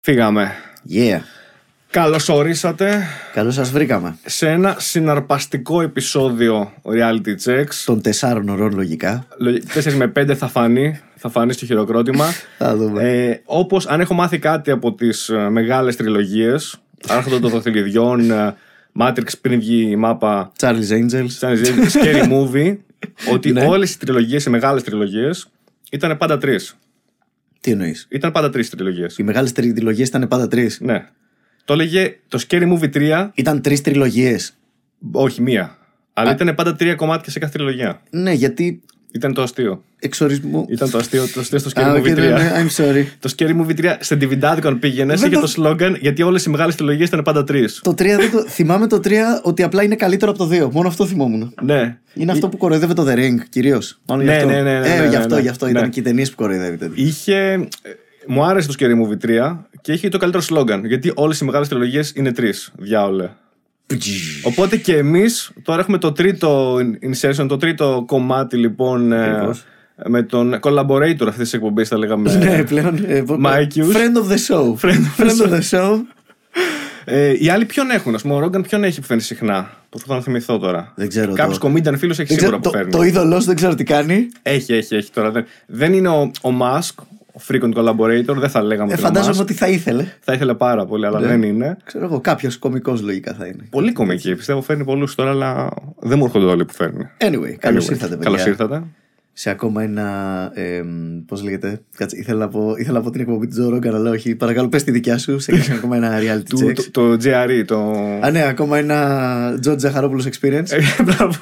Φύγαμε. Yeah. Καλώς ορίσατε Καλώς σας βρήκαμε. σε ένα συναρπαστικό επεισόδιο Reality Checks. Των τεσσάρων ωρών λογικά. 4 με 5 θα φανεί, θα φανεί στο χειροκρότημα. Θα δούμε. ε, όπως αν έχω μάθει κάτι από τις ε, μεγάλες τριλογίες, Άρχοντα των Δοθηλιδιών, ε, Matrix πριν βγει η μάπα, Charlie's Angels. σαν Scary Movie, ότι Ναι. όλες οι τριλογίες, οι μεγάλες τριλογίες, ήταν πάντα τρεις. Τι εννοείς; Ήταν πάντα τρεις τριλογίες. Οι μεγάλες τριλογίες ήταν πάντα τρεις; Ναι. Το έλεγε το Scary Movie 3 Ήταν τρεις τριλογίες. Όχι, μία. Αλλά ήταν πάντα τρία κομμάτια σε κάθε τριλογία. Ναι, γιατί Ήταν το αστείο. εξορισμού. Ήταν το αστείο, το αστείο στο Scary Α, Movie οκ, 3. ναι, ναι, I'm sorry. Το Scary Movie 3 σε DVDάδικο πήγαινε, Δεν είχε το- το σλόγκαν γιατί όλες οι μεγάλες τριλογίες ήταν πάντα τρεις. Το 3 δεν το... θυμάμαι το 3 ότι απλά είναι καλύτερο από το 2. Μόνο αυτό θυμόμουν. Ναι. Είναι αυτό που κοροϊδεύει το The Ring κυρίως. Μόνο γι' Ναι, αυτό. ναι, ναι, ναι, ε, ναι, γι' ναι, αυτό, ναι. γι' αυτό Ναι. ήταν και οι ταινίες που κοροϊδεύει τέτοιο. Είχε. ε, Μου άρεσε το Scary Movie 3 και είχε το καλύτερο σλόγκαν. Γιατί όλες οι μεγάλες τριλογίες είναι τρεις. Διάολε. Οπότε και εμείς τώρα έχουμε το τρίτο insertion, το τρίτο κομμάτι λοιπόν. ε, Ακριβώς. με τον collaborator αυτής της εκπομπής, θα λέγαμε. Ναι, πλέον. ε, πο- Μάικιους. Friend of the show. Friend of the of the show. Ε, οι άλλοι ποιον έχουν, ας πούμε, ο Ρόγκαν ποιον έχει που φέρνει συχνά. Προσπαθώ να θυμηθώ τώρα. Δεν ξέρω Κάποιος το- comedian φίλος έχει Δεν σίγουρα ξέρω, που το, φέρνει. το είδωλό σου δεν ξέρω τι κάνει. Έχει, έχει, έχει τώρα. Δεν, δεν είναι ο, ο Musk, ο frequent collaborator, δεν θα λέγαμε Ε, ότι είναι ο φαντάζομαι Musk. ότι θα ήθελε. Θα ήθελε πάρα πολύ, αλλά Ναι. δεν είναι. Ξέρω εγώ, κάποιος κωμικός λογικά θα είναι. Πολύ κομική, πιστεύω φέρνει πολλούς τώρα, αλλά δεν μου έρχονται όλοι που φέρνει. Anyway, καλώς Anyway, ήρθατε, παιδιά. Καλώς ήρθατε. Σε ακόμα ένα. Ε, Πώς λέγεται. Κάτσε, ήθελα να, πω, ήθελα να πω την εκπομπή του Τζο Ρόγκαν, αλλά όχι. Παρακαλώ, πες τη δικιά σου. Σε ακόμα ένα reality Του, check. το, το GRE, το. Α, ναι, ακόμα ένα Τζο Τζαχαρόπουλος experience. Ε, Μπράβο.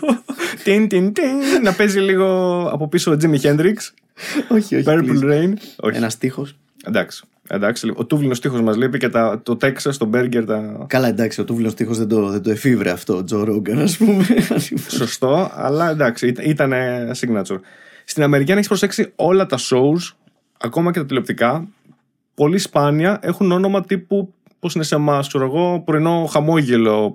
Τιν, τιν, τιν. Να παίζει λίγο από πίσω ο Jimi Hendrix. όχι, όχι. Purple please. Rain. Όχι. Ένας τείχο. Εντάξει. Εντάξει. λοιπόν. Ο τούβλινος τείχο μας λείπει και τα, το Texas, το Burger, τα. Καλά, εντάξει, ο τούβλο τείχο δεν το, δεν το εφήβρε αυτό ο Τζο Ρόγκαν, ας πούμε. Σωστό, αλλά εντάξει, ήταν signature. Στην Αμερική, αν έχεις προσέξει, όλα τα shows, ακόμα και τα τηλεοπτικά, πολύ σπάνια έχουν όνομα τύπου πώς είναι σε εμάς, ξέρω εγώ, πρωινό χαμόγελο.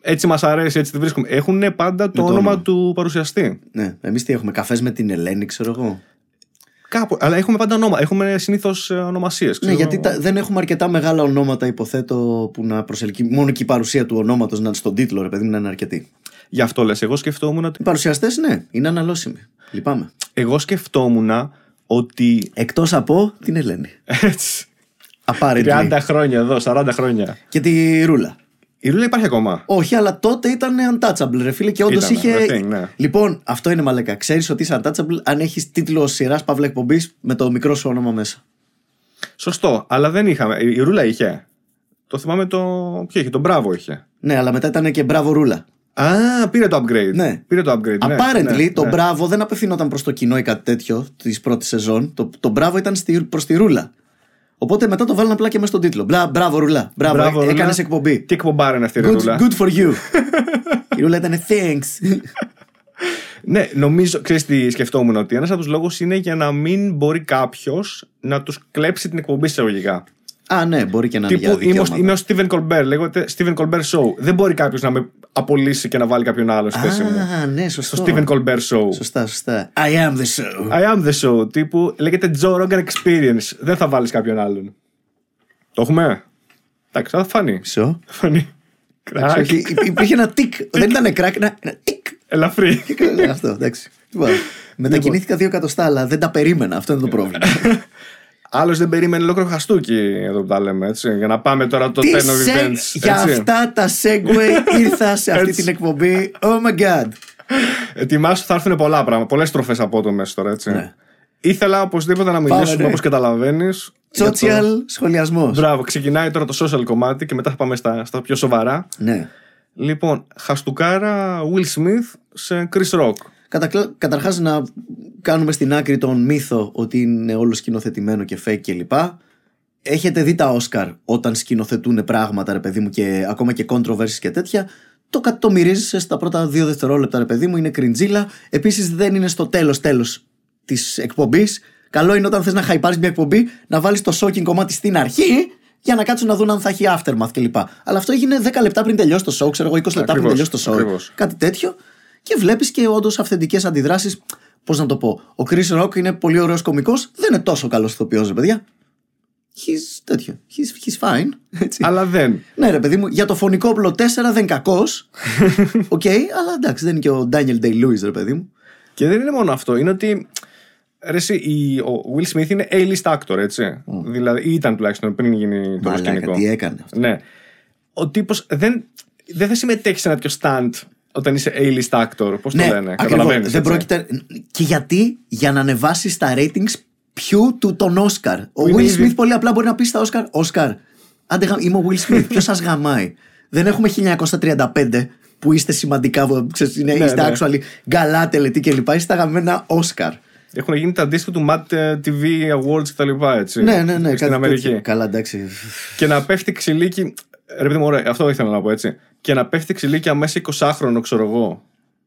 Έτσι μας αρέσει, έτσι τη βρίσκουμε. Έχουν πάντα το, το όνομα, όνομα. του παρουσιαστή. ναι, εμείς τι έχουμε, καφές με την Ελένη, ξέρω εγώ. Κάπου, αλλά έχουμε πάντα όνομα. Έχουμε συνήθως ονομασίες. Ναι, γιατί τα- δεν έχουμε αρκετά μεγάλα ονόματα, υποθέτω, που να προσελκύει. Μόνο και η παρουσία του ονόματος να στον τίτλο, ρε παιδί μου, να είναι αρκετή. Γι' αυτό λες. Εγώ σκεφτόμουν ότι. Οι παρουσιαστές, ναι, είναι αναλώσιμοι. Λυπάμαι. Εγώ σκεφτόμουν ότι. Εκτός από την Ελένη. Έτσι. Apparently. 30 χρόνια εδώ, 40 χρόνια. Και τη Ρούλα. Η Ρούλα υπάρχει ακόμα. Όχι, αλλά τότε ήταν untouchable, ρε φίλε, και όντως Ήτανε, είχε. the thing, ναι. Λοιπόν, αυτό είναι μαλακά. Ξέρεις ότι είσαι untouchable αν έχεις τίτλο σειράς παύλα εκπομπής με το μικρό σου όνομα μέσα. Σωστό, αλλά δεν είχαμε. Η η Ρούλα είχε. Το θυμάμαι το. Ποιο είχε, τον Μπράβο είχε. Ναι, αλλά μετά ήταν και μπράβο Ρούλα. Α, πήρε το upgrade. Ναι. Πήρε το upgrade. ναι, Apparently, ναι, το ναι. μπράβο δεν απευθυνόταν προς το κοινό ή κάτι τέτοιο της πρώτης σεζόν. Το, το μπράβο ήταν προς τη Ρούλα. Οπότε μετά το βάλανε απλά και μέσα στον τίτλο. Μπρά, μπράβο Ρούλα. Μπράβο, Μπράβο, Ρούλα. έκανες εκπομπή. Τι εκπομπάρα είναι αυτή η Good, Ρούλα. good for you. η Ρούλα ήταν thanks. Ναι, νομίζω, ξέρεις τι σκεφτόμουν, ότι ένας από τους λόγους είναι για να μην μπορεί κάποιος να τους κλέψει την εκπομπή εισαγωγικά. Α, ναι, μπορεί και να είναι για Τύπου είμαι, ο- δικαιώματα. είμαι ο Steven Colbert, λέγεται Steven Colbert Show. Δεν μπορεί κάποιος να με απολύσει και να βάλει κάποιον άλλο στη θέση μου. Α, ναι, σωστό. Στο Steven Colbert Show. Σωστά, σωστά. I am the show. I am the show. Τύπου λέγεται Joe Rogan Experience. Δεν θα βάλεις κάποιον άλλον. Το έχουμε; Εντάξει, θα φανεί. Μισό. Θα φανεί. Κράκ. Όχι, υπ- υπήρχε ένα τικ. Δεν ήταν κράκ, ένα, ένα τικ. Ελαφρύ. Και καλά, Αυτό, εντάξει. Λοιπόν, Μετακινήθηκα δύο εκατοστά, αλλά δεν τα περίμενα. Αυτό είναι το πρόβλημα. Άλλος δεν περίμενε ολόκληρο χαστούκι εδώ που τα λέμε έτσι. Για να πάμε τώρα το Τι 10 of σε... events. Για έτσι. αυτά τα segue ήρθα σε αυτή Έτσι. την εκπομπή. Oh my god. Ετοιμάσου, θα έρθουν πολλά πράγματα. Πολλές στροφές απότομε τώρα έτσι. Ναι. Ήθελα οπωσδήποτε να μιλήσουμε ναι. όπως καταλαβαίνεις. Social σχολιασμός. Μπράβο, ξεκινάει τώρα το social κομμάτι και μετά θα πάμε στα, στα πιο σοβαρά. Ναι. Λοιπόν, χαστούκάρα Will Smith σε Chris Rock. Κατακλα... Καταρχάς να κάνουμε στην άκρη τον μύθο ότι είναι όλο σκηνοθετημένο και fake κλπ. Έχετε δει τα Όσκαρ όταν σκηνοθετούν πράγματα ρε παιδί μου και ακόμα και controversies και τέτοια; Το, κα- το μυρίζεσαι στα πρώτα δύο δευτερόλεπτα ρε παιδί μου είναι κριντζίλα επίσης δεν είναι στο τέλος τέλος της εκπομπής καλό είναι όταν θες να χαϊπάρεις μια εκπομπή να βάλεις το shocking κομμάτι στην αρχή για να κάτσουν να δουν αν θα έχει aftermath κλπ. Αλλά αυτό έγινε 10 λεπτά πριν τελειώσει το show, ξέρω εγώ 20 λεπτά πριν Ακριβώς, τελειώσει το show. ακριβώς. Κάτι τέτοιο. Και βλέπεις και όντως αυθεντικές αντιδράσεις. Πώς να το πω. Ο Chris Rock είναι πολύ ωραίος κωμικός. Δεν είναι τόσο καλός ηθοποιός, ρε παιδιά. He's τέτοιο. He's, he's fine. Έτσι. Αλλά δεν. Ναι, ρε παιδί μου, για το Φονικό Όπλο 4 δεν είναι κακός. Οκ, αλλά εντάξει, δεν είναι και ο Daniel Day-Lewis, ρε παιδί μου. Και δεν είναι μόνο αυτό. Είναι ότι. Ρε, εσύ, η, ο Will Smith είναι A-list actor, έτσι. Δηλαδή, ή ήταν τουλάχιστον πριν γίνει το Μαλάκα, σκηνικό. τι έκανε αυτό. Ναι. Ο τύπος δεν, δεν θα συμμετέχει σε ένα τέτοιο stunt όταν είσαι A-list actor. Πώς το λένε, ακριβώς. καταλαβαίνεις, Δεν έτσι. πρόκειται. Και γιατί, για να ανεβάσεις τα ratings ποιου του τον Όσκαρ. Ο είναι Will ήδη- Smith πολύ απλά μπορεί να πεις στα Όσκαρ: Όσκαρ, άντε γα- είμαι ο Will Smith, ποιος σας γαμάει; Δεν έχουμε 1935 που είστε σημαντικά, ξέρεις, είναι, Ναι, είστε ναι. actually γκαλά, τελετή κλπ. Είστε τα γαμμένα Όσκαρ. Έχουν γίνει τα αντίστοιχα του Mad ε, TV Awards κτλ. Έτσι, Ναι, ναι, ναι. Στην κάτι Αμερική. τέτοιο. Καλά, εντάξει. Και να πέφτει ξυλίκι. Ρε παιδί μου, ωραία, αυτό ήθελα να πω έτσι. Και να πέφτει ξυλίκι αμέσα 20χρονο, ξέρω εγώ.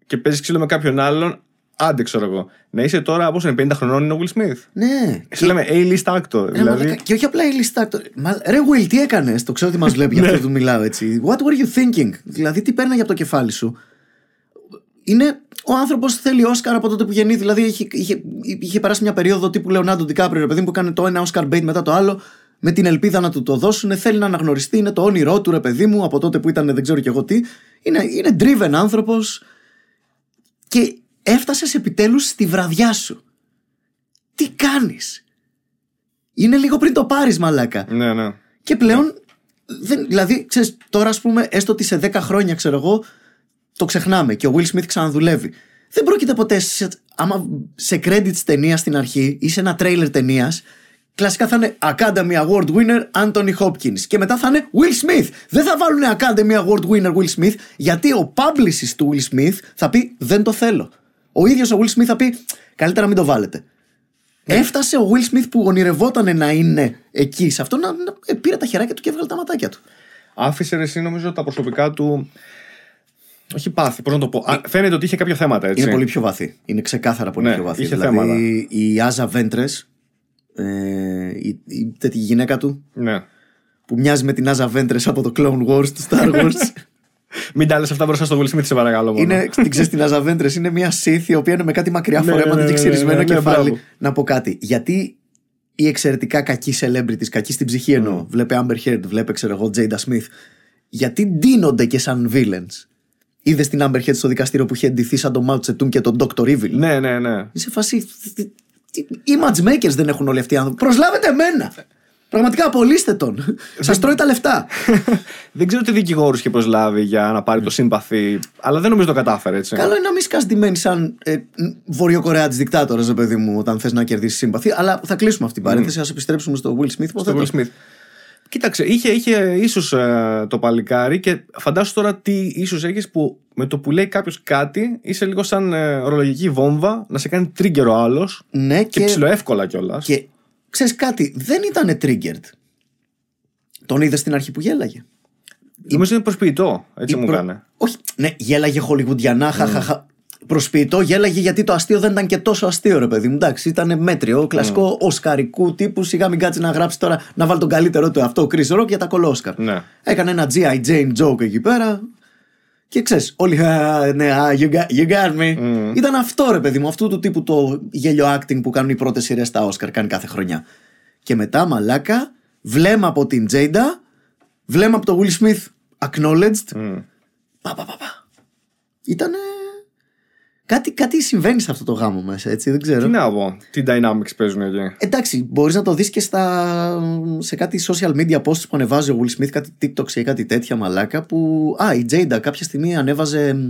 Και παίζεις ξύλο με κάποιον άλλον, άντε ξέρω εγώ. Να είσαι τώρα, πώ είναι, 50 χρονών είναι ο Will Smith. Ναι. Σε λέμε A-list actor. Ρε, δηλαδή. μαλάκα, και όχι απλά η λίστα. το- Μα, ρε, Will, τι έκανες; Το ξέρω ότι μας βλέπει, γι' αυτό Ναι. του μιλάω έτσι. What were you thinking? Δηλαδή, τι παίρναγε από το κεφάλι σου; Είναι ο άνθρωπος θέλει Όσκαρ από τότε που γεννήθη. Δηλαδή, είχε, είχε, είχε περάσει μια περίοδο τύπου Λεωνάντο Ντικάπριο, ρε παιδί μου, που έκανε το ένα Όσκαρ bait μετά το άλλο, με την ελπίδα να του το δώσουν. Θέλει να αναγνωριστεί, είναι το όνειρό του, ρε παιδί μου, από τότε που ήταν δεν ξέρω κι εγώ τι. Είναι, είναι driven άνθρωπος. Και έφτασες επιτέλους στη βραδιά σου. Τι κάνεις; Είναι λίγο πριν το πάρεις, μαλάκα. Ναι, ναι. Και πλέον. Δεν, δηλαδή, ξέρεις, τώρα, ας πούμε, έστω ότι σε 10 χρόνια, ξέρω εγώ, το ξεχνάμε και ο Will Smith ξαναδουλεύει. Δεν πρόκειται ποτέ σε, άμα σε credits ταινία στην αρχή ή σε ένα τρέιλερ ταινίας, κλασικά θα είναι Academy Award winner Anthony Hopkins. Και μετά θα είναι Will Smith. Δεν θα βάλουν Academy Award winner Will Smith, γιατί ο publicist του Will Smith θα πει Δεν το θέλω. Ο ίδιος ο Will Smith θα πει Καλύτερα μην το βάλετε. Έφτασε ο Will Smith που ονειρευόταν να είναι εκεί σε αυτό να, να ε, πήρε τα χεράκια του και έβγαλε τα ματάκια του. Άφησε ρε, εσύ νομίζω τα προσωπικά του. Όχι πάθη, πώς να το πω. Α, φαίνεται ότι είχε κάποια θέματα έτσι. Είναι πολύ πιο βαθύ. Είναι ξεκάθαρα πολύ Ναι, πιο βαθύ. είχε δηλαδή θέματα. η Άζα Βέντρες, ε, η, η, τέτοια γυναίκα του, Ναι. που μοιάζει με την Άζα Βέντρες από το Clone Wars του Star Wars. Μην τα λες αυτά μπροστά στο Will Smith, σε παρακαλώ. μόνο. είναι, την ξέρεις την Άζα Βέντρες, είναι μια Sith η οποία είναι με κάτι μακριά Ναι, φορέματα ναι, και ναι, ξυρισμένο ναι, ναι, κεφάλι. μπράβο. να πω κάτι. Γιατί η εξαιρετικά κακή celebrities, κακή στην ψυχή εννοώ, βλέπε Amber Heard, βλέπε ξέρω εγώ Jada Smith, γιατί ντύνονται και σαν villains. Είδες την Amber Heard στο δικαστήριο που είχε ντυθεί σαν τον Mao Tse-tung και τον Dr. Evil; Ναι, ναι, ναι. Είσαι σε φάση. τι- τι- Οι matchmakers δεν έχουν όλοι αυτοί οι άνθρωποι. Προσλάβετε εμένα! Πραγματικά απολύστε τον. Σας τρώει τα λεφτά. δεν ξέρω τι δικηγόρους είχε προσλάβει για να πάρει το σύμπαθι, αλλά δεν νομίζω το κατάφερε έτσι. Καλό είναι να μην σκάς ντυμένη σαν ε, Βορειοκορεά τη δικτάτορας, ρε παιδί μου, όταν θες να κερδίσεις σύμπαθη. Αλλά θα κλείσουμε αυτή την παρένθεση. Α επιστρέψουμε στο Will Smith. Πώς Στο θα Will το- Smith. Κοίταξε, είχε, είχε ίσως το παλικάρι και φαντάσου τώρα τι ίσως έχεις που με το που λέει κάποιος κάτι είσαι λίγο σαν ε, ορολογική βόμβα να σε κάνει trigger ο άλλος Ναι, και, και, ψηλοεύκολα κιόλας. και ξέρεις κάτι, δεν ήταν triggered. Τον είδες στην αρχή που γέλαγε. Νομίζω είναι προσποιητό. Έτσι Η μου προ- έκανε. Όχι, ναι, γέλαγε χολιγουντιανά, χαχαχα. Προσποιητό, γέλαγε γιατί το αστείο δεν ήταν και τόσο αστείο, ρε παιδί μου. Εντάξει, ήταν μέτριο, κλασικό οσκαρικού τύπου. Σιγά μην κάτσει να γράψει τώρα να βάλει τον καλύτερό του αυτό, ο Chris Rock για τα κολόσκαρ. Ναι. Έκανε ένα G.I. Jane joke εκεί πέρα. Και ξέρεις, όλοι. «Α, Ναι, α, you got, you got me. Ήταν αυτό ρε παιδί μου, αυτού του τύπου το γέλιο acting που κάνουν οι πρώτες σειρές στα Oscar, κάνει κάθε χρονιά. Και μετά, μαλάκα, βλέμμα από την Τζέιντα, βλέμμα από το Will Smith acknowledged. Μμ. Πα, πα, πα, πα. Ήτανε. Κάτι, κάτι συμβαίνει σε αυτό το γάμο μέσα, έτσι, δεν ξέρω. Τι να πω, τι dynamics παίζουν εκεί. Εντάξει, μπορείς να το δεις και στα, σε κάτι social media posts που ανεβάζει ο Will Smith, κάτι TikTok ή κάτι τέτοια μαλάκα. Που. Α, η Jada κάποια στιγμή ανέβαζε. μ,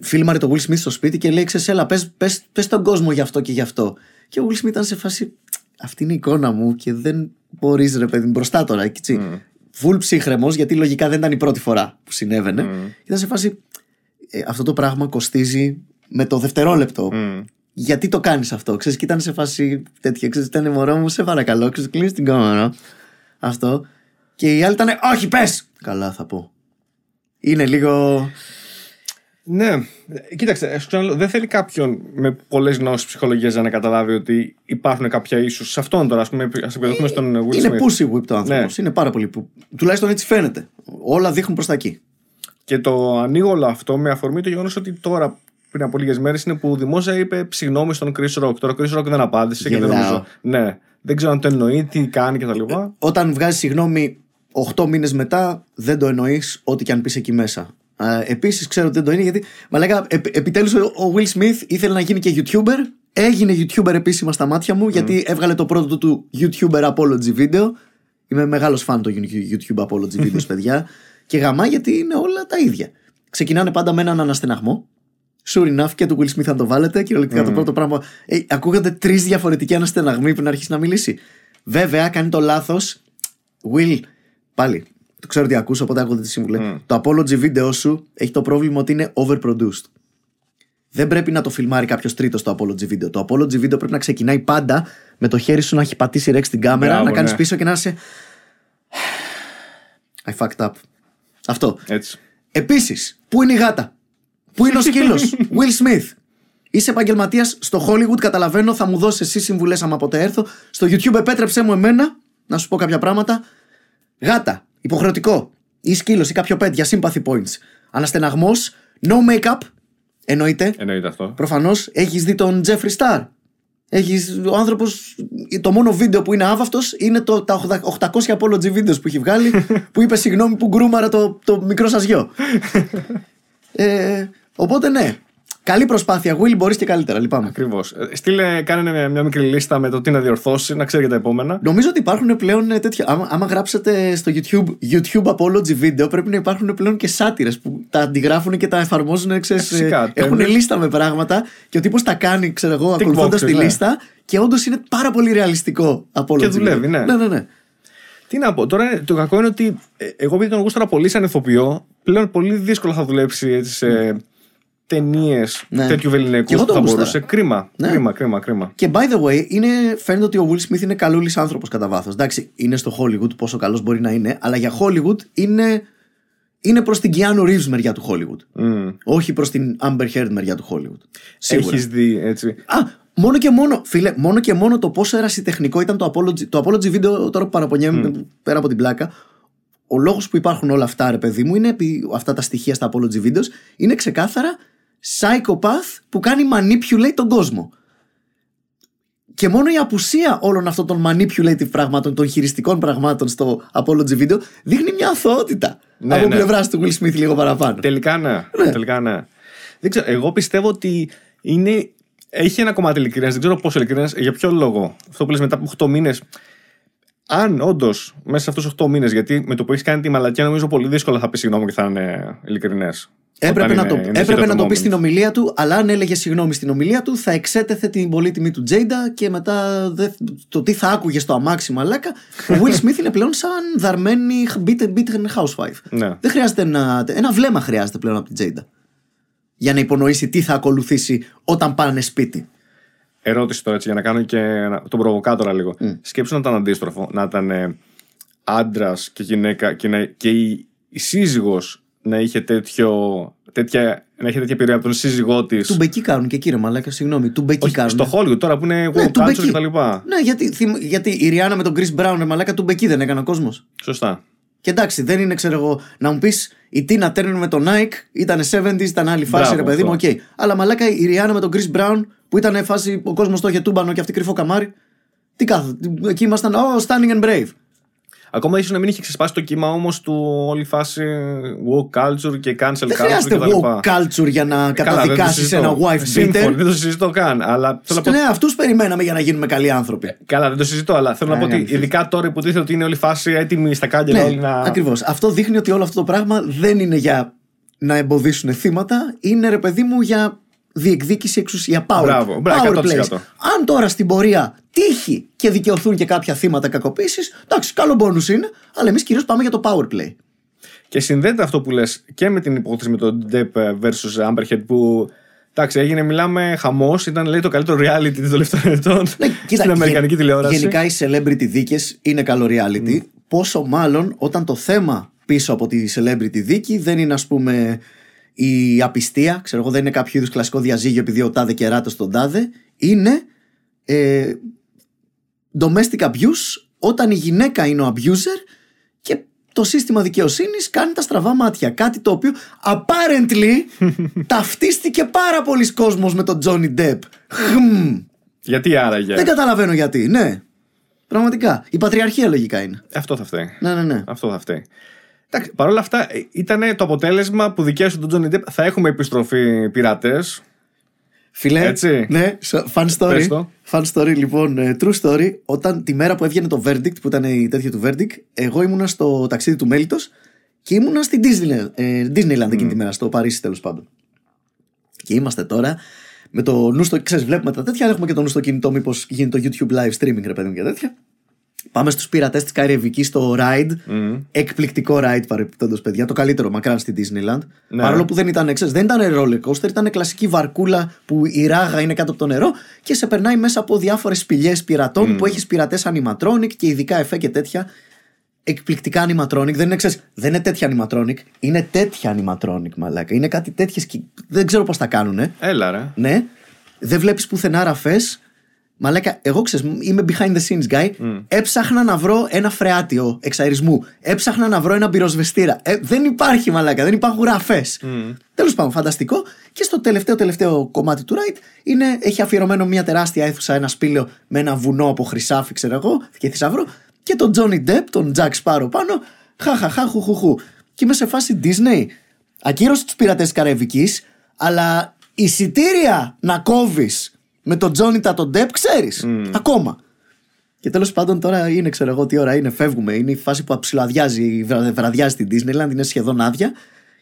Φίλμαρε το Will Smith στο σπίτι και λέει: Ξέρεις, έλα, πες, πες, πες τον κόσμο γι' αυτό και γι' αυτό. Και ο Will Smith ήταν σε φάση. Αυτή είναι η εικόνα μου και δεν μπορείς, ρε παιδί μου, μπροστά τώρα. Έτσι. Φουλ ψύχρεμο, γιατί λογικά δεν ήταν η πρώτη φορά που συνέβαινε. Ήταν σε φάση. «Ε, αυτό το πράγμα κοστίζει με το δευτερόλεπτο Μμ. γιατί το κάνεις αυτό; Ξέρεις, και ήταν σε φάση τέτοια. Ξέρεις, ήταν μωρό μου, σε παρακαλώ, ξέρεις, κλείνεις την κάμερα. Αυτό. Και η άλλη ήταν, Όχι, πες! Καλά, θα πω. Είναι λίγο. Ναι, κοίταξε, σου ξαναλέω, δεν θέλει κάποιον με πολλές γνώσεις ψυχολογίας να καταλάβει ότι υπάρχουν κάποια ίσω. Σε αυτόν τώρα, ας πούμε, ας επιδοθούμε στον Will είναι Smith. pussy whip το άνθρωπος. Ναι. Είναι πάρα πολύ. που- Τουλάχιστον έτσι φαίνεται. Όλα δείχνουν προς τα εκεί. Και το ανοίγω όλο αυτό με αφορμή το γεγονός ότι τώρα πριν από λίγες μέρες είναι που δημόσια είπε συγγνώμη στον Chris Rock. Τώρα ο Chris Rock δεν απάντησε και δεν Γελάω. νομίζω. Ναι, δεν ξέρω αν το εννοεί, τι κάνει κτλ. Όταν βγάζει συγγνώμη 8 μήνες μετά, δεν το εννοείς ό,τι και αν πεις εκεί μέσα. Επίσης, ξέρω ότι δεν το είναι γιατί. Μα λέγα, επιτέλους ο Will Smith ήθελε να γίνει και YouTuber. Έγινε YouTuber επίσημα στα μάτια μου γιατί έβγαλε το πρώτο του YouTuber Apology video. Είμαι μεγάλος φαν των YouTube Apology videos, παιδιά. Και γαμά γιατί είναι όλα τα ίδια. Ξεκινάνε πάντα με έναν αναστεναγμό. Sure enough και του Will Smith αν το βάλετε. Κυριολεκτικά το πρώτο πράγμα. Ε, ακούγονται τρεις διαφορετικοί αναστεναγμοί πριν αρχίσει να μιλήσει. Βέβαια, κάνει το λάθος. Will, πάλι. Το ξέρω ότι ακούσω, οπότε ακούτε τη σύμβουλε. Το apology video σου έχει το πρόβλημα ότι είναι overproduced. Δεν πρέπει να το φιλμάρει κάποιος τρίτος το apology video. Το apology video πρέπει να ξεκινάει πάντα με το χέρι σου να έχει πατήσει ρεξ στην κάμερα, Μπράβο, να κάνεις ναι. πίσω και να είσαι. I fucked up. Αυτό. Έτσι. Επίσης, πού είναι η γάτα, Πού είναι ο σκύλος, Will Smith. Είσαι επαγγελματίας στο Hollywood, καταλαβαίνω, θα μου δώσεις εσύ συμβουλές άμα ποτέ έρθω. Στο YouTube επέτρεψέ μου εμένα να σου πω κάποια πράγματα. Γάτα, υποχρεωτικό. Ή σκύλος ή κάποιο pet για sympathy points. Αναστεναγμό, no makeup. Εννοείται. Εννοείται αυτό. Προφανώς έχεις δει τον Jeffree Star. Έχεις, ο άνθρωπος, το μόνο βίντεο που είναι άβαυτος είναι το, τα 800 apology videos που έχει βγάλει που είπε συγγνώμη που γκρούμαρα το, το μικρό σας γιο. ε, οπότε ναι. Καλή προσπάθεια, Will, μπορείς και καλύτερα. Λυπάμαι. Ακριβώς. Στείλε, κάνε μια μικρή λίστα με το τι να διορθώσει, να ξέρει για τα επόμενα. Νομίζω ότι υπάρχουν πλέον ε, τέτοια. Άμα, άμα γράψετε στο YouTube, YouTube apology video, πρέπει να υπάρχουν πλέον και σάτυρες που τα αντιγράφουν και τα εφαρμόζουν. Ξέρεις, Ε, φυσικά, ε, έχουν τέλος. λίστα με πράγματα και ο τύπος τα κάνει, ξέρω εγώ, ακολουθώντας boxes, τη ναι. λίστα και όντως είναι πάρα πολύ ρεαλιστικό apology. Και δουλεύει, video. ναι. ναι, ναι, ναι. Τι να πω, τώρα το κακό είναι ότι ε, εγώ επειδή τον γούσταρα πολύ σαν ηθοποιό, πλέον πολύ δύσκολα θα δουλέψει έτσι, σε ταινίες Ναι. τέτοιου Και βεληνικού εγώ που τον θα γούσταρα. μπορούσε. Κρίμα, Ναι. κρίμα, κρίμα, κρίμα. Και by the way, είναι, φαίνεται ότι ο Will Smith είναι καλούλης άνθρωπος κατά βάθος. Εντάξει, είναι στο Hollywood, πόσο καλός μπορεί να είναι, αλλά για Hollywood είναι, είναι προς την Keanu Reeves μεριά του Hollywood. Mm. Όχι προς την Amber Heard μεριά του Hollywood. Σίγουρα. Έχεις δει έτσι. Α, μόνο και μόνο, φίλε, μόνο και μόνο το πόσο ερασιτεχνικό ήταν το apology, το apology video, τώρα που παραπονιέμαι πέρα από την πλάκα. Ο λόγος που υπάρχουν όλα αυτά, ρε παιδί μου, είναι επί- αυτά τα στοιχεία στα apology videos, είναι ξεκάθαρα psychopath που κάνει manipulate τον κόσμο. Και μόνο η απουσία όλων αυτών των manipulative πραγμάτων, των χειριστικών πραγμάτων στο apology video, δείχνει μια αθωότητα Ναι, από ναι. πλευράς του Will Smith λίγο παραπάνω. Τελικά ναι. Τελικά ναι. Δεν ξέρω, εγώ πιστεύω ότι είναι, έχει ένα κομμάτι ειλικρίνεια. Δεν ξέρω πόσο ειλικρίνεια. Για ποιο λόγο. Αυτό που λες μετά από 8 μήνες. Αν όντως μέσα σε αυτούς του 8 μήνες, γιατί με το που έχεις κάνει τη μαλακία, νομίζω πολύ δύσκολα θα πεις συγγνώμη και θα είναι ειλικρινές. Έπρεπε, να, το, έπρεπε να το πεις στην ομιλία του, αλλά αν έλεγε συγγνώμη στην ομιλία του, θα εξέτεθε την πολύτιμη του Τζέιντα και μετά δε, το τι θα άκουγε στο αμάξι μαλάκα. Ο Will Smith είναι πλέον σαν δαρμένη beaten, beaten housewife. Ναι. Δεν χρειάζεται να. Ένα βλέμμα χρειάζεται πλέον από την Τζέιντα. Για να υπονοήσει τι θα ακολουθήσει όταν πάνε σπίτι. Ερώτηση τώρα έτσι για να κάνω και να- τον προβοκάτορα λίγο. Σκέψου να ήταν αντίστροφο. Να ήταν ε, άντρας και γυναίκα και, να, και η, η σύζυγος να είχε τέτοιο. Τέτοια, να είχε τέτοια επιρροή από τον σύζυγό της. Τουμπεκί κάνουν και κύριε Μαλάκα, συγγνώμη. Τουμπεκί κάνουν. Στο Hollywood τώρα που είναι Ναι, woke του culture μπεκί. κτλ. Ναι, γιατί, θυμ- γιατί η Rihanna με τον Chris Brown, ρε Μαλάκα, τουμπεκί δεν έκανε ο κόσμος. Σωστά. Και εντάξει, δεν είναι, ξέρω εγώ, να μου πεις η Tina Turner με τον Ike ήταν 70s, ήταν άλλη φάση, Μπράβο, ρε παιδί μου, οκ. αυτό. Αλλά μαλάκα η Rihanna με τον Chris Brown που ήταν φάση ο κόσμος το είχε τούμπανο και αυτή κρυφό καμάρι. Τι κάθε. Εκεί ήμασταν, oh, standing and brave. Ακόμα ίσως να μην είχε ξεσπάσει το κύμα όμως του όλη φάση woke culture και cancel Δεν culture χρειάζεται κτλ. woke culture για να Καλά, δεν το καταδικάσεις συζητώ. ένα wife Σύμφωνοι, beater. Δεν το συζητώ καν. Αλλά θέλω να πω Ναι, αυτούς περιμέναμε για να γίνουμε καλοί άνθρωποι. Καλά, δεν το συζητώ, αλλά θέλω να Α, πω ότι γαμηθείς. ειδικά τώρα που τίθεται ότι είναι όλη η φάση έτοιμη στα κάγκελα όλοι Ναι, να. ακριβώς. Αυτό δείχνει ότι όλο αυτό το πράγμα δεν είναι για να εμποδίσουν θύματα, είναι ρε παιδί μου για διεκδίκηση εξουσία. Power, Μπράβο, μπράβο, power 100%. plays. Αν τώρα στην πορεία τύχει και δικαιωθούν και κάποια θύματα κακοποίησης, εντάξει, καλό μπόνου είναι, αλλά εμείς κυρίως πάμε για το power play. Και συνδέεται αυτό που λες και με την υπόθεση με τον Depp versus Amberhead που. Εντάξει, έγινε, μιλάμε χαμός. Ήταν λέει το καλύτερο reality των τελευταίων ετών Ναι, κοίτα, στην Αμερικανική γε- τηλεόραση. Γενικά οι celebrity δίκες είναι καλό reality. Πόσο μάλλον όταν το θέμα πίσω από τη celebrity δίκη δεν είναι, ας πούμε, η απιστία. Ξέρω εγώ, δεν είναι κάποιο είδους κλασικό διαζύγιο επειδή ο τάδε κεράται στον τάδε. Είναι ε, domestic abuse όταν η γυναίκα είναι ο abuser και το σύστημα δικαιοσύνης κάνει τα στραβά μάτια. Κάτι το οποίο apparently ταυτίστηκε πάρα πολλοί κόσμος με τον Τζόνι Ντεπ. Χμ. Γιατί άραγε; Δεν καταλαβαίνω γιατί. Ναι. Πραγματικά. Η πατριαρχία λογικά είναι. Αυτό θα φταίει. Ναι, ναι, ναι. Αυτό θα φταίει. Εντάξει, Παρ' όλα αυτά, ήταν το αποτέλεσμα που δικαίωσε τον Τζόνι Ντεπ. Θα έχουμε επιστροφή πειρατές. Φιλέ, Έτσι. ναι, σ- fun story. Πες το. Fun story, λοιπόν, ε, true story. Όταν τη μέρα που έβγαινε το verdict, που ήταν η τέτοια του verdict, εγώ ήμουνα στο ταξίδι του Μέλιτος και ήμουνα στην Disney, ε, Disneyland εκείνη τη μέρα, στο Παρίσι τέλος πάντων. Και είμαστε τώρα με το νου στο. ξέρεις, βλέπουμε τα τέτοια, έχουμε και το νου στο κινητό, μήπως γίνεται το YouTube live streaming, ρε παιδί μου και τέτοια. Πάμε στους πειρατές της Καραϊβικής στο ride. Εκπληκτικό ride παρεπιπτόντω, παιδιά. Το καλύτερο μακράν στη Disneyland. Ναι. Παρόλο που δεν ήταν, ξέρεις, δεν ήταν roller coaster, ήταν κλασική βαρκούλα που η ράγα είναι κάτω από το νερό και σε περνάει μέσα από διάφορες σπηλιές πειρατών που έχεις πειρατές animatronic και ειδικά εφέ και τέτοια. Εκπληκτικά animatronic. Δεν είναι, ξέρεις, δεν είναι τέτοια animatronic, είναι τέτοια animatronic, μαλάκα. Είναι κάτι τέτοιες. Δεν ξέρω πώς τα κάνουνε. Έλα, ρε. Ναι. Δεν βλέπεις πουθενά ραφές. Μαλάκα, εγώ ξέρω, είμαι behind the scenes guy. Έψαχνα να βρω ένα φρεάτιο εξαερισμού. Έψαχνα να βρω ένα πυροσβεστήρα. Ε, δεν υπάρχει μαλάκα, δεν υπάρχουν ραφέ. Τέλος πάντων, φανταστικό. Και στο τελευταίο τελευταίο κομμάτι του ride είναι, έχει αφιερωμένο μια τεράστια αίθουσα, ένα σπήλαιο με ένα βουνό από χρυσάφι, ξέρω εγώ, και θησαυρό. Και τον Johnny Depp, τον Jack Sparrow πάνω. Χαχαχά, χουχουχού. Και είμαι σε φάση Disney. Ακύρωσε τους πειρατές της Καραϊβικής, αλλά εισιτήρια να κόβεις με τον Τζόνιτα τον Ντεπ, ξέρεις. Ακόμα. Και τέλος πάντων τώρα είναι, ξέρω εγώ τι ώρα είναι, φεύγουμε. Είναι η φάση που ψιλοαδιάζει, βρα- βραδιάζει στην Disneyland, είναι σχεδόν άδεια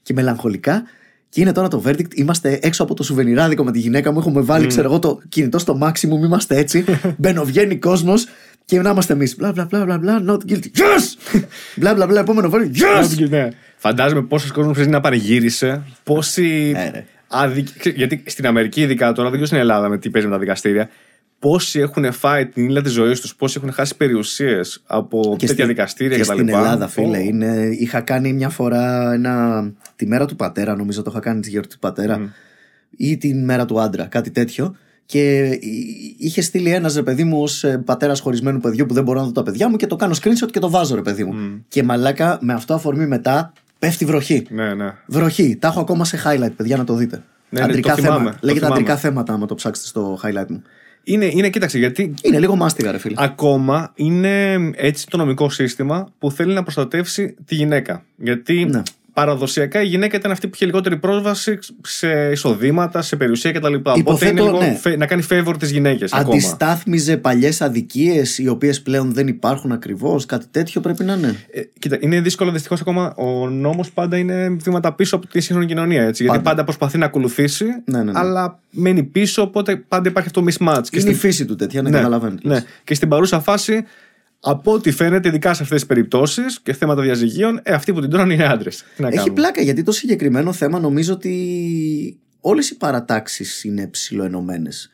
και μελαγχολικά. Και είναι τώρα το verdict. Είμαστε έξω από το σουβενιράδικο με τη γυναίκα μου. Έχουμε βάλει, ξέρω εγώ, το κινητό στο maximum. Είμαστε έτσι. Μπαινοβγαίνει κόσμος και να είμαστε εμείς. Μπλα μπλα μπλα μπλα μπλα. Not guilty. Yes! μπλα μπλα μπλα. Επόμενο verdict. Yes! Ναι. Φαντάζομαι πόσος κόσμος πρέπει να πανηγύρισε. Πόσοι. Ε, ρε. Αδικ- ξέ- Γιατί στην Αμερική, ειδικά τώρα, δεν ξέρω στην Ελλάδα με τι παίζει με τα δικαστήρια. Πόσοι έχουν φάει την ύλα της ζωής τους, πόσοι έχουν χάσει περιουσίες από τέτοια στη- δικαστήρια και κτλ. στην Ελλάδα, φίλε, Ω. είναι, είχα κάνει μια φορά ένα, τη μέρα του πατέρα, νομίζω το είχα κάνει τη γιορτή του πατέρα, ή την μέρα του άντρα, κάτι τέτοιο. Και εί- είχε στείλει ένας ρε παιδί μου ως πατέρας χωρισμένου παιδιού που δεν μπορώ να δω τα παιδιά μου και το κάνω screenshot και το βάζω ρε παιδί μου. Και μαλάκα με αυτό αφορμή μετά πέφτει βροχή. Ναι, ναι. Βροχή. Τα έχω ακόμα σε highlight, παιδιά, να το δείτε. Ναι, ναι, αντρικά το θυμάμαι, θέματα. το Λέγεται θυμάμαι. αντρικά θέματα, άμα το ψάξετε στο highlight μου. Είναι, είναι, κοίταξε, γιατί Είναι λίγο μάστιγα, ρε φίλε. ακόμα είναι έτσι το νομικό σύστημα που θέλει να προστατεύσει τη γυναίκα. Γιατί Ναι. Παραδοσιακά η γυναίκα ήταν αυτή που είχε λιγότερη πρόσβαση σε εισοδήματα, σε περιουσία κτλ. Οπότε Υποθέτω, είναι λίγο ναι. φε- να κάνει favor τις γυναίκες ακόμα. Αντιστάθμιζε παλιές αδικίες, οι οποίες πλέον δεν υπάρχουν ακριβώς. Κάτι τέτοιο πρέπει να είναι. Ε, κοίτα, είναι δύσκολο δυστυχώς ακόμα. Ο νόμος πάντα είναι βήματα πίσω από τη σύγχρονη κοινωνία. Έτσι, γιατί Πάντα. πάντα προσπαθεί να ακολουθήσει, Ναι, ναι, ναι. αλλά μένει πίσω, οπότε πάντα υπάρχει αυτό το mismatch. Και είναι η στην- φύση του τέτοια, να ναι, καταλαβαίνετε. ναι. Και στην παρούσα φάση, από ό,τι φαίνεται, ειδικά σε αυτές τις περιπτώσεις και θέματα διαζυγίων, ε, αυτοί που την τρώνε είναι άντρες. Έχει πλάκα γιατί το συγκεκριμένο θέμα νομίζω ότι όλες οι παρατάξεις είναι ψηλοενωμένες.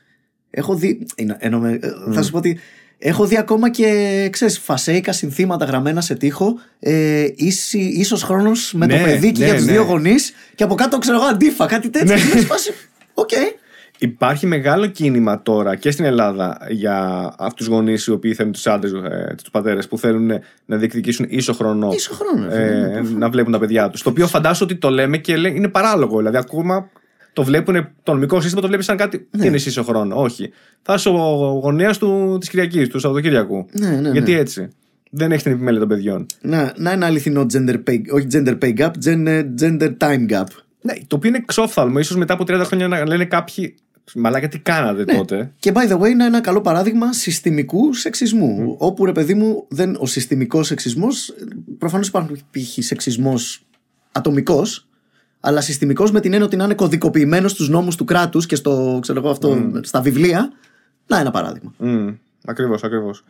Έχω δει. είναι ενωμέ- ε, Θα σου πω ότι. Έχω δει ακόμα και ξέρεις, φασέικα συνθήματα γραμμένα σε τοίχο. Ε, ίση, ίσος χρόνος με το Ναι, παιδί και ναι, για τους ναι. δύο γονείς και από κάτω ξέρω εγώ αντίφα, κάτι τέτοιο. Ναι. Και είμαι σε φάση, Οκ. Υπάρχει μεγάλο κίνημα τώρα και στην Ελλάδα για αυτούς τους γονείς οι οποίοι θέλουν τους άντρες, ε, τους πατέρες που θέλουν να διεκδικήσουν ίσο χρόνο. Ίσο χρόνο, ρε φίλε, ε, να βλέπουν τα παιδιά τους. Το οποίο φαντάζομαι ότι το λέμε και λέ- είναι παράλογο. Δηλαδή, ακόμα το βλέπουν, το νομικό σύστημα το βλέπει σαν κάτι. Ναι. Τι είναι ίσο χρόνο. Όχι. Θα είσαι ο γονέας της Κυριακής, του Σαββατοκύριακου. Ναι, ναι, ναι. Γιατί έτσι; Δεν έχεις την επιμέλεια των παιδιών. Να, να ένα αληθινό gender pay, όχι gender pay gap, gender, gender time gap. Ναι, το οποίο είναι ξόφθαλμο. σω μετά από 30 χρόνια να λένε κάποιοι. Μαλάκα, τι κάνατε Ναι. τότε; Και by the way, είναι ένα καλό παράδειγμα συστημικού σεξισμού. Όπου ρε παιδί μου, δεν, ο συστημικός σεξισμός. Προφανώς υπάρχει σεξισμός ατομικός, αλλά συστημικός με την έννοια ότι να είναι κωδικοποιημένος στους νόμους του κράτους και στο, ξέρω εγώ, αυτό, στα βιβλία. Να, ένα παράδειγμα. Ακριβώς, ακριβώς.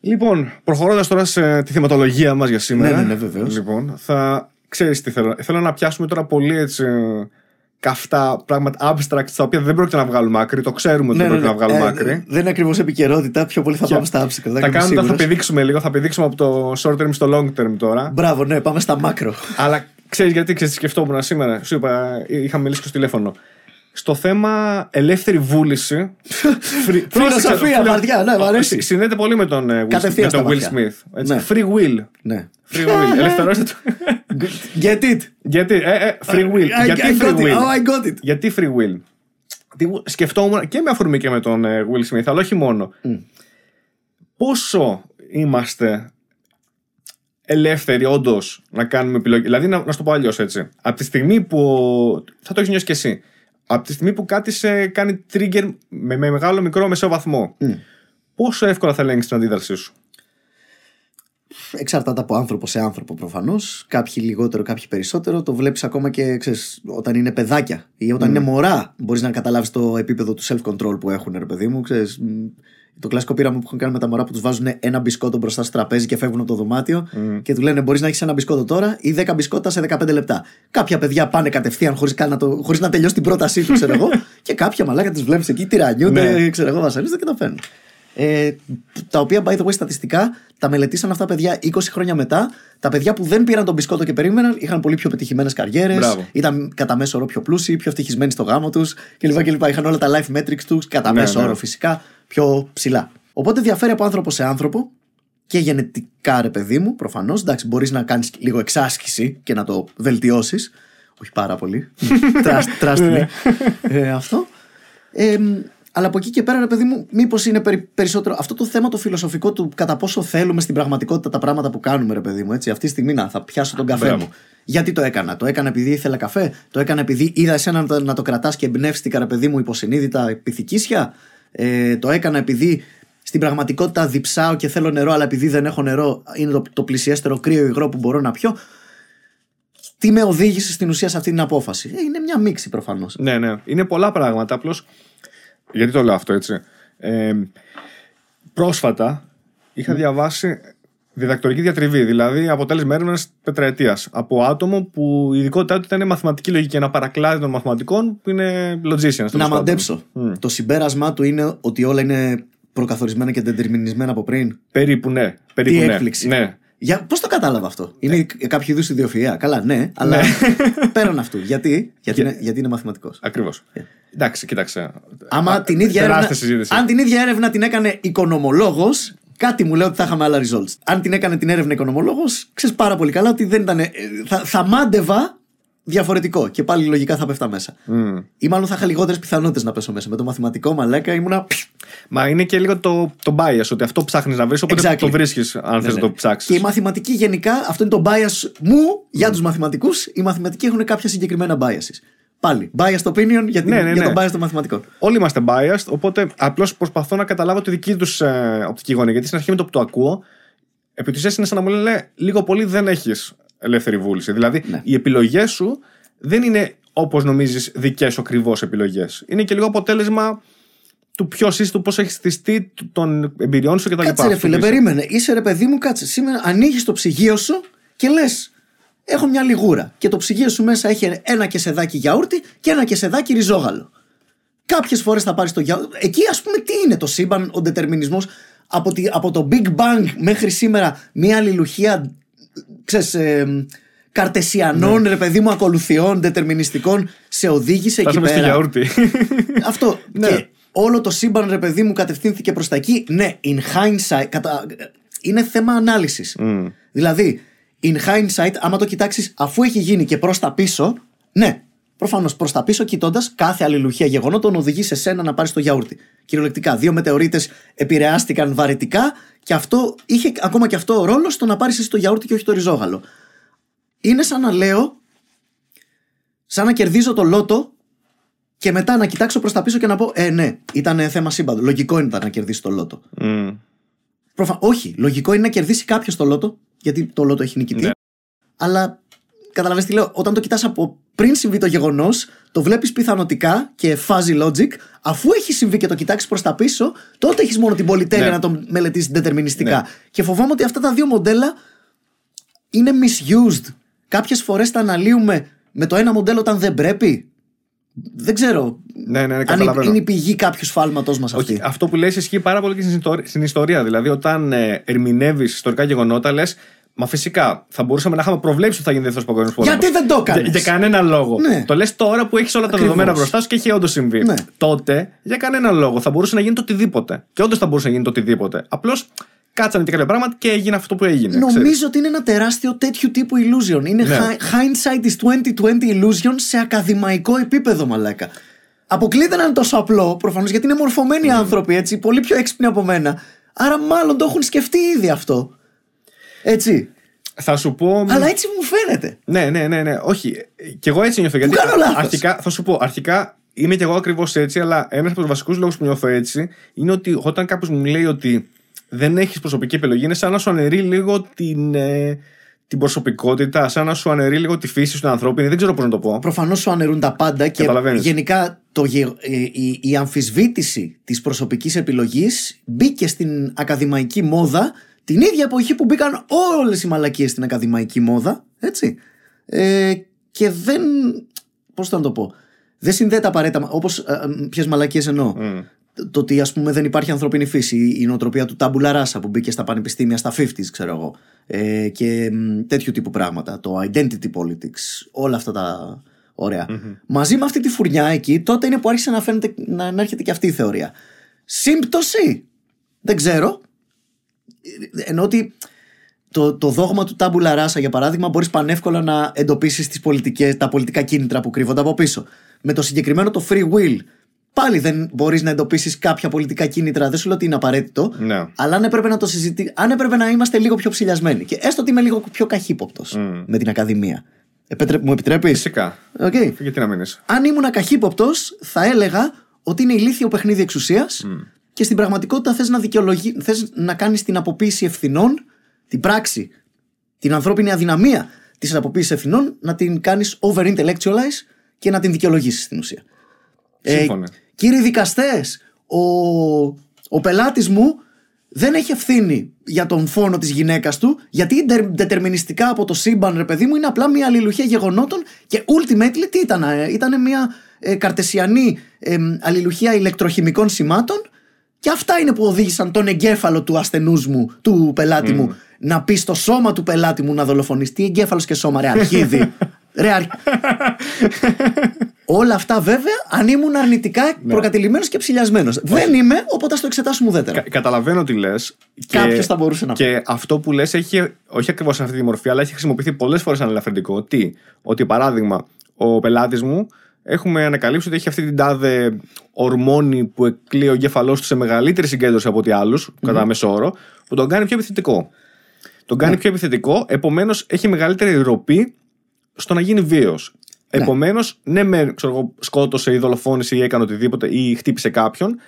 Λοιπόν, προχωρώντας τώρα σε τη θεματολογία μας για σήμερα. Ναι, ναι, ναι, βεβαίως. Λοιπόν, θα ξέρεις τι θέλω. Θέλω να πιάσουμε τώρα πολύ έτσι καυτά πράγματα, abstract, τα οποία δεν πρόκειται να βγάλουμε άκρη. Το ξέρουμε ότι δεν πρόκειται να βγάλουμε Ε, άκρη. δεν είναι ακριβώς επικαιρότητα. Πιο πολύ θα πάμε στα άψικα. Θα κάνουμε, θα πηδήξουμε λίγο, θα πηδήξουμε από το short term στο long term τώρα. Μπράβο, ναι, πάμε στα μάκρο. Αλλά ξέρεις γιατί, ξέρεις τι σκεφτόμουν σήμερα. Σου είπα, είχα μιλήσει και στο τηλέφωνο. Στο θέμα ελεύθερη βούληση. free- Φιλοσοφία, Φίλε- βαριά, ναι, μ' αρέσει. Συνδέεται πολύ με τον, ε, Will- Κατευθείαν με τον στα Will βαθιά. Smith. Έτσι. Ναι. Free will. Ναι. Free will. Ελευθερώστε το. Get it. Γιατί, ε, ε, free will. I- Γιατί I got free it. will; Oh, I got it. Γιατί free will; Τι- Σκεφτόμουν και με αφορμή και με τον ε, Will Smith, αλλά όχι μόνο. Πόσο είμαστε ελεύθεροι όντως να κάνουμε επιλογή. Δηλαδή, να, να σου το πω αλλιώς έτσι. Από τη στιγμή που. θα το έχεις νιώσει κι εσύ. Από τη στιγμή που κάτι σε κάνει trigger με, με μεγάλο, μικρό, μεσαίο βαθμό. Πόσο εύκολα θα ελέγξεις την αντίδρασή σου; Εξαρτάται από άνθρωπο σε άνθρωπο προφανώς. Κάποιοι λιγότερο, κάποιοι περισσότερο. Το βλέπεις ακόμα και ξέρεις, όταν είναι παιδάκια ή όταν είναι μωρά. Μπορείς να καταλάβεις το επίπεδο του self-control που έχουν, ρε παιδί μου. Ξέρεις, μ, το κλασικό πείραμα που έχουν κάνει με τα μωρά που τους βάζουν ένα μπισκότο μπροστά στο τραπέζι και φεύγουν από το δωμάτιο και του λένε Μπορείς να έχεις ένα μπισκότο τώρα ή 10 μπισκότα σε 15 λεπτά. Κάποια παιδιά πάνε κατευθείαν χωρίς να, το, χωρίς να τελειώσει την πρότασή τους, ξέρω εγώ. και κάποια μαλάκα του βλέπει εκεί, τυρανιούνται, Ναι. ξέρω εγώ, βασανίζονται και τα φέρνουν. Ε, τα οποία, by the way, στατιστικά τα μελετήσαν αυτά παιδιά 20 χρόνια μετά. Τα παιδιά που δεν πήραν τον μπισκότο και περίμεναν είχαν πολύ πιο πετυχημένες καριέρες, Μπράβο. ήταν κατά μέσο όρο πιο πλούσιοι, πιο ευτυχισμένοι στο γάμο τους κλπ. κλπ. Είχαν όλα τα life metrics τους κατά Ναι, μέσο ναι. όρο φυσικά πιο ψηλά. Οπότε διαφέρει από άνθρωπο σε άνθρωπο και γενετικά, ρε παιδί μου, προφανώς. Εντάξει, μπορείς να κάνεις λίγο εξάσκηση και να το βελτιώσεις. Όχι πάρα πολύ. Trust, trust me. ε, αυτό. Ε, μ, αλλά από εκεί και πέρα, ρε παιδί μου, μήπως είναι περι- περισσότερο αυτό το θέμα το φιλοσοφικό του κατά πόσο θέλουμε στην πραγματικότητα τα πράγματα που κάνουμε, ρε παιδί μου. Έτσι. Αυτή τη στιγμή να θα πιάσω τον καφέ μπράβο. μου. Γιατί το έκανα; Το έκανα επειδή ήθελα καφέ; Το έκανα επειδή είδα εσένα να το, να το κρατάς και εμπνεύστηκα, ρε παιδί μου, υποσυνείδητα πυθικίσια. Ε, το έκανα επειδή στην πραγματικότητα διψάω και θέλω νερό, αλλά επειδή δεν έχω νερό, είναι το, το πλησιέστερο κρύο υγρό που μπορώ να πιω. Τι με οδήγησε στην ουσία σε αυτή την απόφαση; Ε, είναι μια μίξη προφανώς. Ναι, ναι. Είναι πολλά πράγματα. Απλώς. Γιατί το λέω αυτό έτσι. Ε, πρόσφατα είχα διαβάσει διδακτορική διατριβή, δηλαδή αποτέλεσμα έρευνας τετραετίας από άτομο που η ειδικότητά του ήταν μαθηματική λογική, ένα παρακλάδι των μαθηματικών που είναι logicians. Να μαντέψω. Το συμπέρασμά του είναι ότι όλα είναι προκαθορισμένα και δεντερμινισμένα από πριν; Περίπου ναι. Περίπου, Τι ναι. έκπληξη. Ναι. Για, πώς το κατάλαβα αυτό; Είναι κάποιο είδους ιδιοφυΐα. Καλά, ναι, αλλά πέραν αυτού. Γιατί, γιατί, είναι, γιατί είναι μαθηματικός; Ακριβώς. Εντάξει, κοίταξε. Άμα Α, την ίδια τεράστια έρευνα, συζήτηση. αν την ίδια έρευνα την έκανε οικονομολόγος, κάτι μου λέει ότι θα είχαμε άλλα results. Αν την έκανε την έρευνα οικονομολόγος, ξέρεις πάρα πολύ καλά ότι δεν ήταν. ε, Θα, θα μάντευα διαφορετικό και πάλι λογικά θα πέφτα μέσα. Μμ. Ή μάλλον θα είχα λιγότερες πιθανότητες να πέσω μέσα. Με το μαθηματικό μαλάκα ήμουνα. Μα είναι και λίγο το, το bias, ότι αυτό ψάχνεις να βρεις, οπότε Exactly. το βρίσκεις, αν θες Ναι, να το ναι. ψάξεις. Και η μαθηματική γενικά, αυτό είναι το bias μου για τους μαθηματικούς. Οι μαθηματικοί έχουν κάποια συγκεκριμένα biases. Πάλι, biased opinion για, την, Ναι, ναι, για ναι. τον bias των μαθηματικών. Όλοι είμαστε biased, οπότε απλώς προσπαθώ να καταλάβω τη δική τους ε, οπτική γωνία. Γιατί στην αρχή με το που το ακούω, επί της ουσίας είναι σαν να μου λένε λίγο πολύ δεν έχεις ελεύθερη βούληση. Δηλαδή, Ναι. οι επιλογές σου δεν είναι όπως νομίζεις δικές σου ακριβώς επιλογές. Είναι και λίγο αποτέλεσμα του ποιος είσαι, του πώς έχεις στηστεί, του- των εμπειριών σου κτλ. Κάτσε ρε Αυτό φίλε, που είσαι. περίμενε. Είσαι ρε παιδί μου, κάτσε. Σήμερα ανοίγεις το ψυγείο σου και λες: Έχω μια λιγούρα. Και το ψυγείο σου μέσα έχει ένα κεσεδάκι γιαούρτι και ένα κεσεδάκι ριζόγαλο. Κάποιες φορές θα πάρεις το γιαούρτι. Εκεί ας πούμε τι είναι το σύμπαν, ο δετερμινισμό. Από, τη- από το Big Bang μέχρι σήμερα μια αλληλουχία ξέρεις, ε, καρτεσιανών ρε παιδί μου ακολουθιών δετερμινιστικών σε οδήγησε εκεί Φτάσαμε στη πέρα. γιαούρτι. Αυτό. Ναι. Και όλο το σύμπαν, ρε παιδί μου, κατευθύνθηκε προς τα εκεί. Ναι, in hindsight. Κατα... Είναι θέμα ανάλυσης. Μμ. Δηλαδή, in hindsight, άμα το κοιτάξεις αφού έχει γίνει και προς τα πίσω, ναι, προφανώς προς τα πίσω κοιτώντας κάθε αλληλουχία γεγονότων οδηγεί σε σένα να πάρεις το γιαούρτι. Κυριολεκτικά, δύο μετεωρίτες επηρεάστηκαν βαρετικά και αυτό είχε ακόμα και αυτό ρόλο στο να πάρεις εσύ το γιαούρτι και όχι το ριζόγαλο. Είναι σαν να λέω, σαν να κερδίζω το λότο και μετά να κοιτάξω προς τα πίσω και να πω: Ε, ναι, ήταν θέμα σύμπαντο. Λογικό ήταν να κερδίσει το λότο. Μμ. Προφα... Όχι, λογικό είναι να κερδίσει κάποιος το λότο, γιατί το λότο έχει νικητή. Ναι. Αλλά καταλαβαίνεις τι λέω, όταν το κοιτάς από πριν συμβεί το γεγονός, το βλέπεις πιθανοτικά και fuzzy logic, αφού έχει συμβεί και το κοιτάξεις προς τα πίσω, τότε έχεις μόνο την πολυτέλεια Ναι. να το μελετήσεις δετερμινιστικά. Ναι. Και φοβάμαι ότι αυτά τα δύο μοντέλα είναι misused. Κάποιες φορές τα αναλύουμε με το ένα μοντέλο όταν δεν πρέπει. Δεν ξέρω Ναι, ναι, ναι, αν καταλαβαίνω. είναι η πηγή κάποιου φάλματο μας αυτή. Όχι, αυτό που λες ισχύει πάρα πολύ και στην ιστορία. Στην ιστορία. Δηλαδή, όταν ε, ερμηνεύεις ιστορικά γεγονότα, λες, μα φυσικά θα μπορούσαμε να είχαμε προβλέψει ότι θα γίνει δεύτερος παγκόσμιος πόλεμος. Γιατί δεν το έκανες; Για, για κανένα λόγο. Ναι. Το λες τώρα που έχεις όλα τα Ακριβώς. δεδομένα μπροστά σου και έχει όντως συμβεί. Ναι. Τότε, για κανένα λόγο, θα μπορούσε να γίνει το οτιδήποτε. Και όντως θα μπορούσε να γίνει το οτιδήποτε. Απλώς κάτσανε και κάποια πράγματα και έγινε αυτό που έγινε. Νομίζω ξέρεις. ότι είναι ένα τεράστιο τέτοιου τύπου illusion. Είναι Ναι. hi- hindsight is 2020 illusion σε ακαδημαϊκό επίπεδο, μαλάκα. Αποκλείται να είναι τόσο απλό, προφανώς γιατί είναι μορφωμένοι άνθρωποι, έτσι, πολύ πιο έξυπνοι από μένα. Άρα, μάλλον το έχουν σκεφτεί ήδη αυτό. Έτσι. Θα σου πω. Αλλά έτσι μου φαίνεται. Ναι, ναι, ναι, ναι. Όχι. Κι εγώ έτσι νιώθω. Γιατί κάνω λάθος. αρχικά, θα σου πω, αρχικά είμαι κι εγώ ακριβώς έτσι, αλλά ένας από τους βασικούς λόγους που νιώθω έτσι είναι ότι όταν κάποιος μου λέει ότι δεν έχεις προσωπική επιλογή, είναι σαν να σου αναιρεί λίγο την, ε, την προσωπικότητα, σαν να σου αναιρεί λίγο τη φύση σου ανθρώπινη. Δεν ξέρω πώς να το πω. Προφανώς σου αναιρούν τα πάντα και Καταλαβαίνεις. γενικά το, γε- ε, η, η αμφισβήτηση της προσωπικής επιλογής μπήκε στην ακαδημαϊκή μόδα την ίδια εποχή που μπήκαν όλες οι μαλακίες στην ακαδημαϊκή μόδα. Έτσι. Ε, και δεν. Πώς θα το πω. Δεν συνδέεται απαραίτητα. Όπως. Ποιες μαλακίες εννοώ. Μμ. Το ότι ας πούμε δεν υπάρχει ανθρώπινη φύση, η νοοτροπία του τάμπουλα ράσα που μπήκε στα πανεπιστήμια στα 50s, ξέρω εγώ. Ε, και μ, τέτοιου τύπου πράγματα. Το identity politics, όλα αυτά τα ωραία. Μαζί με αυτή τη φουρνιά εκεί, τότε είναι που άρχισε να, φαίνεται, να, να έρχεται και αυτή η θεωρία. Σύμπτωση. Δεν ξέρω. Ε, Ενώ ότι το, το δόγμα του τάμπουλα ράσα, για παράδειγμα, μπορείς πανεύκολα να εντοπίσεις τα πολιτικά κίνητρα που κρύβονται από πίσω. Με το συγκεκριμένο το free will, πάλι δεν μπορείς να εντοπίσεις κάποια πολιτικά κίνητρα. Δεν σου λέω ότι είναι απαραίτητο. Ναι. Αλλά αν έπρεπε να το συζητήσουμε. Αν έπρεπε να είμαστε λίγο πιο ψηλιασμένοι. Και έστω ότι είμαι λίγο πιο καχύποπτος Μμ. με την Ακαδημία. Επέτρε... Μου επιτρέπεις; Φυσικά. Okay. Γιατί να μην είσαι. Αν ήμουν καχύποπτο, θα έλεγα ότι είναι ηλίθιο παιχνίδι εξουσίας και στην πραγματικότητα θες να, δικαιολογεί... θες να κάνεις την αποποίηση ευθυνών, την πράξη, την ανθρώπινη αδυναμία της αποποίησης ευθυνών, να την κάνεις over intellectualize και να την δικαιολογήσεις στην ουσία. Σύμφωνα. κύριοι δικαστές, ο, ο πελάτης μου δεν έχει ευθύνη για τον φόνο της γυναίκας του, γιατί ντε- δετερμινιστικά από το σύμπαν, ρε παιδί μου, είναι απλά μια αλληλουχία γεγονότων και ultimately τι ήταν, ε, ήταν μια ε, καρτεσιανή ε, αλληλουχία ηλεκτροχημικών σημάτων και αυτά είναι που οδήγησαν τον εγκέφαλο του ασθενούς μου, του πελάτη μου, να πει στο σώμα του πελάτη μου να δολοφονήσει. Τι εγκέφαλος και σώμα, ρε αρχίδι. ρε, αρ... Όλα αυτά βέβαια αν ήμουν αρνητικά προκατηλημένος και ψηλιασμένος. Δεν είμαι, οπότε ας το εξετάσουμε ουδέτερα. Κα- καταλαβαίνω τι λες. Κάποιος θα μπορούσε να πει. Και αυτό που λες έχει, όχι ακριβώς αυτή τη μορφή, αλλά έχει χρησιμοποιηθεί πολλές φορές σαν ελαφρυντικό. Τι, ότι παράδειγμα, ο πελάτης μου έχουμε ανακαλύψει ότι έχει αυτή την τάδε ορμόνη που εκλείει ο εγκέφαλός του σε μεγαλύτερη συγκέντρωση από ό,τι άλλους, κατά μέσο όρο, που τον κάνει πιο επιθετικό. Τον κάνει πιο επιθετικό, επομένως έχει μεγαλύτερη ροπή στο να γίνει βίαιος. Επομένως, ναι, με ξέρω εγώ, σκότωσε ή δολοφόνησε ή έκανε οτιδήποτε ή χτύπησε κάποιον.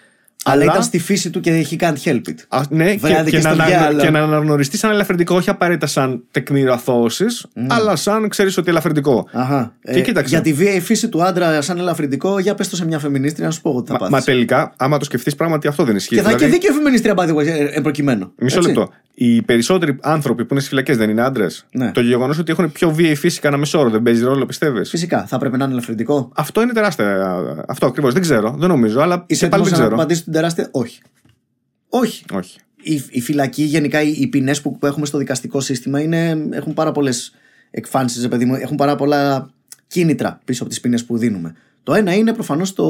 Αλλά ήταν στη φύση του και he can't help it. Α, ναι, και, Βράδυ και, και να, στο ανα- διάλογο. και να αναγνωριστείς σαν ελαφρυντικό, όχι απαραίτητα σαν τεκμήριο αθώωσης, αλλά σαν ξέρεις ότι ελαφρυντικό. Αχα. Και κοίταξε. Για τη βία η φύση του άντρα σαν ελαφρυντικό, για πες το σε μια φεμινίστρια να σου πω ότι θα Μα, πάθεις. μα τελικά, άμα το σκεφτείς, πράγματι αυτό δεν ισχύει. Και θα έχει και Δηλαδή, δίκιο η φεμινίστρια, by the way, ε, ε, προκειμένου. Μισό Έτσι. λεπτό. Οι περισσότεροι άνθρωποι που είναι στις φυλακές δεν είναι άντρες. Ναι. Το γεγονός ότι έχουν πιο βίαιη φύση κανένα μέσο όρο δεν παίζει ρόλο, πιστεύεις; Φυσικά, θα έπρεπε να είναι ελαφρυντικό. Αυτό είναι τεράστια. Αυτό ακριβώς. Δεν ξέρω. Δεν νομίζω. Αλλά Είσαι και πάλι έτοιμος δεν να ξέρω. απαντήσεις την τεράστια; Όχι. Όχι. Όχι. Η, η φυλακή, γενικά οι, οι ποινές που, που έχουμε στο δικαστικό σύστημα είναι, έχουν πάρα πολλές εκφάνσεις, παιδί μου. Έχουν πάρα πολλά κίνητρα πίσω από τις ποινές που δίνουμε. Το ένα είναι προφανώς το,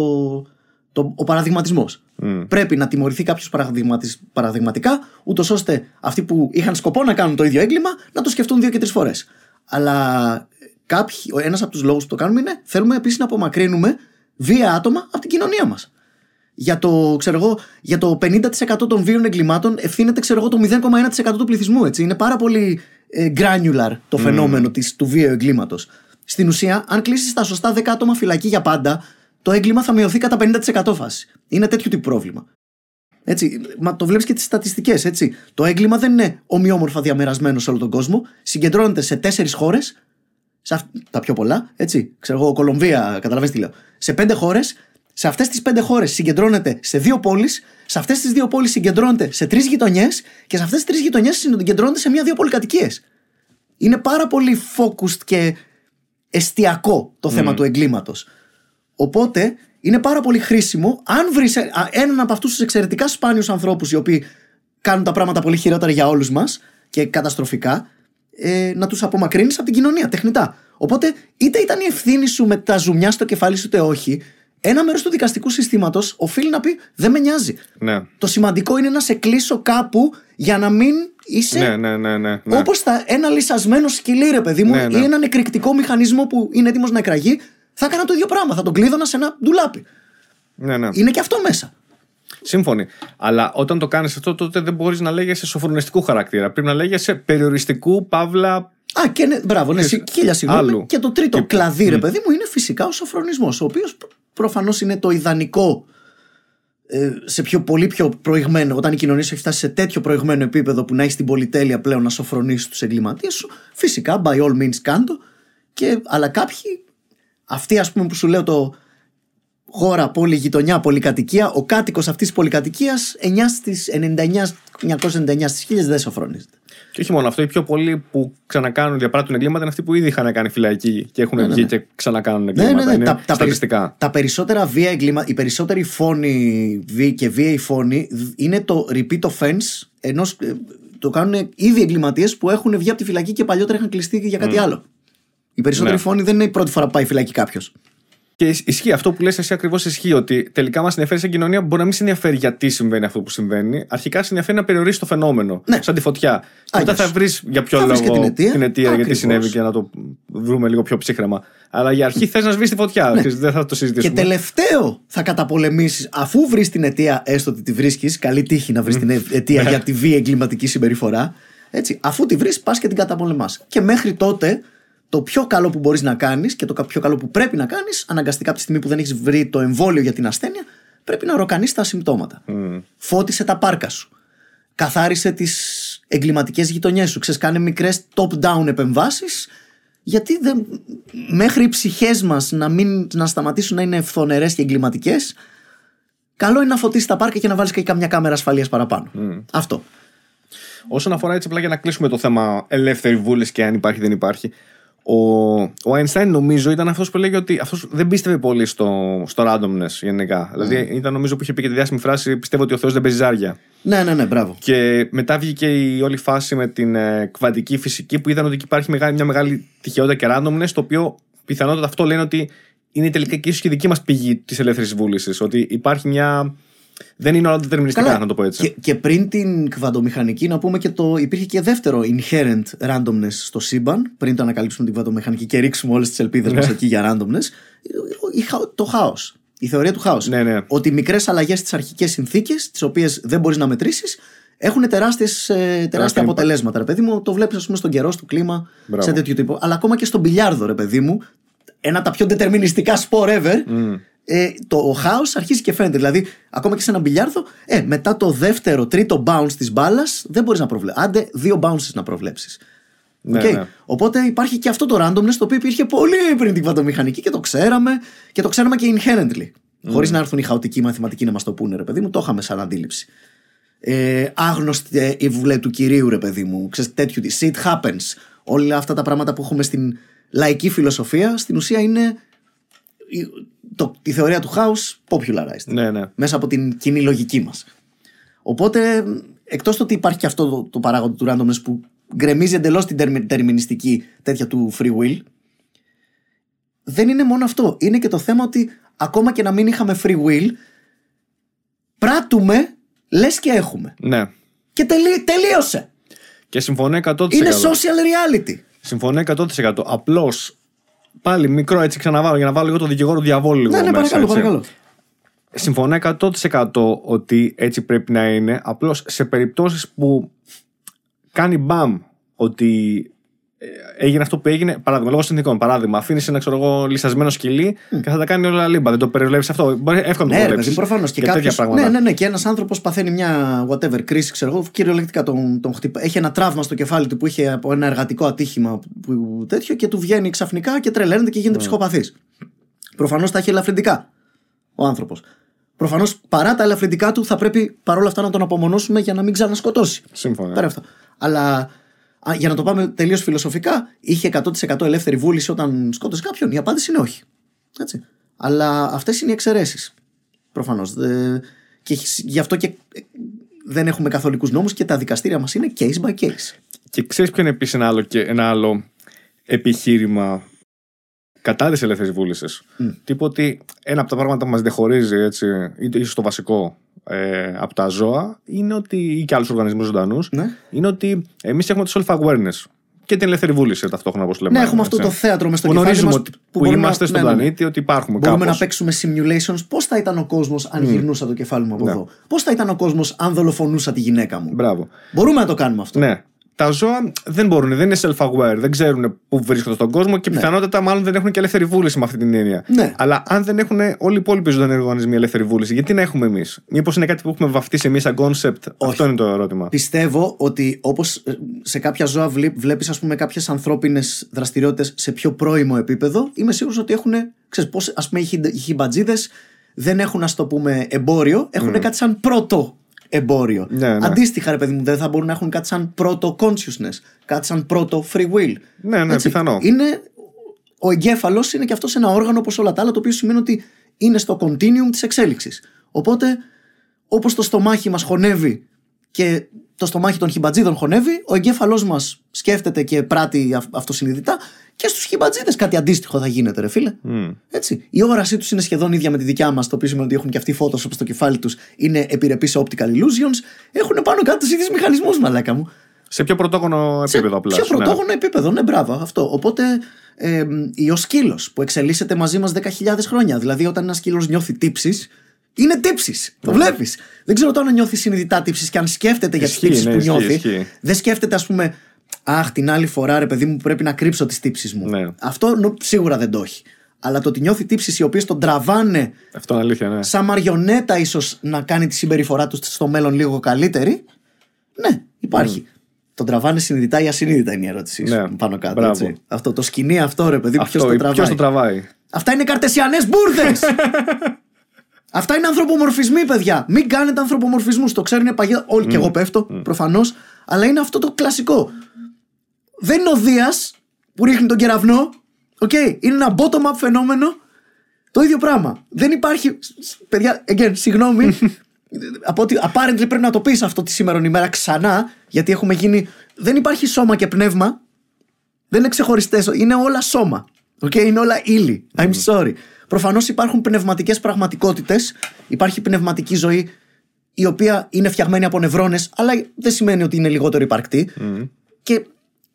το, ο παραδειγματισμός. Μμ. Πρέπει να τιμωρηθεί κάποιος παραδειγματικά, ούτως ώστε αυτοί που είχαν σκοπό να κάνουν το ίδιο έγκλημα να το σκεφτούν δύο και τρεις φορές. Αλλά ένας από τους λόγους που το κάνουμε είναι θέλουμε επίσης να απομακρύνουμε βία άτομα από την κοινωνία μας. Για το, ξέρω εγώ, για το 50% των βίων εγκλημάτων ευθύνεται ξέρω εγώ, το 0,1% του πληθυσμού. Έτσι. Είναι πάρα πολύ ε, granular το φαινόμενο της, του βίαιου εγκλήματος. Στην ουσία, αν κλείσει τα σωστά 10 άτομα φυλακή για πάντα, το έγκλημα θα μειωθεί κατά 50% φάση. Είναι τέτοιο τύπου πρόβλημα. Έτσι, μα το βλέπεις και τις στατιστικές. Το έγκλημα δεν είναι ομοιόμορφα διαμερασμένο σε όλο τον κόσμο. Συγκεντρώνεται σε τέσσερις χώρες, τα πιο πολλά, έτσι. Ξέρω εγώ, Κολομβία, καταλαβαίνετε τι λέω. Σε πέντε χώρες, σε αυτές τις πέντε χώρες συγκεντρώνεται σε δύο πόλεις, σε αυτές τις δύο πόλεις συγκεντρώνεται σε τρεις γειτονιές και σε αυτές τις τρεις γειτονιές συγκεντρώνεται σε μία-δύο πολυκατοικίες. Είναι πάρα πολύ focused και εστιακό το θέμα του εγκλήματος. Οπότε είναι πάρα πολύ χρήσιμο αν βρεις έναν από αυτούς τους εξαιρετικά σπάνιους ανθρώπους οι οποίοι κάνουν τα πράγματα πολύ χειρότερα για όλους μας και καταστροφικά, ε, να τους απομακρύνεις από την κοινωνία τεχνητά. Οπότε είτε ήταν η ευθύνη σου με τα ζουμιά στο κεφάλι σου, είτε όχι, ένα μέρος του δικαστικού συστήματος οφείλει να πει Δεν με νοιάζει. Ναι. Το σημαντικό είναι να σε κλείσω κάπου για να μην είσαι Ναι, ναι, ναι, ναι. ναι. Όπως ένα λυσασμένο σκυλί, ρε παιδί μου, Ναι, ναι. ή ένα εκρηκτικό μηχανισμό που είναι έτοιμος να εκραγεί, θα έκανα το ίδιο πράγμα. Θα τον κλείδωνα σε ένα ντουλάπι. ναι, ναι. Είναι και αυτό μέσα. Σύμφωνοι. Αλλά όταν το κάνεις αυτό, τότε δεν μπορείς να λέγεσαι σοφρονιστικού χαρακτήρα. Πρέπει να λέγεσαι περιοριστικού, παύλα. Α, και ναι, μπράβο, ναι, Και- χίλια συγγνώμη. άλλου. Και το τρίτο Και- κλαδί, ρε παιδί μου, είναι φυσικά ο σοφρονισμός, ο οποίος προφανώς είναι το ιδανικό ε, σε πιο, πολύ πιο προηγμένο, όταν η κοινωνία σου έχει φτάσει σε τέτοιο προηγμένο επίπεδο που να έχεις την πολυτέλεια πλέον να σοφρονήσει τους εγκληματίες σου, φυσικά by all means κάντο. Και, αλλά κάποιοι, αυτοί ας πούμε που σου λέω το χώρα, πόλη, γειτονιά, πολυκατοικία, ο κάτοικος αυτής της πολυκατοικίας 9 στις 99, 999 στις 1000 δεν σοφρονίζεται. Και όχι μόνο αυτό, οι πιο πολλοί που ξανακάνουν, διαπράττουν εγκλήματα είναι αυτοί που ήδη είχαν κάνει φυλακή και έχουν βγει και ξανακάνουν Ναι, εγκλήματα. ναι, ναι. Είναι Τα, τα, περι- στατιστικά. τα περισσότερα βία εγκλήματα, οι περισσότεροι φόνοι βίαιοι και βίαιοι φόνοι είναι το repeat offense ενός. Το κάνουν ήδη εγκληματίες που έχουν βγει από τη φυλακή και παλιότερα είχαν κλειστεί για κάτι άλλο. Οι περισσότεροι Ναι. φόνοι δεν είναι η πρώτη φορά που πάει φυλακή κάποιος. Και ισ- ισχύει αυτό που λες εσύ ακριβώς ισχύει. Ότι τελικά μας ενδιαφέρει σαν κοινωνία μπορεί να μην σε ενδιαφέρει γιατί συμβαίνει αυτό που συμβαίνει. Αρχικά σε ενδιαφέρει να περιορίσει το φαινόμενο. Ναι. Σαν τη φωτιά. Και μετά Άγιος. θα βρεις για ποιο Θα βρεις λόγο και την αιτία. γιατί Ακριβώς. συνέβη και να το βρούμε λίγο πιο ψύχρεμα. Αλλά για αρχή θες να σβήσεις τη φωτιά. Και Δεν θα το Και συζητήσουμε. τελευταίο θα καταπολεμήσεις, αφού βρεις την αιτία, έστω ότι τη βρίσκεις, καλή τύχη να βρεις την ε- αιτία για τη βία εγκληματική συμπεριφορά. Έτσι, αφού τη βρεις, πας και την καταπολεμάς. Και μέχρι τότε, το πιο καλό που μπορείς να κάνεις και το πιο καλό που πρέπει να κάνεις, αναγκαστικά από τη στιγμή που δεν έχεις βρει το εμβόλιο για την ασθένεια, πρέπει να ροκανείς τα συμπτώματα. Μμ. Φώτισε τα πάρκα σου. Καθάρισε τις εγκληματικές γειτονιές σου. Ξέρεις, κάνε μικρές top-down επεμβάσεις. Γιατί δεν, μέχρι οι ψυχές μας να, μην, να σταματήσουν να είναι ευθονερέ και εγκληματικές, καλό είναι να φωτίσεις τα πάρκα και να βάλεις και καμιά κάμερα ασφαλείας παραπάνω. Αυτό. Όσον αφορά έτσι απλά για να κλείσουμε το θέμα ελεύθερη βούληση και αν υπάρχει δεν υπάρχει. Ο, ο Einstein νομίζω ήταν αυτός που έλεγε ότι αυτός δεν πίστευε πολύ στο, στο randomness γενικά. Δηλαδή ήταν νομίζω που είχε πει και τη διάσημη φράση Πιστεύω ότι ο Θεός δεν παίζει ζάρια. Ναι, ναι, ναι, μπράβο. Και μετά βγήκε η όλη φάση με την ε, κβαντική φυσική που είδαν ότι εκεί υπάρχει μεγάλη, μια μεγάλη τυχαιότητα και randomness, το οποίο πιθανότατα αυτό λένε ότι είναι τελικά και ίσως και η δική μας πηγή της ελεύθερης βούλησης. Ότι υπάρχει μια. Δεν είναι όλα δετερμινιστικά, να το πω έτσι. Και, και πριν την κβαντομηχανική, να πούμε και το. Υπήρχε και δεύτερο inherent randomness στο σύμπαν. Πριν το ανακαλύψουμε την κβαντομηχανική και ρίξουμε όλες τις ελπίδες μας εκεί για randomness. η χα- Το χάος. Η θεωρία του χάους. Ναι, ναι. Ότι μικρές αλλαγές στις αρχικές συνθήκες, τις οποίες δεν μπορείς να μετρήσεις, έχουν τεράστιες, ε, τεράστια Τεράστιο αποτελέσματα. Ρε παιδί μου, το βλέπεις, ας πούμε, στον καιρό, στο κλίμα, Μπράβο. σε τέτοιο τύπο. Αλλά ακόμα και στον μπιλιάρδο, ρε παιδί μου, ένα από τα πιο δετερμινιστικά σπορ ever, ε, το χάος αρχίζει και φαίνεται. Δηλαδή, ακόμα και σε ένα μπιλιάρδο, ε, μετά το δεύτερο, τρίτο bounce της μπάλας, δεν μπορείς να προβλέψεις. Άντε, δύο bounces να προβλέψεις. Ναι, Οκ. ναι. Οπότε υπάρχει και αυτό το randomness το οποίο υπήρχε πολύ πριν την κβαντομηχανική και το ξέραμε και το ξέραμε και inherently. Χωρίς να έρθουν οι χαοτικοί μαθηματικοί να μας το πούνε, ρε παιδί μου, το είχαμε σαν αντίληψη. Ε, άγνωσται ε, αι βουλαί του Κυρίου, ρε παιδί μου. Ξέρεις, τέτοιου τι. It happens. Όλα αυτά τα πράγματα που έχουμε στην λαϊκή φιλοσοφία, στην ουσία είναι η, το, η θεωρία του χάους popularized. Ναι, ναι. Μέσα από την κοινή λογική μας. Οπότε, εκτός το ότι υπάρχει και αυτό το, το παράγοντα του randomness που γκρεμίζει εντελώς την τερμι- τερμινιστική τέτοια του free will, δεν είναι μόνο αυτό. Είναι και το θέμα ότι ακόμα και να μην είχαμε free will, πράττουμε λες και έχουμε. ναι. Και τελεί, τελείωσε. Και συμφωνώ 100%. Είναι social reality. Συμφωνώ 100%. Απλώς πάλι μικρό έτσι ξαναβάλω για να βάλω λίγο το δικηγόρο διαβόλου λίγο Ναι, ναι, μέσα, παρακαλώ, έτσι. παρακαλώ. Συμφωνώ 100% ότι έτσι πρέπει να είναι. Απλώς σε περιπτώσεις που κάνει μπαμ ότι ε, έγινε αυτό που έγινε, παράδειγμα, λόγω συνθήκων. Παράδειγμα, αφήνεις ένα ξέρω εγώ, λυσασμένο σκυλί και θα τα κάνει όλα λίμπα. Δεν το περιβλέπει αυτό. Μπορεί εύκολα να Ναι, το ρε προβλέψεις. παιδί, προφανώς. Και, τέτοια κάποιος, πράγματα. ναι, ναι, ναι. Και ένας άνθρωπος παθαίνει μια whatever κρίση, ξέρω εγώ, κυριολεκτικά τον, τον χτυπά. Έχει ένα τραύμα στο κεφάλι του που είχε από ένα εργατικό ατύχημα που, τέτοιο και του βγαίνει ξαφνικά και τρελαίνεται και γίνεται ψυχοπαθής. Προφανώς τα έχει ελαφρυντικά ο άνθρωπος. Προφανώς παρά τα ελαφρυντικά του θα πρέπει παρόλα αυτά να τον απομονώσουμε για να μην ξανασκοτώσει. Σύμφωνα. Πέρα αυτό. Αλλά α, για να το πάμε τελείως φιλοσοφικά, είχε 100% ελεύθερη βούληση όταν σκότωσε κάποιον. Η απάντηση είναι όχι. Έτσι. Αλλά αυτές είναι οι εξαιρέσεις. Προφανώς. Και έχεις- γι' αυτό και ε, δεν έχουμε καθολικούς νόμους και τα δικαστήρια μας είναι case by case. Και ξέρεις ποιο είναι επίσης ένα άλλο, και ένα άλλο επιχείρημα κατά τη ελεύθερη βούληση. Mm. Τύπου ότι ένα από τα πράγματα που μας διαχωρίζει, έτσι, ίσως το βασικό, ε, από τα ζώα, είναι ότι, ή και άλλους οργανισμούς ζωντανούς, Ναι. είναι ότι εμείς έχουμε το self-awareness και την ελεύθερη βούληση ταυτόχρονα, όπως λέμε. Ναι, έχουμε αυτό έτσι. το θέατρο μες στο Που κεφάλι γνωρίζουμε μας ότι που, μπορούμε να- είμαστε στον ναι, ναι, ναι. πλανήτη, ότι υπάρχουμε Μπορούμε κάπως. να παίξουμε simulations. Πώς θα ήταν ο κόσμος αν γυρνούσα το κεφάλι μου από Ναι. εδώ; Πώς θα ήταν ο κόσμος αν δολοφονούσα τη γυναίκα μου; Μπράβο. Μπορούμε να το κάνουμε αυτό. Ναι. Τα ζώα δεν μπορούν, δεν είναι self-aware, δεν ξέρουν πού βρίσκονται στον κόσμο και πιθανότατα μάλλον δεν έχουν και ελεύθερη βούληση με αυτή την έννοια. Ναι. Αλλά αν δεν έχουν όλοι οι υπόλοιποι ζωντανοί οργανισμοί ελεύθερη βούληση, γιατί να έχουμε εμείς; Μήπως είναι κάτι που έχουμε βαφτίσει εμείς σαν concept; Αυτό είναι το ερώτημα. Πιστεύω ότι όπως σε κάποια ζώα βλέπεις, ας πούμε, κάποιες ανθρώπινες δραστηριότητες σε πιο πρώιμο επίπεδο, είμαι σίγουρος ότι έχουν. Ξέρεις, πώς, ας πούμε, οι χι- οι χιμπατζίδες δεν έχουν, ας το πούμε, εμπόριο, έχουν κάτι σαν πρώτο εμπόριο. Ναι, ναι. Αντίστοιχα, ρε παιδί μου, δεν θα μπορούν να έχουν κάτι σαν πρώτο consciousness, κάτι σαν πρώτο free will. Ναι, ναι, πιθανό. Είναι, ο εγκέφαλος είναι και αυτός ένα όργανο όπως όλα τα άλλα, το οποίο σημαίνει ότι είναι στο continuum της εξέλιξης. Οπότε, όπως το στομάχι μας χωνεύει και το στομάχι των χιμπατζίδων χωνεύει, ο εγκέφαλός μας σκέφτεται και πράττει αυ- αυτοσυνειδητά και στους χιμπατζίδες κάτι αντίστοιχο θα γίνεται, ρε φίλε. Μμ. Έτσι. Η όρασή τους είναι σχεδόν ίδια με τη δικιά μας, το οποίο σημαίνει ότι έχουν και αυτοί φώτο στο κεφάλι τους, είναι επιρρεπείς σε optical illusions, έχουν πάνω κάτω τους ίδιους μηχανισμούς, μαλάκα μου. Σε πιο πρωτόγονο επίπεδο απλά. Πιο ναι. πρωτόγωνο επίπεδο, ναι, μπράβο, αυτό. Οπότε, ε, ή ο σκύλο που εξελίσσεται μαζί μας 10.000 χρόνια. Δηλαδή, όταν ένας σκύλος νιώθει τύψεις, είναι τύψεις. Το βλέπεις. Δεν ξέρω τώρα αν νιώθεις συνειδητά τύψεις και αν σκέφτεται για τις Ισχύει, τύψεις ναι, που ισχύει, νιώθει. ισχύει. Δεν σκέφτεται, ας πούμε, Αχ, την άλλη φορά, ρε παιδί μου, πρέπει να κρύψω τις τύψεις μου. Ναι. Αυτό νο- σίγουρα δεν το έχει. Αλλά το ότι νιώθει τύψεις οι οποίες τον τραβάνε Αυτό είναι αλήθεια, ναι. σαν μαριονέτα ίσως να κάνει τη συμπεριφορά τους στο μέλλον λίγο καλύτερη. Ναι, υπάρχει. Τον τραβάνε συνειδητά ή ασυνείδητα είναι η ερώτησή σου. Ναι, Πάνω κάτω. μπράβο. Έτσι. Αυτό το σκηνή αυτό ρε παιδί, ποιο Αυτό, το ποιος τραβάει. το τραβάει. Αυτά είναι καρτεσιανές μπούρδες! Αυτά είναι ανθρωπομορφισμοί, παιδιά. Μην κάνετε ανθρωπομορφισμούς. Το ξέρουν παγιά. Όλοι και εγώ πέφτω, προφανώς. Αλλά είναι αυτό το κλασικό. Δεν είναι ο Δίας που ρίχνει τον κεραυνό. Οκ; Είναι ένα bottom-up φαινόμενο. Το ίδιο πράγμα. Δεν υπάρχει. Παιδιά, again, συγγνώμη. από ότι apparently πρέπει να το πεις αυτό τη σήμερα ημέρα ξανά. Γιατί έχουμε γίνει. Δεν υπάρχει σώμα και πνεύμα. Δεν είναι ξεχωριστές. Είναι όλα σώμα. Okay, είναι όλα ύλη. I'm sorry. Προφανώς υπάρχουν πνευματικές πραγματικότητες. Υπάρχει πνευματική ζωή η οποία είναι φτιαγμένη από νευρώνες, αλλά δεν σημαίνει ότι είναι λιγότερο υπαρκτή. Και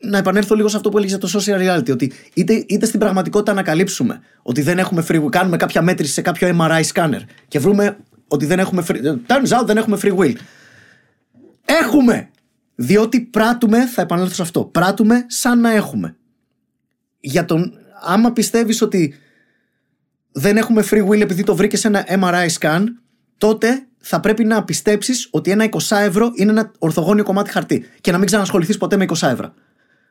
να επανέλθω λίγο σε αυτό που έλεγες για το social reality. Ότι είτε, είτε στην πραγματικότητα ανακαλύψουμε ότι δεν έχουμε free will, κάνουμε κάποια μέτρηση σε κάποιο MRI scanner και βρούμε ότι δεν έχουμε free Turns out δεν έχουμε free will. Έχουμε! Διότι πράττουμε, θα επανέλθω σε αυτό, πράττουμε σαν να έχουμε. Για τον, άμα πιστεύεις ότι δεν έχουμε free will επειδή το βρήκες σε ένα MRI scan, τότε θα πρέπει να πιστέψεις ότι ένα 20 ευρώ είναι ένα ορθογώνιο κομμάτι χαρτί και να μην ξανασχοληθείς ποτέ με 20 ευρώ.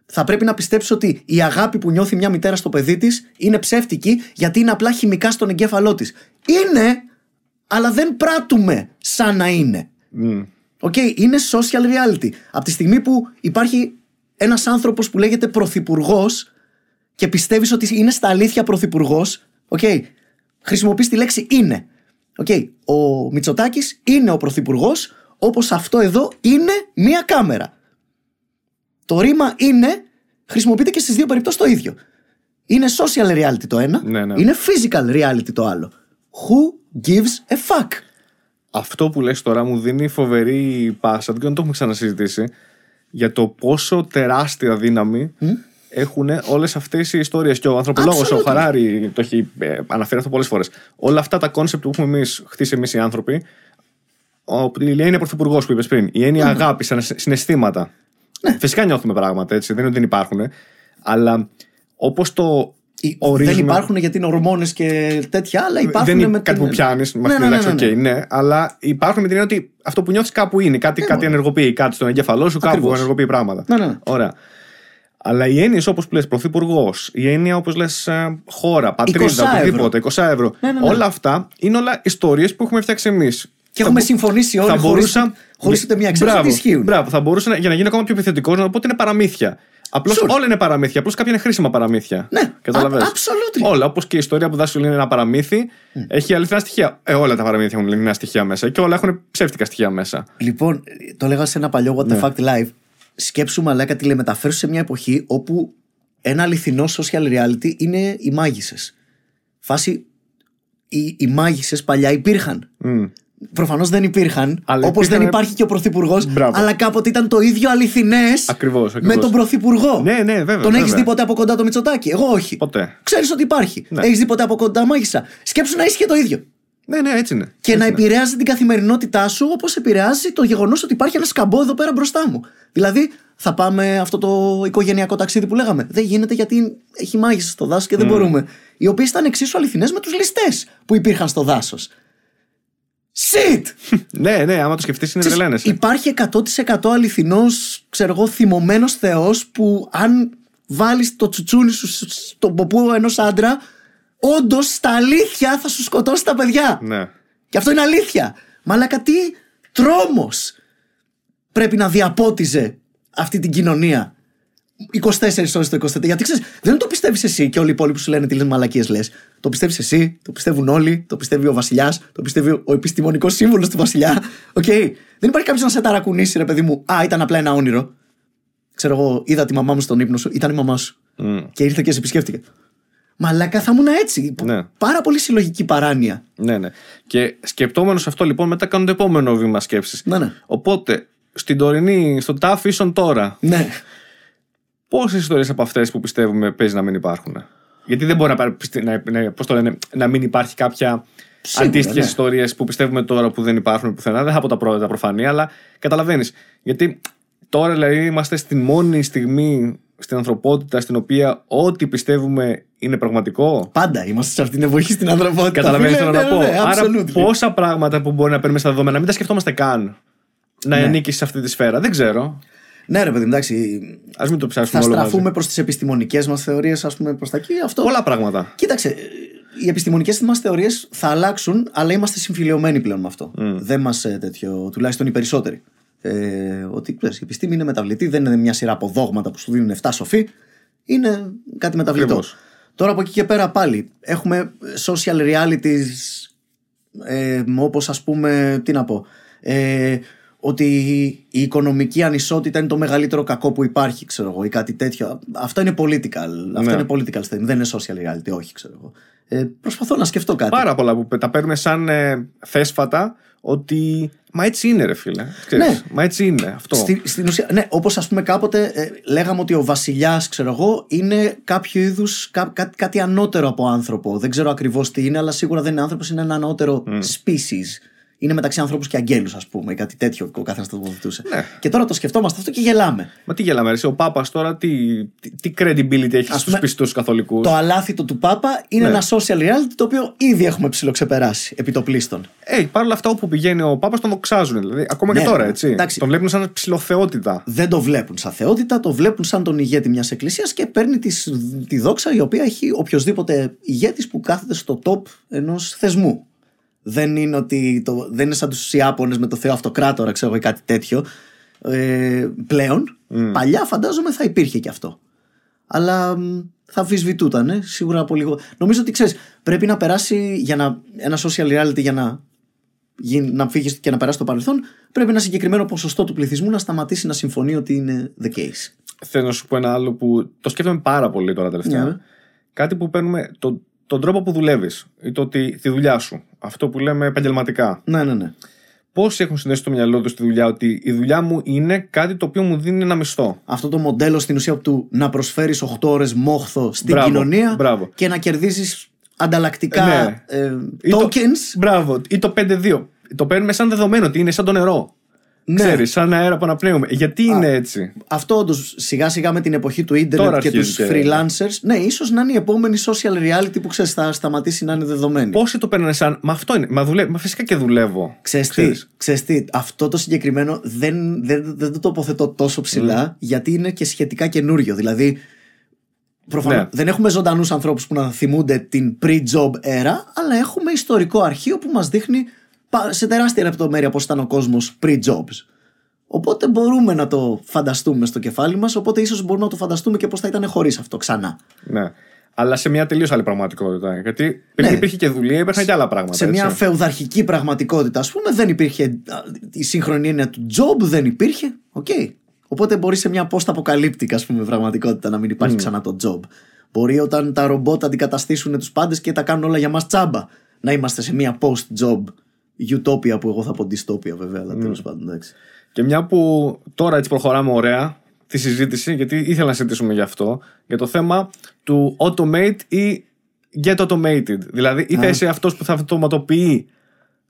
Θα πρέπει να πιστέψεις ότι η αγάπη που νιώθει μια μητέρα στο παιδί της είναι ψεύτικη γιατί είναι απλά χημικά στον εγκέφαλό της. Είναι, αλλά δεν πράττουμε σαν να είναι. Μμ. Οκ, είναι social reality. Από τη στιγμή που υπάρχει ένας άνθρωπος που λέγεται πρωθυπουργός και πιστεύεις ότι είναι στα αλήθεια πρωθυπουργός, οκ, χρησιμοποιείς τη λέξη είναι. Οκ, ο Μητσοτάκης είναι ο πρωθυπουργός, όπως αυτό εδώ είναι μία κάμερα. Το ρήμα είναι χρησιμοποιείται και στις δύο περιπτώσεις το ίδιο. Είναι social reality το ένα, Ναι, ναι. είναι physical reality το άλλο. Who gives a fuck? Αυτό που λες τώρα μου δίνει φοβερή πάσα, δεν το έχουμε ξανασυζητήσει, για το πόσο τεράστια δύναμη έχουν όλες αυτές οι ιστορίες. Και ο ανθρωπολόγος, ο Absolutely. Χαράρη, το έχει ε, αναφέρει αυτό πολλές φορές. Όλα αυτά τα concept που έχουμε εμείς χτίσει εμείς οι άνθρωποι. Ο, η έννοια πρωθυπουργός που είπες πριν, η έννοια αγάπη, σαν συναισθήματα. Ναι. Φυσικά νιώθουμε πράγματα έτσι, δεν είναι ότι δεν υπάρχουν. Αλλά όπως το Δεν ορίζουμε. υπάρχουν γιατί είναι ορμόνες και τέτοια, αλλά υπάρχουν δεν είναι με κάτι την- που πιάνεις. Ναι, Μέχρι ναι, την ναι, εντάξει, ναι, οκ, ναι, αλλά υπάρχουν με την έννοια ότι αυτό που νιώθεις κάπου είναι. Κάτι, κάτι μωρέ. ενεργοποιεί, κάτι στον εγκέφαλό σου, κάπου Ακριβώς. ενεργοποιεί πράγματα. Ναι, ναι, ναι. Ωραία. Αλλά οι έννοιες όπως λες, πρωθυπουργός, η έννοια όπως λες, χώρα, 20 πατρίδα, ευρώ. οτιδήποτε, 20 ευρώ. Ναι, ναι, ναι. Όλα αυτά είναι όλα ιστορίες που έχουμε φτιάξει εμείς. Και έχουμε συμφωνήσει όλοι θα χωρίς- μπορούσα- χωρίς ούτε μία εξαίρεση Μπράβο, ότι ισχύουν. Μπράβο, θα μπορούσα να- για να γίνω ακόμα πιο επιθετικός να πω ότι είναι παραμύθια. Απλώς Sure. όλα είναι παραμύθια. Απλώς κάποια είναι χρήσιμα παραμύθια. Ναι, Καταλαβες. a- absolutely. Όλα. Όπως και η ιστορία που δάσκει είναι ένα παραμύθι, έχει αληθινά στοιχεία. Ε, όλα τα παραμύθια έχουν αληθινά στοιχεία μέσα και όλα έχουν ψεύτικα στοιχεία μέσα. Λοιπόν, το λέγα σε ένα παλιό What Ναι. the Fact Live. Σκέψου μαλάκα τηλεμεταφέρου σε μια εποχή όπου ένα αληθινό social reality είναι οι μάγισσες. Φάση. Οι, οι μάγισσες παλιά υπήρχαν. Μμ. Προφανώς δεν υπήρχαν. Αλλά Όπως δεν υπήρχαν- υπάρχει και ο Πρωθυπουργός. Μπράβο. Αλλά κάποτε ήταν το ίδιο αληθινές Ακριβώς, με ακριβώς. τον Πρωθυπουργό. Ναι, ναι, βέβαια. Τον έχεις βέβαια. δει ποτέ από κοντά το Μητσοτάκι. Εγώ όχι. Ποτέ. Ξέρεις ότι υπάρχει. Ναι. Έχεις δει ποτέ από κοντά μάγισσα; Σκέψου να ίσχυε το ίδιο. Ναι, ναι, έτσι είναι. Και Έτσι να είναι. επηρεάζει την καθημερινότητά σου όπως επηρεάζει το γεγονός ότι υπάρχει ένας σκαμπό εδώ πέρα μπροστά μου. Δηλαδή, θα πάμε αυτό το οικογενειακό ταξίδι που λέγαμε. Δεν γίνεται γιατί έχει μάγισσα στο δάσος και δεν μπορούμε. Οι οποίες ήταν εξίσου αληθινές με τους ληστές που υπήρχαν στο δάσος. Shit! Ναι, ναι, άμα το σκεφτείς είναι Ξέρεις, τρελαίνεσαι. Υπάρχει 100% αληθινός, ξέρω εγώ, θυμωμένος Θεός που αν βάλεις το τσουτσούνι σου στον ποπό ενός άντρα, όντως στα αλήθεια θα σου σκοτώσει τα παιδιά. Ναι. Και αυτό είναι αλήθεια. Μαλάκα τι τρόμος πρέπει να διαπότιζε αυτή την κοινωνία; 24 ώρες το 24. Γιατί ξέρεις, δεν το πιστεύεις εσύ και όλοι οι υπόλοιποι σου λένε τι λες μαλακίες λες. Το πιστεύεις εσύ, το πιστεύουν όλοι, το πιστεύει ο βασιλιάς, το πιστεύει ο επιστημονικός σύμβουλος του βασιλιά. Οκ. Δεν υπάρχει κάποιος να σε ταρακουνήσει ρε παιδί μου. Α, ήταν απλά ένα όνειρο. Ξέρω εγώ, είδα τη μαμά μου στον ύπνο σου, ήταν η μαμά σου. Μμ. Και ήρθε και σε επισκέφτηκε. Μαλάκα θα ήμουν έτσι. Ναι. Πάρα πολύ συλλογική παράνοια. Ναι, ναι. Και σκεπτόμενος αυτό λοιπόν, μετά κάνω το επόμενο βήμα σκέψης. Ναι, ναι. Οπότε, στην τωρινή, στο TAF ίσον τώρα, Ναι. Πόσες ιστορίες από αυτές που πιστεύουμε παίζει να μην υπάρχουν. Γιατί δεν μπορεί να, πάρει- πιστε- να, να, πώς το λένε, να μην υπάρχει κάποια Σίγουρα, αντίστοιχες ναι. ιστορίες που πιστεύουμε τώρα που δεν υπάρχουν πουθενά. Δεν θα πω τα πρώτα τα προφανή, αλλά καταλαβαίνεις. Γιατί τώρα δηλαδή είμαστε στην μόνη στιγμή στην ανθρωπότητα στην οποία ό,τι πιστεύουμε είναι πραγματικό. Πάντα είμαστε σε αυτήν την εποχή στην ανθρωπότητα. Καταλαβαίνεις Φίλε, τι θέλω να ναι, πω. ναι, ναι, Άρα, absolutely. πόσα πράγματα που μπορεί να παίρνουμε στα δεδομένα, μην τα σκεφτόμαστε καν. Να Ναι. ανήκεις σε αυτή τη σφαίρα. Δεν ξέρω. Ναι, ρε παιδί, μου, εντάξει. Α μην το ψάξουμε Θα όλο μαζί. στραφούμε προς τις επιστημονικές μας θεωρίες, ας πούμε, προς τα εκεί. Αυτό. Πολλά πράγματα. Κοίταξε, οι επιστημονικές μας θεωρίες θα αλλάξουν, αλλά είμαστε συμφιλειωμένοι πλέον με αυτό. Δεν μας τέτοιο, τουλάχιστον οι περισσότεροι. Ε, ότι ξέρεις, η επιστήμη είναι μεταβλητή, δεν είναι μια σειρά από δόγματα που σου δίνουν 7 σοφοί. Είναι κάτι μεταβλητό. Ακριβώς. Τώρα από εκεί και πέρα πάλι έχουμε social realities ε, όπως ας πούμε, τι να πω, ε, ότι η οικονομική ανισότητα είναι το μεγαλύτερο κακό που υπάρχει, ξέρω εγώ, ή κάτι τέτοιο. Αυτό είναι political. Αυτό Ναι. είναι political statement. Δεν είναι social reality, όχι, ξέρω εγώ. Ε, προσπαθώ να σκεφτώ κάτι. Πάρα πολλά που τα παίρνουμε σαν ε, θέσφατα ότι. Μα έτσι είναι, ρε φίλε. Ξέρεις, Ναι. Μα έτσι είναι αυτό. Στη, στην ουσία, ναι, όπως ας πούμε κάποτε ε, λέγαμε ότι ο βασιλιάς, ξέρω εγώ, είναι κάποιο είδους κάτι ανώτερο από άνθρωπο. Δεν ξέρω ακριβώς τι είναι, αλλά σίγουρα δεν είναι άνθρωπος, είναι ένα ανώτερο species. Είναι μεταξύ ανθρώπους και αγγέλους, ας πούμε, ή κάτι τέτοιο ο καθένας το τοποθετούσε. Ναι. Και τώρα το σκεφτόμαστε αυτό και γελάμε. Μα τι γελάμε, ρε, εσύ, ο Πάπας τώρα τι, τι, τι credibility έχει Ας στους πούμε, πιστούς καθολικούς; Το αλάθητο του Πάπα είναι Ναι. ένα social reality το οποίο ήδη έχουμε ψηλοξεπεράσει επί το πλήστον. Ε, παρ' όλα αυτά, όπου πηγαίνει ο Πάπας τον δοξάζουν. Δηλαδή, ακόμα Ναι, και τώρα, ναι. έτσι. Εντάξει. Τον βλέπουν σαν ψηλοθεότητα. δεν το βλέπουν σαν θεότητα, το βλέπουν σαν τον ηγέτη μιας εκκλησίας και παίρνει τις, τη δόξα η οποία έχει οποιοδήποτε ηγέτης που κάθεται στο top ενός θεσμού. Δεν είναι, ότι το, δεν είναι σαν τους Ιάπωνες με το Θεό Αυτοκράτορα, ξέρω εγώ, ή κάτι τέτοιο. Ε, πλέον. Παλιά φαντάζομαι θα υπήρχε και αυτό. Αλλά μ, θα αμφισβητούταν, ε, σίγουρα από λίγο. Νομίζω ότι ξέρεις, πρέπει να περάσει για να, ένα social reality για να, γίνει- να φύγεις και να περάσεις το παρελθόν, πρέπει ένα συγκεκριμένο ποσοστό του πληθυσμού να σταματήσει να συμφωνεί ότι είναι the case. Θέλω να σου πω ένα άλλο που το σκέφτομαι πάρα πολύ τώρα τελευταία. Ναι. Κάτι που παίρνουμε. Το, τον τρόπο που δουλεύεις ή το ότι τη δουλειά σου. Αυτό που λέμε επαγγελματικά. Ναι, ναι, ναι. Πόσοι έχουν συνδέσει στο μυαλό τους στη δουλειά ότι η δουλειά μου είναι κάτι το οποίο μου δίνει ένα μισθό. Αυτό το μοντέλο στην ουσία του να προσφέρεις 8 ώρες μόχθο στην Μπράβο, κοινωνία μπράβο. και να κερδίσεις ανταλλακτικά Ναι. ε, Ή το- tokens. Μπράβο. Ή το 5-2. Το παίρνουμε σαν δεδομένο ότι είναι σαν το νερό. Ναι. Ξέρεις, σαν αέρα που αναπνέουμε. Γιατί είναι έτσι; Αυτό όντως σιγά σιγά με την εποχή του ίντερνετ Τώρα και τους αρχίζεις και- freelancers, ναι, ίσως να είναι η επόμενη social reality που ξέρεις θα σταματήσει να είναι δεδομένη. Πόσοι το παίρνουν σαν. Μα αυτό είναι. Μα, δουλεύω, μα φυσικά και δουλεύω. Ξέρεις τι, Ξέρεις. ξέρεις τι, αυτό το συγκεκριμένο δεν, δεν, δεν το τοποθετώ τόσο ψηλά γιατί είναι και σχετικά καινούριο. Δηλαδή, προφανώς Ναι. δεν έχουμε ζωντανούς ανθρώπους που να θυμούνται την pre-job era, αλλά έχουμε ιστορικό αρχείο που μας δείχνει πα- σε τεράστια λεπτομέρεια πώς ήταν ο κόσμος pre-jobs. Οπότε μπορούμε να το φανταστούμε στο κεφάλι μας, οπότε ίσως μπορούμε να το φανταστούμε και πώς θα ήταν χωρίς αυτό ξανά. Ναι. Αλλά σε μια τελείως άλλη πραγματικότητα. Γιατί πριν Ναι. υπήρχε και δουλεία, υπήρχαν και άλλα πράγματα. σε έτσι. μια φεουδαρχική πραγματικότητα, ας πούμε, δεν υπήρχε. α, Η σύγχρονη έννοια του job δεν υπήρχε. Οκ. Οπότε μπορεί σε μια post apocalyptic, ας πούμε, πραγματικότητα να μην υπάρχει ξανά το job. Μπορεί όταν τα ρομπότ αντικαταστήσουν τους πάντες και τα κάνουν όλα για μας τσάμπα. Να είμαστε σε μια post-job utopia που εγώ θα πω dystopia βέβαια, αλλά τέλος πάντων εντάξει. Και μια που τώρα έτσι προχωράμε ωραία τη συζήτηση, γιατί ήθελα να συζητήσουμε γι' αυτό, για το θέμα του automate ή get automated. Δηλαδή, ή θα είσαι αυτός που θα αυτοματοποιεί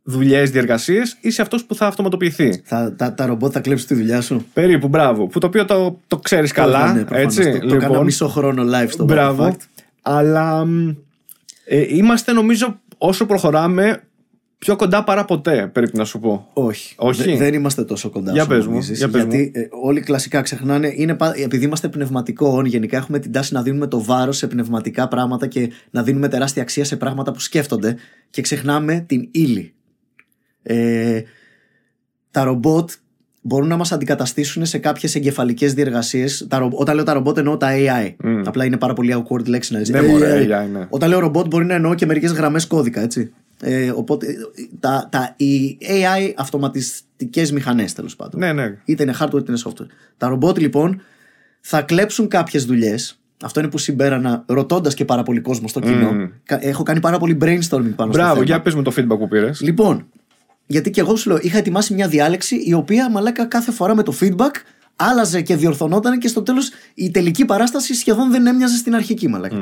δουλειές, διεργασίες, ή σε αυτός που θα αυτοματοποιηθεί. Θα, τα, τα ρομπότ θα κλέψουν τη δουλειά σου. Περίπου, μπράβο. Που το οποίο το, το ξέρεις καλά. Ναι, προφανώς. έτσι, το, το κάνα μισό χρόνο live στο Μπράβο. Fact. Αλλά μ, ε, είμαστε νομίζω όσο προχωράμε πιο κοντά παρά ποτέ, πρέπει να σου πω. Όχι. Όχι; Δε- δεν είμαστε τόσο κοντά Για όσο πες μου, νομίζεις, για πες γιατί ε, όλοι κλασικά ξεχνάνε, είναι, πα- επειδή είμαστε πνευματικό, γενικά έχουμε την τάση να δίνουμε το βάρος σε πνευματικά πράγματα και να δίνουμε τεράστια αξία σε πράγματα που σκέφτονται και ξεχνάμε την ύλη. Ε, τα ρομπότ μπορούν να μας αντικαταστήσουν σε κάποιες εγκεφαλικές διεργασίες. Τα, ρο- όταν λέω τα ρομπότ εννοώ τα AI. Μμ. Απλά είναι πάρα πολύ awkward λέξη να λες. Ναι, AI. μωρέ, AI, ναι. Όταν λέω ρομπότ μπορεί να εννοώ και μερικές γραμμές κώδικα, έτσι. Ε, οπότε ε, τα, τα, οι AI αυτοματιστικές μηχανές τέλος πάντων. Ναι, ναι. Είτε είναι hardware είτε είναι software. Τα ρομπότ λοιπόν θα κλέψουν κάποιες δουλειές. Αυτό είναι που συμπέρανα ρωτώντας και πάρα πολύ κόσμο στο κοινό. Μμ. Κα- Έχω κάνει πάρα πολύ brainstorming πάνω στο Μπράβο, θέμα. για πες με το feedback που πήρες. Λοιπόν, γιατί και εγώ σου λέω, είχα ετοιμάσει μια διάλεξη η οποία μαλάκα κάθε φορά με το feedback άλλαζε και διορθωνόταν και στο τέλος η τελική παράσταση σχεδόν δεν έμοιαζε στην αρχική μαλάκα.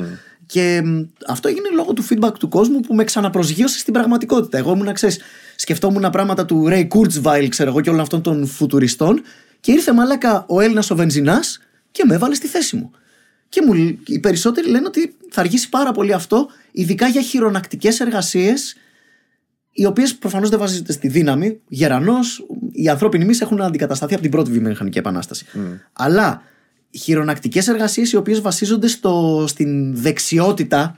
Και μ, αυτό έγινε λόγω του feedback του κόσμου που με ξαναπροσγείωσε στην πραγματικότητα. Εγώ ήμουν, ξέρεις, σκεφτόμουν πράγματα του Ray Kurzweil, ξέρω εγώ, και όλων αυτών των φουτουριστών και ήρθε μαλάκα ο Έλληνας ο Βενζινάς και με έβαλε στη θέση μου. Και μου, λ- οι περισσότεροι λένε ότι θα αργήσει πάρα πολύ αυτό, ειδικά για χειρονακτικές εργασίες οι οποίες προφανώς δεν βασίζονται στη δύναμη. Γερανός, οι ανθρώπινοι μυς έχουν αντικατασταθεί από την πρώτη βιομηχανική επανάσταση. Αλλά χειρονακτικές εργασίες οι οποίες βασίζονται στο, στην δεξιότητα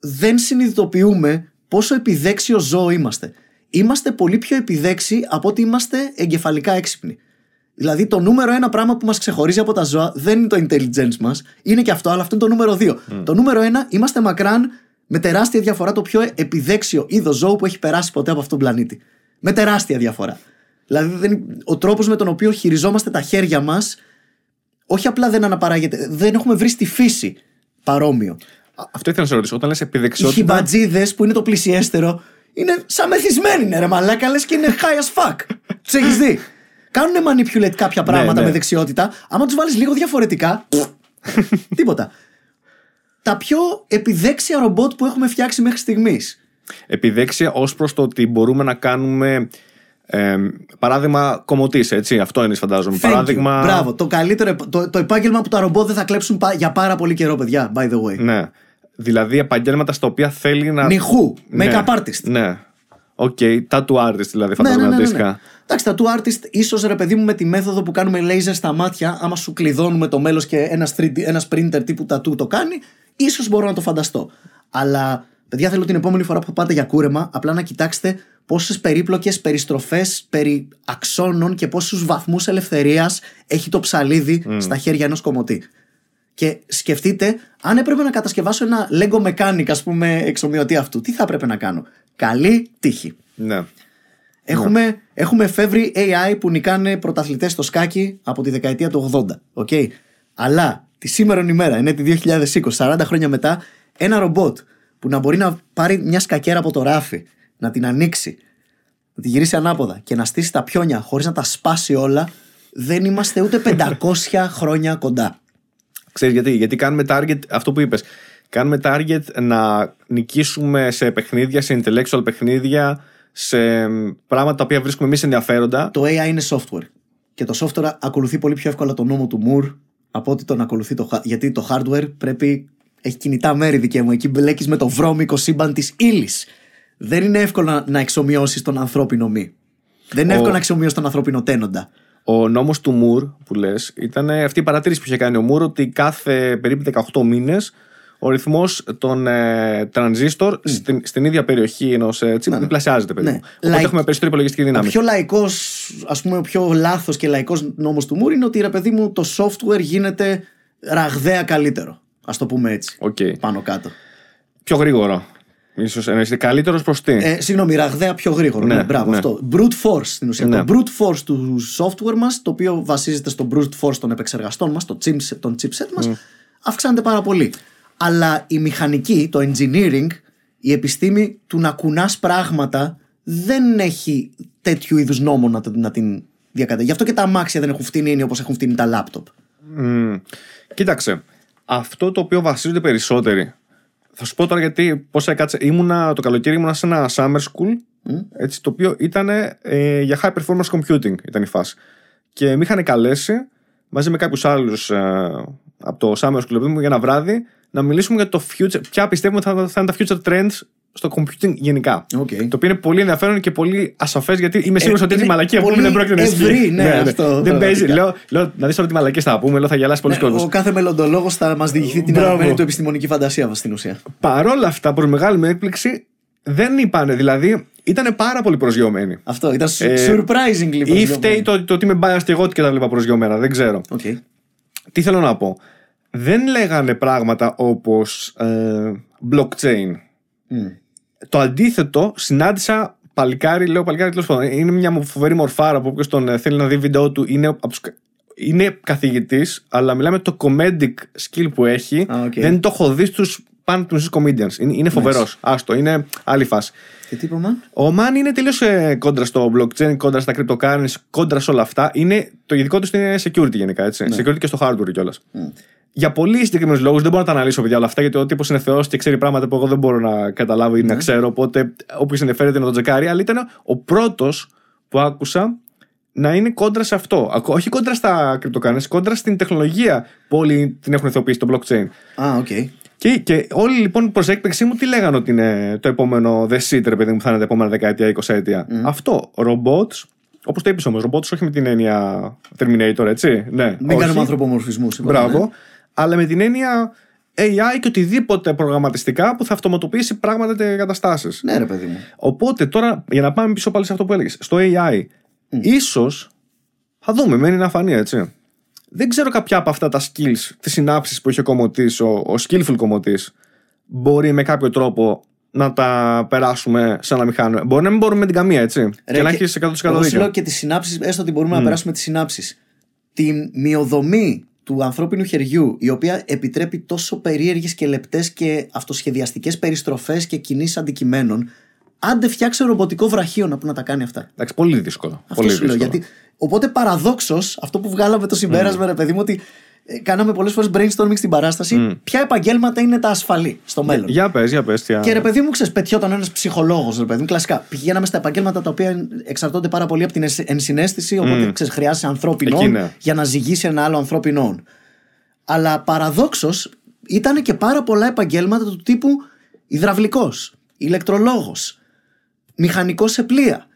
δεν συνειδητοποιούμε πόσο επιδέξιο ζώο είμαστε. Είμαστε πολύ πιο επιδέξιοι από ότι είμαστε εγκεφαλικά έξυπνοι. Δηλαδή το νούμερο ένα πράγμα που μας ξεχωρίζει από τα ζώα δεν είναι το intelligence μας, είναι και αυτό, αλλά αυτό είναι το νούμερο δύο. Το νούμερο ένα είμαστε μακράν με τεράστια διαφορά το πιο επιδέξιο είδος ζώου που έχει περάσει ποτέ από αυτόν τον πλανήτη. Με τεράστια διαφορά. Δηλαδή δεν, ο τρόπος με τον οποίο χειριζόμαστε τα χέρια μας όχι απλά δεν αναπαράγεται, δεν έχουμε βρει στη φύση παρόμοιο. Α, Αυτό ήθελα να σε ρωτήσω. Όταν λες Οι επιδεξιότητα. χιμπατζίδες που είναι το πλησιέστερο είναι σαν μεθυσμένοι, είναι ρε μαλάκα, λες και είναι high as fuck. Του έχεις δει; Κάνουν manipulate κάποια πράγματα ναι. με δεξιότητα. Άμα τους βάλεις λίγο διαφορετικά. τίποτα. Τα πιο επιδέξια ρομπότ που έχουμε φτιάξει μέχρι στιγμής. Επιδέξια ως προς το ότι μπορούμε να κάνουμε. Ε, παράδειγμα κομμωτής, έτσι. Αυτό είναι, φαντάζομαι. Παράδειγμα. Μπράβο. Το καλύτερο. επ- Το, το επάγγελμα που τα ρομπότ δεν θα κλέψουν πα- για πάρα πολύ καιρό, παιδιά. By the way. Ναι. Δηλαδή επαγγέλματα στα οποία θέλει να. Νιχού. Ναι. Make-up artist. Ναι. Οκ. Tattoo artist δηλαδή, Ναι, φαντάζομαι ναι, ναι, ναι, αντίστοιχα. ναι. Εντάξει, tattoo artist, ίσως ρε παιδί μου με τη μέθοδο που κάνουμε laser στα μάτια, άμα σου κλειδώνουμε το μέλος και ένας, ένας printer τύπου tattoo το κάνει, ίσως μπορώ να το φανταστώ. Αλλά, παιδιά, θέλω την επόμενη φορά που θα πάτε για κούρεμα, απλά να κοιτάξετε πόσες περίπλοκες περιστροφές περί αξώνων και πόσους βαθμούς ελευθερίας έχει το ψαλίδι στα χέρια ενός κομμωτή. Και σκεφτείτε, αν έπρεπε να κατασκευάσω ένα Lego Mechanic, ας πούμε, εξομοιωτή αυτού, τι θα έπρεπε να κάνω; Καλή τύχη. Ναι. Έχουμε, έχουμε εφεύρει AI που νικάνε πρωταθλητές στο σκάκι από τη δεκαετία του 80. Okay? Αλλά τη σήμερον ημέρα, είναι τη 2020, 40 χρόνια μετά, ένα ρομπότ που να μπορεί να πάρει μια σκακέρα από το ράφι, να την ανοίξει, να τη γυρίσει ανάποδα και να στήσει τα πιόνια χωρίς να τα σπάσει όλα, δεν είμαστε ούτε 500 χρόνια κοντά. Ξέρεις γιατί, γιατί κάνουμε target, αυτό που είπες, κάνουμε target να νικήσουμε σε παιχνίδια, σε intellectual παιχνίδια, σε πράγματα τα οποία βρίσκουμε εμείς ενδιαφέροντα. Το AI είναι software. Και το software ακολουθεί πολύ πιο εύκολα το νόμο του Moore από ότι τον ακολουθεί το hardware. Γιατί το hardware πρέπει. Έχει κινητά μέρη δικαί μου. Εκεί μπλέκεις με το βρώμικο σύμπαν της ύλης. Δεν είναι εύκολο να, να εξομοιώσεις τον ανθρώπινο μη. Δεν είναι Ο- εύκολο να εξομοιώσεις τον ανθρώπινο τένοντα. Ο νόμος του Μουρ που λες ήταν αυτή η παρατήρηση που είχε κάνει ο Μουρ ότι κάθε περίπου 18 μήνες ο ρυθμός των ε, τρανζίστορ στην, στην ίδια περιοχή ενός ε, τσίπ διπλασιάζεται περίπου. Ναι. Οπότε Like- έχουμε περισσότερη υπολογιστική Ο δύναμη. πιο λαϊκός, ας πούμε, ο πιο λάθος και λαϊκός νόμος του Moore είναι ότι ρε παιδί μου το software γίνεται ραγδαία καλύτερο. Α το πούμε έτσι. Οκ. Πάνω κάτω. Πιο γρήγορο. Ίσως εννοείς καλύτερος προς τι; Ε, συγγνώμη, ραγδαία πιο γρήγορο. Ναι, Ναι, μπράβο ναι. αυτό. Brute force στην ουσία. Ναι. Το brute force του software μας, το οποίο βασίζεται στο brute force των επεξεργαστών μας, το chipset, τον chipset μας, αυξάνεται πάρα πολύ. Αλλά η μηχανική, το engineering, η επιστήμη του να κουνάς πράγματα δεν έχει τέτοιου είδους νόμο να, να την διακατέχει. Γι' αυτό και τα αμάξια δεν έχουν φτύνει όπως έχουν φτύνει τα λάπτοπ. Μμ. Κοίταξε. Αυτό το οποίο βασίζονται περισσότεροι. Θα σου πω τώρα γιατί πώς έκατσε. Ήμουνα το καλοκαίρι ήμουνα σε ένα summer school. Έτσι, το οποίο ήταν ε, για high performance computing ήταν η φάση. Και με είχαν καλέσει μαζί με κάποιους άλλους ε, από το summer school παιδί μου, για ένα βράδυ να μιλήσουμε για το future. Ποια πιστεύουμε θα, θα είναι τα future trends στο computing γενικά. Οκ. Το οποίο είναι πολύ ενδιαφέρον και πολύ ασαφές γιατί είμαι σίγουρος ότι είναι η μαλακία που πολύ δεν πρόκειται να ισχύει. ευρύ, ναι, αυτό, Δεν παίζει. πραγματικά. Λέω, λέω, να δεις τώρα τις μαλακίες θα πούμε, λέω, θα γελάσει πολλοί Ναι, κόσμος. ο κάθε μελλοντολόγος θα μας διηγηθεί την Μπράβο. αγαπημένη του επιστημονική φαντασία στην ουσία. Παρόλα αυτά, προς μεγάλη μου έκπληξη, δεν είπανε. Δηλαδή, ήταν πάρα πολύ προσγειωμένοι. Αυτό ήταν su- Ε, surprisingly Ή προσγειωμένο. φταίει το, το ότι είμαι biased και εγώ και τα βλέπα προσγειωμένα, δεν ξέρω. Οκ. Τι θέλω να πω. Δεν λέγανε πράγματα όπως ε, blockchain. Μμ. Το αντίθετο, συνάντησα παλικάρι, λέω παλικάρι τέλος πάντων. Είναι μια φοβερή μορφάρα που όποιος τον ε, θέλει να δει βίντεο του είναι, από τους κα- είναι καθηγητής, αλλά μιλάμε το comedic skill που έχει. Α, οκ. Δεν το έχω δει στους stand up comedians. Είναι, είναι φοβερός. Άστο, είναι άλλη φάση. Και τι είπαμε. Ο man είναι τελείως κόντρα στο blockchain, κόντρα στα cryptocurrency, κόντρα σε όλα αυτά. Είναι, το ειδικό του είναι security γενικά. Έτσι. Security και στο hardware κιόλας. Για πολύ συγκεκριμένους λόγους δεν μπορώ να τα αναλύσω παιδιά όλα αυτά, γιατί ο τύπος είναι θεός και ξέρει πράγματα που εγώ δεν μπορώ να καταλάβω ή να ξέρω. Οπότε όποιο ενδιαφέρεται να το τσεκάρει. Αλλά ήταν ο πρώτος που άκουσα να είναι κόντρα σε αυτό. Ακο- Όχι κόντρα στα cryptocurrency, κόντρα στην τεχνολογία που όλοι την έχουν θεοποιήσει, το blockchain. Α, οκ. Και, και όλοι λοιπόν προς έκπληξή μου τι λέγανε ότι είναι το επόμενο the shit, ρε παιδί μου, θα είναι τα επόμενα δεκαετία, 20 ετία. Αυτό. Robots, όπως το είπες όμως, robots όχι με την έννοια Terminator, έτσι. Ναι, Μην όχι. κάνουμε ανθρωπομορφισμούς. Μπράβο. Αλλά με την έννοια AI και οτιδήποτε προγραμματιστικά που θα αυτοματοποιήσει πράγματα και καταστάσεις. Ναι, ρε παιδί μου. Οπότε τώρα, για να πάμε πίσω πάλι σε αυτό που έλεγες, στο AI, ίσως θα δούμε, μένει να φανεί έτσι. Δεν ξέρω κάποια από αυτά τα skills, τις συνάψεις που έχει ο κομμωτής, ο, ο skillful κομμωτής, μπορεί με κάποιο τρόπο να τα περάσουμε σε ένα μηχάνημα. Μπορεί να μην μπορούμε με την καμία, έτσι. Ρε, και να και- έχεις 100% Εγώ σου λέω δίκιο. και τις συνάψεις, έστω ότι μπορούμε να περάσουμε τις συνάψεις. Την μειοδομή του ανθρώπινου χεριού, η οποία επιτρέπει τόσο περίεργες και λεπτές και αυτοσχεδιαστικές περιστροφές και κινήσεις αντικειμένων. Άντε φτιάξε ρομποτικό βραχίωνα που να τα κάνει αυτά. Εντάξει, πολύ δύσκολο. Αυτό πολύ σου λέω. δύσκολο. Γιατί, οπότε παραδόξως, αυτό που βγάλαμε το συμπέρασμα, ρε παιδί μου, ότι ε, κάναμε πολλές φορές brainstorming στην παράσταση, ποια επαγγέλματα είναι τα ασφαλή στο μέλλον; Για πες, για πες. Για... Και ρε παιδί μου, ξέρεις, πετιόταν ένας ψυχολόγος, ρε παιδί μου, κλασικά. Πηγαίναμε στα επαγγέλματα τα οποία εξαρτώνται πάρα πολύ από την ενσ- ενσυναίσθηση, οπότε ξέρεις, χρειάζεσαι ανθρώπινο Εκεί, ναι. για να ζυγίσει ένα άλλο ανθρώπινο. Αλλά παραδόξως ήταν και πάρα πολλά επαγγέλματα του τύπου υδραυλικός, ηλεκτρολόγος, μηχανικός σε πλοία.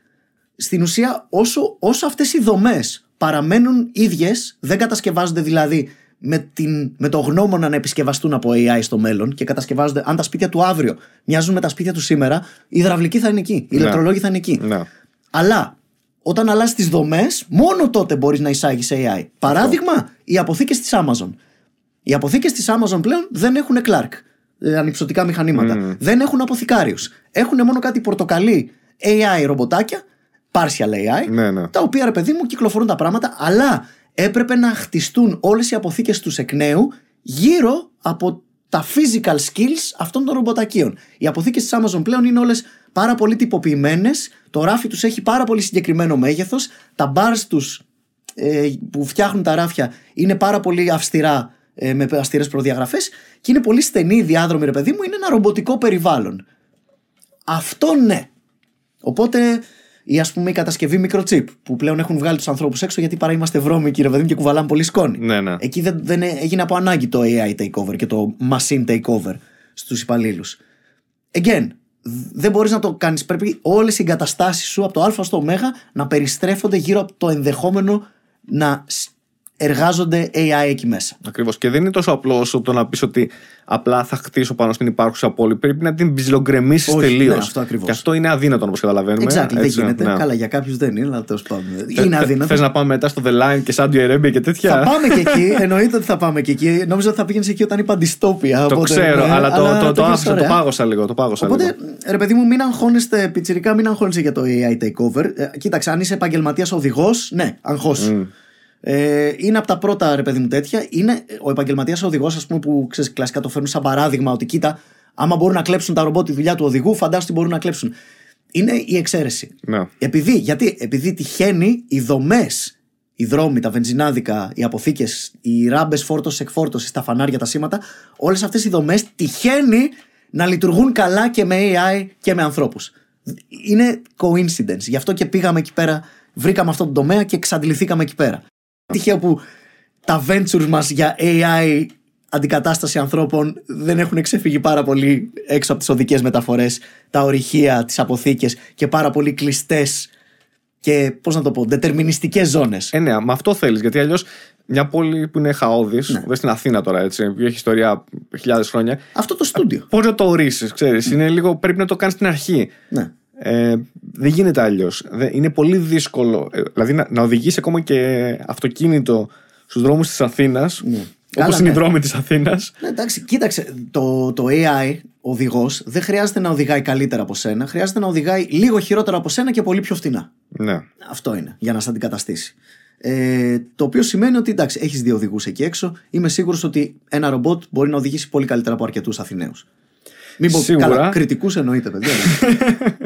Στην ουσία, όσο, όσο αυτές οι δομές παραμένουν ίδιες, δεν κατασκευάζονται δηλαδή με, την, με το γνώμονα να επισκευαστούν από AI στο μέλλον και κατασκευάζονται. Αν τα σπίτια του αύριο μοιάζουν με τα σπίτια του σήμερα, οι υδραυλικοί θα είναι εκεί, οι Ναι. ηλεκτρολόγοι θα είναι εκεί. Ναι. Αλλά όταν αλλάζει τις δομές, μόνο τότε μπορείς να εισάγεις AI. Παράδειγμα, οι αποθήκες της Amazon. Οι αποθήκες της Amazon πλέον δεν έχουν Clark, ε, ανυψωτικά μηχανήματα. Δεν έχουν αποθηκάριους. Έχουν μόνο κάτι πορτοκαλί AI ρομποτάκια, partial AI, Ναι, ναι. τα οποία ρε παιδί μου κυκλοφορούν τα πράγματα, αλλά έπρεπε να χτιστούν όλες οι αποθήκες τους εκ νέου γύρω από τα physical skills αυτών των ρομποτακίων. Οι αποθήκες της Amazon πλέον είναι όλες πάρα πολύ τυποποιημένες. Το ράφι τους έχει πάρα πολύ συγκεκριμένο μέγεθος. Τα bars τους ε, που φτιάχνουν τα ράφια είναι πάρα πολύ αυστηρά ε, με αυστηρές προδιαγραφές και είναι πολύ στενή η διάδρομη, ρε παιδί μου. Είναι ένα ρομποτικό περιβάλλον. Αυτό ναι. Οπότε ή ας πούμε η κατασκευή microchip που πλέον έχουν βγάλει τους ανθρώπους έξω γιατί παρά είμαστε βρώμικοι ρε παιδί μου και κουβαλάμε πολύ σκόνη. Ναι, ναι. Εκεί δεν, δεν έγινε από ανάγκη το AI takeover και το machine takeover στους υπαλλήλους. Again, δεν μπορείς να το κάνεις. Πρέπει όλες οι εγκαταστάσεις σου από το Α στο Ω να περιστρέφονται γύρω από το ενδεχόμενο να σ- εργάζονται AI εκεί μέσα. Ακριβώς. Και δεν είναι τόσο απλό όσο το να πεις ότι απλά θα χτίσω πάνω στην υπάρχουσα πόλη. Πρέπει να την ψιλογκρεμίσει Όχι, τελείως. ναι, αυτό ακριβώς. και αυτό είναι αδύνατο όπως καταλαβαίνουμε. Exactly, δεν Έτσι, γίνεται. ναι. Καλά, για κάποιους δεν είναι, αλλά τέλος πάντων. Είναι αδύνατο. Θες να πάμε μετά στο The Line και Saudi Arabia και τέτοια; Θα πάμε και εκεί, εννοείται ότι θα πάμε και εκεί. Νόμιζα ότι θα πήγαινες εκεί όταν είπα δυστόπια. Το οπότε, ξέρω, ναι, αλλά το, το, το, έχεις άφησα, το ωραία. πάγωσα λίγο. Το πάγωσα Οπότε, λίγο. ρε παιδί μου, μην αγχώνεστε, πιτσιρικά, μην αγχώνεσαι για το AI takeover. Ε, κοίταξε, αν είσαι επαγγελματίας οδηγός, ναι, αγχώσου. Ε, είναι από τα πρώτα, ρε παιδί μου, τέτοια. Είναι ο επαγγελματίας οδηγός, ας πούμε, που ξέρεις, κλασικά το φέρνουν σαν παράδειγμα ότι κοίτα, άμα μπορούν να κλέψουν τα ρομπότ τη δουλειά του οδηγού, φαντάζομαι ότι μπορούν να κλέψουν. Είναι η εξαίρεση. Ναι. Επειδή, γιατί, επειδή τυχαίνει οι δομές, οι δρόμοι, τα βενζινάδικα, οι αποθήκες, οι ράμπες φόρτωση-εκφόρτωση, τα φανάρια, τα σήματα, όλες αυτές οι δομές τυχαίνει να λειτουργούν καλά και με AI και με ανθρώπους. Είναι coincidence. Γι' αυτό και πήγαμε εκεί πέρα, βρήκαμε αυτό το τομέα και εξαντληθήκαμε εκεί πέρα. Τυχαίο που τα ventures μας για AI αντικατάσταση ανθρώπων δεν έχουν ξεφύγει πάρα πολύ έξω από τις οδικές μεταφορές, τα ορυχεία, τις αποθήκες και πάρα πολύ κλειστές και πώς να το πω, δετερμινιστικές ζώνες. Ε, ναι, με αυτό θέλεις. Γιατί αλλιώς μια πόλη που είναι χαόδης, Ναι. δεν στην Αθήνα τώρα έτσι, που έχει ιστορία χιλιάδες χρόνια, Αυτό το στούντιο. πώς να το ορίσεις, ξέρεις. Είναι λίγο, πρέπει να το κάνεις στην αρχή. Ναι. Ε, δεν γίνεται αλλιώς. Είναι πολύ δύσκολο. ε, δηλαδή να, να οδηγήσει ακόμα και αυτοκίνητο στους δρόμους της Αθήνας. Ναι. Όπως Καλά, είναι οι ναι. δρόμοι της Αθήνας. Ναι, εντάξει, κοίταξε, το, το AI, ο οδηγός, δεν χρειάζεται να οδηγάει καλύτερα από σένα, χρειάζεται να οδηγάει λίγο χειρότερα από σένα και πολύ πιο φτηνά. Ναι. Αυτό είναι, για να σε αντικαταστήσει. Ε, το οποίο σημαίνει ότι εντάξει, έχεις δύο οδηγούς εκεί έξω. Είμαι σίγουρος ότι ένα ρομπότ μπορεί να οδηγήσει πολύ καλύτερα από αρκετούς Αθηναίους. Μην πω Σίγουρα. καλά, κριτικού εννοείται, παιδιά.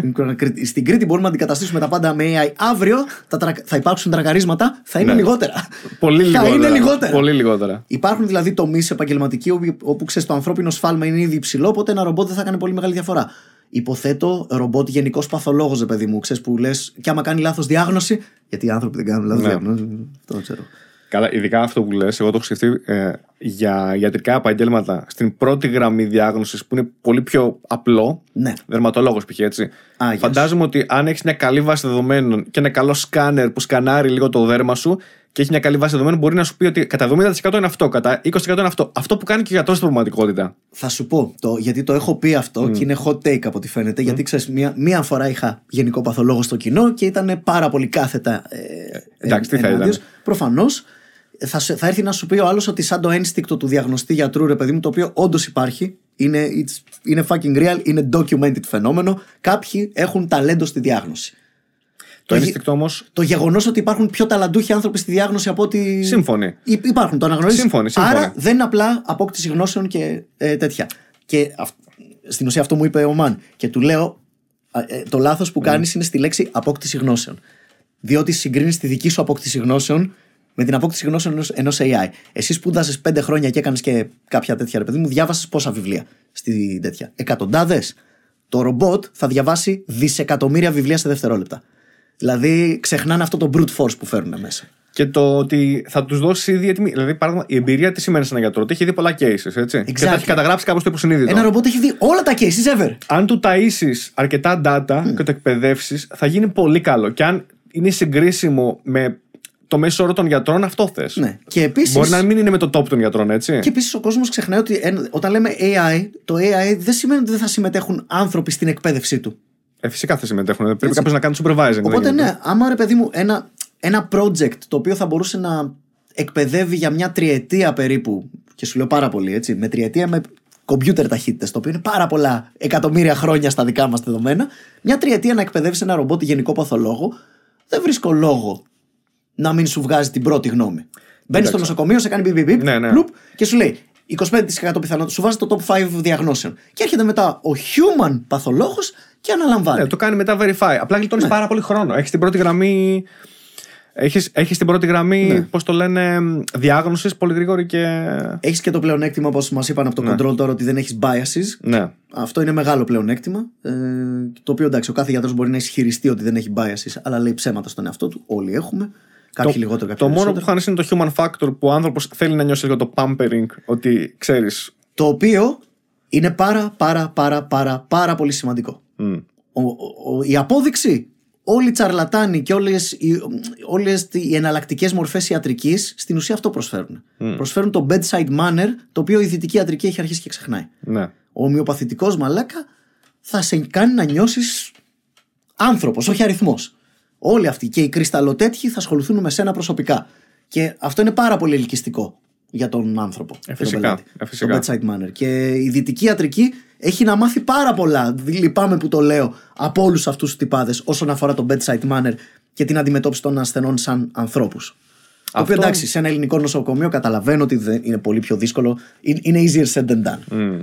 ναι. Στην Κρήτη μπορούμε να αντικαταστήσουμε τα πάντα με AI. Αύριο θα, τρα- θα υπάρξουν τρακαρίσματα, θα είναι Ναι. λιγότερα. Πολύ θα λιγότερα. είναι λιγότερα. Πολύ λιγότερα. Υπάρχουν δηλαδή τομείς επαγγελματικοί όπου, όπου ξέρεις το ανθρώπινο σφάλμα είναι ήδη υψηλό, οπότε ένα ρομπότ δεν θα κάνει πολύ μεγάλη διαφορά. Υποθέτω ρομπότ γενικός παθολόγος, ρε παιδί μου, ξέρεις που λες, και άμα κάνει λάθος διάγνωση. Γιατί οι άνθρωποι δεν κάνουν λάθος Ναι. διάγνωση. Αυτό ξέρω. Καλά, ειδικά αυτό που λες, εγώ το έχω σκεφτεί ε, για ιατρικά επαγγέλματα στην πρώτη γραμμή διάγνωσης που είναι πολύ πιο απλό. Ναι. Δερματολόγος π.χ. έτσι. Α, yes. Φαντάζομαι ότι αν έχεις μια καλή βάση δεδομένων και ένα καλό σκάνερ που σκανάρει λίγο το δέρμα σου και έχεις μια καλή βάση δεδομένων, μπορεί να σου πει ότι κατά 70% είναι αυτό, κατά 20% είναι αυτό. Αυτό που κάνει και ο γιατρός στην πραγματικότητα. Θα σου πω, το, γιατί το έχω πει αυτό και είναι hot take από ό,τι φαίνεται. Γιατί ξέρεις, μία, μία φορά είχα γενικό παθολόγο στο κοινό και ήταν πάρα πολύ κάθετα. Ε, εντάξει, τι θα ενάντια. ήταν. Προφανώς. Θα, σε- θα έρθει να σου πει ο άλλος ότι σαν το ένστικτο του διαγνωστή γιατρού, ρε παιδί μου, το οποίο όντως υπάρχει, είναι, it's- είναι fucking real, είναι documented φαινόμενο. Κάποιοι έχουν ταλέντο στη διάγνωση. Το γε- ένστικτο όμω. Το γεγονός ότι υπάρχουν πιο ταλαντούχοι άνθρωποι στη διάγνωση από ότι. Σύμφωνοι. Υ- Υπάρχουν, το αναγνωρίζεις. Σύμφωνοι, σύμφωνοι. Άρα δεν είναι απλά απόκτηση γνώσεων και ε, τέτοια. Και αυ- στην ουσία αυτό μου είπε ο Μαν. Και του λέω, α, ε, το λάθος που κάνεις είναι στη λέξη απόκτηση γνώσεων. Διότι συγκρίνεις τη δική σου απόκτηση γνώσεων με την απόκτηση γνώσεων ενό AI. Εσύ σπούδασες πέντε χρόνια και έκανες και κάποια τέτοια ρε παιδί μου, διάβασες πόσα βιβλία στη τέτοια. Εκατοντάδες. Το ρομπότ θα διαβάσει δισεκατομμύρια βιβλία σε δευτερόλεπτα. Δηλαδή ξεχνάνε αυτό το brute force που φέρνουν μέσα. Και το ότι θα τους δώσει ήδη έτοιμη. Δηλαδή, παράδειγμα, η εμπειρία τι σημαίνει σε έναν γιατρό. Ότι έχει δει πολλά cases, έτσι. Και τα έχει καταγράψει κάπου στο υποσυνείδητο. Ένα ρομπότ έχει δει όλα τα cases ever. αν του ταΐσεις αρκετά data και το εκπαιδεύσεις, θα γίνει πολύ καλό. Και αν είναι συγκρίσιμο με το μέσο όρο των γιατρών, αυτό θες. Ναι. Και επίση. Μπορεί να μην είναι με το top των γιατρών, έτσι. Και επίσης ο κόσμος ξεχνάει ότι εν- όταν λέμε AI, το AI δεν σημαίνει ότι δεν θα συμμετέχουν άνθρωποι στην εκπαίδευσή του. Ε, φυσικά θα συμμετέχουν. Πρέπει κάποιος να κάνει supervising. δεν Οπότε γίνεται. ναι, άμα ρε παιδί μου ένα, ένα project το οποίο θα μπορούσε να εκπαιδεύει για μια τριετία περίπου, και σου λέω πάρα πολύ έτσι, με τριετία με κομπιούτερ ταχύτητες, το οποίο είναι πάρα πολλά εκατομμύρια χρόνια στα δικά μας δεδομένα, μια τριετία να εκπαιδεύσει ένα ρομπότ γενικό παθολόγο, δεν βρίσκω λόγο να μην σου βγάζει την πρώτη γνώμη. Μπαίνει στο νοσοκομείο, σε κάνει μπιπ, μπιπ, Ναι, ναι. πλουπ, και σου λέει 25% πιθανότητα, σου βάζει το top 5 διαγνώσεων. Και έρχεται μετά ο human παθολόγος και αναλαμβάνει. Ναι, το κάνει μετά verify. Απλά γλιτώνεις Ναι. πάρα πολύ χρόνο. Έχεις την πρώτη γραμμή. Έχεις, έχεις την πρώτη γραμμή, Ναι. πώς το λένε, διάγνωσης πολύ γρήγορη και... Έχεις και το πλεονέκτημα, όπως μας είπαν από το control τώρα, ότι δεν έχεις biases. Ναι. Αυτό είναι μεγάλο πλεονέκτημα. Ε, το οποίο εντάξει, ο κάθε γιατρός μπορεί να ισχυριστεί ότι δεν έχει biases, αλλά λέει ψέματα στον εαυτό του. Όλοι έχουμε. Κάποιοι το, λιγότερο, κάποιοι Το μόνο που περισσότερο. χάνεις είναι το human factor που ο άνθρωπος θέλει να νιώσει λίγο το pampering, ότι ξέρεις. Το οποίο είναι πάρα πάρα πάρα πάρα πάρα πολύ σημαντικό. Ο, ο- ο- η απόδειξη όλοι οι τσαρλατάνοι και όλες οι, όλες οι εναλλακτικές μορφές ιατρικής στην ουσία αυτό προσφέρουν. Προσφέρουν το bedside manner το οποίο η δυτική ιατρική έχει αρχίσει και ξεχνάει. Ναι. Ο ομοιοπαθητικός μαλάκα θα σε κάνει να νιώσεις άνθρωπος, όχι αριθμός. Όλοι αυτοί και οι κρυσταλλοτέτοιοι θα ασχοληθούν με σένα προσωπικά. Και αυτό είναι πάρα πολύ ελκυστικό για τον άνθρωπο. Ε, τον φυσικά, πελάτη, ε, φυσικά. Το bedside manner. Και η δυτική ιατρική έχει να μάθει πάρα πολλά. Λυπάμαι που το λέω από όλους αυτούς τους τυπάδες όσον αφορά το bedside manner και την αντιμετώπιση των ασθενών σαν ανθρώπους. Το οποίο Αυτό- εντάξει, σε ένα ελληνικό νοσοκομείο καταλαβαίνω ότι δεν είναι πολύ πιο δύσκολο. Είναι είναι easier said than done.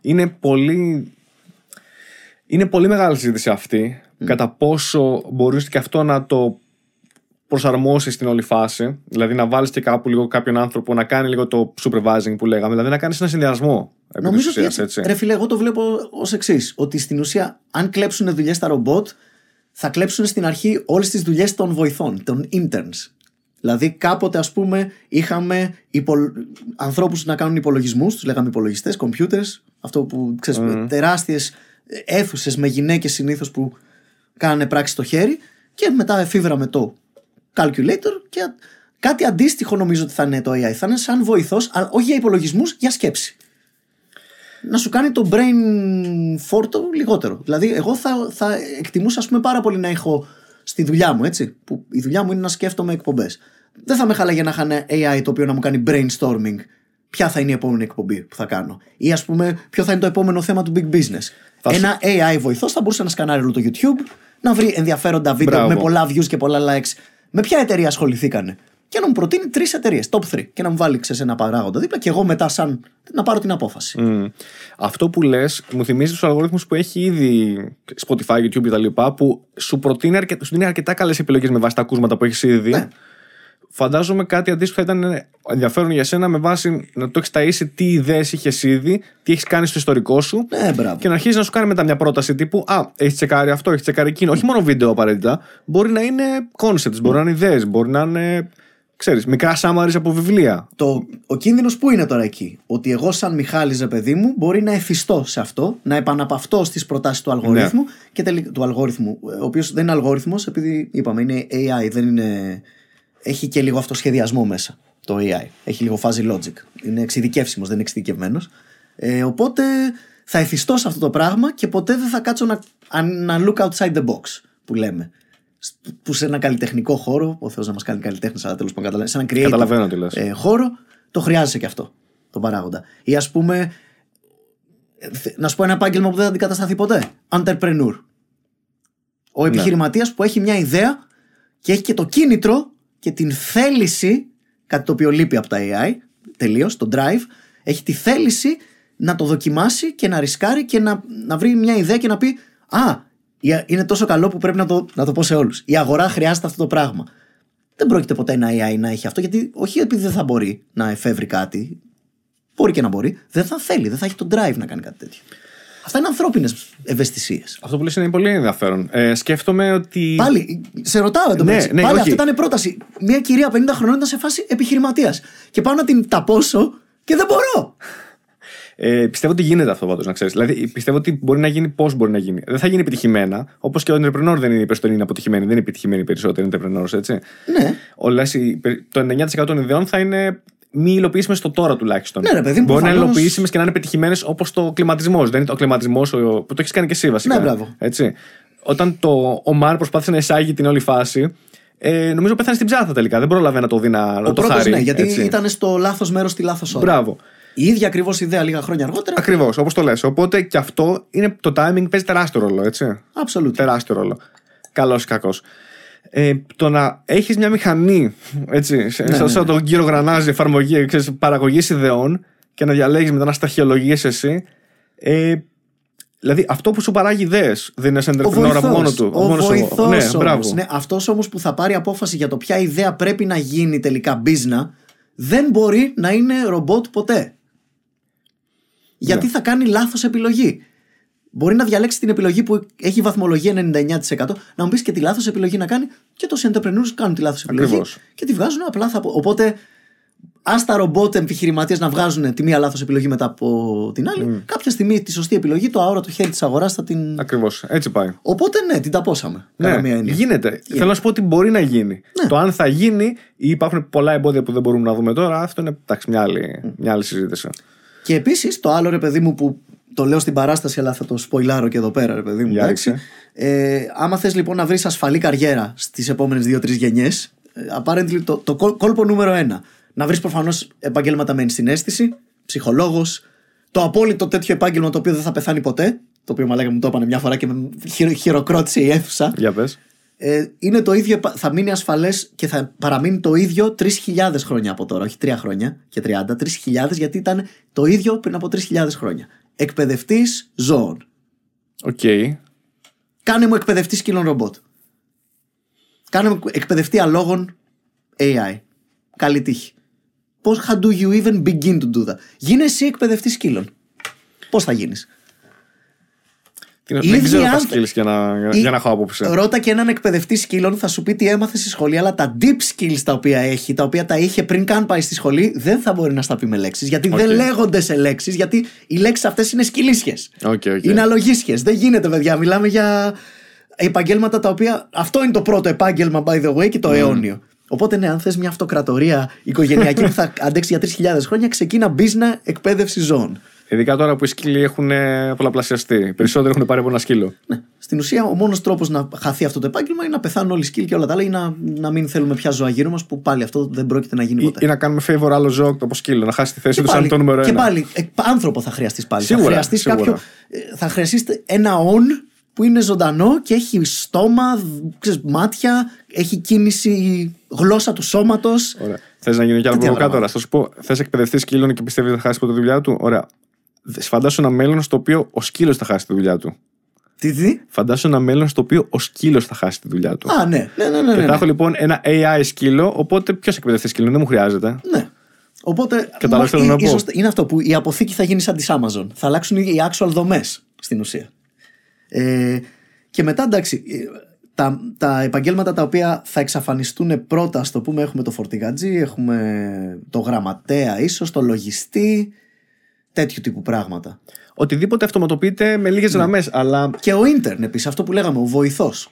είναι πολύ. Είναι πολύ μεγάλη συζήτηση αυτή. Κατά πόσο μπορείς και αυτό να το προσαρμόσεις στην όλη φάση. Δηλαδή να βάλεις και κάπου λίγο κάποιον άνθρωπο να κάνει λίγο το supervising που λέγαμε. Δηλαδή να κάνεις ένα συνδυασμό. επί της Νομίζω ότι ουσίας, έτσι, ρε φίλε, εγώ το βλέπω ως εξής. Ότι στην ουσία, αν κλέψουν δουλειές στα ρομπότ, θα κλέψουν στην αρχή όλες τις δουλειές των βοηθών, των interns. Δηλαδή, κάποτε, ας πούμε, είχαμε υπολ... ανθρώπους να κάνουν υπολογισμούς, τους λέγαμε υπολογιστές, computers, αυτό που ξέρεις, mm. τεράστιες αίθουσες με γυναίκες συνήθως που κάνανε πράξη στο χέρι, και μετά εφήβραμε το calculator και κάτι αντίστοιχο νομίζω ότι θα είναι το AI. Θα είναι σαν βοηθός, αλλά όχι για υπολογισμούς, για σκέψη να σου κάνει το brain φόρτο λιγότερο. Δηλαδή, εγώ θα, θα εκτιμούσα, ας πούμε, πάρα πολύ να έχω στη δουλειά μου, έτσι. Που η δουλειά μου είναι να σκέφτομαι εκπομπές. Δεν θα με χαλάγε να είχα ένα AI το οποίο να μου κάνει brainstorming. Ποια θα είναι η επόμενη εκπομπή που θα κάνω. Ή ας πούμε, ποιο θα είναι το επόμενο θέμα του big business. Θα σου- Ένα AI βοηθός θα μπορούσε να σκανάρει όλο το YouTube, να βρει ενδιαφέροντα βίντεο Μπράβο. με πολλά views και πολλά likes. Με ποια εταιρεία ασχοληθήκανε; Και να μου προτείνει τρεις εταιρείες, top 3. Και να μου βάλει ξέρεις, ένα παράγοντα δίπλα και εγώ μετά, σαν να πάρω την απόφαση. Μμ. Αυτό που λες μου θυμίζει τους αλγορίθμου που έχει ήδη Spotify, YouTube κτλ. που σου προτείνει αρκε... σου δίνει αρκετά καλές επιλογές με βάση τα ακούσματα που έχεις ήδη. Ναι. Φαντάζομαι κάτι αντίστοιχο θα ήταν ενδιαφέρον για σένα με βάση να το έχεις ταΐσει τι ιδέες είχες ήδη, τι έχεις κάνει στο ιστορικό σου. Ναι, μπράβο. Και να αρχίσεις να σου κάνει μετά μια πρόταση τύπου Α, έχεις τσεκάρει αυτό, έχεις τσεκάρει εκείνο. Όχι μόνο βίντεο απαραίτητα. Μπορεί να είναι concepts, μπορεί να είναι ιδέες, μπορεί να είναι. ξέρεις, μικρά summaries από βιβλία. Το, ο κίνδυνος που είναι τώρα εκεί; Ότι εγώ, σαν Μιχάλης, ρε παιδί μου, μπορεί να εφιστώ σε αυτό, να επαναπαυτώ στις προτάσεις του αλγορίθμου. Και τελει- του αλγόριθμου, ο οποίος δεν είναι αλγόριθμο, επειδή είπαμε είναι AI, δεν είναι. Έχει και λίγο αυτοσχεδιασμό μέσα το AI. Έχει λίγο fuzzy logic. Είναι εξειδικεύσιμος, δεν είναι εξειδικευμένος. Ε, οπότε θα εφιστώ σε αυτό το πράγμα και ποτέ δεν θα κάτσω να, αν- να look outside the box που λέμε. Σ- Που σε ένα καλλιτεχνικό χώρο, ο Θεός να μας κάνει καλλιτέχνες, αλλά τέλος πάντων καταλαβαίνεις, σε ένα creative Καταλαβαίνω τι λες. ε, χώρο, το χρειάζεσαι και αυτό τον παράγοντα. Ή ας πούμε, ε, θε- να σου πω ένα επάγγελμα που δεν θα αντικατασταθεί ποτέ. Entrepreneur. Ο επιχειρηματίας που έχει μια ιδέα και έχει και το κίνητρο και την θέληση, κάτι το οποίο λείπει από τα AI, τελείως, το drive, έχει τη θέληση να το δοκιμάσει και να ρισκάρει και να, να βρει μια ιδέα και να πει Α, η- είναι τόσο καλό που πρέπει να το, να το πω σε όλους. Η αγορά χρειάζεται αυτό το πράγμα. Δεν πρόκειται ποτέ ένα AI να έχει αυτό, γιατί όχι επειδή δεν θα μπορεί να εφεύρει κάτι. Μπορεί και να μπορεί. Δεν θα θέλει, δεν θα έχει το drive να κάνει κάτι τέτοιο. Αυτά είναι ανθρώπινες ευαισθησίες. Αυτό που λες είναι πολύ ενδιαφέρον. Ε, σκέφτομαι ότι. Πάλι, σε ρωτάω εδώ Ναι, μεταξύ. ναι, Πάλι όχι. αυτή ήταν η πρόταση. Μια κυρία 50 χρονών ήταν σε φάση επιχειρηματίας. Και πάω να την ταπώσω και δεν μπορώ. Ε, πιστεύω ότι γίνεται αυτό πάντως, να ξέρεις. Δηλαδή, πιστεύω ότι μπορεί να γίνει πώς μπορεί να γίνει. Δεν θα γίνει επιτυχημένα. Όπως και ο entrepreneur δεν είναι είπε ότι είναι αποτυχημένη. Δεν είναι επιτυχημένοι οι περισσότεροι entrepreneurs, έτσι. Ναι. Όλες οι- το 99% των ιδεών θα είναι μη υλοποιήσιμες στο τώρα τουλάχιστον. Ναι, ρε παιδί μου, Μπορεί να είναι προφανώς. υλοποιήσιμες και να είναι πετυχημένες όπως το κλιματισμός. Δεν είναι το κλιματισμός που το έχεις κάνει και εσύ βασικά. Ναι, μπράβο. Έτσι. Όταν το, ο Μαρ προσπάθησε να εισάγει την όλη φάση, ε, νομίζω πέθανε στην ψάθα τελικά. Δεν πρόλαβε να το δει να, να Ο το πρώτος χάρει. ναι, γιατί έτσι. ήταν στο λάθος μέρος στη λάθος ώρα. Μπράβο. Η ίδια ακριβώς ιδέα λίγα χρόνια αργότερα. Ακριβώς, όπως το λες. Οπότε και αυτό είναι, το timing παίζει τεράστιο ρόλο, έτσι. Absolutely. Τεράστιο ρόλο. Καλός ή κακός. Ε, το να έχεις μια μηχανή, έτσι, σε- σαν, ναι, σαν τον κύριο Γρανάζη, εφαρμογή παραγωγής ιδεών και να διαλέγεις μετά να σταχυολογείς εσύ. Ε, δηλαδή αυτό που σου παράγει ιδέες δεν είναι σαν Ο entrepreneur από βοηθός, μόνο του. Ο μόνος του. βοηθός ναι, όμως. μπράβο. Ναι, αυτός όμως που θα πάρει απόφαση για το ποια ιδέα πρέπει να γίνει τελικά business δεν μπορεί να είναι ρομπότ ποτέ. Γιατί Ναι. θα κάνει λάθος επιλογή. Μπορεί να διαλέξει την επιλογή που έχει βαθμολογία 99%, να μου πεις και τη λάθος επιλογή να κάνει και τόσοι entrepreneurs κάνουν τη λάθος επιλογή Ακριβώς. και τη βγάζουν απλά θα πω. Οπότε Α τα ρομπότ επιχειρηματίες να βγάζουν τη μία λάθος επιλογή μετά από την άλλη, κάποια στιγμή τη σωστή επιλογή, το αόρατο χέρι της αγοράς θα την. Ακριβώς. Έτσι πάει. Οπότε ναι, την ταπόσαμε. κατά μία Ναι, έννοια. γίνεται. Θέλω να σου πω ότι μπορεί να γίνει. Ναι. Το αν θα γίνει ή υπάρχουν πολλά εμπόδια που δεν μπορούμε να δούμε τώρα, αυτό είναι εντάξει, μια, άλλη, μια άλλη συζήτηση. Και επίσης το άλλο ρε παιδί μου που το λέω στην παράσταση, αλλά θα το σποιλάρω και εδώ πέρα, ρε παιδί μου. Για εντάξει. ρίξε. Ε, άμα θες λοιπόν να βρεις ασφαλή καριέρα στις επόμενες δύο-τρεις γενιές, apparently το, το κόλ- κόλπο νούμερο ένα. Να βρεις προφανώς επαγγέλματα με ενσυναίσθηση, ψυχολόγος, το απόλυτο τέτοιο επάγγελμα το οποίο δεν θα πεθάνει ποτέ. Το οποίο μαλάκα μου το είπανε μια φορά και με χειρο- χειροκρότησε η αίθουσα. Για πες. Ε, είναι το ίδιο, επα- θα μείνει ασφαλές και θα παραμείνει το ίδιο 3.000 χρόνια από τώρα. Όχι 3 χρόνια και 30, 3.000 γιατί ήταν το ίδιο πριν από 3.000 χρόνια. Εκπαιδευτής ζώων. Οκ. Κάνε μου εκπαιδευτή σκύλων ρομπότ. Κάνε μου εκπαιδευτή αλόγων AI. Καλή τύχη. Πώς how do you even begin to do that; Γίνε εσύ εκπαιδευτή σκύλων. Πώς θα γίνεις; Τι- Οι Δεν ίδιοι ξέρω τα άνθρωποι- skills για να, για, Ή- για να έχω άποψη. Ρώτα και έναν εκπαιδευτή σκύλων, θα σου πει τι έμαθε στη σχολή, αλλά τα deep skills τα οποία έχει, τα οποία τα είχε πριν καν πάει στη σχολή, δεν θα μπορεί να στα πει με λέξεις. Γιατί δεν Οκ. λέγονται σε λέξεις, γιατί οι λέξεις αυτές είναι σκυλίσιες. Οκ, οκ. Είναι αλογίσιες. Δεν γίνεται, παιδιά. Μιλάμε για επαγγέλματα τα οποία. Αυτό είναι το πρώτο επάγγελμα, by the way, και το αιώνιο. Οπότε, ναι, αν θες μια αυτοκρατορία οικογενειακή που θα αντέξει για 3.000 χρόνια, ξεκίνα business εκπαίδευση ζώων. Ειδικά τώρα που οι σκύλοι έχουν ε, πολλαπλασιαστεί. Οι Περισσότεροι έχουν πάρει από ένα σκύλο. Ναι. Στην ουσία, ο μόνος τρόπος να χαθεί αυτό το επάγγελμα είναι να πεθάνουν όλοι οι σκύλοι και όλα τα άλλα ή να, να μην θέλουμε πια ζώα γύρω μας, που πάλι αυτό δεν πρόκειται να γίνει Ή, ποτέ. ή να κάνουμε favor άλλο ζώο από σκύλο, να χάσει τη θέση Και του σαν πάλι, το νούμερο και ένα. πάλι ε, άνθρωπο θα χρειαστείς πάλι. Σίγουρα, θα χρειαστείς σίγουρα. κάποιο. ε, Θα χρειαστείς ένα on που είναι ζωντανό και έχει στόμα, ξέρεις, μάτια, έχει κίνηση, γλώσσα του σώματος. Ωραία. Θες να γίνει κι άλλο Τι άλλα προβοκάτορας. Θα σου πω, θες εκπαιδευτή σκύλων και πιστεύεις ότι θα χάσεις ποτέ τη δουλειά του; Ωραία. Δε- Φαντάσου ένα μέλλον στο οποίο ο σκύλος θα χάσει τη δουλειά του. Τι, τι; Φαντάσου ένα μέλλον στο οποίο ο σκύλος θα χάσει τη δουλειά του. Α, ναι, ναι, ναι. ναι, και ναι. θα έχω λοιπόν ένα AI σκύλο, οπότε ποιος εκπαιδευτή σκύλο, δεν μου χρειάζεται. Ναι. Οπότε Κατάλαβες τι μα- θέλω να ί- πω. ίσως είναι αυτό που η αποθήκη θα γίνει σαν της Amazon. Θα αλλάξουν οι actual δομές στην ουσία. Ε, και μετά εντάξει, ε, τα, τα επαγγέλματα τα οποία θα εξαφανιστούν πρώτα, στο πούμε, έχουμε το φορτηγατζή, έχουμε το γραμματέα, ίσως το λογιστή, τέτοιου τύπου πράγματα. Οτιδήποτε αυτοματοποιείται με λίγες γραμμές. Αλλά Και ο ίντερν επίσης, αυτό που λέγαμε, ο βοηθός.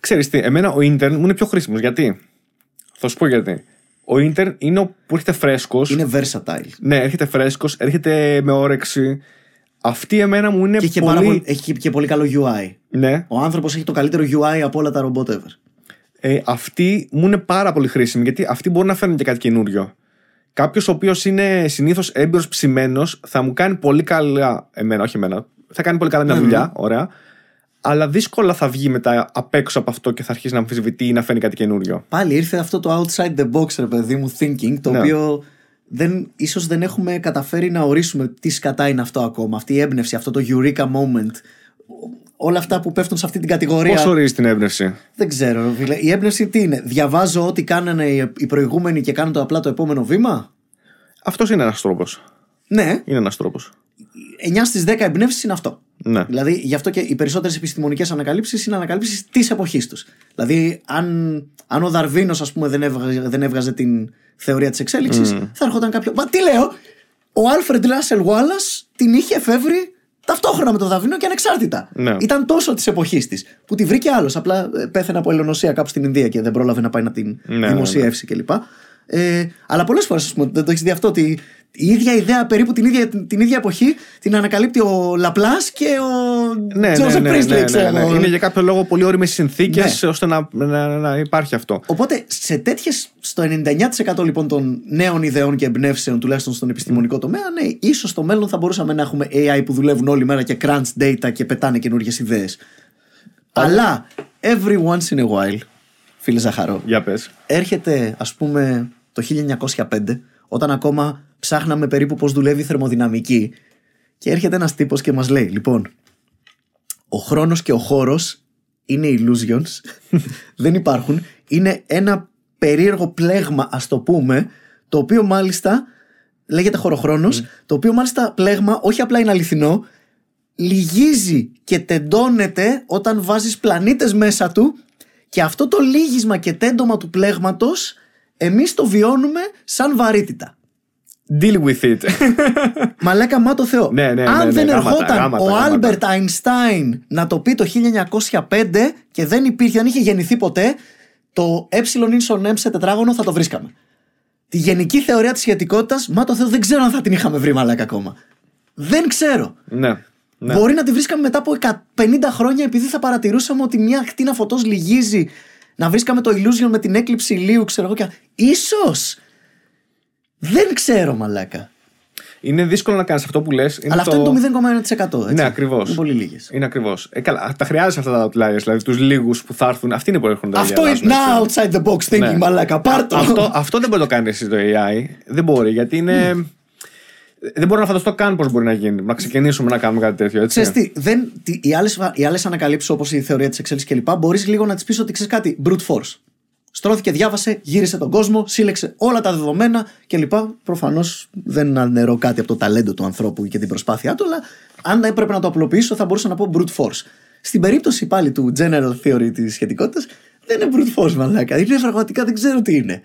ξέρεις τι, εμένα ο intern μου είναι πιο χρήσιμος. Γιατί; Θα σου πω γιατί. Ο intern είναι ο που έρχεται φρέσκος. Είναι versatile. Ναι, έρχεται φρέσκος, έρχεται με όρεξη. Αυτή εμένα μου είναι Και έχει, πολύ. πάρα πολύ, έχει και πολύ καλό UI. Ναι, Ο άνθρωπος έχει το καλύτερο UI από όλα τα ρομπότ ever. ε, αυτή μου είναι πάρα πολύ χρήσιμη γιατί αυτή μπορεί να φέρνει και κάτι καινούριο. Κάποιος ο οποίος είναι συνήθως έμπειρος ψημένος θα μου κάνει πολύ καλά. Εμένα, όχι εμένα. Θα κάνει πολύ καλά μια δουλειά, ωραία. Αλλά δύσκολα θα βγει μετά απ' έξω από αυτό και θα αρχίσει να αμφισβητεί ή να φέρνει κάτι καινούριο. Πάλι ήρθε αυτό το outside the box, ρε παιδί μου, thinking, το Ναι. οποίο δεν, ίσως δεν έχουμε καταφέρει να ορίσουμε τι σκατά είναι αυτό ακόμα. Αυτή η έμπνευση, αυτό το eureka moment. Όλα αυτά που πέφτουν σε αυτή την κατηγορία. Πώς ορίζεις την έμπνευση; Δεν ξέρω, ρε φίλε. Η έμπνευση τι είναι; Διαβάζω ό,τι κάνανε οι- οι προηγούμενοι και κάνω το απλά το επόμενο βήμα; Αυτός είναι ένας τρόπος. Ναι, Είναι ένας τρόπος. 9 στις 10 εμπνεύσεις είναι αυτό. Ναι. Δηλαδή, γι' αυτό και οι περισσότερες επιστημονικές ανακαλύψεις είναι ανακαλύψεις της εποχής τους. Δηλαδή, αν, αν ο Δαρβίνος, ας πούμε, δεν έβγαζε, δεν έβγαζε την θεωρία της εξέλιξης, θα έρχονταν κάποιο. Μα τι λέω, ο Άλφρεντ Ράσελ Γουάλλας την είχε εφεύρει ταυτόχρονα με τον Δαρβίνο και ανεξάρτητα. Ναι. Ήταν τόσο της εποχής της. Που τη βρήκε άλλος. Απλά ε, πέθανε από ελονοσία κάπου στην Ινδία και δεν πρόλαβε να πάει να την Ναι, ναι, δημοσιεύσει κλπ. Ε, αλλά πολλές φορές δεν το έχεις δει αυτό. Ότι η ίδια ιδέα περίπου την ίδια, την ίδια εποχή την ανακαλύπτει ο Λαπλάς και ο Ναι, ναι, Τζόσεφ ναι, Πρίσλι, ναι, ναι, ξέρω ναι. εγώ. Είναι για κάποιο λόγο πολύ ώριμες συνθήκες Ναι. ώστε να, να, να υπάρχει αυτό. Οπότε σε τέτοιες, στο 99% λοιπόν των νέων ιδεών και εμπνεύσεων, τουλάχιστον στον επιστημονικό τομέα, ναι, ίσως στο μέλλον θα μπορούσαμε να έχουμε AI που δουλεύουν όλη μέρα και crunch data και πετάνε καινούργιες ιδέες. Αλλά every once in a while, φίλε Ζαχαρό, Για πες. έρχεται ας πούμε το 1905 όταν ακόμα ψάχναμε περίπου πώς δουλεύει η θερμοδυναμική και έρχεται ένας τύπος και μας λέει λοιπόν ο χρόνος και ο χώρος είναι illusions δεν υπάρχουν είναι ένα περίεργο πλέγμα ας το πούμε το οποίο μάλιστα λέγεται χωροχρόνος το οποίο μάλιστα πλέγμα όχι απλά είναι αληθινό λυγίζει και τεντώνεται όταν βάζεις πλανήτες μέσα του και αυτό το λύγισμα και τέντομα του πλέγματος Εμείς το βιώνουμε σαν βαρύτητα. Deal with it. Μαλάκα, μα το Θεό. Ναι, ναι, Αν ναι, ναι, δεν γάματα, ερχόταν γάματα, ο γάματα. Άλμπερτ Αϊνστάιν να το πει το 1905 και δεν υπήρχε, δεν είχε γεννηθεί ποτέ, το ε ίσον m σε τετράγωνο θα το βρίσκαμε. Τη γενική θεωρία της σχετικότητας, μα το Θεό δεν ξέρω αν θα την είχαμε βρει μαλάκα ακόμα. Δεν ξέρω. ναι. ναι. Μπορεί να τη βρίσκαμε μετά από 50 χρόνια επειδή θα παρατηρούσαμε ότι μια ακτίνα φωτός λυγίζει. Να βρίσκαμε το illusion με την έκλειψη ηλίου, ξέρω εγώ. Και... Ίσως. Δεν ξέρω, μαλάκα. Είναι δύσκολο να κάνεις αυτό που λες. Αλλά αυτό είναι το 0,1%. Έτσι. Ναι, ακριβώς. Είναι πολύ λίγες. Είναι ακριβώς. Ε, καλά, τα χρειάζεσαι αυτά τα outliers, δηλαδή τους λίγους που θα έρθουν. Αυτοί είναι που έρχονται να Αυτό είναι διαβάζουν, now outside the box thinking, Ναι. μαλάκα. Πάρτο. αυτό, αυτό δεν μπορεί να το κάνεις εσύ το AI. Δεν μπορεί, γιατί είναι. Δεν μπορώ να φανταστώ καν πώς μπορεί να γίνει. Να ξεκινήσουμε να κάνουμε κάτι τέτοιο. Έτσι. Ξέρεις τι, δεν, τι, οι άλλες οι άλλες ανακαλύψεις όπως η θεωρία της εξέλιξης κλπ. μπορείς λίγο να της πεις ότι ξέρεις κάτι. Brute force. Στρώθηκε, διάβασε, γύρισε τον κόσμο, σύλλεξε όλα τα δεδομένα κλπ. Προφανώς δεν αναιρώ κάτι από το ταλέντο του ανθρώπου και την προσπάθειά του, αλλά αν έπρεπε να το απλοποιήσω, θα μπορούσα να πω brute force. Στην περίπτωση πάλι του general theory της σχετικότητας, δεν είναι brute force, μαλάκα. Είναι πραγματικά δεν ξέρω τι είναι.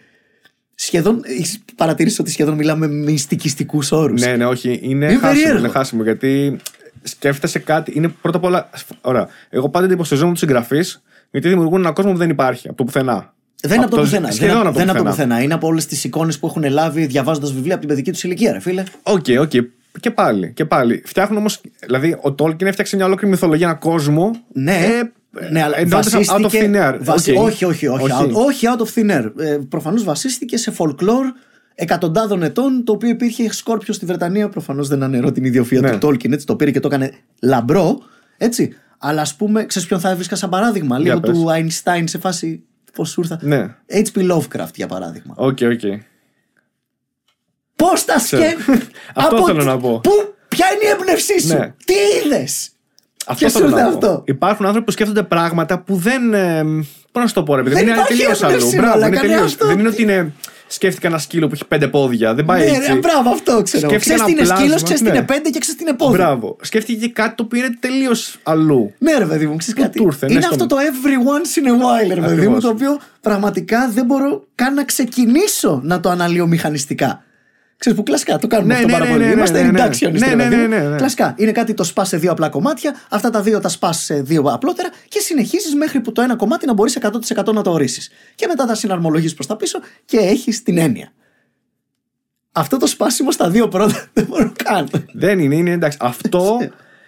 Σχεδόν, έχεις παρατηρήσει ότι σχεδόν μιλάμε με μυστικιστικού όρους. Ναι, ναι, όχι. Είναι, Είναι χάσιμο, περίεργο. είναι χάσιμο. Γιατί σκέφτεσαι κάτι. Είναι πρώτα απ' όλα. Ωραία. Εγώ πάντα εντυπωσιαζόμουν τους συγγραφείς γιατί δημιουργούν έναν κόσμο που δεν υπάρχει από το πουθενά. Δεν είναι από το πουθενά. Σχεδόν δεν, από το δεν είναι από το πουθενά. πουθενά. Είναι από όλες τις εικόνες που έχουν λάβει διαβάζοντας βιβλία από την παιδική τους ηλικία, ρε φίλε. Οκ, οκ. Και πάλι. Και πάλι. Φτιάχνουν όμως. Δηλαδή, ο Τόλκιν έφτιαξε μια ολόκληρη μυθολογία, ένα κόσμο. Ναι, ε, ναι αλλά εννοώντας βασίστηκε. out of thin air. βασι- Οκ. Όχι, όχι, όχι. Out, όχι out of thin air. Ε, Προφανώς βασίστηκε σε folklore εκατοντάδων ετών, το οποίο υπήρχε σκόρπιο στη Βρετανία. Προφανώς δεν αναιρώ την ιδιοφυΐα Ναι. του Τόλκιν, έτσι. Το πήρε και το έκανε λαμπρό, έτσι. Αλλά ας πούμε, ξέρεις ποιον θα έβρισκα σαν παράδειγμα, λίγο πες. του Einstein σε φάση. Πώς σου ήρθα. Ναι. H.P. Lovecraft για παράδειγμα. Οκ, οκ. Πώς τα σκέφτεσαι. Αυτό θέλω να πω. Πού, ποια είναι η έμπνευσή σου, Ναι. τι είδες; Αυτό Και θέλω σου να ήρθε πω. αυτό. Υπάρχουν άνθρωποι που σκέφτονται πράγματα που δεν. Ε, Πώς να σου το πω, ρε παιδί. Δεν Είναι υπάρχει τελείως αλλού. έμπνευση, Μπράβο, μαλάκα, είναι ναι, τελείως. αυτό. Δεν είναι ότι είναι. Σκέφτηκα ένα σκύλο που έχει πέντε πόδια. Δεν πάει Ναι, έτσι. ρε, μπράβο, αυτό ξέρω. Σκέφτηκα Ξέρεις τι είναι ένα σκύλος, πλάσμα, ξέρεις τι ναι. είναι πέντε και ξέρεις τι είναι πόδι. Μπράβο. Σκέφτηκε και κάτι το οποίο είναι τελείως αλλού. Ναι, ρε παιδί μου, ξέρεις Πού κάτι. του ήρθε, ναι, είναι στο- αυτό το every once in a while, ρε παιδί μου, Ακριβώς. το οποίο πραγματικά δεν μπορώ καν να ξεκινήσω να το αναλύω μηχανιστικά. Ξέρεις που κλασικά το κάνουμε Ναι, αυτό ναι, πάρα ναι, πολύ. ναι, Είμαστε ναι, ναι. reductionist. Ναι, ρε ναι, παιδί ναι, μου. ναι, ναι. Κλασικά. Είναι κάτι το σπά σε δύο απλά κομμάτια, αυτά τα δύο τα σπά σε δύο απλότερα και συνεχίζεις μέχρι που το ένα κομμάτι να μπορείς 100% να το ορίσεις. Και μετά τα συναρμολογείς προς τα πίσω και έχεις την έννοια. Αυτό το σπάσιμο στα δύο πρώτα δεν μπορώ καν. Δεν είναι, είναι εντάξει. Αυτό.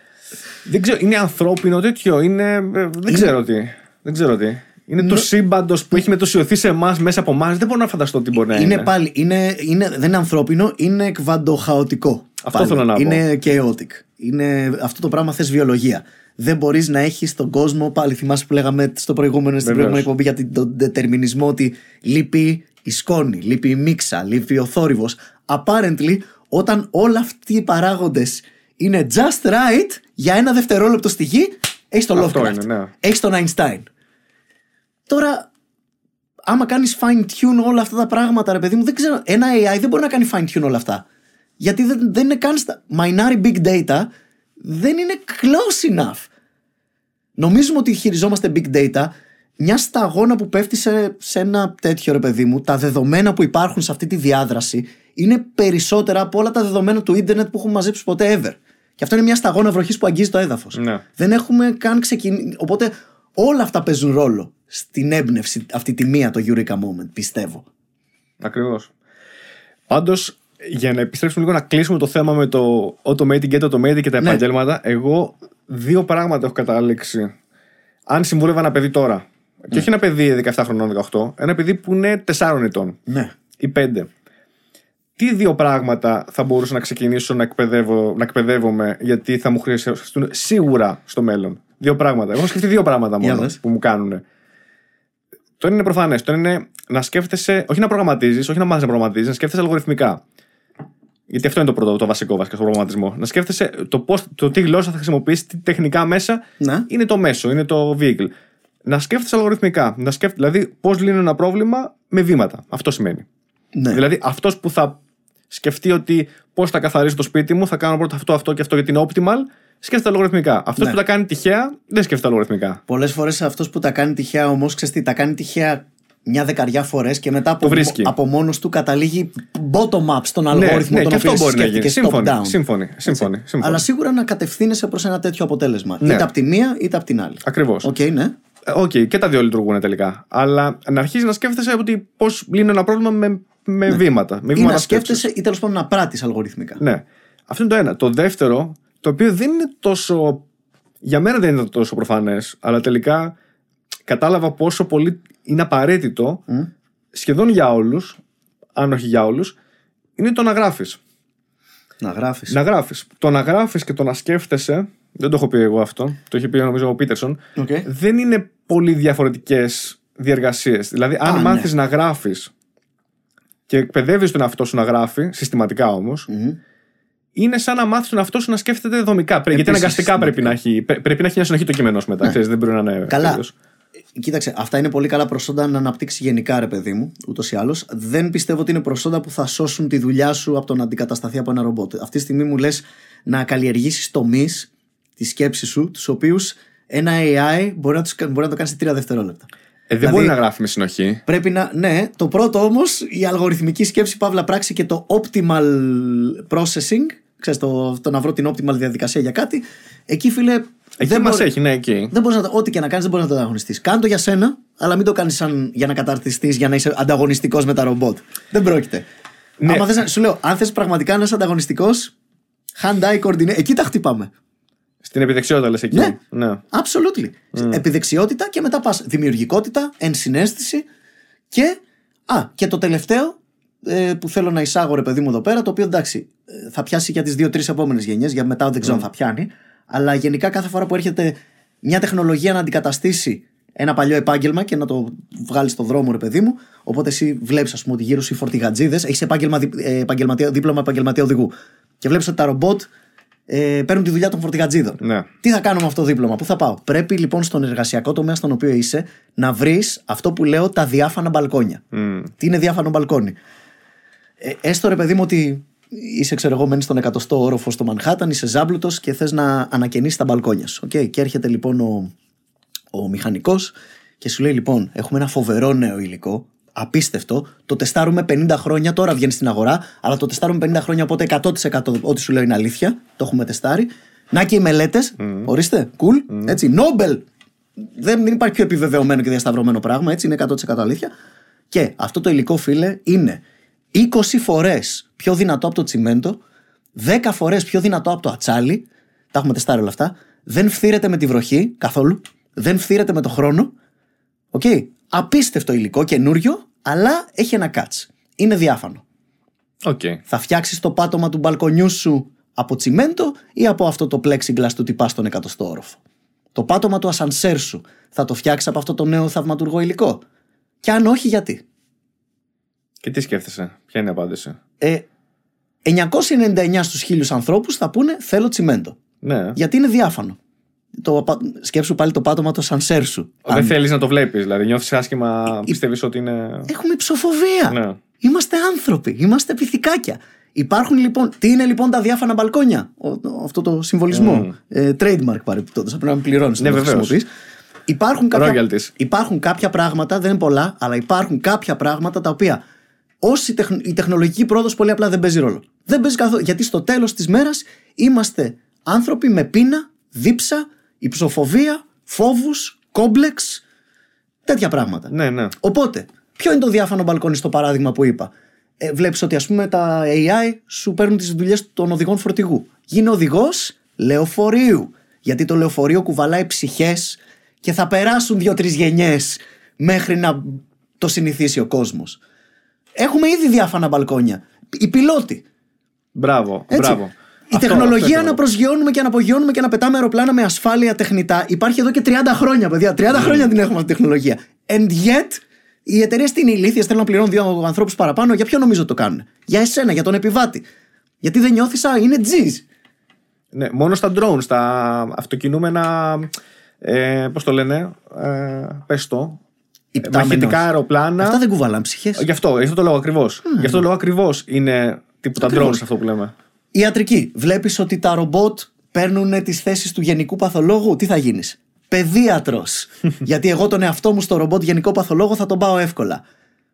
δεν ξέρω, είναι ανθρώπινο τέτοιο. Είναι. ε, Δεν ξέρω τι. Δεν ξέρω τι. Είναι του σύμπαντος που έχει μετουσιωθεί σε εμάς μέσα από εμάς. Δεν μπορώ να φανταστώ τι μπορεί να είναι. Είναι πάλι, είναι, είναι, δεν είναι ανθρώπινο, είναι εκβαντοχαοτικό. Αυτό πάλι. θέλω να πω. Είναι chaotic. Είναι, αυτό το πράγμα θες βιολογία. Δεν μπορείς να έχεις τον κόσμο, πάλι θυμάσαι που λέγαμε στο προηγούμενο, στην Βεβαίως. προηγούμενη εκπομπή για την- τον δετερμινισμό ότι λείπει η σκόνη, λείπει η μίξα, λείπει ο θόρυβος. Apparently, όταν όλα αυτοί οι παράγοντες είναι just right για ένα δευτερόλεπτο στη γη, έχεις τον Αυτό Lovecraft. είναι, ναι. Έχεις τον Einstein. Τώρα, άμα κάνεις fine tune όλα αυτά τα πράγματα, ρε παιδί μου, δεν ξέρω. Ένα AI δεν μπορεί να κάνει fine tune όλα αυτά. Γιατί δεν, δεν είναι καν στα. Minari big data δεν είναι close enough. Νομίζουμε ότι χειριζόμαστε big data. Μια σταγόνα που πέφτει σε, σε ένα τέτοιο ρε παιδί μου, τα δεδομένα που υπάρχουν σε αυτή τη διάδραση είναι περισσότερα από όλα τα δεδομένα του ίντερνετ που έχουμε μαζέψει ποτέ ever. Και αυτό είναι μια σταγόνα βροχής που αγγίζει το έδαφος. Ναι. Δεν έχουμε καν ξεκινήσει. Οπότε όλα αυτά παίζουν ρόλο στην έμπνευση αυτή τη μία το Eureka Moment, πιστεύω. Ακριβώς. Πάντως, για να επιστρέψουμε λίγο να κλείσουμε το θέμα με το automating και το automating και τα Ναι. επαγγέλματα, εγώ δύο πράγματα έχω καταλήξει. Αν συμβούλευα ένα παιδί τώρα, και όχι ένα παιδί 17 χρονών, 18, ένα παιδί που είναι 4 ετών Ναι. ή 5. Τι δύο πράγματα θα μπορούσα να ξεκινήσω να, εκπαιδεύω, να εκπαιδεύομαι γιατί θα μου χρειαστούν σίγουρα στο μέλλον; Δύο πράγματα. Έχω σκεφτεί δύο πράγματα Για μόνο δες. που μου κάνουν. Το ένα είναι προφανές. Το ένα είναι να σκέφτεσαι, όχι να προγραμματίζεις, όχι να μάθεις να προγραμματίζεις, να σκέφτεσαι αλγοριθμικά. Γιατί αυτό είναι το πρώτο, το βασικό βασικά στον προγραμματισμό. Να σκέφτεσαι το, πώς, το τι γλώσσα θα χρησιμοποιήσεις, τι τεχνικά μέσα Ναι. είναι το μέσο, είναι το vehicle. Να σκέφτεσαι αλγοριθμικά. Να σκέφ... Δηλαδή, πώς λύνω ένα πρόβλημα με βήματα. Αυτό σημαίνει. ναι. Δηλαδή, αυτός που θα σκεφτεί ότι πώς θα καθαρίσω το σπίτι μου, θα κάνω πρώτα αυτό, αυτό και αυτό γιατί είναι optimal, σκέφτεται αλγοριθμικά. Αυτός Ναι. που τα κάνει τυχαία, δεν σκέφτεται αλγοριθμικά. Πολλές φορές αυτός που τα κάνει τυχαία όμως, ξέρεις τι, τα κάνει τυχαία μια δεκαριά φορές και μετά από, Το βρίσκει. από μόνος του καταλήγει bottom-up στον Ναι, αλγόριθμο ναι, τον και οποίο αυτό μπορεί να γίνει. σκέφτηκες Σύμφωνοι. top-down. Σύμφωνοι. Σύμφωνοι. σύμφωνοι. Αλλά σίγουρα να κατευθύνεσαι προς ένα τέτοιο αποτέλεσμα. Ναι. Είτε από τη μία είτε από την άλλη. Ακριβώς. Οκ, ναι. Οκ, και τα δύο λειτουργούν τελικά. Αλλά να αρχίσεις να σκέφτεσαι ότι πώς λύνω ένα πρόβλημα με, με βήματα. Με Ή βήματα να σκέψης. σκέφτεσαι ή τέλος πάντων να πράττεις αλγοριθμικά. Ναι. Αυτό είναι το ένα. Το δεύτερο, το οποίο δεν είναι τόσο. Για μένα δεν είναι τόσο προφανές, αλλά τελικά κατάλαβα πόσο πολύ είναι απαραίτητο Μμ. σχεδόν για όλους, αν όχι για όλους, είναι το να γράφεις. Να γράφεις. Να γράφεις. Το να γράφεις και το να σκέφτεσαι, δεν το έχω πει εγώ αυτό, το έχει πει νομίζω ο Πίτερσον, δεν είναι πολύ διαφορετικές διεργασίες. Δηλαδή, αν Α, μάθεις ναι. να γράφεις και εκπαιδεύεις τον εαυτό σου να γράφει, συστηματικά όμως, είναι σαν να μάθει τον εαυτό σου να σκέφτεται δομικά. Πρέ- Γιατί Επίσης, αναγκαστικά πρέπει να, έχει, πρέ- πρέπει να έχει μια συνοχή το κείμενο σου μετά. Ξέρεις, δεν μπορεί να είναι. Καλά. τέλειος. Κοίταξε, αυτά είναι πολύ καλά προσόντα να αναπτύξει γενικά, ρε παιδί μου, ούτως ή άλλως. Δεν πιστεύω ότι είναι προσόντα που θα σώσουν τη δουλειά σου από το να αντικατασταθεί από ένα ρομπότ. Αυτή τη στιγμή μου λες να καλλιεργήσεις τομείς της σκέψης σου, τους οποίους ένα AI μπορεί να, τους, μπορεί να το κάνει σε τρία δευτερόλεπτα. Ε, δεν Δηλαδή- μπορεί να γράφει με συνοχή. Πρέπει να. Ναι, το πρώτο όμως, η αλγοριθμική σκέψη, παύλα πράξη και το optimal processing, ξέρεις, το, το να βρω την optimal διαδικασία για κάτι, εκεί φίλε. Εκεί δεν μας μπορεί- έχει, ναι, εκεί. δεν μπορείς να, το- ό,τι και να κάνεις, δεν μπορείς να το ανταγωνιστείς. Κάνε το για σένα, αλλά μην το κάνεις για να καταρτιστείς, για να είσαι ανταγωνιστικός με τα ρομπότ. Δεν πρόκειται. Ναι. Άμα θες, να- σου λέω, αν θες πραγματικά να είσαι ανταγωνιστικός, hand-eye coordination, εκεί τα χτυπάμε. Στην επιδεξιότητα λες εκεί. Ναι. ναι. Absolutely. Επιδεξιότητα και μετά πας δημιουργικότητα, ενσυναίσθηση και. Α, και το τελευταίο ε, που θέλω να εισάγω, ρε παιδί μου εδώ πέρα, το οποίο εντάξει, ε, θα πιάσει για τις δύο-τρεις επόμενες γενιές, για μετά δεν ξέρω αν θα πιάνει. Αλλά γενικά κάθε φορά που έρχεται μια τεχνολογία να αντικαταστήσει ένα παλιό επάγγελμα και να το βγάλει στο δρόμο, ρε παιδί μου. Οπότε εσύ βλέπεις, ας πούμε, ότι γύρω σου οι φορτηγατζίδες, έχεις επάγγελμα, δι- ε, επαγγελματία, δίπλωμα επαγγελματία οδηγού. Και βλέπεις ότι τα ρομπότ ε, παίρνουν τη δουλειά των φορτηγατζίδων. ναι. Τι θα κάνω με αυτό το δίπλωμα, πού θα πάω; Πρέπει λοιπόν στον εργασιακό τομέα στον οποίο είσαι να βρεις αυτό που λέω τα διάφανα μπαλκόνια. Μμ. Τι είναι διάφανο μπαλκόνι; Ε, έστω ρε παιδί μου ότι είσαι, ξέρω εγώ, μένεις στον εκατοστό όροφο στο Μανχάταν, είσαι ζάμπλουτος και θες να ανακαινήσει τα μπαλκόνια σου. Okay? Και έρχεται λοιπόν ο, ο μηχανικός και σου λέει: Λοιπόν, έχουμε ένα φοβερό νέο υλικό. Απίστευτο. Το τεστάρουμε 50 χρόνια. Τώρα βγαίνει στην αγορά. Αλλά το τεστάρουμε 50 χρόνια. Οπότε 100% ό,τι σου λέω είναι αλήθεια. Το έχουμε τεστάρει. Να και οι μελέτες. Ορίστε. Cool. Έτσι. Νόμπελ. Δεν, δεν υπάρχει πιο επιβεβαιωμένο και διασταυρωμένο πράγμα. Έτσι. Είναι 100% αλήθεια. Και αυτό το υλικό, φίλε, είναι 20 φορές πιο δυνατό από το τσιμέντο, 10 φορές πιο δυνατό από το ατσάλι. Τα έχουμε τεστάρει όλα αυτά. Δεν φθείρεται με τη βροχή καθόλου. Δεν φθείρεται με το χρόνο. Οκ. Απίστευτο υλικό, καινούριο, αλλά έχει ένα catch. Είναι διάφανο. Οκ. Θα φτιάξεις το πάτωμα του μπαλκονιού σου από τσιμέντο ή από αυτό το plexiglass του τυπά στον εκατοστό όροφο. Το πάτωμα του ασανσέρ σου θα το φτιάξεις από αυτό το νέο θαυματουργό υλικό. Και αν όχι, γιατί; Και τι σκέφτεσαι, ποια είναι η απάντηση; Ε, 999 στους χίλιους ανθρώπους θα πούνε θέλω τσιμέντο. Ναι. Γιατί είναι διάφανο. Το, πα- σκέψου πάλι το πάτωμα του ασανσέρ σου. Δεν Αν- θέλεις να το βλέπεις, δηλαδή νιώθεις άσχημα, πιστεύεις ότι είναι. Έχουμε υψοφοβία. Ναι. Είμαστε άνθρωποι. Είμαστε πυθικάκια. Υπάρχουν λοιπόν. Τι είναι λοιπόν τα διάφανα μπαλκόνια; Ο- ο- αυτό το συμβολισμό. Mm. Ε, trademark παρεπιπτόντω. Πρέπει να με πληρώνεις. Ναι, βεβαίως. Υπάρχουν κάποια, Royalties. υπάρχουν κάποια πράγματα, δεν είναι πολλά, αλλά υπάρχουν κάποια πράγματα τα οποία όσοι η, τεχ- η τεχνολογική πρόοδος πολύ απλά δεν παίζει ρόλο. Δεν παίζει καθόλου. Γιατί στο τέλος της μέρας είμαστε άνθρωποι με πείνα, δίψα, υψοφοβία, φόβους, κόμπλεξ, τέτοια πράγματα. Ναι, ναι. Οπότε, ποιο είναι το διάφανο μπαλκόνι στο παράδειγμα που είπα; Ε, Βλέπεις ότι ας πούμε τα AI σου παίρνουν τις δουλειές των οδηγών φορτηγού. Γίνε οδηγός λεωφορείου. Γιατί το λεωφορείο κουβαλάει ψυχές και θα περάσουν δύο-τρεις γενιές μέχρι να το συνηθίσει ο κόσμος. Έχουμε ήδη διάφανα μπαλκόνια. Οι πιλότοι. Μπράβο, Έτσι. μπράβο. Η Αυτό- τεχνολογία αυτό να ήθελα. προσγειώνουμε και να απογειώνουμε και να πετάμε αεροπλάνα με ασφάλεια τεχνητά υπάρχει εδώ και 30 χρόνια, παιδιά. 30 χρόνια την έχουμε αυτή τη τεχνολογία. And yet, οι εταιρείες τι είναι ηλίθιε, θέλουν να πληρώνουν δύο ανθρώπους παραπάνω. Για ποιο νομίζω ότι το κάνουν; Για εσένα, για τον επιβάτη. Γιατί δεν νιώθεις, α, είναι τζιζ. Ναι, μόνο στα drones, στα αυτοκινούμενα. Ε, Πώς το λένε, ε, πες το. Υπτάμενος. Μαχητικά αεροπλάνα. Αυτά δεν κουβαλάνε ψυχές. Γι' αυτό, γι' αυτό το λόγο ακριβώς. Γι' αυτό το λόγο ακριβώς είναι τύπου τα Ακριβώς. drones αυτό που λέμε. Ιατρική. Βλέπεις ότι τα ρομπότ παίρνουν τις θέσεις του γενικού παθολόγου; Τι θα γίνεις; παιδίατρος. Γιατί εγώ τον εαυτό μου στο ρομπότ γενικό παθολόγο θα τον πάω εύκολα.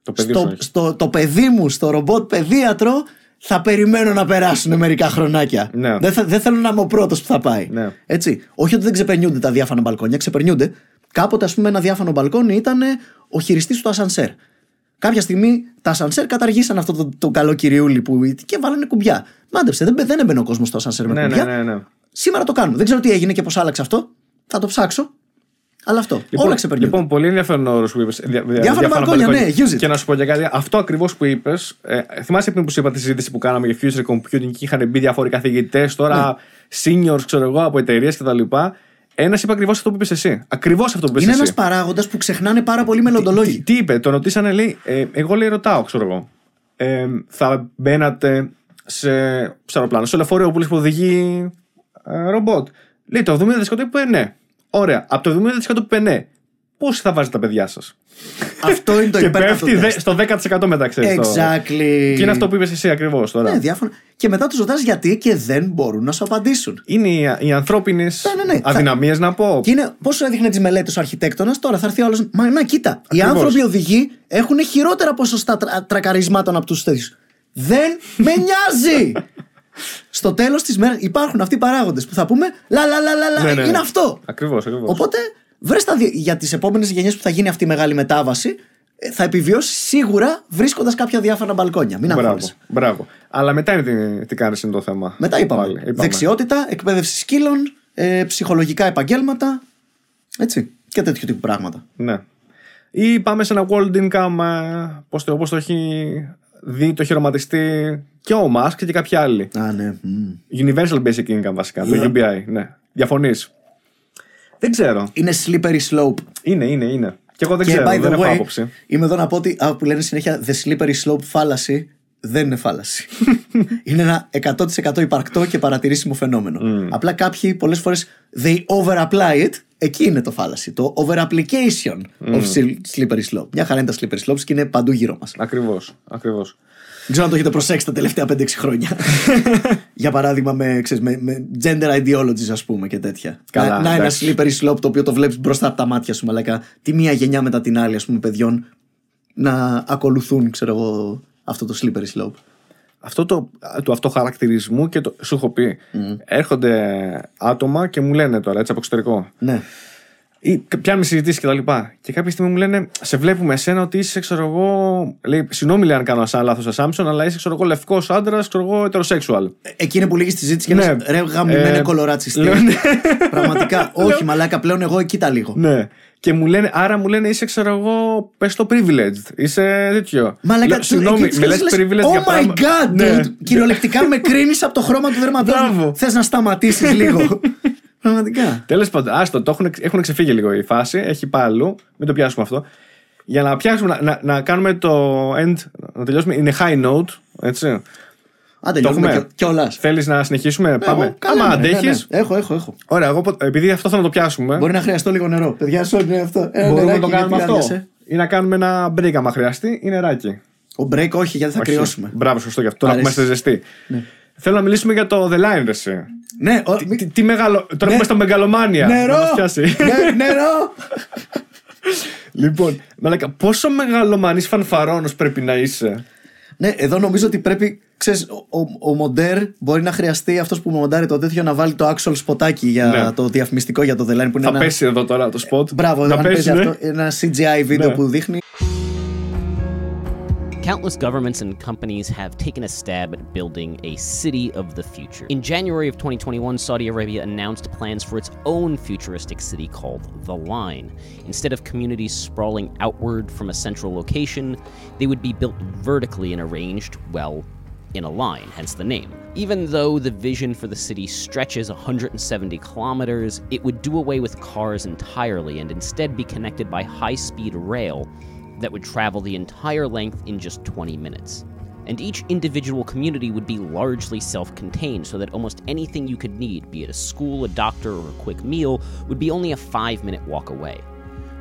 Το παιδί στο, σου έχεις. στο, το παιδί μου στο ρομπότ παιδίατρο θα περιμένω να περάσουν μερικά χρονάκια. Ναι. Δεν, θα- δεν θέλω να είμαι ο πρώτος που θα πάει. Ναι. Έτσι. Όχι ότι δεν ξεπερνιούνται τα διάφανα μπαλκόνια, ξεπερνιούνται. Κάποτε, ας πούμε, ένα διάφανο μπαλκόνι ήταν ο χειριστής του ασανσέρ. Κάποια στιγμή τα ασανσέρ καταργήσαν αυτό το, το καλό κυριούλι που και βάλανε κουμπιά. Μάντεψε, δεν, μπαι- δεν έμπαινε ο κόσμος στο ασανσέρ με Ναι, κουμπιά. ναι, ναι, ναι. Σήμερα το κάνουμε. Δεν ξέρω τι έγινε και πώς άλλαξε αυτό. Θα το ψάξω. Αλλά αυτό. Όλα ξεπερνιούνται. λοιπόν, πολύ ενδιαφέρον όρος που είπες. Διάφορα μπαλκόνια, ναι, use it. Και να σου πω και κάτι. Αυτό ακριβώς που είπες. Ε, θυμάσαι πριν που σου είπα τη συζήτηση που κάναμε για future computing και είχαν μπει διάφοροι καθηγητές, τώρα Ναι. seniors, ξέρω εγώ, από εταιρείες κτλ. Ένας είπε ακριβώς αυτό που είπες εσύ. Ακριβώς αυτό που είπες Είναι εσύ. ένας παράγοντας που ξεχνάνε πάρα πολλοί μελλοντολόγοι. Τι είπε, τον ρωτήσανε, λέει, ε, εγώ λέει ρωτάω, ξέρω εγώ. Ε, θα μπαίνατε σε, σε αεροπλάνο, σε λεωφορείο που λες που οδηγεί ε, ρομπότ. Λέει το 70% είπε ναι. Ωραία. Από το 70% που είπε ναι, πόσοι θα βάζετε τα παιδιά σας; αυτό είναι το και υπέροχο πέφτει δε- τεστ. στο 10% μετά, ξέρεις. το- Exactly. Και είναι αυτό που είπες εσύ ακριβώς τώρα. Ναι, διάφορα. Και μετά τους ρωτάς γιατί και δεν μπορούν να σου απαντήσουν. Είναι οι, οι ανθρώπινες Ναι, ναι, ναι. αδυναμίες να πω. Και είναι πόσο έδειχνε τις μελέτες ο αρχιτέκτονας, τώρα θα έρθει ο άλλος. Μα να, κοίτα, οι Ακριβώς. άνθρωποι οδηγοί έχουν χειρότερα ποσοστά τρα, τρακαρισμάτων από τους τέτοιους. Δεν με νοιάζει! Στο τέλος της μέρας υπάρχουν αυτοί οι παράγοντες που θα πούμε λα λα λα λα, λα Ναι, ναι, ναι. είναι αυτό. Ακριβώς, ακριβώς. Οπότε βρες τα δι- για τις επόμενες γενιές που θα γίνει αυτή η μεγάλη μετάβαση, ε, θα επιβιώσεις σίγουρα βρίσκοντας κάποια διάφανα μπαλκόνια. Μην Μπράβο, αγχώνεσαι. μπράβο. Αλλά μετά είναι τι, τι κάνεις είναι το θέμα. Μετά είπαμε. Πάλι, είπαμε. Δεξιότητα, εκπαίδευση σκύλων, ε, ψυχολογικά επαγγέλματα. Έτσι. Και τέτοιου τύπου πράγματα. Ναι. Ή πάμε σε ένα World Income ε, πώς το, όπως το έχει δει το χειροματιστή και ο Musk και κάποιοι άλλοι. Α, ναι. Μμ. Universal Basic Income βασικά, Yeah. το UBI. Ναι. Διαφωνείς. Δεν ξέρω. Είναι slippery slope. Είναι, είναι, είναι. Και εγώ δεν και ξέρω, by δεν the έχω way, άποψη. είμαι εδώ να πω ότι α, που λένε συνέχεια the slippery slope fallacy δεν είναι fallacy. είναι ένα 100% υπαρκτό και παρατηρήσιμο φαινόμενο. Mm. Απλά κάποιοι πολλές φορές they over-apply it. Εκεί είναι το fallacy. Το over-application Mm. of sil- slippery slope. Μια χαρά είναι τα slippery slopes και είναι παντού γύρω μας. Ακριβώς, ακριβώς. Δεν ξέρω αν το έχετε προσέξει τα τελευταία 5-6 χρόνια. Για παράδειγμα, με, ξέρεις, με, με gender ideologies, ας πούμε και τέτοια. Καλά, να, να ένα εντάξει. slippery slope το οποίο το βλέπεις μπροστά από τα μάτια σου, μαλακά. Τη μία γενιά μετά την άλλη, ας πούμε, παιδιών να ακολουθούν, ξέρω εγώ, αυτό το slippery slope. Αυτό το, του αυτοχαρακτηρισμού και το, σου έχω πει. Έρχονται άτομα και μου λένε τώρα έτσι από εξωτερικό. Ναι. Ή πιάνουμε συζητήσει και τα λοιπά. Και κάποια στιγμή μου λένε, σε βλέπουμε εσένα ότι είσαι, ξέρω εγώ. Λέει, συγγνώμη, λέει αν κάνω σαν λάθος assumption, αλλά είσαι, ξέρω εγώ, λευκός άντρας, ξέρω εγώ, heterosexual. Ε, Εκεί είναι που λίγη τη συζήτηση και Ναι. λες, ρε γαμημένε Ε, κολοράτσιστη. λέω, ναι. Πραγματικά, όχι μαλάκα, πλέον εγώ εκεί τα λίγο. Ναι. Και μου λένε, άρα μου λένε, είσαι, ξέρω εγώ, πες το privileged. Είσαι τέτοιο. Μαλάκα, Λέω, του- Συγγνώμη, εκεί με λες λες, privileged Oh για my πράγμα. god, Ναι. dude. Κυριολεκτικά με κρίνεις από το χρώμα του δερματό. Μπράβο. Θες να σταματήσεις λίγο. Πραγματικά. Τέλος πάντων, άστο, το έχουν, έχουν ξεφύγει λίγο η φάση. Έχει πάει αλλού. Μην το πιάσουμε αυτό. Για να πιάσουμε, να, να, να κάνουμε το end, να τελειώσουμε. Είναι high note, έτσι. Αν τελειώσουμε έχουμε. κιόλας. Θέλεις να συνεχίσουμε, πάμε. Άμα αντέχεις. ναι, Έχω, έχω, έχω. Ωραία, εγώ πο- επειδή αυτό θέλω να το πιάσουμε. Μπορεί να χρειαστώ λίγο νερό. Παιδιά, σώνει αυτό. Ένα μπορούμε να νεράκι, το κάνουμε γιατί αυτό. άδειασε. Ή να κάνουμε ένα break άμα χρειαστεί ή νεράκι. Ο break όχι, γιατί θα Όχι. κρυώσουμε. Μπράβο, σωστό γι' αυτό. Τώρα που Αρέσει. είμαστε ζεστοί. Θέλω να μιλήσουμε για το The Line, ρε, εσύ. Ναι, ο- Τι, τι μεγαλο... Τώρα έχουμε στο μεγαλομάνια. Νερό! Να μας πιάσει. Ναι, νερό! λοιπόν, μαλάκα, πόσο μεγαλομανής φανφαρόνος πρέπει να είσαι; Ναι, εδώ νομίζω ότι πρέπει. Ξέρεις, ο, ο, ο μοντέρ μπορεί να χρειαστεί αυτός που μοντάρει το τέτοιο να βάλει το actual σποτάκι για Ναι. το διαφημιστικό για το The Line που είναι Θα ένα. πέσει εδώ τώρα το spot. Μπράβο, να αν πέσει, παίζει ναι. αυτό. Ένα CGI βίντεο Ναι. που δείχνει. Countless governments and companies have taken a stab at building a city of the future. In January of 2021, Saudi Arabia announced plans for its own futuristic city called The Line. Instead of communities sprawling outward from a central location, they would be built vertically and arranged, well, in a line, hence the name. Even though the vision for the city stretches 170 kilometers, it would do away with cars entirely and instead be connected by high speed rail that would travel the entire length in just 20 minutes. And each individual community would be largely self contained, so that almost anything you could need, be it a school, a doctor, or a quick meal, would be only a five minute walk away.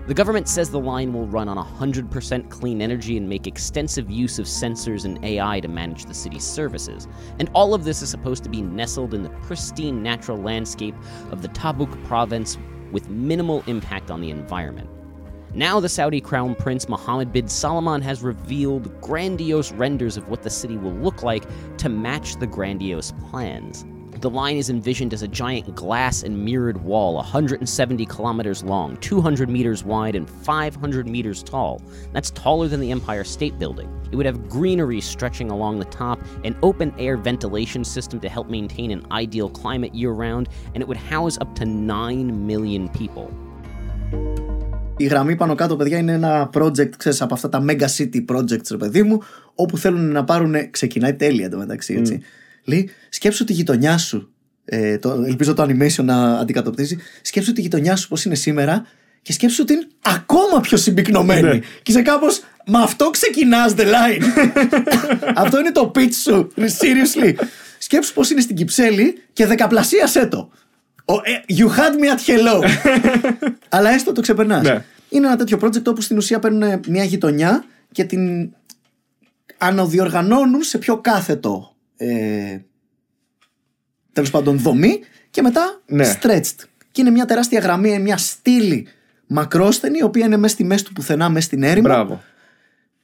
The government says the line will run on 100% clean energy and make extensive use of sensors and AI to manage the city's services. And all of this is supposed to be nestled in the pristine natural landscape of the Tabuk province with minimal impact on the environment. Now, the Saudi crown prince Mohammed bin Salman has revealed grandiose renders of what the city will look like to match the grandiose plans. The line is envisioned as a giant glass and mirrored wall, 170 kilometers long, 200 meters wide, and 500 meters tall. That's taller than the Empire State Building. It would have greenery stretching along the top, an open air ventilation system to help maintain an ideal climate year round, and it would house up to 9 million people. Η γραμμή πάνω κάτω, παιδιά, είναι ένα project, ξέρεις, από αυτά τα mega city projects, ρε παιδί μου, όπου θέλουν να πάρουν. Ξεκινάει τέλεια εντωμεταξύ, έτσι. Λέει, σκέψου τη γειτονιά σου. Ε, το, ελπίζω το animation να αντικατοπτρίζει. Σκέψου τη γειτονιά σου πώς είναι σήμερα και σκέψου την ακόμα πιο συμπυκνωμένη. Ναι. Και είσαι κάπως. Μα αυτό ξεκινάς the line. αυτό είναι το pitch σου. Seriously. Σκέψου πώς είναι στην Κυψέλη και δεκαπλασίασέ το. Ο, ε, you had me at hello. Αλλά έστω το ξεπερνάς. Ναι. Είναι ένα τέτοιο project όπου στην ουσία παίρνουν μια γειτονιά και την αναδιοργανώνουν σε πιο κάθετο ε, τέλος πάντων δομή και μετά Ναι. stretched. Και είναι μια τεράστια γραμμή, μια στήλη μακρόστενη, η οποία είναι μέσα στη μέση του πουθενά, μέσα στην έρημο. Μπράβο.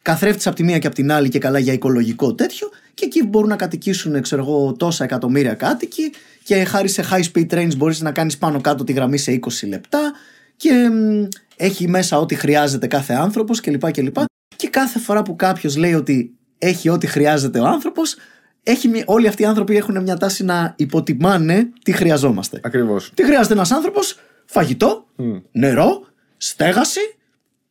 Καθρέφτης από τη μία και από την άλλη και καλά για οικολογικό τέτοιο. Και εκεί μπορούν να κατοικήσουν, ξέρω εγώ, τόσα εκατομμύρια κάτοικοι. Και χάρη σε high speed trains μπορείς να κάνεις πάνω κάτω τη γραμμή σε 20 λεπτά. Και μ, έχει μέσα ό,τι χρειάζεται κάθε άνθρωπος κλπ. κλπ. Και κάθε φορά που κάποιος λέει ότι έχει ό,τι χρειάζεται ο άνθρωπος έχει, μια- όλοι αυτοί οι άνθρωποι έχουν μια τάση να υποτιμάνε τι χρειαζόμαστε. Ακριβώς. Τι χρειάζεται ένας άνθρωπος, φαγητό, νερό, στέγαση,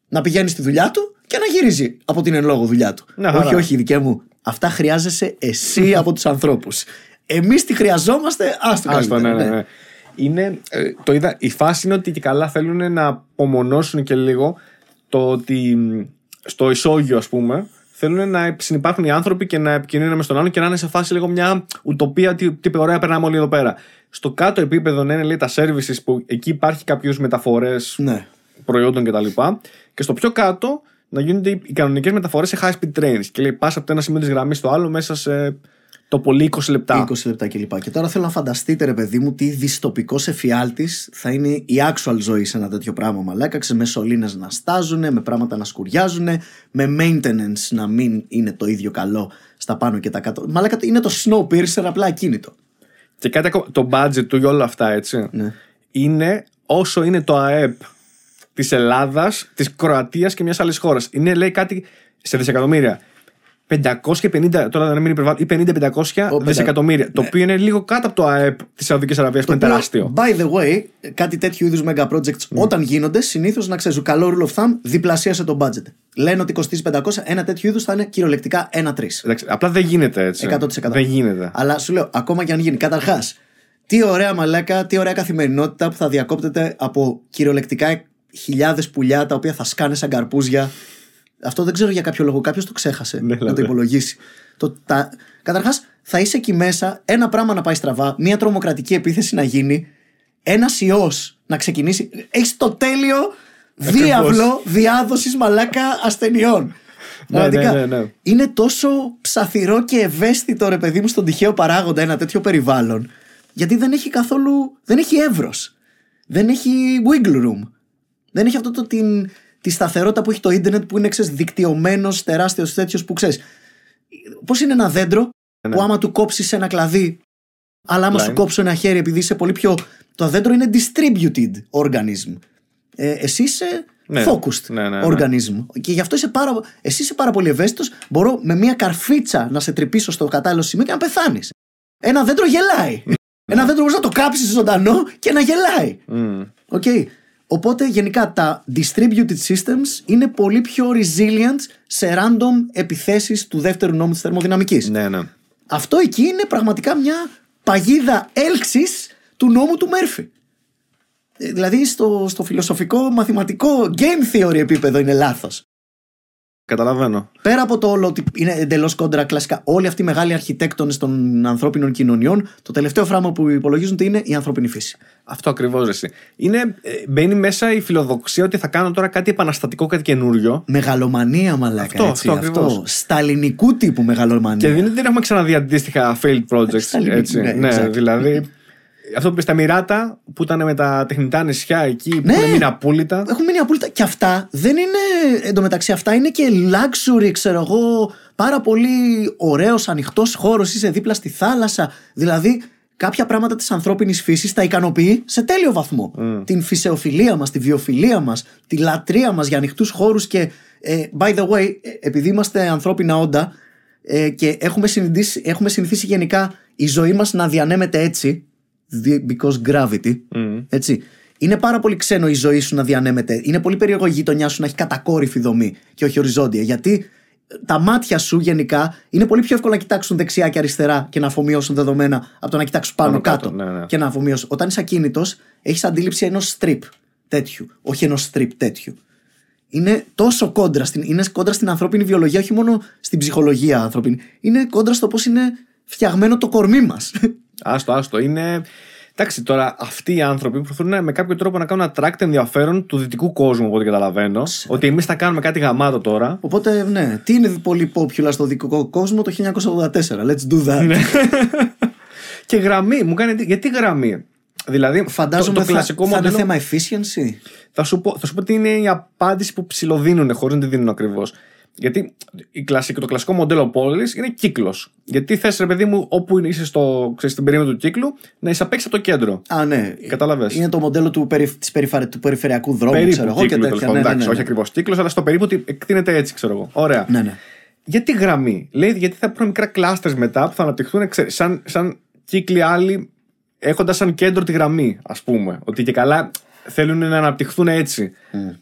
να πηγαίνει στη δουλειά του και να γυρίζει από την εν λόγω δουλειά του. Να, χαρά. όχι, όχι, δικέ μου. Αυτά χρειάζεσαι εσύ από τους ανθρώπους. Εμείς τι χρειαζόμαστε, άστο Άστο, ναι, καλύτερα. ναι, ναι. Είναι, ε, το είδα, η φάση είναι ότι και καλά θέλουν να απομονώσουν και λίγο το ότι μ, στο ισόγειο, ας πούμε, θέλουν να συνεπάρχουν οι άνθρωποι και να επικοινωνούν με τον άλλον και να είναι σε φάση λίγο μια ουτοπία. Τι, τι ωραία περνάμε όλοι εδώ πέρα. Στο κάτω επίπεδο να είναι λέει, τα services που εκεί υπάρχει κάποιου μεταφορές Ναι. προϊόντων κτλ. Και στο πιο κάτω να γίνονται οι οι κανονικές μεταφορές σε high speed trains. Και λέει, πας από το ένα σημείο της γραμμής στο άλλο μέσα σε το πολύ 20 λεπτά. 20 λεπτά κλπ. Και τώρα θέλω να φανταστείτε, ρε παιδί μου, τι δυστοπικός εφιάλτης θα είναι η actual ζωή σε ένα τέτοιο πράγμα. Μαλάκα, ξε με σωλήνες να στάζουν, με πράγματα να σκουριάζουν, με maintenance να μην είναι το ίδιο καλό στα πάνω και τα κάτω. Μαλάκα είναι το Snowpiercer απλά ακίνητο. Και κάτι ακόμα, το budget του για όλα αυτά, έτσι. Ναι. Είναι όσο είναι το ΑΕΠ της Ελλάδας, της Κροατίας και μιας άλλης χώρας. Είναι, λέει, κάτι σε δισεκατομμύρια. 550, τώρα δεν είναι υπερβάλλω, ή 50-500 Ο, Ναι. δισεκατομμύρια. Το οποίο είναι λίγο κάτω από το ΑΕΠ της Σαουδικής Αραβίας που είναι οποίο, τεράστιο. By the way, κάτι τέτοιου είδους mega projects όταν γίνονται, συνήθως να ξέρεις, καλό rule of thumb, διπλασίασε το budget. Λένε ότι κοστίζει 500, ένα τέτοιο είδους θα είναι κυριολεκτικά 1-3. Εντάξει, απλά δεν γίνεται έτσι. 100%. Δεν γίνεται. Αλλά σου λέω, ακόμα και αν γίνει. Καταρχάς, τι ωραία μαλάκα, τι ωραία καθημερινότητα που θα διακόπτεται από κυριολεκτικά χιλιάδες πουλιά τα οποία θα σκάνε σαν καρπούζια. Αυτό δεν ξέρω για κάποιο λόγο. Κάποιος το ξέχασε Ναι, να το δηλαδή. υπολογίσει. Το, τα... Καταρχάς, θα είσαι εκεί μέσα, ένα πράγμα να πάει στραβά, μια τρομοκρατική επίθεση να γίνει, ένας ιός να ξεκινήσει. Έχεις το τέλειο διάβλο διάδοσης μαλάκα ασθενειών. Ναι, Πραγματικά. ναι, ναι, ναι. Είναι τόσο ψαθυρό και ευαίσθητο ρε παιδί μου στον τυχαίο παράγοντα ένα τέτοιο περιβάλλον. Γιατί δεν έχει καθόλου. δεν έχει εύρος. Δεν έχει wiggle room. Δεν έχει αυτό το την, τη σταθερότητα που έχει το ίντερνετ που είναι ξέρεις, δικτυωμένος τεράστιος τέτοιος που ξέρεις πώς είναι ένα δέντρο Ναι. που άμα του κόψεις ένα κλαδί αλλά άμα Line. σου κόψω ένα χέρι επειδή είσαι πολύ πιο το δέντρο είναι distributed organism ε, εσύ είσαι Ναι. focused Ναι, ναι, ναι. organism και γι' αυτό είσαι πάρα, εσύ είσαι πάρα πολύ ευαίσθητος μπορώ με μια καρφίτσα να σε τρυπήσω στο κατάλληλο σημείο και να πεθάνεις ένα δέντρο γελάει ένα δέντρο μπορείς να το κάψεις ζωντανό και να γελάει Μμ. Οκ. Οπότε γενικά τα distributed systems είναι πολύ πιο resilient σε random επιθέσεις του δεύτερου νόμου της θερμοδυναμικής. Ναι, ναι. Αυτό εκεί είναι πραγματικά μια παγίδα έλξης του νόμου του Μέρφυ. Ε, Δηλαδή στο, στο φιλοσοφικό, μαθηματικό, game theory επίπεδο είναι λάθος. Καταλαβαίνω. Πέρα από το όλο ότι είναι εντελώς κόντρα κλασικά, όλοι αυτοί οι μεγάλοι αρχιτέκτονες των ανθρώπινων κοινωνιών, το τελευταίο φράγμα που υπολογίζουν τι είναι η ανθρώπινη φύση. Αυτό ακριβώς εσύ. Είναι, ε, μπαίνει μέσα η φιλοδοξία ότι θα κάνω τώρα κάτι επαναστατικό, κάτι καινούριο. Μεγαλομανία, μαλάκα. Αυτό, έτσι, αυτό ακριβώς. Σταλινικού τύπου μεγαλομανία. Και δεν, δεν έχουμε ξαναδεί αντίστοιχα failed projects. Στα έτσι. ναι, ναι, exactly. δηλαδή. Αυτό που είπε στα Μοιράτα, που ήταν με τα τεχνητά νησιά εκεί, που Ναι. έχουν μείνει απόλυτα. Έχουν μείνει απόλυτα. Και αυτά δεν είναι. Εντωμεταξύ, αυτά είναι και luxury, ξέρω εγώ. Πάρα πολύ ωραίος, ανοιχτός χώρος. Είσαι δίπλα στη θάλασσα. Δηλαδή, κάποια πράγματα της ανθρώπινης φύσης τα ικανοποιεί σε τέλειο βαθμό. Την φυσεοφιλία μας, τη βιοφιλία μας, τη λατρεία μας για ανοιχτούς χώρους. Και ε, by the way, ε, επειδή είμαστε ανθρώπινα όντα ε, και έχουμε συνηθίσει, έχουμε συνηθίσει γενικά η ζωή μας να διανέμεται έτσι. Δι- Because gravity. Έτσι. Είναι πάρα πολύ ξένο η ζωή σου να διανέμεται. Είναι πολύ περίεργο η γειτονιά σου να έχει κατακόρυφη δομή και όχι οριζόντια. Γιατί τα μάτια σου γενικά είναι πολύ πιο εύκολο να κοιτάξουν δεξιά και αριστερά και να αφομοιώσουν δεδομένα από το να κοιτάξουν πάνω, Πάνω κάτω, κάτω, ναι, ναι. και να αφομοιώσουν. Όταν είσαι ακίνητος, έχεις αντίληψη ενός strip τέτοιου, όχι ενός strip τέτοιου. Είναι τόσο κόντρα στην, είναι κόντρα στην ανθρώπινη βιολογία, όχι μόνο στην ψυχολογία ανθρώπινη. Είναι κόντρα στο πώς είναι φτιαγμένο το κορμί μας. Άστο, άστο. Είναι. Εντάξει, τώρα αυτοί οι άνθρωποι προσπαθούν με κάποιο τρόπο να κάνουν attract ενδιαφέρον του δυτικού κόσμου, από ό,τι καταλαβαίνω. Ότι εμείς θα κάνουμε κάτι γαμάτο τώρα. Οπότε, ναι, τι είναι πολύ popular στο δικό κόσμο το 1984. Let's do that. Ναι. και γραμμή, μου κάνει. εντύπωση. Γιατί γραμμή; Δηλαδή, Φαντάζομαι το, το θα, κλασικό θα είναι μοντέλο. θέμα efficiency. Θα σου, πω, θα σου πω τι είναι η απάντηση που ψηλοδίνουν χωρίς να τη δίνουν ακριβώς. Γιατί η κλασική, το κλασικό μοντέλο πόλης είναι κύκλος. Γιατί θες, ρε παιδί μου, όπου είσαι στο, ξέρεις, στην περίμετρο του κύκλου, να εισαπέξει από το κέντρο. Α, ναι. Κατάλαβες. Είναι το μοντέλο του, περι, της περιφαρε- του περιφερειακού δρόμου, περίπου ξέρω εγώ και κύκλου, τέτοια. τέλος πάντων. Ναι, ναι, Εντάξει, ναι, όχι ναι. ακριβώς κύκλος, αλλά στο περίπου ότι εκτείνεται έτσι, ξέρω εγώ. Ωραία. Ναι, ναι. Γιατί γραμμή; Λέει γιατί θα υπάρχουν μικρά κλάστερς μετά που θα αναπτυχθούν ξέρεις, σαν, σαν κύκλοι άλλοι έχοντας σαν κέντρο τη γραμμή, ας πούμε. Ότι και καλά θέλουν να αναπτυχθούν έτσι.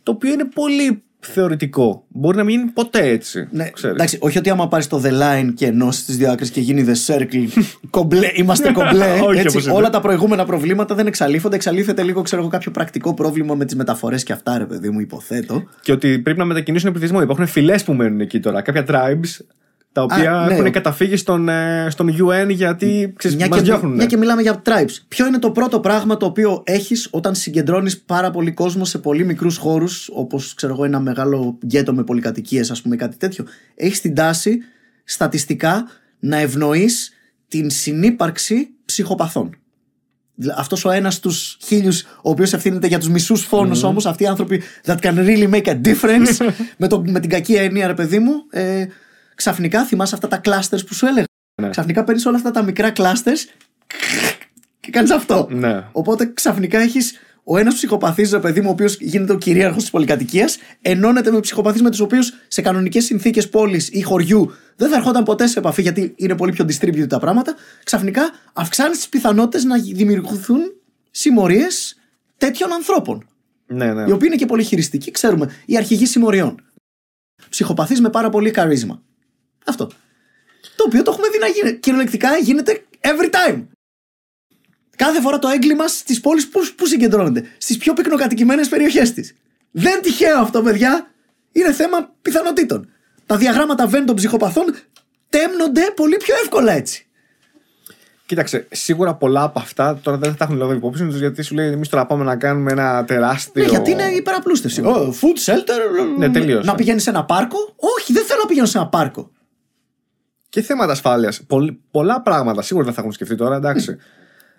Το οποίο είναι πολύ θεωρητικό. Μπορεί να μην γίνει ποτέ έτσι. Ναι, ξέρεις. εντάξει, όχι ότι άμα πάρεις το The Line και ενώσεις τις δύο άκρες και γίνει The Circle, κομπλέ, είμαστε κομπλέ. Όχι, έτσι, όπως είναι. όλα τα προηγούμενα προβλήματα δεν εξαλείφονται. Εξαλείφεται λίγο, ξέρω εγώ, κάποιο πρακτικό πρόβλημα με τις μεταφορές και αυτά, ρε παιδί μου, υποθέτω. Και ότι πρέπει να μετακινήσουν πληθυσμό. Υπάρχουν φυλές που μένουν εκεί τώρα. Κάποια tribes τα οποία Α, ναι. έχουν καταφύγει στον, ε, στον UN γιατί ξέρεις, Μια μας και, διώχνουν. μια και μιλάμε για tribes. Ποιο είναι το πρώτο πράγμα το οποίο έχεις όταν συγκεντρώνεις πάρα πολύ κόσμο σε πολύ μικρούς χώρους, όπως ξέρω εγώ, ένα μεγάλο γκέτο με πολυκατοικίες, ας πούμε, κάτι τέτοιο. Έχεις την τάση στατιστικά να ευνοείς την συνύπαρξη ψυχοπαθών. Αυτός ο ένας στου χίλιους, ο οποίος ευθύνεται για τους μισούς φόνους όμως, αυτοί οι άνθρωποι that can really make a difference, με, το, με την κακή έννοια, ρε παιδί μου, ε, ξαφνικά θυμάσαι αυτά τα clusters που σου έλεγα. Ναι. Ξαφνικά παίρνεις όλα αυτά τα μικρά clusters και κάνεις αυτό. Ναι. Οπότε ξαφνικά έχεις ο ένας ψυχοπαθής, ρε παιδί μου, ο οποίος γίνεται ο κυρίαρχος της πολυκατοικίας, ενώνεται με ψυχοπαθείς με τους οποίους σε κανονικές συνθήκες πόλης ή χωριού δεν θα ερχόταν ποτέ σε επαφή γιατί είναι πολύ πιο distributed τα πράγματα. Ξαφνικά αυξάνεις τις πιθανότητες να δημιουργηθούν συμμορίες τέτοιων ανθρώπων. Ναι, ναι. Οι οποίοι είναι και πολύ χειριστικοί, ξέρουμε, οι αρχηγοί συμμοριών. Ψυχοπαθείς με πάρα πολύ καρίσμα. Αυτό. Το οποίο το έχουμε δει να γίνεται. Κυριολεκτικά γίνεται every time. Κάθε φορά το έγκλημα στις πόλεις που, που συγκεντρώνεται. Στις πιο πυκνοκατοικημένες περιοχές της. Δεν είναι τυχαίο αυτό, παιδιά. Είναι θέμα πιθανότητων. Τα διαγράμματα βεν των ψυχοπαθών τέμνονται πολύ πιο εύκολα έτσι. Κοίταξε, σίγουρα πολλά από αυτά τώρα δεν θα τα έχουν λάβει υπόψη τους γιατί σου λέει εμείς τώρα πάμε να κάνουμε ένα τεράστιο. Ναι, γιατί είναι υπεραπλούστευση. Oh, food shelter. Ναι, τελείωσε. Να πηγαίνεις σε ένα πάρκο; Όχι, δεν θέλω να πηγαίνω σε ένα πάρκο. Και θέματα ασφάλειας. πολλά πράγματα σίγουρα δεν θα έχουν σκεφτεί τώρα, εντάξει.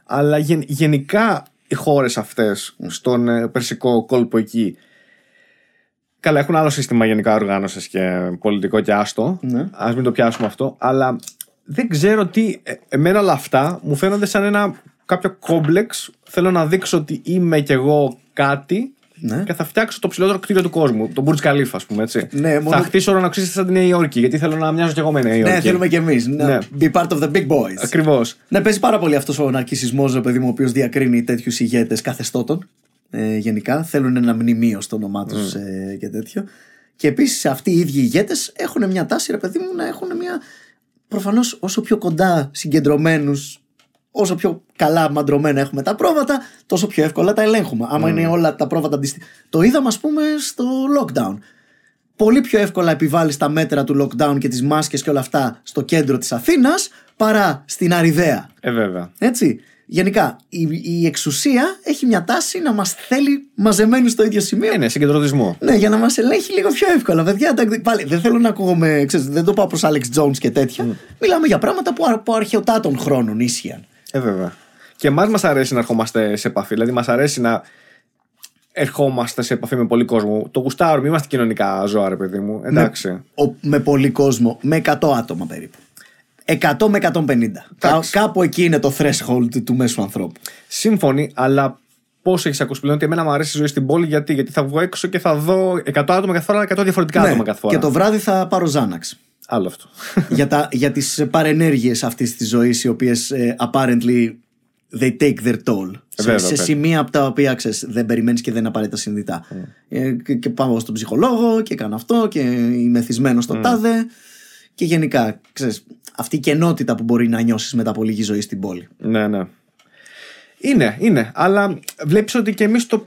Αλλά γεν- γενικά οι χώρες αυτές στον ε, περσικό κόλπο εκεί. Καλά, έχουν άλλο σύστημα γενικά οργάνωσης και πολιτικό και άστο. Ναι. Α μην το πιάσουμε αυτό. Αλλά δεν ξέρω τι. ε, Εμένα όλα αυτά μου φαίνονται σαν ένα κάποιο κόμπλεξ. Θέλω να δείξω ότι είμαι κι εγώ κάτι Ναι. και θα φτιάξω το ψηλότερο κτίριο του κόσμου. Το Burj Khalifa, ας πούμε έτσι. Ναι, μόνο- Θα χτίσω ουρανοξύστη σαν τη Νέα Υόρκη, γιατί θέλω να μοιάζω κι εγώ με Νέα Υόρκη. Ναι, θέλουμε κι εμείς. Ναι. Be part of the big boys. Ακριβώς. Ναι, παίζει πάρα πολύ αυτός ο ναρκισμό, ρε παιδί μου, ο οποίος διακρίνει τέτοιους ηγέτες καθεστώτων. Ε, γενικά θέλουν ένα μνημείο στο όνομά τους ε, και τέτοιο. Και επίσης αυτοί οι ίδιοι ηγέτες έχουν μια τάση, ρε παιδί μου, να έχουν μια. Προφανώς όσο πιο κοντά συγκεντρωμένους, όσο πιο καλά μαντρωμένα έχουμε τα πρόβατα, τόσο πιο εύκολα τα ελέγχουμε. Άμα είναι όλα τα πρόβατα αντιστοιχεία. Το είδαμε, ας πούμε, στο lockdown. Πολύ πιο εύκολα επιβάλλεις τα μέτρα του lockdown και τις μάσκες και όλα αυτά στο κέντρο της Αθήνας παρά στην Αριδαία. Ε, βέβαια. Έτσι. Γενικά, η, η εξουσία έχει μια τάση να μας θέλει μαζεμένου στο ίδιο σημείο. Ε, ναι, συγκεντρωτισμό. Ναι, για να μας ελέγχει λίγο πιο εύκολα. Παιδιά, εντάξει, πάλι δεν θέλω να ακούγομαι, ξέρεις, δεν το πάω προς Alex Jones και τέτοια. Μιλάμε για πράγματα που από αρχαιοτάτων χρόνων ίσχυαν. Ε, βέβαια. Και εμάς μας αρέσει να ερχόμαστε σε επαφή. Δηλαδή, μας αρέσει να ερχόμαστε σε επαφή με πολύ κόσμο. Το γουστάρουμε, είμαστε κοινωνικά ζώα, ρε παιδί μου. Εντάξει. Με, ο, με πολύ κόσμο, με 100 άτομα περίπου. 100 με 150. Κα, κάπου εκεί είναι το threshold του μέσου ανθρώπου. Σύμφωνοι, αλλά πώς έχεις ακούσει πλέον ότι εμένα μου αρέσει η ζωή στην πόλη, γιατί, γιατί θα βγω έξω και θα δω 100 άτομα κάθε φορά, αλλά 100 διαφορετικά Ναι, άτομα κάθε φορά. Και το βράδυ θα πάρω Ζάναξ. Άλλο αυτό. για, τα, για τις παρενέργειες αυτής της ζωής οι οποίες ε, apparently they take their toll σε, βέβαια, σε βέβαια. σημεία από τα οποία ξέρεις, δεν περιμένεις και δεν είναι απαραίτητα συνειδητά ε, και, και πάω στον ψυχολόγο και κάνω αυτό και είμαι θυσμένος στο τάδε και γενικά ξέρεις, αυτή η κενότητα που μπορεί να νιώσεις μετά από λίγη ζωή στην πόλη ναι, ναι. Είναι, είναι. Αλλά βλέπεις ότι και εμείς το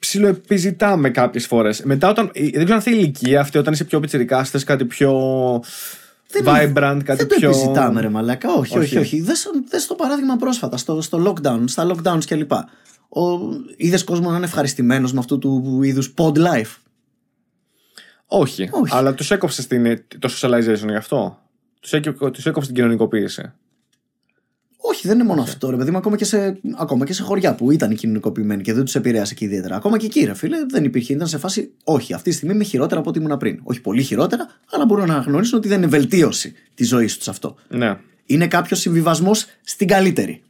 ψιλοεπιζητάμε κάποιες φορές. Μετά, όταν. Δεν ξέρω αν αυτή η ηλικία, αυτή όταν είσαι πιο πιτσυρικά, θες κάτι πιο. vibrant, κάτι δεν το πιο. επιζητάμε ρε μαλάκα όχι, όχι, Όχι. όχι. Δες, δες το παράδειγμα πρόσφατα στο, στο lockdown, στα lockdowns κλπ Είδες κόσμος να είναι ευχαριστημένος με αυτού του είδους pod life; Όχι. Όχι. Αλλά τους έκοψες την, το socialization γι' αυτό. Τους τους έκοψες την κοινωνικοποίηση. Όχι, δεν είναι μόνο αυτό, ρε παιδί μου. Ακόμα και, σε, ακόμα και σε χωριά που ήταν κοινωνικοποιημένοι και δεν τους επηρέασε και ιδιαίτερα. Ακόμα και εκεί, ρε φίλε, δεν υπήρχε. Ήταν σε φάση, όχι, αυτή τη στιγμή είμαι χειρότερα από ό,τι ήμουν πριν. Όχι πολύ χειρότερα, αλλά μπορούν να αναγνωρίσουν ότι δεν είναι βελτίωση της ζωής τους αυτό. Ναι. Είναι κάποιος συμβιβασμός στην καλύτερη.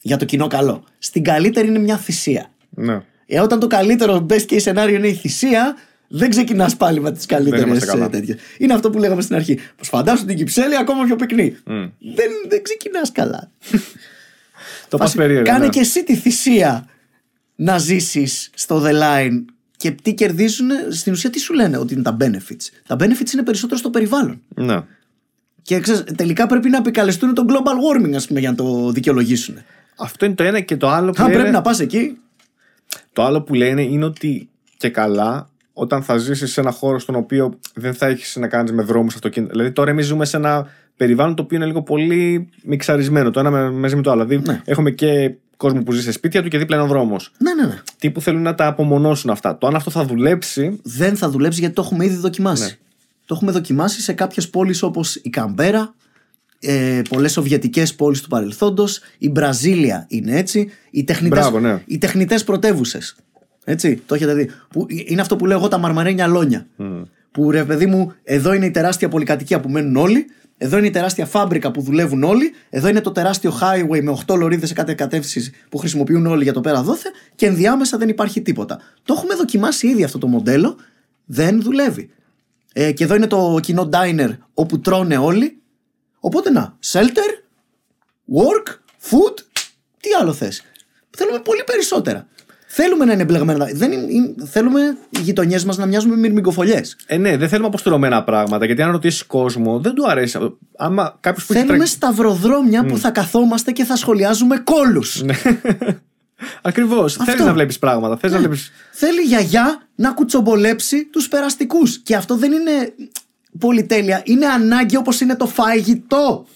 Για το κοινό καλό. Στην καλύτερη είναι μια θυσία. ναι. Ε, όταν το καλύτερο best case scenario είναι η θυσία, δεν ξεκινάς πάλι με τις καλύτερες είμαστε καλά. τέτοιες. Είναι αυτό που λέγαμε στην αρχή. Πως φαντάσου την κυψέλη ακόμα πιο πυκνή. Μμ. Δεν, δεν ξεκινάς καλά. Το πας Φάση, περίεργα. Κάνε ναι. και εσύ τη θυσία να ζήσεις στο The Line και τι κερδίζουν. Στην ουσία, τι σου λένε ότι είναι τα benefits. Τα benefits είναι περισσότερο στο περιβάλλον. Ναι. Και ξέρεις, τελικά πρέπει να επικαλεστούν το global warming, ας πούμε, για να το δικαιολογήσουν. Αυτό είναι το ένα και το άλλο που Αν λένε, πρέπει να πας εκεί, το άλλο που λένε είναι ότι και καλά όταν θα ζήσεις σε ένα χώρο στον οποίο δεν θα έχεις να κάνεις με δρόμους αυτοκίνητα. Δηλαδή τώρα εμείς ζούμε σε ένα περιβάλλον το οποίο είναι λίγο πολύ μιξαρισμένο το ένα με- μαζί με το άλλο. Δηλαδή Ναι. έχουμε και κόσμο που ζει σε σπίτια του και δίπλα ένα δρόμος. ναι, ναι, ναι. Τι που θέλουν να τα απομονώσουν αυτά. Το αν αυτό θα δουλέψει. δεν θα δουλέψει γιατί το έχουμε ήδη δοκιμάσει. Ναι. Το έχουμε δοκιμάσει σε κάποιες πόλεις όπως η Καμπέρα, ε, πολλές σοβιετικές πόλεις του παρελθόντος, η Μπραζίλια είναι έτσι, οι τεχνητέ Μπράβο, ναι. οι τεχνητές πρωτεύουσες. Έτσι, το έχετε δει. Που είναι αυτό που λέω εγώ τα μαρμαρένια λόνια. Που ρε παιδί μου, εδώ είναι η τεράστια πολυκατοικία που μένουν όλοι, εδώ είναι η τεράστια φάμπρικα που δουλεύουν όλοι, εδώ είναι το τεράστιο highway με 8 λωρίδες σε κάθε κατεύθυνση που χρησιμοποιούν όλοι για το πέρα δόθε και ενδιάμεσα δεν υπάρχει τίποτα. Το έχουμε δοκιμάσει ήδη αυτό το μοντέλο, δεν δουλεύει. Ε, και εδώ είναι το κοινό diner όπου τρώνε όλοι. Οπότε να, shelter, work, food, τι άλλο θες. Θέλουμε πολύ περισσότερα. Θέλουμε να είναι μπλεγμένα. Δεν είναι, είναι- θέλουμε οι γειτονιές μας να μοιάζουν με μυρμηγκοφολιέ. Ε, ναι, δεν θέλουμε αποστηρωμένα πράγματα. Γιατί αν ρωτήσεις κόσμο, δεν του αρέσει. Άμα κάποιος που έχει Θέλουμε τρέξει. σταυροδρόμια που θα καθόμαστε και θα σχολιάζουμε κόλους. Ναι. Ακριβώς. Θέλεις να βλέπεις πράγματα. Θε να βλέπει. Θέλει η γιαγιά να κουτσομπολέψει τους περαστικούς. Και αυτό δεν είναι πολυτέλεια. Είναι ανάγκη όπως είναι το φαγητό.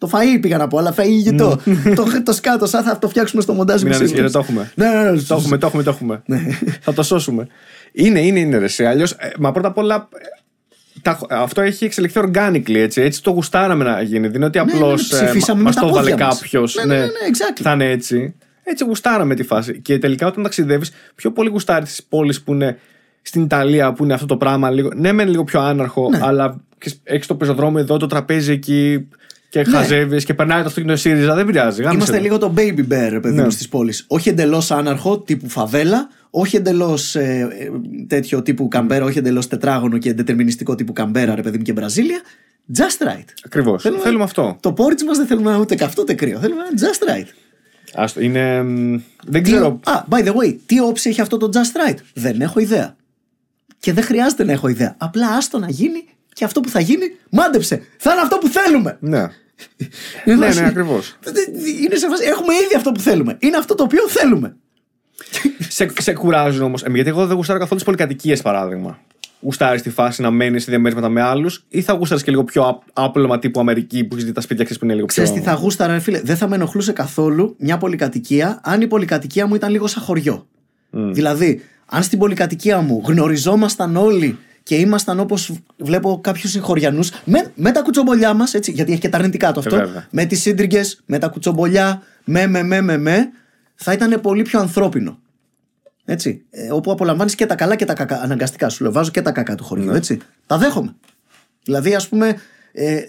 Το φαΐ πήγα να πω, αλλά φαγητό. το, το σκάτω, σαν θα το φτιάξουμε στο μοντάζ. Μην είμαι ανησυχείτε, σίγουρος. το έχουμε. Ναι, ναι, ναι. Το έχουμε, το έχουμε, το έχουμε. Ναι. Θα το σώσουμε. Είναι, είναι, είναι ρε. Αλλιώς, μα πρώτα απ' όλα. ε, τα- αυτό έχει εξελιχθεί organically έτσι. Έτσι το γουστάραμε να γίνει. Δεν είναι ότι απλώς ναι, ψηφίσαμε μα με τα το έβαλε πόδια μας. κάποιος. Ναι, ναι, ναι, ναι, exactly. Θα είναι έτσι. Έτσι γουστάραμε τη φάση. Και τελικά όταν ταξιδεύεις, πιο πολύ γουστάρεις τις πόλεις που είναι στην Ιταλία που είναι αυτό το πράγμα. Λίγο, ναι, μεν λίγο πιο άναρχο, Ναι. αλλά έχεις το πεζοδρόμιο εδώ, το τραπέζι εκεί και Ναι. χαζεύεις και περνάει το αυτοκίνητο ΣΥΡΙΖΑ. Δεν πειράζει. γάμισε Είμαστε το. λίγο το baby bear, ρε παιδί Ναι. μου, στις πόλεις. Όχι εντελώς άναρχο, τύπου φαβέλα, όχι εντελώς ε, ε, τέτοιο τύπου καμπέρα, όχι εντελώς τετράγωνο και δετερμινιστικό τύπου καμπέρα, ρε παιδί μου και Μπραζίλια. Just right. Ακριβώς. Θέλουμε- Θέλουμε αυτό. Το πόρτ μας δεν θέλουμε ούτε καυτό ούτε κρύο. Θέλουμε ένα just right. Άστο, είναι. μ, Δεν Τι- ξέρω. Α, by the way, τι όψη έχει αυτό το just right; Δεν έχω ιδέα. Και δεν χρειάζεται να έχω ιδέα. Απλά άστο να γίνει και αυτό που θα γίνει, μάντεψε. Θα είναι αυτό που θέλουμε. Ναι. Είναι ναι, φάση- ναι, ακριβώς. Είναι σε φάση, έχουμε ήδη αυτό που θέλουμε. Είναι αυτό το οποίο θέλουμε. σε, σε κουράζουν όμως. γιατί εγώ δεν γουστάρω καθόλου τις πολυκατοικίες, παράδειγμα. Γουστάρει τη φάση να μένεις σε διαμέρισματα με άλλους, ή θα γουστάρεις και λίγο πιο άπ- άπλωμα τύπου Αμερική που έχει δει τα σπίτια ξέρεις, που είναι λίγο πιο. Ξέρεις τι θα γούσταρα, ρε φίλε; Δεν θα με ενοχλούσε καθόλου μια πολυκατοικία αν η πολυκατοικία μου ήταν λίγο σαν χωριό. Δηλαδή, αν στην πολυκατοικία μου γνωριζόμασταν όλοι και ήμασταν όπως βλέπω κάποιους χωριανού με, με τα κουτσομπολιά μας, γιατί έχει και τα αρνητικά το αυτό. Ε, βέβαια. με τις σύντριγγε, με τα κουτσομπολιά, με, με, με, με, με, θα ήταν πολύ πιο ανθρώπινο. Έτσι. Ε, όπου απολαμβάνεις και τα καλά και τα κακά. Αναγκαστικά σου λέω, βάζω και τα κακά του χωριού. Ναι. Έτσι. Τα δέχομαι. Δηλαδή, ας πούμε, ε,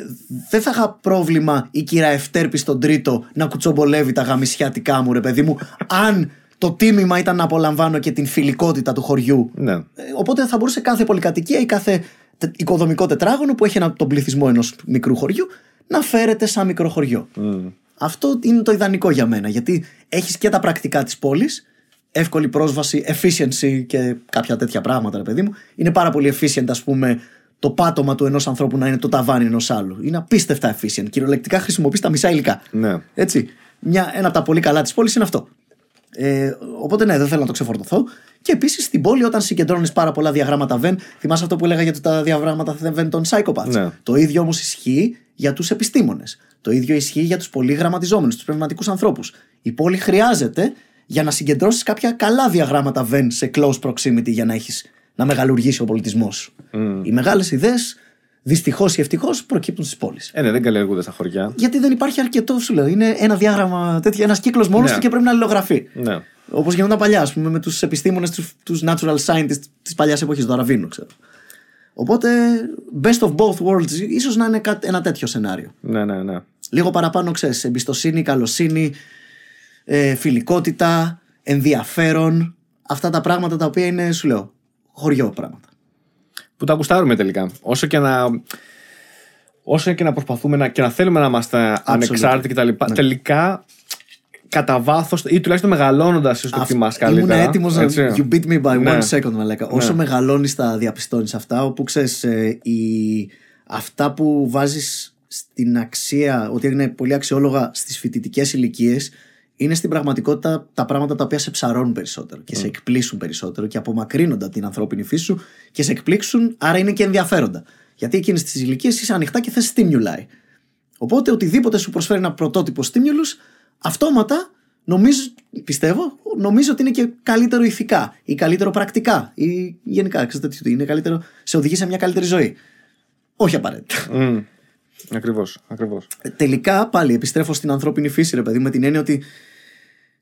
δεν θα είχα πρόβλημα η κυρία Ευτέρπη στον τρίτο να κουτσομπολεύει τα γαμισιάτικά μου, ρε παιδί μου, αν το τίμημα ήταν να απολαμβάνω και την φιλικότητα του χωριού. Ναι. Ε, οπότε θα μπορούσε κάθε πολυκατοικία ή κάθε τε- οικοδομικό τετράγωνο που έχει ένα, τον πληθυσμό ενός μικρού χωριού να φέρεται σαν μικρό χωριό. Αυτό είναι το ιδανικό για μένα, γιατί έχεις και τα πρακτικά της πόλης, εύκολη πρόσβαση, efficiency και κάποια τέτοια πράγματα, ρε παιδί μου. Είναι πάρα πολύ efficient, ας πούμε, το πάτωμα του ενός ανθρώπου να είναι το ταβάνι ενός άλλου. Είναι απίστευτα efficient. Κυριολεκτικά χρησιμοποιείς τα μισά υλικά. Ναι. Έτσι. Μια, ένα από τα πολύ καλά της πόλης είναι αυτό. Ε, οπότε ναι, δεν θέλω να το ξεφορτωθώ. Και επίσης στην πόλη, όταν συγκεντρώνεις πάρα πολλά διαγράμματα Venn, θυμάσαι αυτό που έλεγα για τα διαγράμματα Venn των psychopaths; Ναι. Το ίδιο όμως ισχύει για τους επιστήμονες. Το ίδιο ισχύει για τους πολύ γραμματιζόμενου, τους πνευματικούς ανθρώπους. Η πόλη χρειάζεται για να συγκεντρώσεις κάποια καλά διαγράμματα Venn σε close proximity για να, έχεις, να μεγαλουργήσει ο πολιτισμός σου. Οι μεγάλες ιδέες, δυστυχώς ή ευτυχώς, προκύπτουν στις πόλεις. Ε, ναι, δεν καλλιεργούνται στα χωριά. Γιατί δεν υπάρχει αρκετό, σου λέω. Είναι ένα διάγραμμα τέτοιο, ένας κύκλος μόνος Ναι. του και πρέπει να αλληλογραφεί. Ναι. Όπως γινόταν παλιά, ας πούμε, με τους επιστήμονες, τους natural scientists της παλιάς εποχής, του Αραβίνου, ξέρω. Οπότε, best of both worlds, ίσως να είναι κάτι- ένα τέτοιο σενάριο. Ναι, ναι, ναι. Λίγο παραπάνω, ξέρεις, εμπιστοσύνη, καλοσύνη, ε, φιλικότητα, ενδιαφέρον. Αυτά τα πράγματα τα οποία είναι, σου λέω, χωριό πράγματα. Που τα γουστάρουμε τελικά. Όσο και να. Όσο και να προσπαθούμε να, και να θέλουμε να είμαστε ανεξάρτητοι κτλ. Τελικά, κατά βάθος ή τουλάχιστον μεγαλώνοντας, ίσως το Αυτό- εκτιμά καλύτερα. Ήμουν έτοιμος να. έτσι. You beat me by Ναι. one second, μαλάκα. Όσο μεγαλώνεις, τα διαπιστώνεις αυτά. Όπου ξέρεις, η... αυτά που βάζεις στην αξία, ότι είναι πολύ αξιόλογα στις φοιτητικές ηλικίες, είναι στην πραγματικότητα τα πράγματα τα οποία σε ψαρώνουν περισσότερο και σε εκπλήσουν περισσότερο και απομακρύνονται από την ανθρώπινη φύση σου και σε εκπλήξουν, άρα είναι και ενδιαφέροντα. Γιατί εκείνες τις ηλικίες είσαι ανοιχτά και θες stimuli. Οπότε οτιδήποτε σου προσφέρει ένα πρωτότυπο stimulus, αυτόματα νομίζω, πιστεύω, νομίζω ότι είναι και καλύτερο ηθικά ή καλύτερο πρακτικά ή γενικά, ξέρετε τι είναι καλύτερο, σε οδηγεί σε μια καλύτερη ζωή. Όχι απαραίτητα. Μμ. Ακριβώς, ακριβώς. Ε, Τελικά πάλι επιστρέφω στην ανθρώπινη φύση, ρε παιδί μου, με την έννοια ότι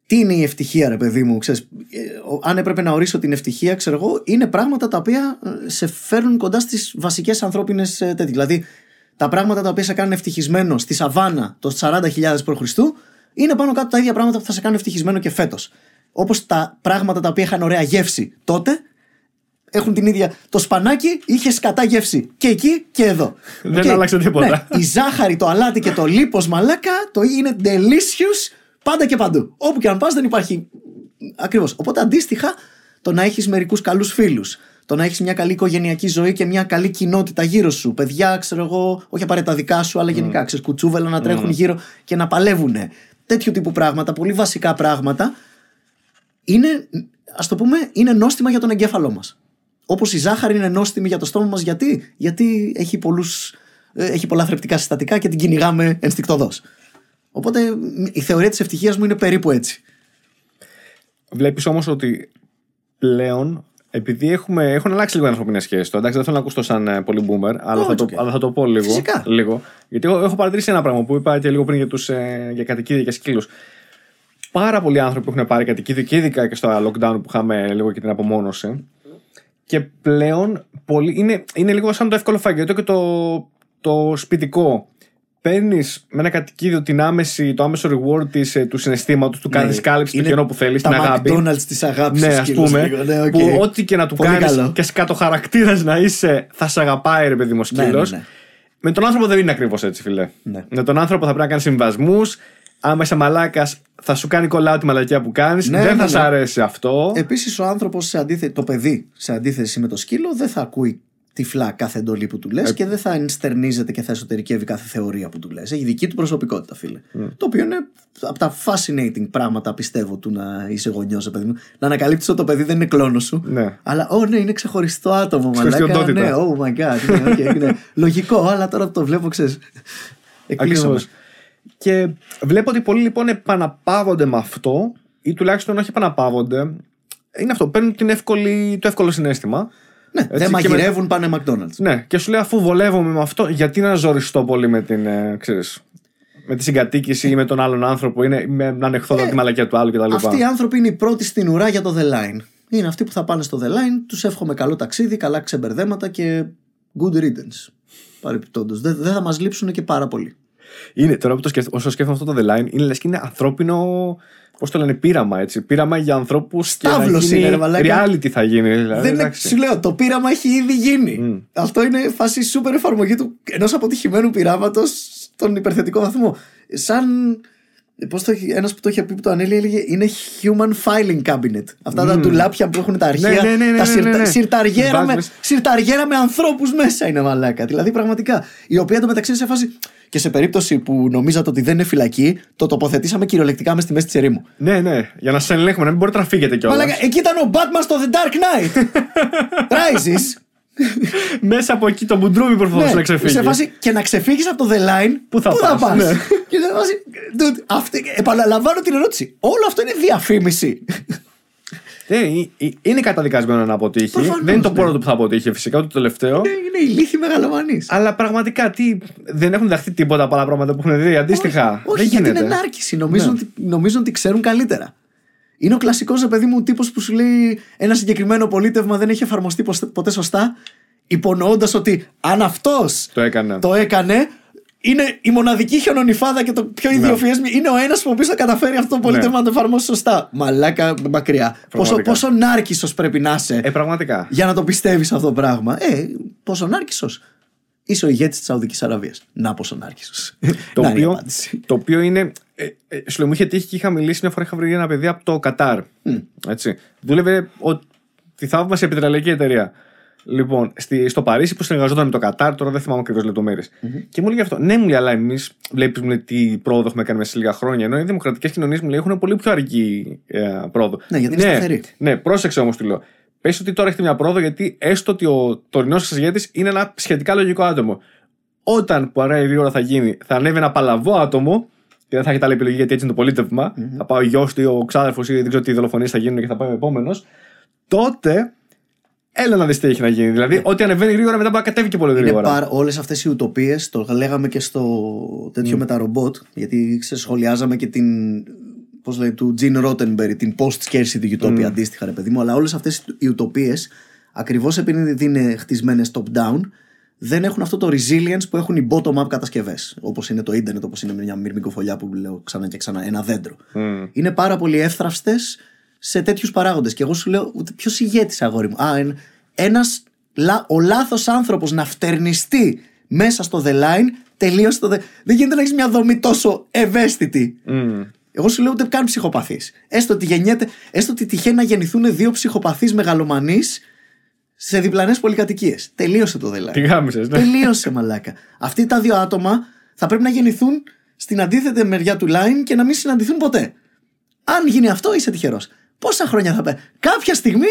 τι είναι η ευτυχία, ρε παιδί μου. Ξέρεις, ε, ο- αν έπρεπε να ορίσω την ευτυχία, ξέρω εγώ, είναι πράγματα τα οποία ε, σε φέρνουν κοντά στις βασικές ανθρώπινες τέτοιες. Δηλαδή, τα πράγματα τα οποία σε κάνουν ευτυχισμένο στη Σαβάνα το 40.000 π.Χ. είναι πάνω κάτω τα ίδια πράγματα που θα σε κάνουν ευτυχισμένο και φέτος. Όπως τα πράγματα τα οποία είχαν ωραία γεύση τότε, έχουν την ίδια. Το σπανάκι είχε σκατά γεύση και εκεί και εδώ. Δεν Οκ. άλλαξε τίποτα. Ναι, η ζάχαρη, το αλάτι και το λίπος μαλάκα το είναι delicious πάντα και παντού. Όπου και αν πας δεν υπάρχει. Ακριβώς. Οπότε αντίστοιχα το να έχεις μερικούς καλούς φίλους. Το να έχεις μια καλή οικογενειακή ζωή και μια καλή κοινότητα γύρω σου. Παιδιά, ξέρω εγώ, όχι απαραίτητα δικά σου, αλλά γενικά ξέρεις, κουτσούβελα να τρέχουν γύρω και να παλεύουν. Τέτοιου τύπου πράγματα, πολύ βασικά πράγματα, είναι, ας το πούμε, είναι νόστιμα για τον εγκέφαλό μας. Όπως η ζάχαρη είναι νόστιμη για το στόμα μας, γιατί, γιατί έχει, πολλούς, ε, έχει πολλά θρεπτικά συστατικά και την κυνηγάμε ενστικτοδός. Οπότε η θεωρία της ευτυχίας μου είναι περίπου έτσι. Βλέπεις όμως ότι πλέον, επειδή έχουμε, έχουν αλλάξει λίγο οι ανθρώπινε σχέσεις. Εντάξει, δεν θέλω να ακούσω σαν ε, πολύ boomer, αλλά, Oh, θα it's το, okay. αλλά θα το πω λίγο. Φυσικά. λίγο. Γιατί εγώ έχω παρατηρήσει ένα πράγμα που είπα και λίγο πριν για, τους, ε, για κατοικίδια και σκύλους. Πάρα πολλοί άνθρωποι που έχουν πάρει κατοικίδιο και ειδικά και στο lockdown που είχαμε λίγο και την απομόνωση. Και πλέον πολύ, είναι, είναι λίγο σαν το εύκολο φαγητό και το, το σπιτικό. Παίρνεις με ένα κατοικίδιο την άμεση, το άμεσο reward της, ε, του συναισθήματος, του κάνεις κάλυψη του Ναι, Είναι κενό που θέλεις, την τα αγάπη. McDonald's της αγάπης Ναι, στους ας σκύλους πούμε. λίγο. Ναι, οκ. Που ό,τι και να του Πολύ κάνεις καλό. και σκατοχαρακτήρας να είσαι, θα σε αγαπάει, ρε παιδί μου, ο Ναι, ναι, σκύλος. ναι. Με τον άνθρωπο δεν είναι ακριβώς έτσι, φίλε. Ναι. Με τον άνθρωπο θα πρέπει να κάνεις συμβιβασμούς. Άμα είσαι μαλάκας, θα σου κάνει call out τη μαλακία που κάνεις. Ναι, δεν ναι, θα ναι. σ' αρέσει αυτό. Επίσης, ο άνθρωπος, το παιδί, σε αντίθεση με το σκύλο, δεν θα ακούει τυφλά κάθε εντολή που του λες Ε, και δεν θα ενστερνίζεται και θα εσωτερικεύει κάθε θεωρία που του λες. Έχει δική του προσωπικότητα, φίλε. Το οποίο είναι από τα fascinating πράγματα, πιστεύω, του να είσαι γονιός, παιδί μου. Να ανακαλύψει ότι το παιδί δεν είναι κλόνος σου. Ναι. Αλλά, ω ναι, είναι ξεχωριστό άτομο, Ξεχωριστή μαλάκα. οντότητα. Ναι, oh my god. Ναι, okay, ναι. Λογικό, αλλά τώρα που το βλέπω, ξέρεις. Εκπλήσωμαι. Ακριβώς. Και βλέπω ότι πολλοί λοιπόν επαναπαύονται με αυτό, ή τουλάχιστον όχι επαναπαύονται. Είναι αυτό. Παίρνουν την εύκολη, το εύκολο συνέστημα. Ναι, Έτσι, δεν και μαγειρεύουν, πάνε McDonald's. Ναι, και σου λέει αφού βολεύομαι με αυτό, γιατί να ζοριστώ πολύ με την. Ε, ξέρεις, με τη συγκατοίκηση ή με τον άλλον άνθρωπο, είναι, με, να ανεχθώ Ε, τη μαλακία του άλλου κτλ. Αυτοί οι άνθρωποι είναι οι πρώτοι στην ουρά για το The Line. Είναι αυτοί που θα πάνε στο The Line, τους εύχομαι καλό ταξίδι, καλά ξεμπερδέματα και good riddance. Παρεπιπτόντω. Δεν, δεν θα μας λείψουν και πάρα πολύ. Είναι τώρα που το σκέφτομαι, όσο σκέφτομαι αυτό το The Line, είναι λες και είναι ανθρώπινο. Πώς το λένε, πείραμα έτσι. Πείραμα για ανθρώπους. Στάβλος είναι, ρε μαλάκα. Reality θα γίνει. Δηλαδή, δεν είναι, εντάξει. σου λέω, το πείραμα έχει ήδη γίνει. Μμ. Αυτό είναι φάση σούπερ εφαρμογή του ενός αποτυχημένου πειράματος στον υπερθετικό βαθμό. Σαν. Πώς το, έχει- ένας που το είχε πει που το ανέλυε έλεγε είναι human filing cabinet. Αυτά τα Μμ. ντουλάπια που έχουν τα αρχεία. Ναι, ναι, ναι, ναι, τα ναι, συρτα- ναι, ναι. συρταριέρα, με, Βάζεις- συρταριέρα με ανθρώπους μέσα είναι μαλάκα. Δηλαδή πραγματικά. Η οποία εντωμεταξύ είναι σε φάση. Και σε περίπτωση που νομίζατε ότι δεν είναι φυλακή, το τοποθετήσαμε κυριολεκτικά μες στη μέση της ερήμου. Ναι, ναι, για να σα ελέγχουμε, να μην μπορείτε να φύγετε κιόλας. Μαλάκα, εκεί ήταν ο Batman στο The Dark Knight. Rises. Μέσα από εκεί το μπουντρούμι προσπαθούσε να ξεφύγεις. Ναι, Σε φάση και να ξεφύγεις από το The Line. Πού θα πας, πας; ναι. Και σε φάση. Dude, αυτή, επαναλαμβάνω την ερώτηση. Όλο αυτό είναι διαφήμιση. Ε, ε, ε, είναι καταδικασμένο να αποτύχει. Προφανώς, δεν είναι το ναι. πρώτο που θα αποτύχει, φυσικά, ούτε το τελευταίο. είναι ηλίθιοι μεγαλομανεί. Αλλά πραγματικά τι, δεν έχουν δεχτεί τίποτα από άλλα πράγματα που έχουν δει αντίστοιχα. Όχι, δεν γιατί γίνεται. είναι ενάρκηση. Νομίζουν, Ναι. ότι, νομίζουν ότι ξέρουν καλύτερα. Είναι ο κλασικός παιδί μου τύπος που σου λέει ένα συγκεκριμένο πολίτευμα δεν έχει εφαρμοστεί ποστε- ποτέ σωστά, υπονοώντας ότι αν αυτός Το έκανε. το έκανε, είναι η μοναδική χιονονιφάδα και το πιο ιδιοφιές Είναι ο ένας που ο οποίος θα καταφέρει αυτό το πολίτευμα να το εφαρμόσει σωστά. Μαλάκα μακριά. Πόσο, Πραγματικά. πόσο νάρκισος πρέπει να είσαι Ε, πραγματικά. για να το πιστεύεις αυτό το πράγμα. Ε, πόσο νάρκισος. Είσαι ο ηγέτης της Σαουδικής Αραβίας. Να πόσο νάρκισος. Το, Να είναι η οποίο, απάντηση. το οποίο είναι. Ε, ε, σου λέω, μου είχε τύχει και είχα μιλήσει μια φορά. Είχα βρει ένα παιδί από το Κατάρ. Έτσι. Δούλευε ο, τη θαύμαση επιτρελαϊκή εταιρεία. Λοιπόν, στη, στο Παρίσι που συνεργαζόταν με το Κατάρ, τώρα δεν θυμάμαι ακριβώς λεπτομέρειες. Και μου λέει αυτό. Ναι, μου λέει, αλλά εμείς βλέπεις μου λέει, τι πρόοδο έχουμε κάνει μέσα σε λίγα χρόνια. Ενώ οι δημοκρατικές κοινωνίες μου λέει έχουν πολύ πιο αργή ε, πρόοδο. Ναι, γιατί είναι σταθερή. Ναι, πρόσεξε όμως, του λέω. Πες ότι τώρα έχετε μια πρόοδο γιατί έστω ότι ο τωρινός σα ηγέτη είναι ένα σχετικά λογικό άτομο. Όταν που αργά η ώρα θα γίνει, θα ανέβει ένα παλαβό άτομο και δεν θα έχετε άλλη επιλογή γιατί έτσι είναι το πολιτευμα Θα πάει ο γιος του ή ο ξάδερφος ή δεν ξέρω τι δολοφονίες θα γίνουν και θα πάει ο επόμενος. Τότε έλα να δεις τι έχει να γίνει. Δηλαδή, ό,τι ανεβαίνει γρήγορα μετά μπορεί να κατέβει και πολύ Είναι γρήγορα. πάρα, όλες αυτές οι ουτοπίες, το λέγαμε και στο τέτοιο με τα ρομπότ, γιατί ξεσχολιάζαμε και την, πώς λέει, του Τζιν Ρότενμπερι, την post-scarcity utopia αντίστοιχα ρε παιδί μου, αλλά όλες αυτές οι ουτοπίες, ακριβώς επειδή είναι χτισμένες top-down, δεν έχουν αυτό το resilience που έχουν οι bottom-up κατασκευές, όπως είναι το ίντερνετ, όπως είναι μια μυρμικοφολιά που λέω ξανά και ξανά, ένα δέντρο. Μμ. Είναι πάρα πολύ εύθραυστες σε τέτοιους παράγοντες. Και εγώ σου λέω, ποιος ηγέτης, αγόρι μου. Α, ένας ο λάθος άνθρωπος να φτερνιστεί μέσα στο The Line, τελείωσε το The Δεν γίνεται να έχεις μια δομή τόσο ευαίσθητη. Μμ. Εγώ σου λέω ούτε καν ψυχοπαθής. Έστω ότι γεννιέται, έστω ότι τυχαίνει να γεννηθούν δύο ψυχοπαθείς μεγαλομανείς σε διπλανές πολυκατοικίες. Τελείωσε το The Line. Τι γάμισες, ναι. Τελείωσε μαλάκα. Αυτοί τα δύο άτομα θα πρέπει να γεννηθούν στην αντίθετη μεριά του line και να μην συναντηθούν ποτέ. Αν γίνει αυτό, είσαι τυχερός. Πόσα χρόνια θα πάει. Κάποια στιγμή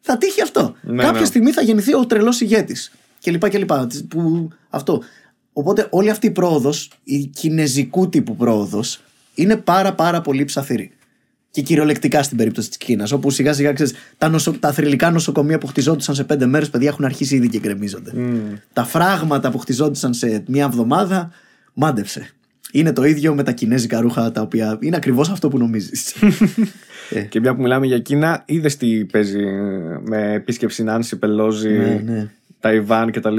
θα τύχει αυτό. Ναι, Κάποια ναι. στιγμή θα γεννηθεί ο τρελός ηγέτης. Και λοιπά και λοιπά. Που, αυτό. Οπότε όλη αυτή η πρόοδος, η κινέζικου τύπου πρόοδος, είναι πάρα πάρα πολύ ψαθυρή. Και κυριολεκτικά στην περίπτωση της Κίνας. Όπου σιγά σιγά ξέρεις, τα, νοσο, τα θρηλυκά νοσοκομεία που χτιζόντουσαν σε πέντε μέρες, παιδιά έχουν αρχίσει ήδη και γκρεμίζονται. Τα φράγματα που χτιζόντουσαν σε μια εβδομάδα, μάντεψε. Είναι το ίδιο με τα κινέζικα ρούχα τα οποία είναι ακριβώς αυτό που νομίζεις. Και μια που μιλάμε για Κίνα, είδες τι παίζει με επίσκεψη Νάνση Πελόζη, Ναι, ναι. Ταϊβάν κτλ.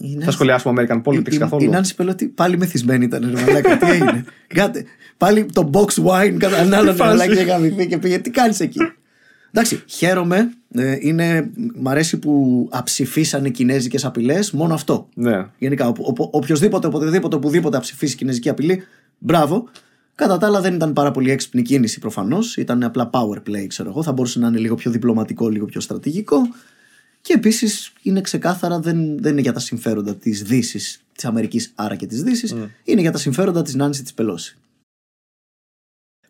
Είναι- Θα σχολιάσουμε American Politics η, καθόλου; η Νάνση Πελώτη πάλι μεθυσμένη ήταν. Ρε μαλάκα, τι έγινε; Κάτε. Πάλι το box wine κατανάλωνε Τι φάση. μαλάκα και γαμηθεί και πήγε. Τι κάνεις εκεί; Εντάξει, χαίρομαι. Ε, είναι, μ' αρέσει που αψηφίσανε κινέζικες απειλές. Μόνο αυτό. Ναι. Γενικά, ο, ο, οποιοδήποτε, οποτεδήποτε, οπουδήποτε αψηφίσει κινέζικη απειλή, μπράβο. Κατά τα άλλα, δεν ήταν πάρα πολύ έξυπνη κίνηση προφανώς. Ήταν απλά power play, ξέρω εγώ. Θα μπορούσε να είναι λίγο πιο διπλωματικό, λίγο πιο στρατηγικό. Και επίσης είναι ξεκάθαρα δεν, δεν είναι για τα συμφέροντα της Δύσης, της Αμερικής, άρα και της Δύσης. Είναι για τα συμφέροντα της Νάνσης της Πελώση.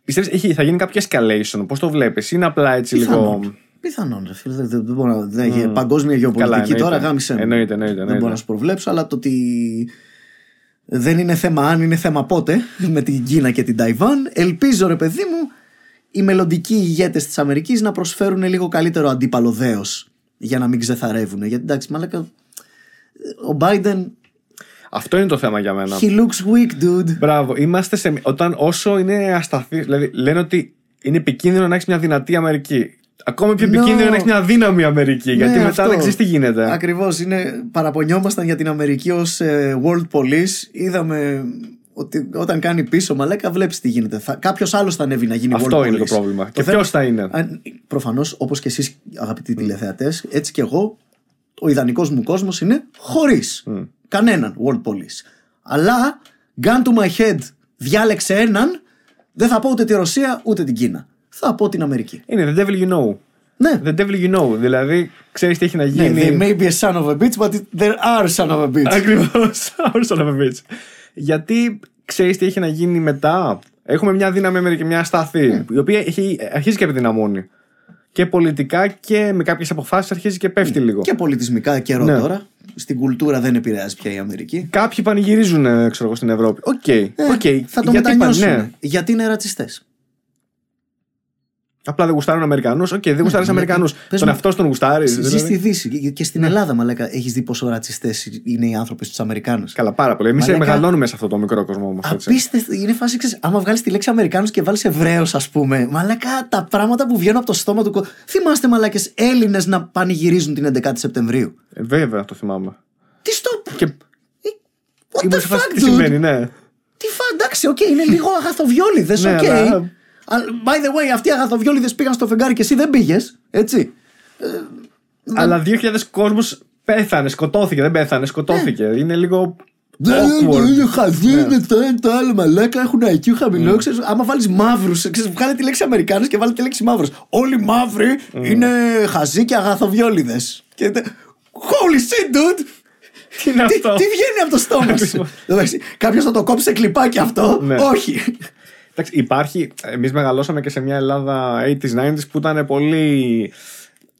Πιστεύεις έχει, θα γίνει κάποιο escalation, πώς το βλέπεις, είναι απλά έτσι λίγο. Πιθανόν. Πιθανόν, ρε φίλε. Δεν, δεν, δεν μπορώ να. Δεν, Παγκόσμια γεωπολιτική εννοείται. τώρα γάμισε. με. Εννοείται, εννοείται, Δεν εννοείται. μπορώ να σου προβλέψω, αλλά το ότι δεν είναι θέμα αν, είναι θέμα πότε με την Κίνα και την Ταϊβάν. Ελπίζω, ρε παιδί μου, οι μελλοντικοί ηγέτες της Αμερικής να προσφέρουν λίγο καλύτερο αντίπαλο δέος για να μην ξεθαρεύουν. Γιατί εντάξει, μαλάκα. Ο Biden. Αυτό είναι το θέμα για μένα. He looks weak, dude. Μπράβο. Είμαστε σε. Όταν όσο είναι ασταθή. Δηλαδή λένε ότι είναι επικίνδυνο να έχεις μια δυνατή Αμερική. Ακόμα πιο No. επικίνδυνο να έχει μια αδύναμη Αμερική. γιατί μετά Ναι, αυτό. δεν ξέρεις τι γίνεται. Ακριβώς. Παραπονιόμασταν για την Αμερική ως world police. Είδαμε ότι όταν κάνει πίσω μαλάκα, βλέπεις τι γίνεται. Κάποιος άλλος θα ανέβει να γίνει world Αυτό είναι police. το πρόβλημα. Και θέμα- ποιος θα είναι. Προφανώς, όπως και εσείς, αγαπητοί τηλεθεατές, έτσι και εγώ, ο ιδανικός μου κόσμος είναι χωρίς κανέναν world police. Αλλά, gun to my head, διάλεξε έναν, δεν θα πω ούτε τη Ρωσία ούτε την Κίνα. Θα πω την Αμερική. Είναι the devil you know. Ναι, The devil you know. Δηλαδή, ξέρεις τι έχει να ναι γίνει. they may be a son of a bitch, but they're our son of a bitch. Ακριβώς. son of a bitch. Γιατί ξέρεις τι έχει να γίνει μετά; Έχουμε μια δύναμη Αμερική, μια stabi-, Ναι. η οποία έχει, αρχίζει και αποδυναμώνει. Και πολιτικά και με κάποιες αποφάσεις αρχίζει και πέφτει λίγο. Και πολιτισμικά καιρό Ναι. τώρα. Στην κουλτούρα δεν επηρεάζει πια η Αμερική. Κάποιοι πανηγυρίζουν, ε, ξέρω εγώ, στην Ευρώπη. Οκ. Ε, οκ. θα το Γιατί μετανιώσουν. παν- ναι. Γιατί είναι ρατσιστές. Απλά δεν γουστάρουν Αμερικανούς. Οκ, δεν γουστάρεις ναι, Αμερικανούς. πες Τον μου, εαυτό τον γουστάρεις. Ζεις στη Δύση και- και Ναι. στην Ελλάδα, μαλάκα, έχεις δει πόσο ρατσιστές είναι οι άνθρωποι στους Αμερικάνους. Καλά, πάρα πολύ. Εμείς Μαλάκα. μεγαλώνουμε σε αυτό το μικρό κόσμο όμως. Απίστευτο. Είναι φάση, ξέρεις, άμα βγάλεις τη λέξη Αμερικάνους και βάλεις Εβραίο, ας πούμε. Μαλάκα, τα πράγματα που βγαίνουν από το στόμα του. κο- Θυμάστε, μαλάκες, Έλληνες να πανηγυρίζουν την 11η Σεπτεμβρίου. Ε, βέβαια το θυμάμαι. Τι στο. Και what ήμουν the σε φάση, fuck, τι dude? συμβαίνει, ναι. Τι φα, εντάξει, οκ, είναι λίγο αγαθοβιόληδες, Ναι, οκ. Αλλά- Αλλά, By the way, αυτοί οι αγαθοβιόληδες πήγαν στο φεγγάρι και εσύ δεν πήγες. Έτσι. Αλλά 2.000 κόσμος πέθανε, σκοτώθηκε. Δεν πέθανε, σκοτώθηκε. Είναι λίγο. Δεν awkward. είναι χαζί, Ναι. είναι το ένα το άλλο μαλάκα, έχουν IQ χαμηλό. Ξέρεις, άμα βάλεις μαύρους, βγάλε τη λέξη Αμερικάνου και βάλε τη λέξη μαύρου. Όλοι οι μαύροι είναι χαζοί και αγαθοβιόλιδες. Και. τε- Holy shit, dude! Τι είναι Τι, αυτό; τι βγαίνει από το στόμα σου; Κάποιος θα το κόψει σε κλιπάκι αυτό; Ναι. Όχι. Εντάξει, υπάρχει. Εμείς μεγαλώσαμε και σε μια Ελλάδα 80s, 90s που ήταν πολύ.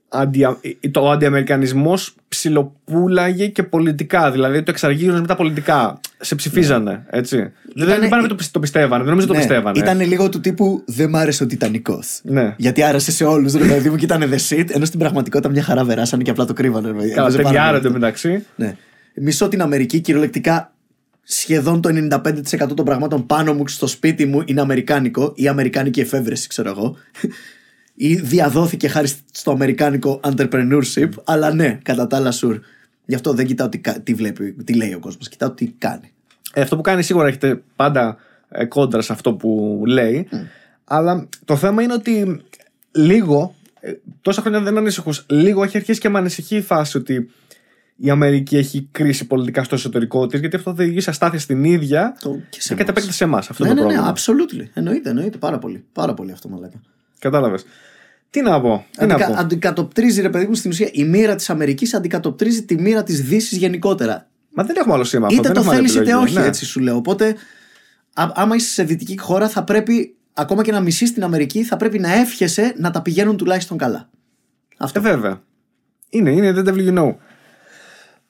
Αντι, το αντιαμερικανισμός ψιλοπούλαγε και πολιτικά. Δηλαδή το εξαργύρωνε με τα πολιτικά. Σε ψηφίζανε, έτσι. Δεν, δεν πάνε να το, πι- το πιστεύανε. Δεν νομίζω το πιστεύανε. Ήταν λίγο του τύπου Δεν μ' άρεσε ο Τιτανικός. Ναι. Γιατί άρεσε σε όλους, ρε παιδί μου, και ήταν the shit. Ενώ στην πραγματικότητα μια χαρά βεράσανε και απλά το κρύβανε. ρε παιδί. Καλά, Έπαιζε πάρα ταιριάρε πολύ. μεταξύ. Ναι. Μισώ την Αμερική, κυριολεκτικά σχεδόν το 95% των πραγμάτων πάνω μου στο σπίτι μου είναι αμερικάνικο ή αμερικάνικη εφεύρεση, ξέρω εγώ. Ή διαδόθηκε χάρη στο αμερικάνικο entrepreneurship, αλλά ναι, κατά τα άλλα σουρ. Γι' αυτό δεν κοιτάω τι, κα- τι βλέπει, τι λέει ο κόσμος, κοιτάω τι κάνει. Ε, αυτό που κάνει σίγουρα έχετε πάντα ε, κόντρα σε αυτό που λέει. Αλλά το θέμα είναι ότι λίγο, ε, τόσα χρόνια δεν ανησυχούς, λίγο έχει αρχίσει και με ανησυχεί η φάση ότι η Αμερική έχει κρίση πολιτικά στο εσωτερικό της, γιατί αυτό θα οδηγήσει αστάθεια στην ίδια Το- και σε και κατ' εμάς. επέκταση σε εμάς. Αυτό ναι, είναι το ναι, ναι, πρόβλημα. absolutely. Εννοείται, εννοείται πάρα πολύ. Πάρα πολύ αυτό, μαλάκα. Κατάλαβες. Τι να πω. Τι να Αντικα, πω. αντικατοπτρίζει, ρε παιδί μου, στην ουσία η μοίρα της Αμερικής αντικατοπτρίζει τη μοίρα της Δύσης γενικότερα. Μα δεν έχουμε άλλο σήμα αυτό. είτε δεν το έχουμε άλλη θέλεις είτε επιλογή. όχι, Ναι. έτσι σου λέω. Οπότε, α, άμα είσαι σε δυτική χώρα, θα πρέπει ακόμα και να μισείς την Αμερική, θα πρέπει να εύχεσαι να τα πηγαίνουν τουλάχιστον καλά. Αυτό. Ε, βέβαια. Είναι, είναι the devil you know.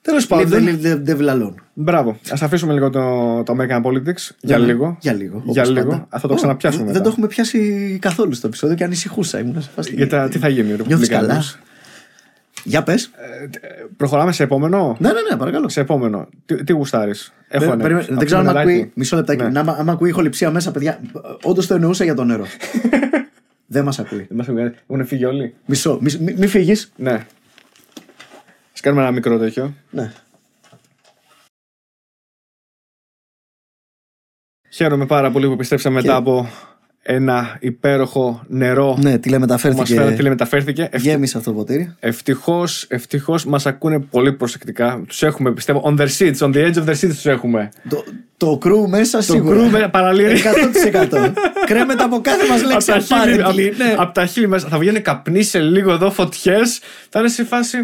Τέλος Live the, πάντων. live the devil alone. Μπράβο. Α αφήσουμε λίγο το, το American Politics για Ναι, ναι. λίγο. Για λίγο. Για όπως λίγο. πάντα. Α, θα το Ω, ξαναπιάσουμε. Δεν μετά. το έχουμε πιάσει καθόλου στο επεισόδιο και ανησυχούσα. Ήμουν σε φάση. Για τα- τι θα γίνει, Νιώθεις καλά; Ρεπουμπλικάνους. Για πες. Προχωράμε σε επόμενο; Ναι, ναι, ναι, παρακαλώ. Σε επόμενο. Τι, τι γουστάρεις; Έχω Δεν, ένα. περίμενε, Από δεν ξέρω αν με νεράκι. ακούει. Μισό λεπτάκι. Ναι. Να, άμα- άμα ακούει ηχοληψία μέσα, παιδιά. Όντως το εννοούσα για το νερό. δεν μας ακούει. Δεν μας ακούει. Έχουν φύγει όλοι; Μισό. Μη, μη, μη φύγεις. Ναι. Α κάνουμε ένα μικρό τέτοιο. Ναι. Χαίρομαι πάρα πολύ που επιστρέψαμε μετά από ένα υπέροχο νερό ναι, που μας τηλεμεταφέρθηκε. φέρατε, τηλεμεταφέρθηκε. Γέμισε αυτό το ποτήρι. Ευτυχώς ευτυχώς μας ακούνε πολύ προσεκτικά. Τους έχουμε, πιστεύω, on their seats, on the edge of their seats τους έχουμε. Το, το κρού μέσα Το σίγουρα. κρού με παραλύρει. 100%. Κρέμεται από κάθε μας λέξη. από τα, χείλη, apparently. απ- ναι. απ' τα χείλη μέσα. Θα βγαίνουν καπνί σε λίγο εδώ, φωτιές. Θα είναι σε φάση.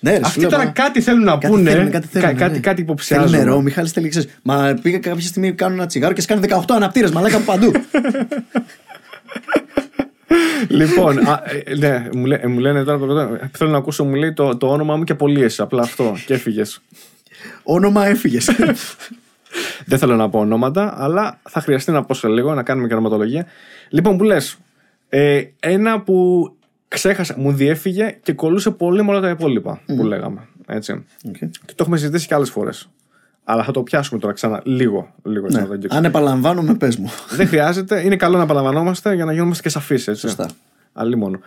Ναι, ρε, σου Αυτοί λέω, τώρα μα- κάτι θέλουν να Κάτι πούνε. θέλουν, κάτι θέλουν, κα- κάτι, ναι. κάτι Θέλει υποψιάζουν. νερό, ο Μιχάλης θέλει, ξέρεις, Μα πήγα κάποια στιγμή κάνουν ένα τσιγάρο και σκάνε 18 αναπτήρες μαλάκα από παντού. Λοιπόν, α, ε, ναι, μου, λέ- ε, μου λένε τώρα. τώρα, Θέλω να ακούσω, μου λέει το, το όνομά μου και απολύεσαι. Απλά αυτό. Και έφυγες. Όνομα έφυγες. Δεν θέλω να πω ονόματα, αλλά θα χρειαστεί να πω σε λίγο να κάνουμε και ονοματολογία. Λοιπόν, που λες, ε, ένα που Ξέχασα, μου διέφυγε και κολλούσε πολύ με όλα τα υπόλοιπα που λέγαμε. Έτσι. Οκ. Και το έχουμε συζητήσει και άλλες φορές. Αλλά θα το πιάσουμε τώρα ξανά λίγο. λίγο έτσι, Ναι. να το αγγίξουμε. Αν επαναλαμβάνομαι, πες μου. Δεν χρειάζεται. Είναι καλό να επαναλαμβανόμαστε για να γίνουμε και σαφείς. Σωστά. Αλίμονο.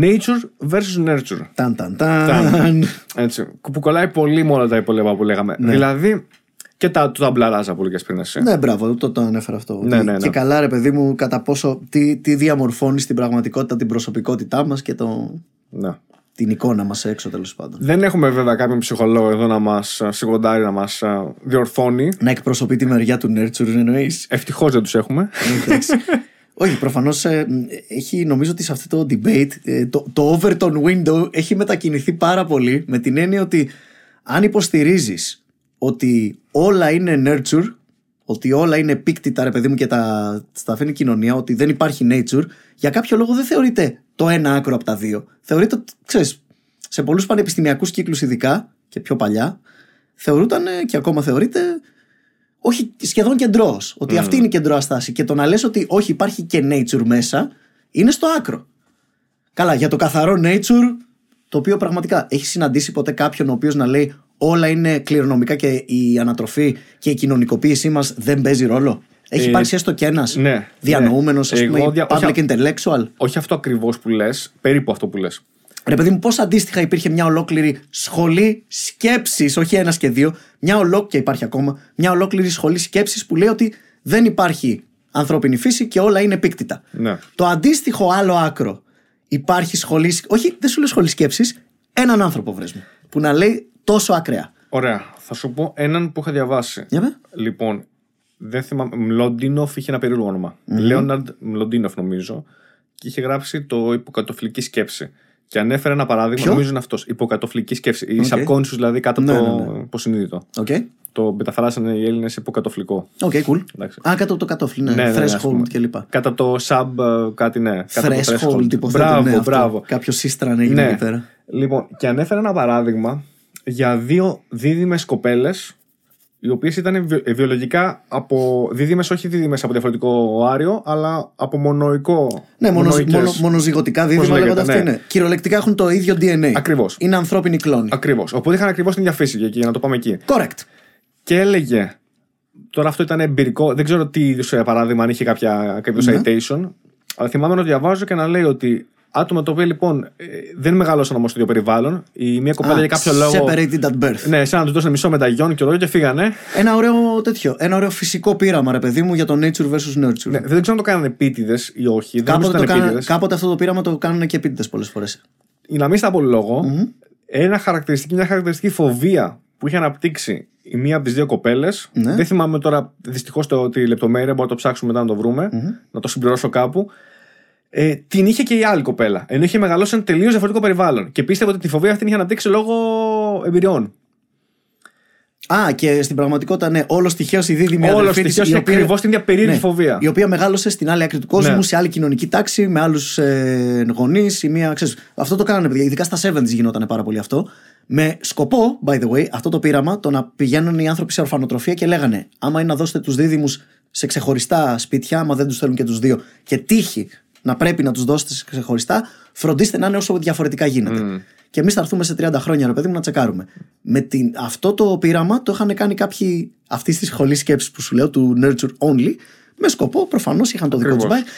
Nature versus nurture. Ταν, ταν, ταν. Έτσι. Που κολλάει πολύ με όλα τα υπόλοιπα που λέγαμε. Δηλαδή και τα, τα μπλαράζα που έλεγες πριν εσύ. Ναι, μπράβο, το, το ανέφερα αυτό. Ναι, Ότι ναι, ναι. Και καλά, ρε παιδί μου, κατά πόσο. Τι, τι διαμορφώνει στην πραγματικότητα την προσωπικότητά μας και το, Ναι. την εικόνα μας έξω τέλος πάντων. Δεν έχουμε βέβαια κάποιον ψυχολόγο εδώ να μας σιγοντάρει, να μας διορθώνει. Να εκπροσωπεί τη μεριά του nurture, εννοείς; Ευτυχώς δεν τους έχουμε. Όχι, προφανώς έχει νομίζω ότι σε αυτό το debate ε, το, το Overton window έχει μετακινηθεί πάρα πολύ με την έννοια ότι αν υποστηρίζεις ότι όλα είναι nurture, ότι όλα είναι επίκτητα ρε παιδί μου και τα, τα αφήνει η κοινωνία, ότι δεν υπάρχει nature, για κάποιο λόγο δεν θεωρείται το ένα άκρο από τα δύο. Θεωρείται, ότι, ξέρεις, σε πολλούς πανεπιστημιακούς κύκλους ειδικά και πιο παλιά, θεωρούταν ε, και ακόμα θεωρείται όχι σχεδόν κεντρό. Ότι αυτή είναι η κεντρόα στάση. Και το να λες ότι όχι, υπάρχει και nature μέσα, είναι στο άκρο. Καλά, για το καθαρό nature, το οποίο πραγματικά έχει συναντήσει ποτέ κάποιον ο οποίος να λέει όλα είναι κληρονομικά και η ανατροφή και η κοινωνικοποίησή μας δεν παίζει ρόλο. Έχει Ε, υπάρξει έστω κι ένας ναι, διανοούμενος, ναι. ας πούμε, Εγώ δια- public όχι- intellectual. Όχι αυτό ακριβώς που λες, περίπου αυτό που λες. Ρε παιδί μου, πώς αντίστοιχα υπήρχε μια ολόκληρη σχολή σκέψης, όχι ένας και δύο, μια ολόκληρη, και υπάρχει ακόμα, μια ολόκληρη σχολή σκέψης που λέει ότι δεν υπάρχει ανθρώπινη φύση και όλα είναι επίκτητα. Ναι. Το αντίστοιχο άλλο άκρο. Υπάρχει σχολή. Όχι, δεν σου λέω σχολή σκέψης. Έναν άνθρωπο βρες μου. Που να λέει τόσο ακραία. Ωραία. Θα σου πω έναν που είχα διαβάσει. Για με. Λοιπόν, δεν θυμάμαι. Μλοντίνοφ είχε ένα περίεργο όνομα. Λέοναρντ Μλοντίνοφ, νομίζω. Και είχε γράψει το υποκατωφλική σκέψη. Και ανέφερε ένα παράδειγμα, Ποιο; νομίζω είναι αυτός. Υποκατωφλική σκέψη. Η OK. subconscious, δηλαδή κάτω από Ναι, το ναι, ναι. υποσυνείδητο. Οκ. Το μεταφράσανε οι Έλληνες υποκατωφλικό. OK, cool. Εντάξει. Α, κάτω από το κατώφλι, ναι. Ναι, ναι, ναι, ας Threshold πούμε. κλπ. Κατά το sub, ε, κάτι ναι. Κάτω από το Threshold, υποθέτω. Μπράβο, ναι, αυτό. μπράβο. Κάποιο Systran έγινε Ναι. εκεί πέρα. Λοιπόν, και ανέφερε ένα παράδειγμα για δύο δίδυμες κοπέλες, οι οποίες ήταν βιο- ε, βιολογικά από. δίδυμες, όχι δίδυμες από διαφορετικό άριο, αλλά από μονοϊκό. Ναι, μόνο, μονοϊκές. μόνο, μονοζυγωτικά Πώς δίδυμα λέγεται, λέγονται αυτοί. ναι. Ναι. Κυριολεκτικά έχουν το ίδιο DNA. Ακριβώς. Είναι ανθρώπινοι κλόνοι. Ακριβώς. Οπότε είχαν ακριβώς την ίδια φύση για, για να το πάμε εκεί. Correct. Και έλεγε. Τώρα αυτό ήταν εμπειρικό. Δεν ξέρω τι είδους παράδειγμα, αν είχε κάποια, κάποιος Ναι. citation. Αλλά θυμάμαι να το διαβάζω και να λέει ότι άτομα τα οποία λοιπόν ε, δεν μεγάλωσαν όμω στο ίδιο περιβάλλον. Η μία κοπέλα Α, για κάποιο λόγο. Separated at birth. Ναι, σαν να τους δώσανε μισό μεταγιόν και ρόλο και φύγανε. Ένα ωραίο τέτοιο. Ένα ωραίο φυσικό πείραμα, ρε παιδί μου, για το nature versus nurture. Ναι, δεν ξέρω αν το κάνανε επίτηδες ή όχι. Δεν κάποτε, νομίζω το ότι ήταν κάνα, επίτηδες. κάποτε αυτό το πείραμα το κάνουν και επίτηδες πολλές φορές. Για να μην στα πολύ λόγο, ένα χαρακτηριστική, μια χαρακτηριστική φοβία που είχε αναπτύξει η μία από τις δύο κοπέλες. Ναι. Δεν θυμάμαι τώρα δυστυχώς τη λεπτομέρεια, μπορούμε να το ψάξουμε μετά να το βρουμε να το συμπληρώσω κάπου. Ε, την είχε και η άλλη κοπέλα. Ενώ είχε μεγαλώσει σε ένα τελείως διαφορετικό περιβάλλον. Και πίστευε ότι τη φοβία αυτή την είχε αναπτύξει λόγω εμπειριών. Α, και στην πραγματικότητα, ναι, όλο τυχαίω η δίδυμη Όλο αδερφή της, τυχαίως η είχε οποία- ακριβώς την ίδια περίεργη ναι, φοβία. Η οποία μεγάλωσε στην άλλη άκρη του κόσμου, Ναι. σε άλλη κοινωνική τάξη, με άλλους ε, γονείς. Αυτό το κάνανε, παιδιά. Ειδικά στα 70s γινόταν πάρα πολύ αυτό. Με σκοπό, by the way, αυτό το πείραμα, το να πηγαίνουν οι άνθρωποι σε ορφανοτροφία και λέγανε: Άμα είναι να δώσετε τους δίδυμους σε ξεχωριστά σπίτια, άμα δεν τους θέλουν και τους δύο, και τύχει να πρέπει να τους δώσετε σε ξεχωριστά, φροντίστε να είναι όσο διαφορετικά γίνεται. Και εμείς θα έρθουμε σε 30 χρόνια, ρε παιδί μου, να τσεκάρουμε. Με την, αυτό το πείραμα το είχαν κάνει κάποιοι αυτής της σχολή σκέψης που σου λέω, του Nurture Only, με σκοπό προφανώς είχαν το δικό τους Ακριβώς. μπάι.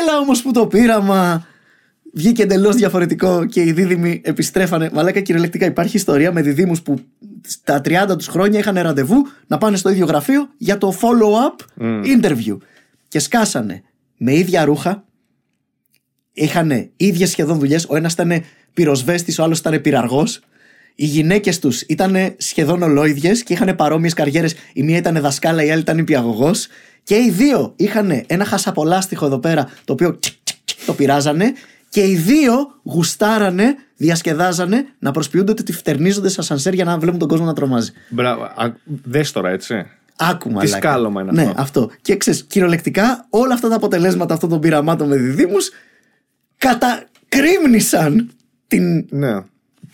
Έλα όμως που το πείραμα βγήκε εντελώς διαφορετικό και οι δίδυμοι επιστρέφανε. Μαλάκα κυριολεκτικά υπάρχει ιστορία με διδήμους που στα 30 τους χρόνια είχαν ραντεβού να πάνε στο ίδιο γραφείο για το follow-up interview. Και σκάσανε με ίδια ρούχα, είχαν ίδιες σχεδόν δουλειές. Ο ένας ήταν πυροσβέστης, ο άλλος ήταν πυραργό. Οι γυναίκες τους ήταν σχεδόν ολόιδιες και είχαν παρόμοιες καριέρες. Η μία ήταν δασκάλα, η άλλη ήταν υπηαγωγός. Και οι δύο είχαν ένα χασαπολάστιχο εδώ πέρα, το οποίο τσικ, τσικ, τσικ, το πειράζανε. Και οι δύο γουστάρανε, διασκεδάζανε να προσποιούνται ότι φτερνίζονται σε ασανσέρ για να βλέπουν τον κόσμο να τρομάζει. Μπράβο. Δες τώρα, έτσι. Άκου Τι μαλάκα. σκάλωμα είναι ναι, αυτό. αυτό. Και ξέρεις, κυριολεκτικά όλα αυτά τα αποτελέσματα αυτών των πειραμάτων με διδήμου κατακρίμνησαν την Ναι.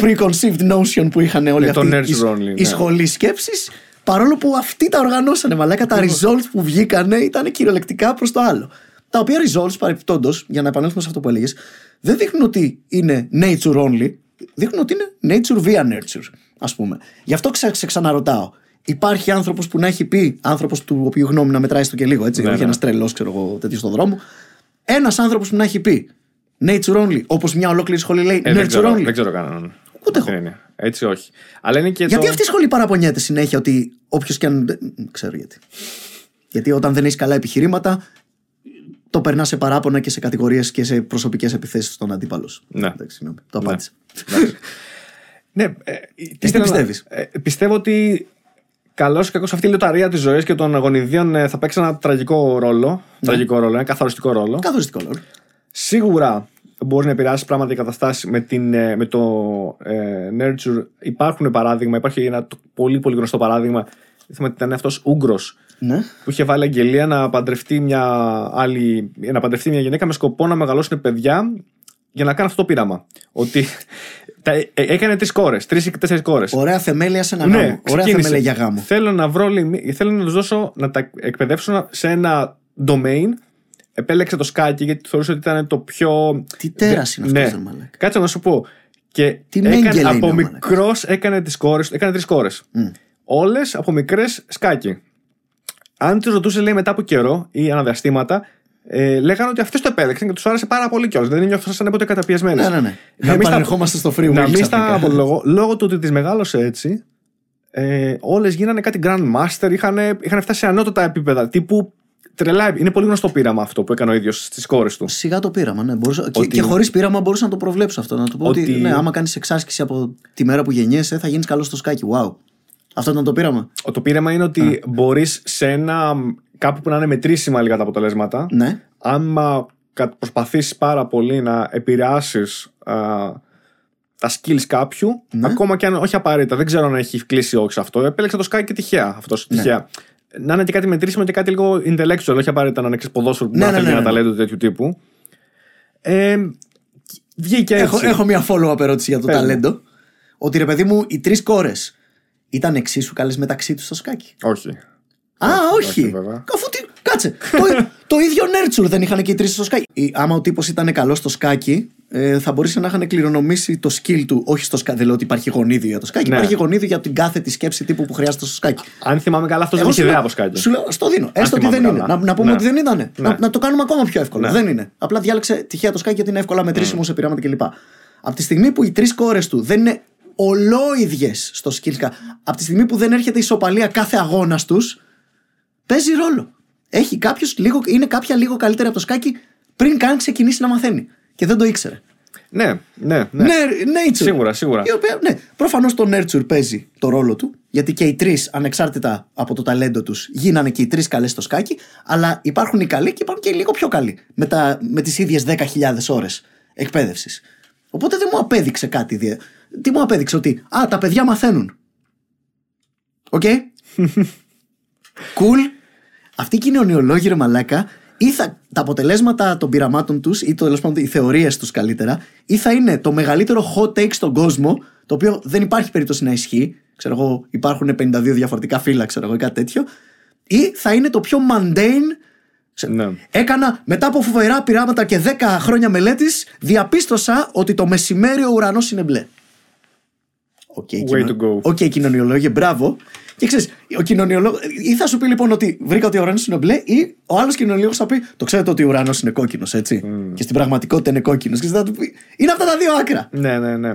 preconceived notion που είχαν όλοι Ναι, το αυτοί nurture οι, only, οι ναι. σχολοί σκέψη. Παρόλο που αυτοί τα οργανώσανε, μαλάκα, τα results που βγήκανε ήταν κυριολεκτικά προς το άλλο. τα οποία results παρεπιπτόντως, για να επανέλθουμε σε αυτό που έλεγες, δεν δείχνουν ότι είναι nature only, δείχνουν ότι είναι nature via nurture, ας πούμε. Γι' αυτό ξε, σε ξαναρωτάω. Υπάρχει άνθρωπος που να έχει πει, άνθρωπος του οποίου γνώμη να μετράει στο και λίγο, έτσι, Ναι, όχι ναι. ένας τρελός, ξέρω εγώ, τέτοιος στον δρόμο. Ένας άνθρωπος που να έχει πει nature only, όπως μια ολόκληρη σχολή λέει Ε, δεν, nurture ξέρω, only. δεν ξέρω κανέναν. Ούτε εγώ. Δεν είναι. Έτσι όχι. Αλλά είναι και Γιατί το... αυτή η σχολή παραπονιέται συνέχεια ότι όποιος και αν. δεν ξέρω γιατί. Γιατί όταν δεν έχεις καλά επιχειρήματα, το περνάς σε παράπονα και σε κατηγορίες και σε προσωπικές επιθέσεις στον αντίπαλος. σου. Ναι. Εντάξει, συγγνώμη. Το Ναι. απάντησα. Εντάξει. ναι, ε, τι τι θέλω να- πιστεύεις; ε, πιστεύω ότι καλός ή κακός αυτή η λιταρία της ζωής και των αγωνιδίων ε, θα παίξει ένα τραγικό ρόλο. Ναι. Τραγικό ρόλο, ένα καθοριστικό ρόλο. Καθοριστικό λόγο. Σίγουρα μπορεί να επηρεάσει πράγματα και καταστάσεις με, την, ε, με το ε, Nurture. Υπάρχουν παράδειγμα, υπάρχει ένα το- πολύ πολύ γνωστό παράδειγμα. Θυμάμαι ότι ήταν αυτός Ούγκρο Ναι. που είχε βάλει αγγελία να παντρευτεί μια άλλη, να παντρευτεί μια γυναίκα με σκοπό να μεγαλώσουν παιδιά για να κάνει αυτό το πείραμα. Ότι τα, ε, έκανε τρεις κόρες, τρεις ή τέσσερις κόρες. Ωραία θεμέλια σε ένα γάμο. Ωραία Ναι, ξεκίνησε. θεμέλια για γάμο. Θέλω να βρω, λέει, μη- θέλω να τους δώσω να τα εκπαιδεύσω σε ένα domain. Επέλεξε το σκάκι γιατί θεωρούσε ότι ήταν το πιο. Τι τέρας είναι ναι. αυτός, ρε μαλάκα. Κάτσε να σου πω. Και Τι έκανε, μέγκελε είναι από ο μαλάκας. μικρός έκανε τις κόρε. Έκανε τρεις κόρες. Όλες από μικρές σκάκι. Αν του ρωτούσε, λέει, μετά από καιρό ή αναδιαστήματα, ε, λέγανε ότι αυτές το επέλεξαν και τους άρεσε πάρα πολύ κιόλας. Δεν νιώθαν ποτέ καταπιεσμένες. Ναι, ναι, ναι. Να μην στα- Επανερχόμαστε στο free will. να μην ξαφνικά. στα απολογώ. Λόγω του ότι τις μεγάλωσε έτσι, ε, όλες γίνανε κάτι Grandmaster, είχαν, είχαν φτάσει σε ανώτατα επίπεδα. Τύπου τρελά. Είναι πολύ γνωστό πείραμα αυτό που έκανε ο ίδιος στις κόρες του. Σιγά το πείραμα, ναι. Μπορούσα... Και, Ότι- και χωρίς πείραμα μπορούσα να το προβλέψω αυτό. Να του πω ότι, Ότι- ναι, άμα κάνεις εξάσκηση από τη μέρα που γεννιέσαι, θα γίνεις καλός στο σκάκι. Wow. Αυτό ήταν το πείραμα. Το πείραμα είναι ότι μπορείς σε ένα. κάπου που να είναι μετρήσιμα λίγα τα αποτελέσματα. Ναι. Άμα προσπαθήσεις πάρα πολύ να επηρεάσεις τα skills κάποιου, Ναι. ακόμα και αν όχι απαραίτητα, δεν ξέρω αν έχει κλείσει όχι σε αυτό. Επέλεξα το Sky και τυχαία αυτός. Ναι. Τυχαία. Να είναι και κάτι μετρήσιμο και κάτι λίγο intellectual, όχι απαραίτητα να είναι ξέρεις, ποδόσφαιρο που Ναι, να ναι, θέλει ναι, ένα ναι. ταλέντο τέτοιου τύπου. Ε, βγήκε έτσι. Έχω, έχω μια follow-up ερώτηση για το Πες μου. ταλέντο. Ότι ρε παιδί μου, οι τρεις κόρες ήταν εξίσου καλές μεταξύ τους στο σκάκι. Όχι. Α, όχι. όχι, βέβαια. Αφού τι. Κάτσε. το, το ίδιο Νέρτσουρ δεν είχαν και οι τρεις στο σκάκι. Ή, άμα ο τύπος ήταν καλός στο σκάκι, ε, θα μπορούσε να είχαν κληρονομήσει το skill του. Όχι στο σκάκι. Δεν λέω ότι υπάρχει γονίδιο για το σκάκι. Ναι. Υπάρχει γονίδιο για την κάθετη σκέψη τύπου που χρειάζεται στο σκάκι. Αν θυμάμαι καλά, αυτός δεν Εγώ είχε σου ιδέα λέω- από σκάκι. Σου λέω, στο δίνω. Έστω ότι θυμάμαι δεν είναι. καλά. Να, να πούμε Ναι. ότι δεν ήταν. Να, Ναι. να το κάνουμε ακόμα πιο εύκολο. Ναι. Δεν είναι. Απλά διάλεξε τυχαία το σκάκι γιατί είναι εύκολα μετρήσιμο σε πειράματα κλπ. Από τη στιγμή που οι τρεις κόρες του δεν είναι ολόιδιες στο skill scan, από τη στιγμή που δεν έρχεται ισοπαλία κάθε αγώνας τους, παίζει ρόλο. Έχει κάποιος λίγο, είναι κάποια λίγο καλύτερη από το σκάκι πριν καν ξεκινήσει να μαθαίνει. Και δεν το ήξερε. Ναι, ναι, ναι. Ναι, nature. Σίγουρα, σίγουρα. Η οποία, ναι, προφανώς το nurture παίζει το ρόλο του, γιατί και οι τρεις, ανεξάρτητα από το ταλέντο τους, γίνανε και οι τρεις καλές στο σκάκι, αλλά υπάρχουν οι καλοί και υπάρχουν και οι λίγο πιο καλοί, με, τα, με τις ίδιες 10.000 ώρες εκπαίδευσης. Οπότε δεν μου απέδειξε κάτι. δια- Τι μου απέδειξε, ότι Α, τα παιδιά μαθαίνουν. OK; Cool. Αυτοί οι κοινωνιολόγοι, ρε μαλάκα, ή θα, τα αποτελέσματα των πειραμάτων τους, ή τέλος πάντων οι θεωρίες τους καλύτερα, ή θα είναι το μεγαλύτερο hot take στον κόσμο, το οποίο δεν υπάρχει περίπτωση να ισχύει. Ξέρω εγώ, υπάρχουν 52 διαφορετικά φύλα, ξέρω εγώ, ή κάτι τέτοιο. Ή θα είναι το πιο mundane. Ναι. Έκανα μετά από φοβερά πειράματα και 10 χρόνια μελέτης, διαπίστωσα ότι το μεσημέρι ο ουρανός είναι μπλε. OK, Way to go. OK, κοινωνιολόγε, μπράβο. Και ξέρεις, ο κοινωνιολόγο. ή θα σου πει λοιπόν ότι βρήκα ότι ο ουρανός είναι μπλε, ή ο άλλος κοινωνιολόγος θα πει Το ξέρετε ότι ο ουρανός είναι κόκκινος, έτσι. Και στην πραγματικότητα είναι κόκκινος. Και θα του πει. Είναι αυτά τα δύο άκρα. Ναι, ναι, ναι.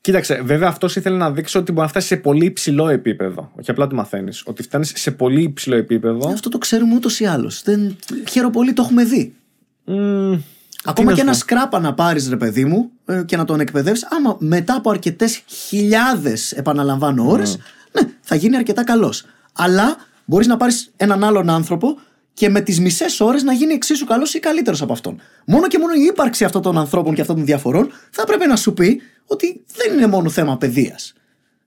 Κοίταξε, βέβαια αυτός ήθελε να δείξει ότι μπορεί να φτάσει σε πολύ υψηλό επίπεδο. Όχι απλά ότι μαθαίνεις. Ότι φτάνεις σε πολύ υψηλό επίπεδο. Αυτό το ξέρουμε ούτως ή άλλως. Δεν... Χαίρο πολύ, το έχουμε δει. Μμμ, Ακόμα να και σου ένα πω. σκράπα να πάρεις, ρε παιδί μου, ε, και να τον εκπαιδεύσει, άμα μετά από αρκετές χιλιάδες, επαναλαμβάνω, ώρες, ναι, θα γίνει αρκετά καλός. Αλλά μπορείς να πάρεις έναν άλλον άνθρωπο και με τις μισές ώρες να γίνει εξίσου καλός ή καλύτερος από αυτόν. Μόνο και μόνο η ύπαρξη αυτών των ανθρώπων και αυτών των διαφορών θα έπρεπε να σου πει ότι δεν είναι μόνο θέμα παιδείας.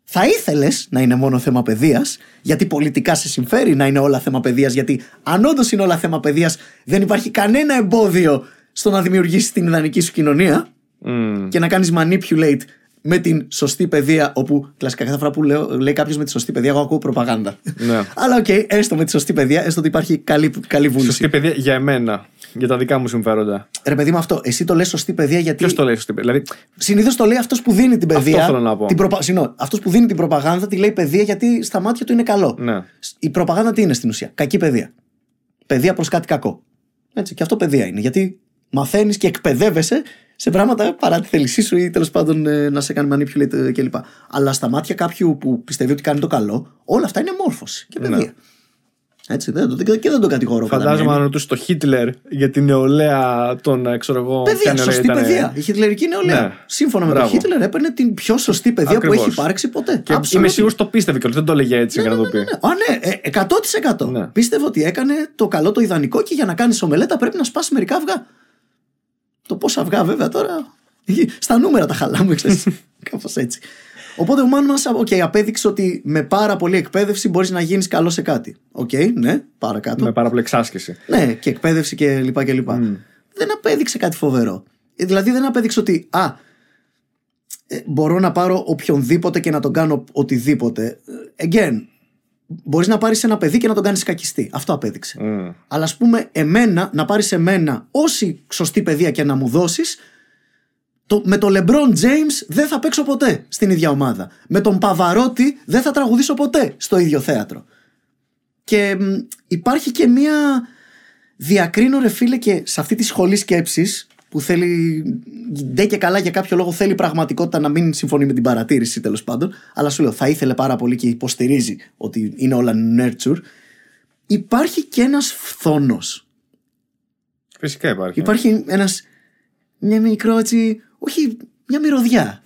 Θα ήθελες να είναι μόνο θέμα παιδείας, γιατί πολιτικά σε συμφέρει να είναι όλα θέμα παιδείας, γιατί αν όντως είναι όλα θέμα παιδείας, δεν υπάρχει κανένα εμπόδιο στο να δημιουργήσεις την ιδανική σου κοινωνία μμ, και να κάνεις manipulate με την σωστή παιδεία, όπου κλασικά κάθε φορά που λέω, λέει κάποιος με τη σωστή παιδεία, εγώ ακούω προπαγάνδα. Ναι. Αλλά οκ, έστω με τη σωστή παιδεία, έστω ότι υπάρχει καλή, καλή βούληση. Σωστή παιδεία για εμένα. Για τα δικά μου συμφέροντα. Ρε παιδί μου, αυτό. Εσύ το λες σωστή παιδεία γιατί. Ποιος το λέει σωστή παιδεία. Δηλαδή, Συνήθως το λέει αυτός που δίνει την παιδεία. θέλω να πω. Την προπα... Συγγνώμη, αυτός που δίνει την προπαγάνδα τη λέει παιδεία γιατί στα μάτια του είναι καλό. ναι. Η προπαγάνδα τι είναι στην ουσία; Κακή παιδεία. Παιδεία προς κάτι κακό. Έτσι. Και αυτό παιδεία είναι. Γιατί μαθαίνεις και εκπαιδεύεσαι σε πράγματα παρά τη θέλησή σου ή τέλος πάντων ε, να σε κάνει manipulate κλπ. Αλλά στα μάτια κάποιου που πιστεύει ότι κάνει το καλό, όλα αυτά είναι μόρφωση και παιδεία. Ναι. Έτσι, δεν, το- και δεν τον κατηγορώ. κατά Φαντάζομαι μία αν ρωτούσε το Χίτλερ για την νεολαία των, ε, ξέρω εγώ. ποια Παιδεία, νεολαία σωστή ήταν, ε, παιδεία. Η χιτλερική νεολαία. Ναι. Σύμφωνα με Μπράβο. τον Χίτλερ, έπαιρνε την πιο σωστή παιδεία που Ακριβώς. έχει υπάρξει ποτέ. Και Absolutely. είμαι σίγουρος το πίστευε κιόλας. Δεν το έλεγε έτσι για να το πει. Ναι, Α, ναι, ε, 100%. Ναι. Πίστευε ότι έκανε το καλό το ιδανικό και για να κάνεις ομελέτα πρέπει να σπάσει μερικά αυγά. Το πόσα αυγά, βέβαια, τώρα. Στα νούμερα τα χαλάμε, ξέρεις. Κάπως έτσι. Οπότε ο man μα okay, απέδειξε ότι με πάρα πολλή εκπαίδευση μπορείς να γίνεις καλό σε κάτι. Οκ, ναι, παρακάτω. Με πάρα πολύ εξάσκηση. Ναι, και εκπαίδευση και λοιπά και λοιπά. Δεν απέδειξε κάτι φοβερό. Ε, Δηλαδή δεν απέδειξε ότι α, ε, μπορώ να πάρω οποιονδήποτε και να τον κάνω οτιδήποτε. Ε, Again, μπορείς να πάρεις ένα παιδί και να τον κάνεις κακιστή. Αυτό απέδειξε. Μμ. Αλλά ας πούμε εμένα, να πάρεις εμένα όση σωστή παιδεία και να μου δώσεις το, με τον LeBron James δεν θα παίξω ποτέ στην ίδια ομάδα. Με τον Παβαρότη δεν θα τραγουδήσω ποτέ στο ίδιο θέατρο. Και μ, υπάρχει και μία διακρίνω ρε φίλε και σε αυτή τη σχολή σκέψης που θέλει ντε και καλά για κάποιο λόγο θέλει πραγματικότητα να μην συμφωνεί με την παρατήρηση τέλος πάντων αλλά σου λέω θα ήθελε πάρα πολύ και υποστηρίζει ότι είναι όλα nurture υπάρχει και ένας φθόνος Φυσικά υπάρχει. Υπάρχει ένας μια μικρό έτσι όχι μια μυρωδιά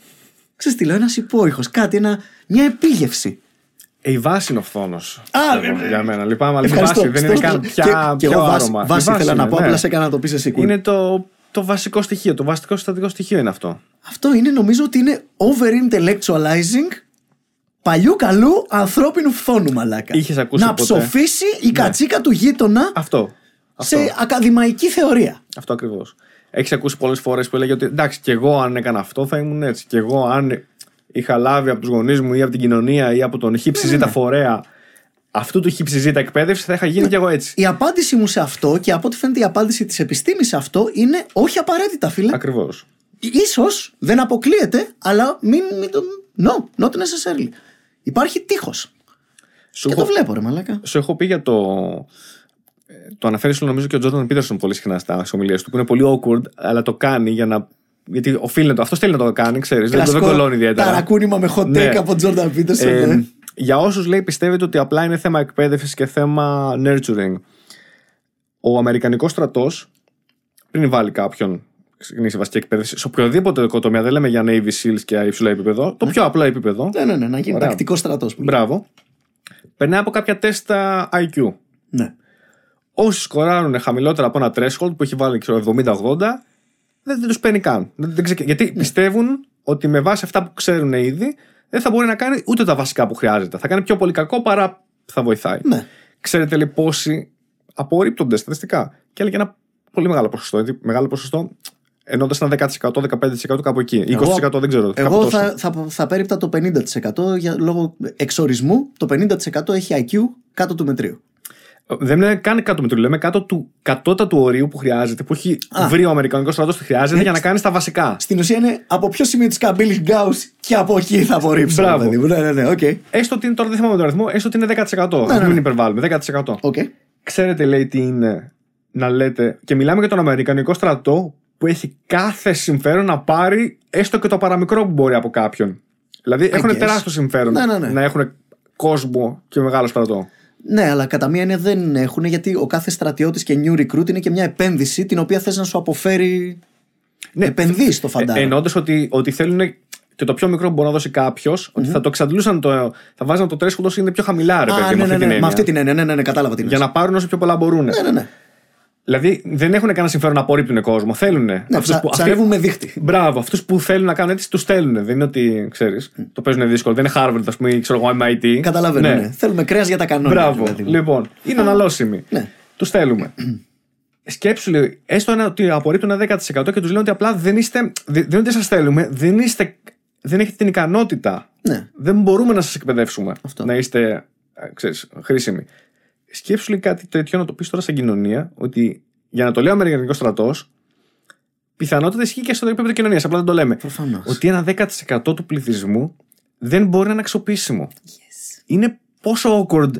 ξέρεις τι λέω ένας υπόηχος κάτι ένα, μια επίγευση Ε, η βάση είναι ο φθόνος. Α, ναι, ναι. Για μένα. Λυπάμαι, αλλά η Ευχαριστώ. βάση δεν είναι Στο- καν και- πια και πιο εγώ βάση, άρωμα. Η βάση ήθελα να είναι, πω, ναι. απλά σε έκανα να το πεις εσύ. cool. Είναι το, το βασικό στοιχείο, το βασικό συστατικό στοιχείο είναι αυτό. Αυτό είναι νομίζω ότι είναι over intellectualizing παλιού καλού ανθρώπινου φθόνου μαλάκα. Είχες ακούσει να ποτέ; Ναι. ψοφήσει η κατσίκα του γείτονα Αυτό. Αυτό, σε ακαδημαϊκή θεωρία. αυτό ακριβώς. Έχεις ακούσει πολλές φορές που έλεγε ότι εντάξει, και εγώ αν έκανα αυτό θα ήμουν έτσι. Και εγώ αν είχα λάβει από τους γονείς μου ή από την κοινωνία ή από τον Ναι, χύψη φορέα αυτού του χύψη εκπαίδευση, θα είχα γίνει κι εγώ έτσι. Η απάντηση μου σε αυτό και από ό,τι φαίνεται η απάντηση της επιστήμης σε αυτό είναι όχι απαραίτητα φίλε. Ακριβώς. Ίσως δεν αποκλείεται αλλά μην, μην το... No, not necessarily. Υπάρχει τείχος. Σου, Και το έχω- βλέπω ρε μαλάκα. σου έχω πει για το. ε, Το αναφέρεις σου νομίζω και ο Τζόρνταν Πίτερσον πολύ συχνά στα ομιλίες του, που είναι πολύ awkward, αλλά το κάνει για να. Γιατί οφείλει να το. Αυτό θέλει να το κάνει, ξέρεις. Δεν, το- δεν Κλασικό κολώνει ιδιαίτερα. Ταρακούνημα με hot take Ναι. από Jordan Peterson. Ε, ναι. Για όσους λέει πιστεύετε ότι απλά είναι θέμα εκπαίδευσης και θέμα nurturing. Ο Αμερικανικός στρατός, πριν βάλει κάποιον ξεκινήσει βασική εκπαίδευση, σε οποιοδήποτε οικοτομία, δεν λέμε για Navy SEALs και υψηλό επίπεδο, το πιο απλό επίπεδο. Ναι, ναι, ναι, να γίνει Ωραία. τακτικός στρατός. Μπράβο. Περνάει από κάποια τεστ α, IQ. Ναι. Όσοι σκοράρουν χαμηλότερα από ένα threshold που έχει βάλει ξέρω, 70-80, δεν, δεν τους παίρνει καν. Δεν, δεν ξε- Γιατί πιστεύουν ότι με βάση αυτά που ξέρουν ήδη, δεν θα μπορεί να κάνει ούτε τα βασικά που χρειάζεται. Θα κάνει πιο πολύ κακό παρά θα βοηθάει. Ναι. Ξέρετε λέει πόσοι απορρίπτονται στατιστικά. Και έλεγε ένα πολύ μεγάλο ποσοστό. Γιατί μεγάλο ποσοστό εννοώντας ένα 10%, 15% κάπου εκεί. 20% δεν ξέρω. κάπου Εγώ τόσο. θα, θα, θα απέρριπτα το 50% για λόγω εξορισμού. Το 50% έχει IQ κάτω του μετρίου. Δεν λέμε καν κάτω μετρίου, λέμε κάτω του κατώτατου ορίου που χρειάζεται, που έχει Α. βρει ο Αμερικανικός στρατός που χρειάζεται Ε, για να κάνει τα βασικά. Στην ουσία είναι από ποιο σημείο της καμπύλης Γκάους και από εκεί θα απορρίψω. Μπράβο. παιδί μου. Ναι, ναι, ναι, οκ. Έστω ότι είναι τώρα δεν θυμάμαι τον αριθμό, έστω ότι είναι 10%. Ναι, Ας ναι, μην ναι. υπερβάλλουμε. 10%. Οκ. Ξέρετε, λέει, τι είναι να λέτε. Και μιλάμε για τον Αμερικανικό στρατό που έχει κάθε συμφέρον να πάρει έστω και το παραμικρό που μπορεί από κάποιον. Δηλαδή έχουν guess. τεράστιο συμφέρον Ναι, ναι, ναι. να έχουν κόσμο και μεγάλο στρατό. Ναι, αλλά κατά μία έννοια δεν έχουν γιατί ο κάθε στρατιώτης και new recruit είναι και μια επένδυση την οποία θες να σου αποφέρει. Ναι, Επενδύει το φαντάρο. Ε, Εννοώντας ότι, ότι θέλουν και το πιο μικρό που μπορεί να δώσει κάποιος, ότι θα το εξαντλούσαν, το, θα βάζαν το τρέσχοντο όσο είναι πιο χαμηλά, ρε Α, παιδί, ναι, με ναι, αυτή την ναι, με έννοια. αυτή την έννοια. Ναι, ναι, ναι, κατάλαβα την Για να πάρουν όσο πιο πολλά μπορούν. Ναι, ναι, ναι. Δηλαδή δεν έχουν κανένα συμφέρον να απορρίπτουν κόσμο. Θέλουν. ναι ψα, ψαρεύουν με δίχτυ. Μπράβο, αυτούς που θέλουν να κάνουν έτσι τους στέλνουν. Δεν είναι ότι ξέρεις, το παίζουν δύσκολο. Δεν είναι Harvard, ας πούμε, ή ξέρω εγώ, MIT. Καταλαβαίνω. Ναι. Θέλουμε κρέας για τα κανόνια. Μπράβο. δηλαδή. Λοιπόν, είναι αναλώσιμοι. Ναι. Τους στέλνουμε. Σκέψου λέει, έστω ένα, ότι απορρίπτουν ένα 10% και τους λένε ότι απλά δεν είστε. Δεν δεν είναι ότι σας θέλουμε, δεν είστε δεν έχετε την ικανότητα. Ναι. Δεν μπορούμε να σας εκπαιδεύσουμε Αυτό. να είστε ε, ξέρεις, χρήσιμοι. Σκέψου λίγο κάτι τέτοιο να το πεις τώρα σαν κοινωνία, ότι για να το λέει ο Αμερικανικός στρατός, πιθανότητα ισχύει και στο επίπεδο κοινωνίας. Απλά δεν το λέμε. Προφανώς. Ότι ένα 10% του πληθυσμού δεν μπορεί να είναι αξιοποιήσιμο. Είναι πόσο awkward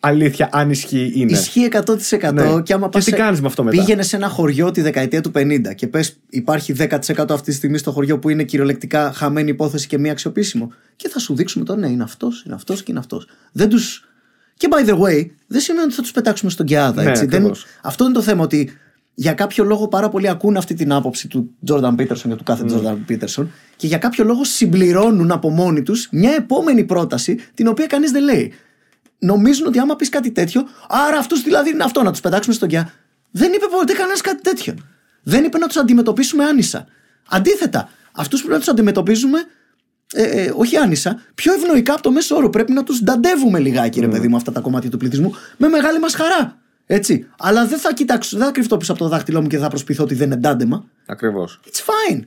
αλήθεια, αν ισχύει είναι. Ισχύει 100% Ναι. και άμα Και πας τι σε- κάνεις με αυτό μετά; Πήγαινε σε ένα χωριό τη δεκαετία του 50 και πες υπάρχει 10% αυτή τη στιγμή στο χωριό που είναι κυριολεκτικά χαμένη υπόθεση και μη αξιοποιήσιμο. Και θα σου δείξουμε το ναι, είναι αυτός, είναι αυτός και είναι αυτός. Δεν τους. Και by the way, δεν σημαίνει ότι θα τους πετάξουμε στον Κιάδα. Ναι, έτσι. δεν... ακριβώς. Αυτό είναι το θέμα. Ότι για κάποιο λόγο πάρα πολλοί ακούν αυτή την άποψη του Jordan Peterson και του κάθε Mm. Jordan Peterson και για κάποιο λόγο συμπληρώνουν από μόνοι τους μια επόμενη πρόταση την οποία κανείς δεν λέει. Νομίζουν ότι άμα πεις κάτι τέτοιο, άρα αυτούς δηλαδή είναι αυτό, να τους πετάξουμε στον Κιά. Δεν είπε ποτέ κανένας κάτι τέτοιο. Δεν είπε να τους αντιμετωπίσουμε άνισα. Αντίθετα, αυτούς πρέπει να τους αντιμετωπίζουμε ε, ε, όχι άνισα, πιο ευνοϊκά από το μέσο όρο. Πρέπει να τους νταντεύουμε λιγάκι, ρε παιδί μου, αυτά τα κομμάτια του πληθυσμού, με μεγάλη μας χαρά. Έτσι. Αλλά δεν θα κοιτάξω, δεν θα κρυφτώ πίσω από το δάχτυλό μου και θα προσποιηθώ ότι δεν είναι ντάντεμα. Ακριβώς. It's fine.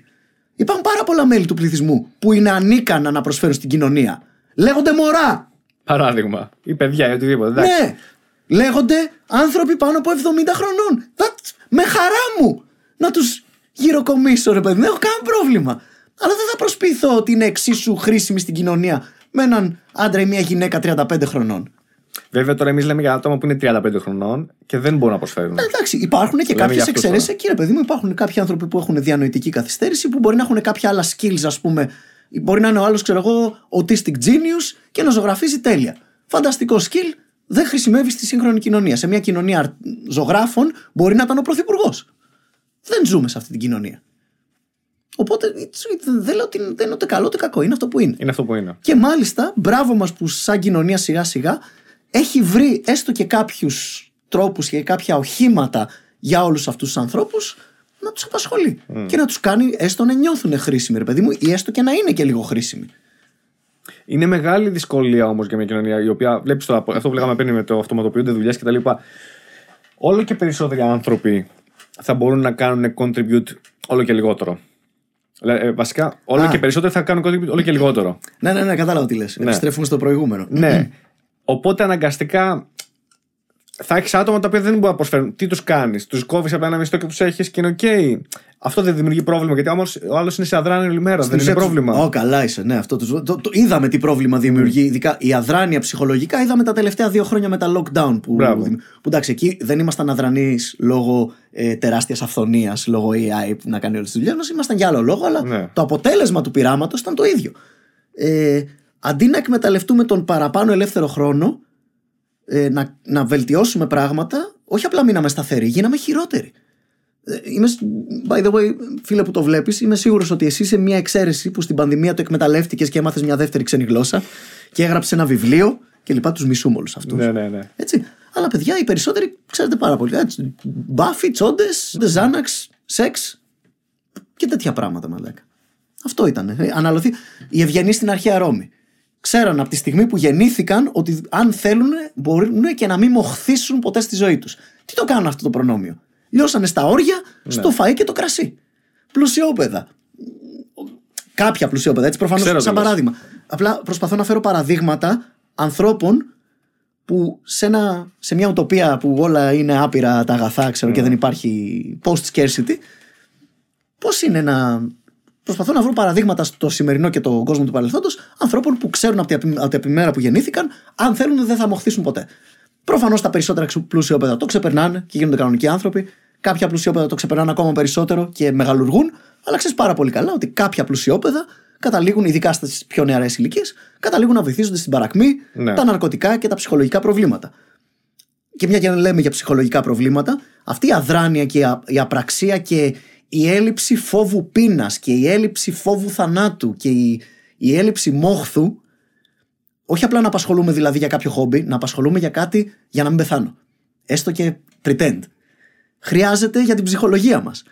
Υπάρχουν πάρα πολλά μέλη του πληθυσμού που είναι ανίκανα να προσφέρουν στην κοινωνία. Λέγονται μωρά. Παράδειγμα. Ή παιδιά ή οτιδήποτε. εντάξει. Ναι. Λέγονται άνθρωποι πάνω από 70 χρονών. That's- με χαρά μου να τους γυροκομίσω, ρε παιδί. Δεν έχω κανένα πρόβλημα. Αλλά δεν θα προσποιηθώ ότι είναι εξίσου χρήσιμη στην κοινωνία με έναν άντρα ή μια γυναίκα 35 χρονών. Βέβαια, τώρα εμείς λέμε για άτομα που είναι 35 χρονών και δεν μπορούν να προσφέρουν. Ε, Εντάξει, υπάρχουν και Λέμε κάποιες για αυτούς εξαιρέσει τώρα. εκεί, ρε παιδί μου. Υπάρχουν κάποιοι άνθρωποι που έχουν διανοητική καθυστέρηση, που μπορεί να έχουν κάποια άλλα skills, ας πούμε. Μπορεί να είναι ο άλλος, ξέρω εγώ, autistic genius και να ζωγραφίζει τέλεια. Φανταστικό skill, δεν χρησιμεύει στη σύγχρονη κοινωνία. Σε μια κοινωνία αρ- ζωγράφων μπορεί να ήταν ο πρωθυπουργός. Δεν ζούμε σε αυτή την κοινωνία. Οπότε it's- δεν λέω ότι δεν είναι ούτε καλό ούτε κακό. Είναι αυτό που είναι. Είναι αυτό που είναι. Και μάλιστα, μπράβο μας που σαν κοινωνία σιγά σιγά έχει βρει έστω και κάποιους τρόπους και κάποια οχήματα για όλους αυτούς τους ανθρώπους να τους απασχολεί. Και να τους κάνει έστω να νιώθουν χρήσιμοι, ρε παιδί μου, ή έστω και να είναι και λίγο χρήσιμοι. Είναι μεγάλη δυσκολία όμως για μια κοινωνία η οποία βλέπεις αυτό που λέγαμε πριν με το αυτοματοποιούνται δουλειές κτλ. Όλο και περισσότεροι άνθρωποι θα μπορούν να κάνουν contribute όλο και λιγότερο. Δηλαδή, ε, βασικά, όλο Α. και περισσότεροι θα κάνουν contribute όλο και λιγότερο. Ναι, ναι, ναι, κατάλαβα τι λες. Επιστρέφουμε στο προηγούμενο. Ναι. Οπότε αναγκαστικά θα έχεις άτομα τα οποία δεν μπορούν να προσφέρουν. Τι τους κάνεις, τους κόβεις από ένα μισθό και τους έχεις και είναι οκ. Αυτό δεν δημιουργεί πρόβλημα γιατί όμως ο άλλος είναι σε αδράνεια όλη μέρα. Δεν είναι πρόβλημα. Ω, καλά είσαι. Ναι, αυτό το, το, το, είδαμε τι πρόβλημα δημιουργεί. Ειδικά η αδράνεια ψυχολογικά είδαμε τα τελευταία δύο χρόνια με τα lockdown. Που, Μπράβο. που, εντάξει, εκεί δεν ήμασταν αδρανείς λόγω ε, τεράστιας αφθονίας, λόγω AI που να κάνει όλες τις δουλειές μας. Ήμασταν για άλλο λόγο, αλλά Ναι. το αποτέλεσμα του πειράματος ήταν το ίδιο. Ε, αντί να εκμεταλλευτούμε τον παραπάνω ελεύθερο χρόνο, ε, να, να βελτιώσουμε πράγματα, όχι απλά μείναμε σταθεροί, γίναμε χειρότεροι. Ε, Είμαι, σ- by the way, φίλε που το βλέπεις, είμαι σίγουρος ότι εσύ είσαι μια εξαίρεση που στην πανδημία το εκμεταλλεύτηκες και έμαθες μια δεύτερη ξένη γλώσσα και έγραψες ένα βιβλίο και λοιπά. Τους μισούμε όλους αυτούς. Ναι, ναι, ναι. Έτσι. Αλλά παιδιά, οι περισσότεροι ξέρετε πάρα πολύ. Έτσι. Μπάφι, τσόντες, ζάναξ, σεξ και τέτοια πράγματα, μαλάκα. Αυτό ήταν. Ε, Αναλωθεί. Οι ευγενεί στην αρχαία Ρώμη. Ξέραν από τη στιγμή που γεννήθηκαν ότι αν θέλουν μπορούν και να μην μοχθήσουν ποτέ στη ζωή τους. Τι το κάνουν αυτό το προνόμιο; Λιώσανε στα όρια, στο φαΐ και το κρασί. Πλουσιόπεδα. Κάποια πλουσιόπεδα, έτσι προφανώς Ξέρω σαν τι λες. παράδειγμα. Απλά προσπαθώ να φέρω παραδείγματα ανθρώπων που σε, ένα, σε μια ουτοπία που όλα είναι άπειρα τα αγαθά ξέρω, και δεν υπάρχει post-scarcity πώς είναι να... Προσπαθώ να βρω παραδείγματα στο σημερινό και το κόσμο του παρελθόντος ανθρώπων που ξέρουν από την επι- από την επιμέρα που γεννήθηκαν αν θέλουν δεν θα μοχθήσουν ποτέ. Προφανώς τα περισσότερα ξου- πλουσιόπεδα το ξεπερνάνε και γίνονται κανονικοί άνθρωποι. Κάποια πλουσιόπεδα το ξεπερνάνε ακόμα περισσότερο και μεγαλουργούν. Αλλά ξέρεις πάρα πολύ καλά ότι κάποια πλουσιόπεδα καταλήγουν, ειδικά στις πιο νεαρές ηλικίες, καταλήγουν να βυθίζονται στην παρακμή, Ναι. τα ναρκωτικά και τα ψυχολογικά προβλήματα. Και μια και λέμε για ψυχολογικά προβλήματα, αυτή η αδράνεια και η α- η απραξία και η έλλειψη φόβου πείνας και η έλλειψη φόβου θανάτου και η, η έλλειψη μόχθου, όχι απλά να απασχολούμε δηλαδή για κάποιο χόμπι, να απασχολούμε για κάτι για να μην πεθάνω. Έστω και pretend. Χρειάζεται για την ψυχολογία μας.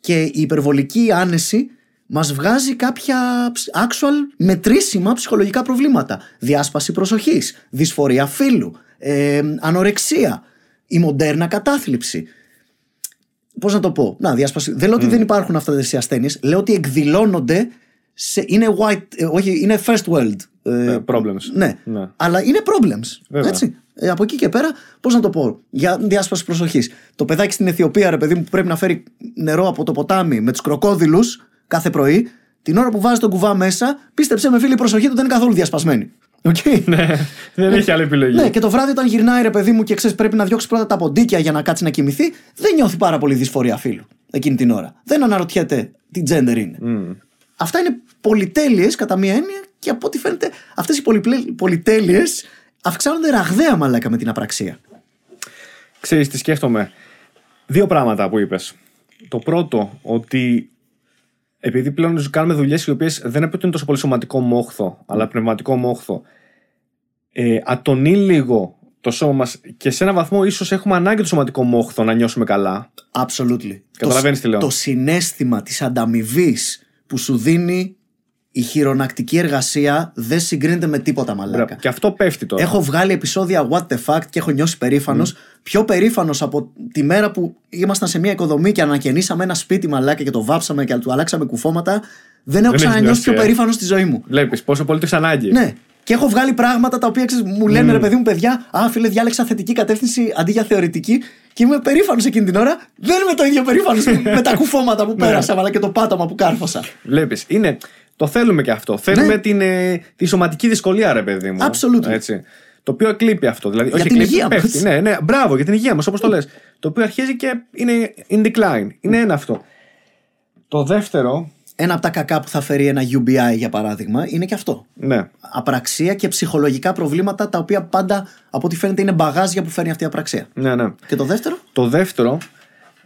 Και η υπερβολική άνεση μας βγάζει κάποια ψ- actual μετρήσιμα ψυχολογικά προβλήματα. Διάσπαση προσοχής, δυσφορία φύλου, ε, ανορεξία, η μοντέρνα κατάθλιψη. Πώς να το πω. Να, διάσπαση. Δεν λέω ότι δεν υπάρχουν αυτέ οι ασθένειες. Λέω ότι εκδηλώνονται σε, είναι white, ε, όχι, είναι first world. ε, Ε, problems. ναι. Ναι. Αλλά είναι problems. Βέβαια. Έτσι. Ε, από εκεί και πέρα, πώς να το πω, για διάσπαση προσοχής. Το παιδάκι στην Αιθιοπία, ρε παιδί μου, που πρέπει να φέρει νερό από το ποτάμι με τους κροκόδηλους κάθε πρωί, την ώρα που βάζει τον κουβά μέσα, πίστεψε με φίλη η προσοχή του δεν είναι καθόλου διασπασμένη. Οκ. Ναι, δεν έχει άλλη επιλογή. Ναι, και το βράδυ όταν γυρνάει ρε παιδί μου και ξέρεις πρέπει να διώξει πρώτα τα ποντίκια για να κάτσει να κοιμηθεί, δεν νιώθει πάρα πολύ δυσφορία φίλου εκείνη την ώρα. Δεν αναρωτιέται τι gender είναι. Μμ. Αυτά είναι πολυτέλειες κατά μία έννοια και από ό,τι φαίνεται αυτές οι πολυτέλειες αυξάνονται ραγδαία μαλάκα με την απραξία. Ξέρεις τι σκέφτομαι. Δύο πράγματα που είπες. Το πρώτο, ότι επειδή πλέον κάνουμε δουλειές οι οποίες δεν απαιτούν τόσο πολύ σωματικό μόχθο, αλλά πνευματικό μόχθο, ε, ατονεί λίγο το σώμα μας και σε έναν βαθμό ίσως έχουμε ανάγκη το σωματικό μόχθο να νιώσουμε καλά. Absolutely. Καταλαβαίνεις το, τι λέω. Το συνέστημα της ανταμοιβής που σου δίνει η χειρονακτική εργασία δεν συγκρίνεται με τίποτα μαλάκα. Και αυτό πέφτει τώρα. Έχω βγάλει επεισόδια What the fuck και έχω νιώσει περήφανος. Πιο περήφανος από τη μέρα που ήμασταν σε μια οικοδομή και ανακαινήσαμε ένα σπίτι μαλάκα και το βάψαμε και του αλλάξαμε κουφώματα. Δεν έχω έχεις ξανανιώσει νιώσει, πιο ε. περήφανος στη ζωή μου. Βλέπεις πόσο πολύ το έχεις ανάγκη. Ναι. Και έχω βγάλει πράγματα τα οποία ξέρεις, μου λένε ρε παιδί μου, παιδιά, Α, φίλε, διάλεξα θετική κατεύθυνση αντί για θεωρητική. Και είμαι περήφανος εκείνη την ώρα. Δεν είμαι το ίδιο περήφανος με τα κουφώματα που πέρασα, αλλά και το πάτωμα που κάρφωσα. Βλέπεις, είναι, το θέλουμε και αυτό. Θέλουμε Ναι. την, ε, τη σωματική δυσκολία, ρε παιδί μου. Absolutely. Έτσι. Το οποίο εκλείπει αυτό. Δηλαδή, όχι την εκλείπει, υγεία μας. πέφτει. Ναι, ναι, μπράβο, για την υγεία μας, όπως το λες. Το οποίο αρχίζει και είναι in decline. Είναι ένα αυτό. Το δεύτερο, Ένα από τα κακά που θα φέρει ένα UBI, για παράδειγμα, είναι και αυτό. ναι, Απραξία και ψυχολογικά προβλήματα τα οποία πάντα από ό,τι φαίνεται είναι μπαγάζια που φέρνει αυτή η απραξία. ναι, ναι. Και το δεύτερο, Το δεύτερο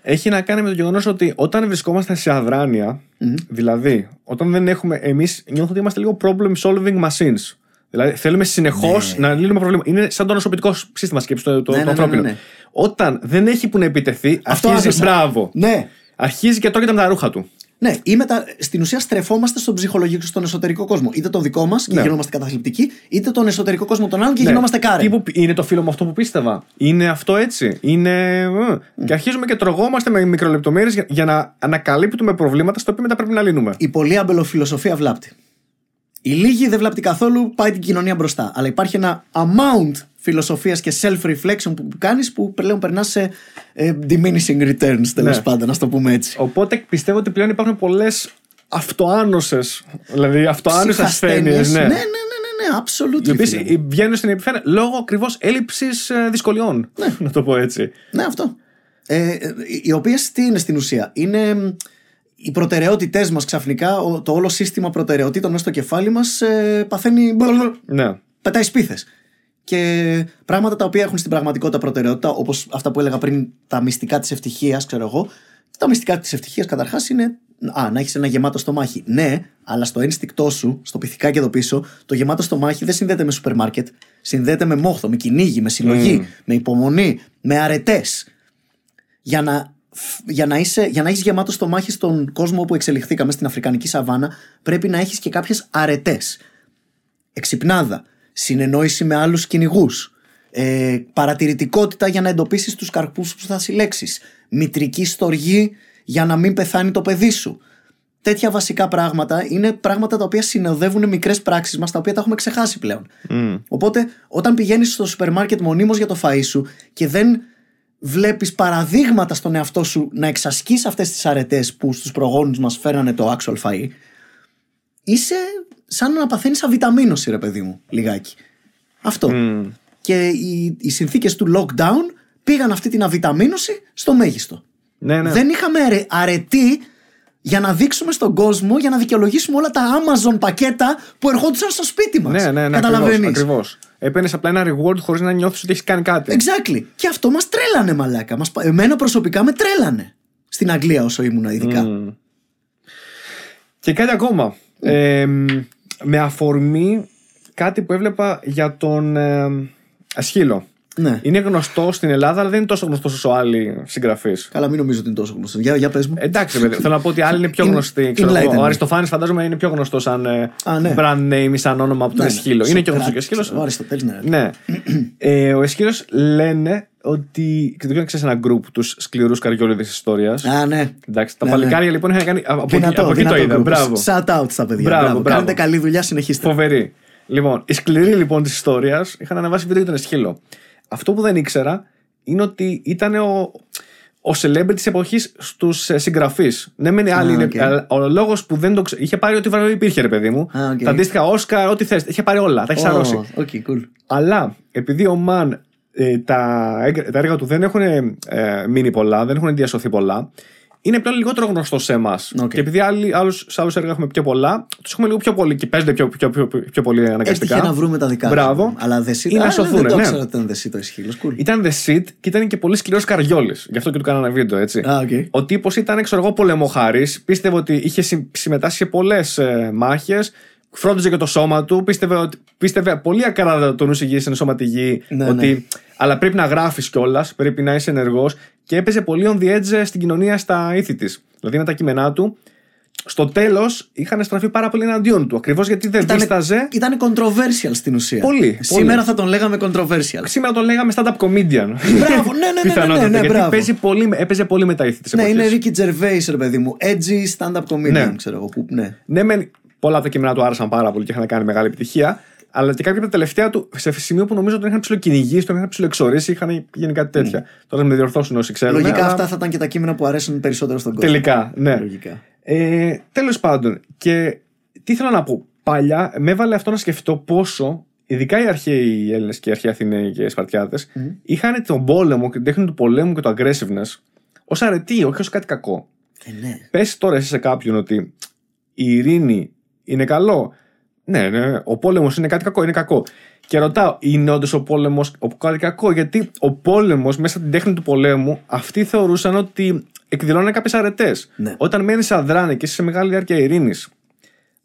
έχει να κάνει με το γεγονός ότι όταν βρισκόμαστε σε αδράνεια, δηλαδή όταν δεν έχουμε. Εμείς νιώθω ότι είμαστε λίγο problem solving machines. Δηλαδή θέλουμε συνεχώς να λύνουμε προβλήματα. Είναι σαν το νοσοποιητικό σύστημα σκέψη, το, το, Ναι, το ναι, ναι, ανθρώπινο. ναι, ναι. Όταν δεν έχει που να επιτεθεί, Αυτό αρχίζει. άκουσα. Μπράβο. Ναι. Αρχίζει και τρώγεται με τα ρούχα του. Ναι, ή μετα... στην ουσία στρεφόμαστε στον ψυχολογικό, στον εσωτερικό κόσμο. Είτε τον δικό μας και Ναι. γινόμαστε καταθλιπτικοί, είτε τον εσωτερικό κόσμο των άλλων και Ναι. γινόμαστε κάρε. Τι που- είναι το φίλο μου αυτό που πίστευα; Είναι αυτό έτσι; Είναι. ε, Και αρχίζουμε και τρογόμαστε με μικρολεπτομέρειες για, για να ανακαλύπτουμε προβλήματα στα οποία μετά πρέπει να λύνουμε. Η πολύ αμπελοφιλοσοφία βλάπτει. Η λίγη δεν βλάπτει καθόλου, πάει την κοινωνία μπροστά. Αλλά υπάρχει ένα amount φιλοσοφίας και self-reflection που κάνεις που πλέον περνάς σε ε, diminishing returns τέλος Ναι. πάντων, να το πούμε έτσι. Οπότε πιστεύω ότι πλέον υπάρχουν πολλές αυτοάνωσες. Δηλαδή αυτοάνωσες ασθένειες. Ψυχασθένειες. Ναι. ναι, ναι, ναι, ναι, ναι, absolutely. Οι οποίες φίλε μου. βγαίνουν στην επιφάνεια λόγω ακριβώς έλλειψης δυσκολιών. Να το πω έτσι. Ναι, αυτό. Ε, ε, οι οποίες τι είναι στην ουσία; Είναι μ, οι προτεραιότητές μας ξαφνικά, ο- το όλο σύστημα προτεραιοτήτων μέσα στο κεφάλι μας ε, παθαίνει. μπλουλ, Ναι. πετάει σπίθες. Και πράγματα τα οποία έχουν στην πραγματικότητα προτεραιότητα, όπως αυτά που έλεγα πριν, τα μυστικά της ευτυχίας, ξέρω εγώ. Τα μυστικά της ευτυχίας καταρχάς είναι α, να έχεις ένα γεμάτο στομάχι. Ναι, αλλά στο ένστικτό σου, στο πυθικάκι εδώ πίσω, το γεμάτο στομάχι δεν συνδέεται με σούπερ μάρκετ. Συνδέεται με μόχθο, με κυνήγι, με συλλογή, με υπομονή, με αρετές. Για να, για να, είσαι, για να έχεις γεμάτο στομάχι στον κόσμο όπου εξελιχθήκαμε στην Αφρικανική Σαβάνα, πρέπει να έχεις και κάποιες αρετές. Εξυπνάδα, συνεννόηση με άλλους κυνηγούς. Ε, παρατηρητικότητα για να εντοπίσεις τους καρπούς που θα συλλέξεις μητρική στοργή για να μην πεθάνει το παιδί σου. Τέτοια βασικά πράγματα είναι πράγματα τα οποία συνοδεύουν μικρές πράξεις μας τα οποία τα έχουμε ξεχάσει πλέον. Οπότε όταν πηγαίνεις στο σούπερ μάρκετ μονίμως για το φαΐ σου και δεν βλέπεις παραδείγματα στον εαυτό σου να εξασκείς αυτές τις αρετές που στους προγόνους μας φέρανε το actual φαΐ είσαι σαν να παθαίνεις αβιταμίνωση ρε παιδί μου λιγάκι αυτό και οι, οι συνθήκες του lockdown πήγαν αυτή την αβιταμίνωση στο μέγιστο Ναι, ναι. δεν είχαμε αρε- αρετή για να δείξουμε στον κόσμο, για να δικαιολογήσουμε όλα τα Amazon πακέτα που ερχόντουσαν στο σπίτι μας. Ναι, ναι, ναι. Καταλαβαίνεις; Ακριβώς. Έπαιρνες απλά ένα reward χωρίς να νιώθεις ότι έχεις κάνει κάτι. Exactly. Και αυτό μας τρέλανε, μαλάκα. Μας, πα- εμένα προσωπικά με τρέλανε. Στην Αγγλία όσο ήμουν ειδικά. Και κάτι ακόμα. Ε, με αφορμή κάτι που έβλεπα για τον ε, Ασχήλο. Ναι. Είναι γνωστό στην Ελλάδα, αλλά δεν είναι τόσο γνωστός όσο άλλοι συγγραφείς. Καλά, μην νομίζω ότι είναι τόσο γνωστός. Για, για πες μου. Εντάξει, παιδί, θέλω να πω ότι άλλοι είναι πιο In- γνωστοί. Ξέρω, εγώ. enlighten ο me. Αριστοφάνης φαντάζομαι είναι πιο γνωστός σαν ε, Α, ναι. brand name ή σαν όνομα από τον Ναι, ναι. Εσχύλο. Είναι και γνωστός και ο Σοκράτης, Εσχύλο. Ο Αριστοτέλης, ναι. Ναι. ε, ο Εσχύλο λένε ότι. Και δεν ξέρεις ένα group τους σκληρούς καριόλιδες ιστορίας. Α, ναι. Εντάξει, τα Ναι, παλικάρια λοιπόν είχαν κάνει. Από, εκεί- Δυνατό, από εκεί το δυνατό είδα. group. Μπράβο. Shout out στα παιδιά. Μπράβο, Μπράβο, μπράβο. Κάνετε καλή δουλειά, συνεχίστε. Φοβερή. Λοιπόν, οι σκληροί λοιπόν της ιστορίας είχαν ανεβάσει βίντεο για τον Αισχύλο. Αυτό που δεν ήξερα είναι ότι ήταν ο, ο celebrity της εποχής στους συγγραφείς. Ναι, μεν άλλοι Α, είναι. οκ. αλλά Ο λόγος που δεν το ξέρω. Είχε πάρει ό,τι βραβείο υπήρχε, ρε παιδί μου. Α, οκ. Τα αντίστοιχα Όσκαρ, ό,τι θες. Είχε πάρει όλα. Τα έχεις σαρώσει. Ω, Οκ, cool. Αλλά επειδή ο man ε, τα, έγγρα- τα έργα του δεν έχουν ε, μείνει πολλά, δεν έχουν διασωθεί πολλά, είναι πλέον λιγότερο γνωστό σε εμάς. Οκ. Και επειδή άλλοι, άλλους, σε άλλους έργα έχουμε πιο πολλά, τους έχουμε λίγο πιο πολύ και παίζονται πιο, πιο, πιο, πιο πολύ αναγκαστικά. Έτυχε να βρούμε τα δικά Μπράβο. σου. Αλλά δεν Ή να σωθούν, Δεν το ναι. ήξερα ότι ήταν the shit ο Αισχύλος. Cool. Ήταν the shit και ήταν και πολύ σκληρός καριόλης. Γι' αυτό και του κάνανε βίντεο, έτσι. Α, οκ. Ο τύπος ήταν, ξέρω εγώ, πολεμοχάρης. Πίστευε ότι είχε συμ- συμμετάσχει σε πολλές ε, μάχες. Φρόντιζε και το σώμα του. Πίστευε, ότι, πίστευε πολύ ακράδαντα το νους υγιής εν σώματι υγιεί. Ναι, ότι, ναι. Αλλά πρέπει να γράφεις κιόλας, πρέπει να είσαι ενεργός. Και έπαιζε πολύ on the edge στην κοινωνία στα ήθη της. Δηλαδή με τα κείμενά του. Στο τέλος είχαν στραφεί πάρα πολύ εναντίον του. Ακριβώς γιατί δεν δίσταζε. Ήταν controversial στην ουσία. Πολύ, Σήμερα πολύ. θα τον λέγαμε controversial. Σήμερα το λέγαμε stand-up comedian. Μπράβο, ναι, ναι, ναι, Πιθανότατα, ναι, ναι, γιατί μπράβο. παίζει πολύ, έπαιζε πολύ με τα ήθη της Ναι, εποχής. είναι Ricky Gervais, ρε παιδί μου. Edgy stand-up comedian, Ναι. ξέρω εγώ. Που, ναι. Ναι, μεν πολλά από τα κείμενα του άρεσαν πάρα πολύ και είχαν κάνει μεγάλη επιτυχία. Αλλά και κάποια από τα τελευταία του, σε σημείο που νομίζω ότι τον είχαν ψιλοκυνηγήσει, τον είχαν ψιλοεξορίσει, είχαν γίνει κάτι τέτοια. Τώρα να με διορθώσουν όσοι ξέρουν. Λογικά αλλά αυτά θα ήταν και τα κείμενα που αρέσουν περισσότερο στον κόσμο. Τελικά, ναι. Λογικά. Ε, Τέλος πάντων, και τι θέλω να πω. Παλιά με έβαλε αυτό να σκεφτώ πόσο, ειδικά οι αρχαίοι Έλληνες και οι αρχαίοι Αθηναίοι και οι Σπαρτιάτες, είχαν τον πόλεμο και την τέχνη του πολέμου και το aggressiveness ως αρετή, όχι ως κάτι κακό. Ε, ναι. Πες τώρα εσύ σε κάποιον ότι η ειρήνη είναι καλό. Ναι, ναι, ο πόλεμος είναι κάτι κακό, είναι κακό. Και ρωτάω, είναι όντως ο πόλεμος κάτι κακό, γιατί ο πόλεμος μέσα στην τέχνη του πολέμου, αυτοί θεωρούσαν ότι εκδηλώνουν κάποιες αρετές. Ναι. Όταν μένεις σε αδράνη και είσαι σε μεγάλη διάρκεια ειρήνης,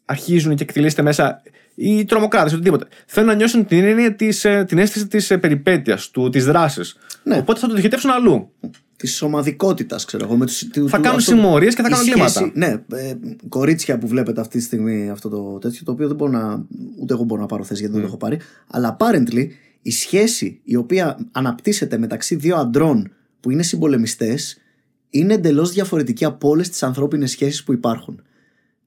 αρχίζουν και εκτελείστε μέσα οι τρομοκράτες, οτιδήποτε. Θέλουν να νιώσουν την, έννοια της, ε, την αίσθηση της περιπέτειας, της δράσης. Ναι. Οπότε θα το διοχετεύσουν αλλού. Της ομαδικότητας, ξέρω εγώ. Με τους, του, Θα του- κάνουν αυτό- συμμορίες και θα η κάνουν σχέση- κλίματα. Ναι, ε, κορίτσια που βλέπετε αυτή τη στιγμή αυτό το τέτοιο, το οποίο δεν μπορώ να. ούτε εγώ μπορώ να πάρω θέση γιατί δεν το έχω πάρει. Αλλά apparently η σχέση η οποία αναπτύσσεται μεταξύ δύο αντρών που είναι συμπολεμιστές είναι εντελώς διαφορετική από όλες τις ανθρώπινες σχέσεις που υπάρχουν.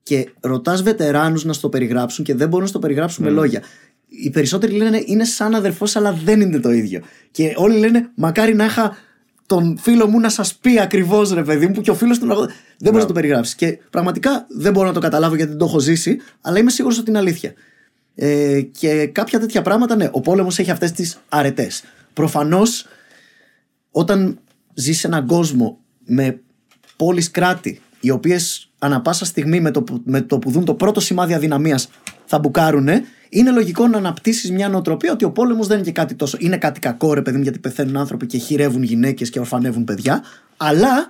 Και ρωτάς βετεράνους να στο περιγράψουν και δεν μπορούν να στο περιγράψουν με λόγια. Οι περισσότεροι λένε είναι σαν αδερφός, αλλά δεν είναι το ίδιο. Και όλοι λένε μακάρι να είχα τον φίλο μου να σας πει ακριβώς ρε παιδί μου, που και ο φίλος του να. Δεν μπορείς να το περιγράψεις. Και πραγματικά δεν μπορώ να το καταλάβω γιατί δεν το έχω ζήσει, αλλά είμαι σίγουρος ότι είναι αλήθεια. Ε, και κάποια τέτοια πράγματα, ναι, ο πόλεμος έχει αυτές τις αρετές. Προφανώς όταν ζεις σε έναν κόσμο με πόλεις κράτη, οι οποίες ανα πάσα στιγμή με το, που- με το που δουν το πρώτο σημάδι αδυναμίας θα μπουκάρουνε, είναι λογικό να αναπτύσσεις μια νοοτροπία ότι ο πόλεμος δεν είναι και κάτι τόσο. Είναι κάτι κακό, ρε παιδί μου, γιατί πεθαίνουν άνθρωποι και χειρεύουν γυναίκες και ορφανεύουν παιδιά, αλλά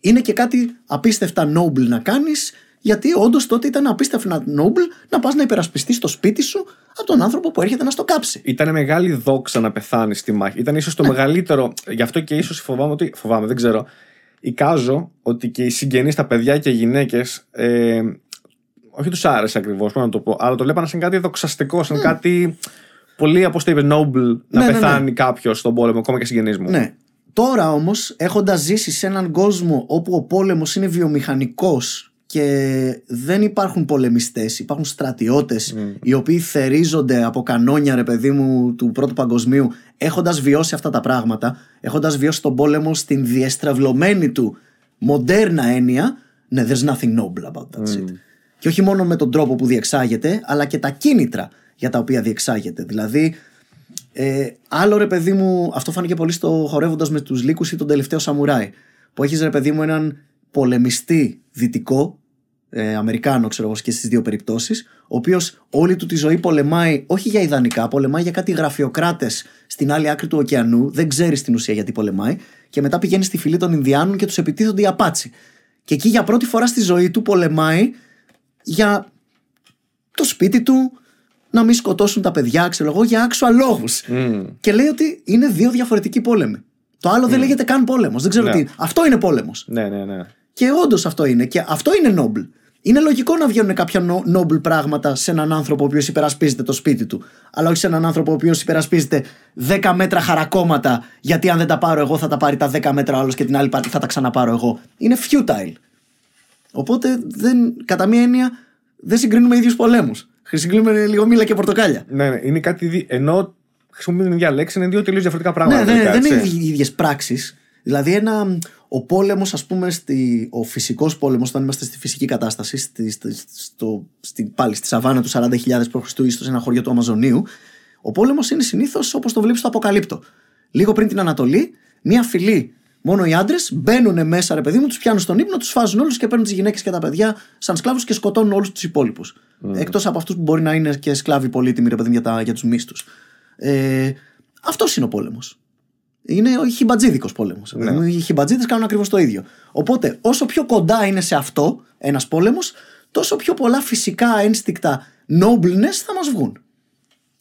είναι και κάτι απίστευτα noble να κάνεις, γιατί όντως τότε ήταν απίστευτα noble να πας να υπερασπιστείς το σπίτι σου από τον άνθρωπο που έρχεται να στο κάψει. Ήταν μεγάλη δόξα να πεθάνεις στη μάχη. Ήταν ίσως το μεγαλύτερο. Γι' αυτό και ίσως φοβάμαι ότι. Φοβάμαι, δεν ξέρω. Εικάζω ότι και οι συγγενείς, τα παιδιά και οι γυναίκες. Ε, όχι τους άρεσε ακριβώς, να το πω, αλλά το βλέπανε σαν κάτι δοξαστικό, σαν κάτι πολύ, όπως το είπε, noble να Ναι, ναι, ναι. πεθάνει κάποιος στον πόλεμο, ακόμα και συγγενείς μου. Ναι. Τώρα όμως, έχοντας ζήσει σε έναν κόσμο όπου ο πόλεμος είναι βιομηχανικός και δεν υπάρχουν πολεμιστές, υπάρχουν στρατιώτες οι οποίοι θερίζονται από κανόνια ρε παιδί μου του πρώτου παγκοσμίου έχοντας βιώσει αυτά τα πράγματα, έχοντας βιώσει τον πόλεμο στην διεστραυλωμένη του μοντέρνα έννοια, ναι, there's nothing noble about that shit. Και όχι μόνο με τον τρόπο που διεξάγεται, αλλά και τα κίνητρα για τα οποία διεξάγεται. Δηλαδή, ε, άλλο ρε παιδί μου, αυτό φάνηκε πολύ στο χορεύοντας με τους λύκους ή τον τελευταίο Σαμουράι. Που έχεις ρε παιδί μου έναν πολεμιστή δυτικό, ε, Αμερικάνο ξέρω εγώ και στις δύο περιπτώσεις, ο οποίος όλη του τη ζωή πολεμάει όχι για ιδανικά, πολεμάει για κάτι γραφειοκράτες στην άλλη άκρη του ωκεανού, δεν ξέρει στην ουσία γιατί πολεμάει, και μετά πηγαίνει στη φυλή των Ινδιάνων και τους επιτίθονται οι Απάτσι. Και εκεί για πρώτη φορά στη ζωή του πολεμάει για το σπίτι του, να μην σκοτώσουν τα παιδιά, ξέρω εγώ, για actual λόγους. Και λέει ότι είναι δύο διαφορετικοί πόλεμοι. Το άλλο δεν λέγεται καν πόλεμος. Δεν ξέρω Ναι. τι. Αυτό είναι πόλεμος. ναι, ναι. ναι. Και όντως αυτό είναι. Και αυτό είναι noble. Είναι λογικό να βγαίνουν κάποια νο- noble πράγματα σε έναν άνθρωπο ο οποίος υπερασπίζεται το σπίτι του. Αλλά όχι σε έναν άνθρωπο ο οποίος υπερασπίζεται 10 μέτρα χαρακόμματα, γιατί αν δεν τα πάρω εγώ θα τα πάρει τα 10 μέτρα άλλος και την άλλη πάρτι θα τα ξαναπάρω εγώ. Είναι futile. Οπότε δεν, κατά μία έννοια δεν συγκρίνουμε ίδιους πολέμους. Συγκρίνουμε λίγο μήλα και πορτοκάλια. Ναι, ναι, είναι κάτι. δι- Ενώ χρησιμοποιούν την ίδια λέξη, είναι δύο τελείως διαφορετικά πράγματα. Ναι, δεν, τελικά, δεν είναι έτσι. οι ίδιες πράξεις. Δηλαδή, ένα, ο πόλεμος, ας πούμε, στη, ο φυσικός πόλεμος, όταν είμαστε στη φυσική κατάσταση, στη, στη, στο, στην, πάλι στη σαβάνα του 40.000 π.Χ. ή στο σε ένα χωριό του Αμαζονίου, ο πόλεμος είναι συνήθως όπως το βλέπεις στο Αποκαλύπτο. Λίγο πριν την Ανατολή, μία φυλή, μόνο οι άντρες μπαίνουν μέσα, ρε παιδί μου, τους πιάνουν στον ύπνο, τους φάζουν όλους και παίρνουν τις γυναίκες και τα παιδιά σαν σκλάβους και σκοτώνουν όλους τους υπόλοιπους. Mm. Εκτός από αυτούς που μπορεί να είναι και σκλάβοι πολύτιμοι, ρε παιδί μου, για, τα- για τους μίστου. Ε, αυτός είναι ο πόλεμος. Είναι ο χιμπατζίδικος πόλεμος. Ναι. Οι χιμπατζίδες κάνουν ακριβώς το ίδιο. Οπότε, όσο πιο κοντά είναι σε αυτό ένας πόλεμος, τόσο πιο πολλά φυσικά ένστικτα nobleness θα μας βγουν.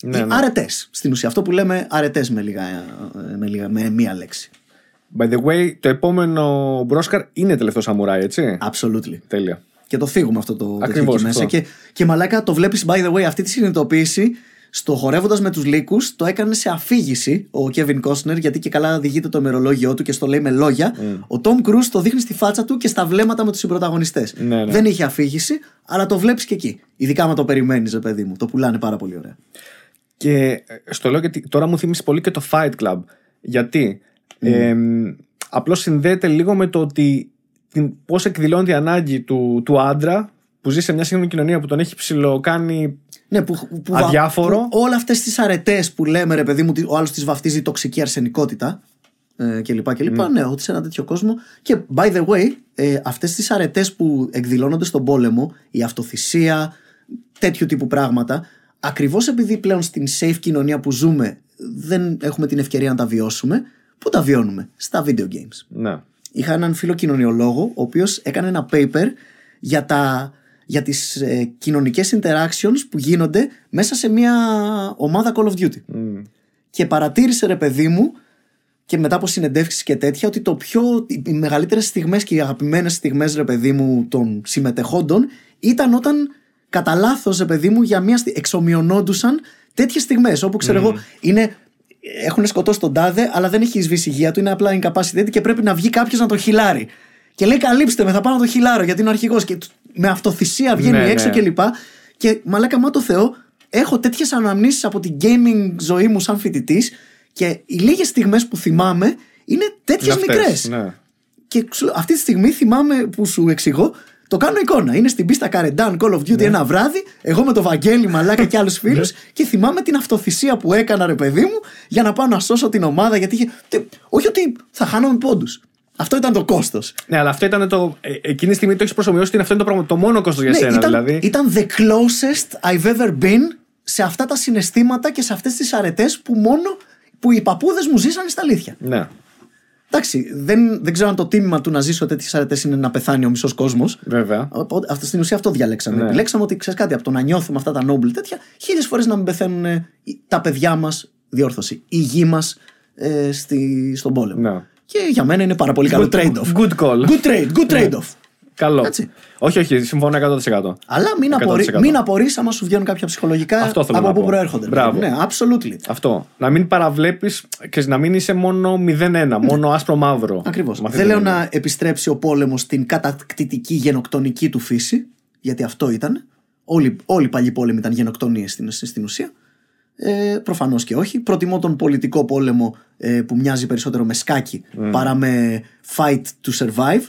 Ναι, ναι. Αρετές. Στην ουσία, αυτό που λέμε αρετές με, λίγα, με, λίγα, με μία λέξη. By the way, το επόμενο Μπρόσκαρ είναι τελευταίο σαμουράι, έτσι; Absolutely. Τέλεια. Και το φύγουμε αυτό το τέτοιο Ακριβώς εκεί μέσα. αυτό. Και, και μαλάκα το βλέπεις, by the way, αυτή τη συνειδητοποίηση στο χορεύοντας με τους λύκους το έκανε σε αφήγηση ο Kevin Costner, γιατί και καλά διηγείται το ημερολόγιο του και στο λέει με λόγια. Ο Tom Cruise το δείχνει στη φάτσα του και στα βλέμματα με τους συμπροταγωνιστές. Ναι, ναι. Δεν είχε αφήγηση, αλλά το βλέπεις και εκεί. Ειδικά με το περιμένεις, ρε παιδί μου. Το πουλάνε πάρα πολύ ωραία. Και ε, στο λέω γιατί τώρα μου θύμισε πολύ και το Fight Club. Γιατί ε, απλώς συνδέεται λίγο με το ότι την, πώς εκδηλώνεται η ανάγκη του, του άντρα που ζει σε μια σύγχρονη κοινωνία που τον έχει ψηλοκάνει Ναι, που, που, Αδιάφορο. που όλε αυτές τις αρετές που λέμε, ρε παιδί μου, ότι ο άλλος τις βαφτίζει τοξική αρσενικότητα ε, κλπ. κλπ. Ναι, ότι σε ένα τέτοιο κόσμο. Και by the way, ε, αυτές τις αρετές που εκδηλώνονται στον πόλεμο, η αυτοθυσία, τέτοιου τύπου πράγματα, ακριβώς επειδή πλέον στην safe κοινωνία που ζούμε δεν έχουμε την ευκαιρία να τα βιώσουμε, πού τα βιώνουμε, στα video games. Ναι. Είχα έναν φίλο κοινωνιολόγο, ο οποίος έκανε ένα paper για, τα, για τις ε, κοινωνικές interactions που γίνονται μέσα σε μια ομάδα Call of Duty. Μμ. Και παρατήρησε ρε παιδί μου και μετά από συνεντεύξεις και τέτοια ότι το πιο, οι μεγαλύτερες στιγμές και οι αγαπημένες στιγμές ρε παιδί μου των συμμετεχόντων ήταν όταν κατά λάθος ρε παιδί μου για μια στι... εξομοιωνόντουσαν τέτοιες στιγμές όπου ξέρω εγώ είναι έχουν σκοτώσει τον τάδε, αλλά δεν έχει σβήσει η υγεία του, είναι απλά incapacitated και πρέπει να βγει κάποιος να τον χιλάρει. Και λέει: Καλύψτε με, θα πάω να τον χιλάρω γιατί είναι ο αρχηγός. Και με αυτοθυσία βγαίνει Ναι, έξω ναι. κλπ. Και, και μαλάκα, μα το Θεό, έχω τέτοιες αναμνήσεις από την gaming ζωή μου σαν φοιτητής και οι λίγες στιγμές που θυμάμαι είναι τέτοιες Είναι αυτές, μικρές. Ναι. Και σου- αυτή τη στιγμή θυμάμαι που σου εξηγώ, το κάνω εικόνα. Είναι στην πίστα Καρεντάν Call of Duty Ναι. ένα βράδυ, εγώ με το Βαγγέλη Μαλάκα και άλλους φίλους και θυμάμαι την αυτοθυσία που έκανα, ρε παιδί μου, για να πάω να σώσω την ομάδα. Γιατί είχε. τε- όχι ότι θα χάναμε πόντους. Αυτό ήταν το κόστος. ναι, αλλά αυτό ήταν το. ε, εκείνη τη στιγμή το έχεις προσωμιώσει ότι αυτό είναι το, πράγμα, το μόνο κόστος για σένα. Ναι, ήταν, δηλαδή. ήταν the closest I've ever been σε αυτά τα συναισθήματα και σε αυτές τις αρετές που μόνο που οι παππούδες μου ζήσανε στα αλήθεια. Ναι. Εντάξει, δεν, δεν ξέρω αν το τίμημα του να ζήσω τέτοιες αρετές είναι να πεθάνει ο μισός κόσμος. Βέβαια. Οπότε, αυτό, στην ουσία αυτό διαλέξαμε. Ναι. Επιλέξαμε ότι ξέρεις κάτι, από το να νιώθουμε αυτά τα noble τέτοια, χίλιες φορές να μην πεθαίνουν ε, τα παιδιά μας, διόρθωση, η γη μας ε, στη, στον πόλεμο. Ναι. Και για μένα είναι πάρα πολύ καλό Good- trade-off. good call. Good trade, good trade-off. Καλό. Έτσι. Όχι, όχι, συμφωνώ 100%. Αλλά μην, 100%. απορρί, μην απορείς άμα σου βγαίνουν κάποια ψυχολογικά Αυτό θέλω από να πού πω. προέρχονται. Μπράβο. Ναι, absolutely. Αυτό. Να μην παραβλέπεις και να μην είσαι μόνο 0-1, μόνο άσπρο-μαύρο. Ακριβώ. Με αυτή Δεν την λέω έννοια. να επιστρέψει ο πόλεμος στην κατακτητική γενοκτονική του φύση, γιατί αυτό ήταν. Όλοι, όλοι οι παλιοί πόλεμοι ήταν γενοκτονίες στην, στην ουσία. Ε, Προφανώς και όχι. Προτιμώ τον πολιτικό πόλεμο ε, που μοιάζει περισσότερο με σκάκι παρά με fight to survive.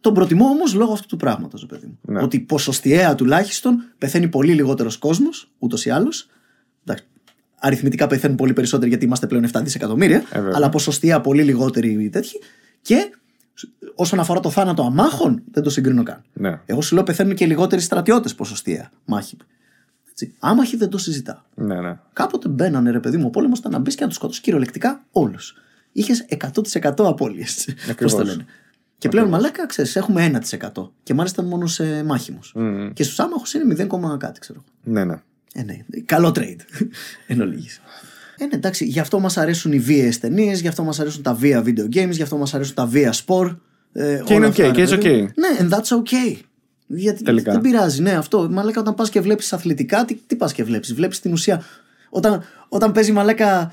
Τον προτιμώ όμως λόγω αυτού του πράγματος, παιδί μου. Ναι. Ότι ποσοστιαία τουλάχιστον πεθαίνει πολύ λιγότερος κόσμος, ούτως ή άλλως. Αριθμητικά πεθαίνουν πολύ περισσότεροι γιατί είμαστε πλέον 7 δισεκατομμύρια. Ε, βέβαια. αλλά ποσοστιαία πολύ λιγότεροι τέτοιοι. Και όσον αφορά το θάνατο αμάχων, δεν το συγκρίνω καν. Ναι. Εγώ σου λέω πεθαίνουν και λιγότεροι στρατιώτες ποσοστιαία μάχη. Έτσι. Άμαχοι δεν το συζητάω. Ναι, ναι. Κάποτε μπαίνανε ρε παιδί μου ο πόλεμος ήταν να μπεις και να τους σκοτώσεις κυριολεκτικά όλους. Είχες 100% απώλειες. Πώς Ακριβώς. το λένε. Και πλέον μαλάκα, ξέρεις, έχουμε 1%. Και μάλιστα μόνο σε μάχημους. Μμμ. Και στους άμαχους είναι 0, κάτι, ξέρω. Ναι, ναι. Ε, ναι. Καλό trade. Εν ολίγης. Ε, ναι, εντάξει, γι' αυτό μας αρέσουν οι βίαιες ταινίες, γι' αυτό μας αρέσουν τα βία video games, γι' αυτό μας αρέσουν τα βία sport. Ε, Και όλα είναι αυτά, ok, ρε και it's παιδί μου. ok. Ναι, and that's okay. Γιατί Τελικά. δεν πειράζει, ναι, αυτό. Μαλάκα, όταν πας και βλέπεις αθλητικά, τι, τι πας και βλέπεις; Βλέπεις την ουσία. Όταν, όταν παίζει μαλάκα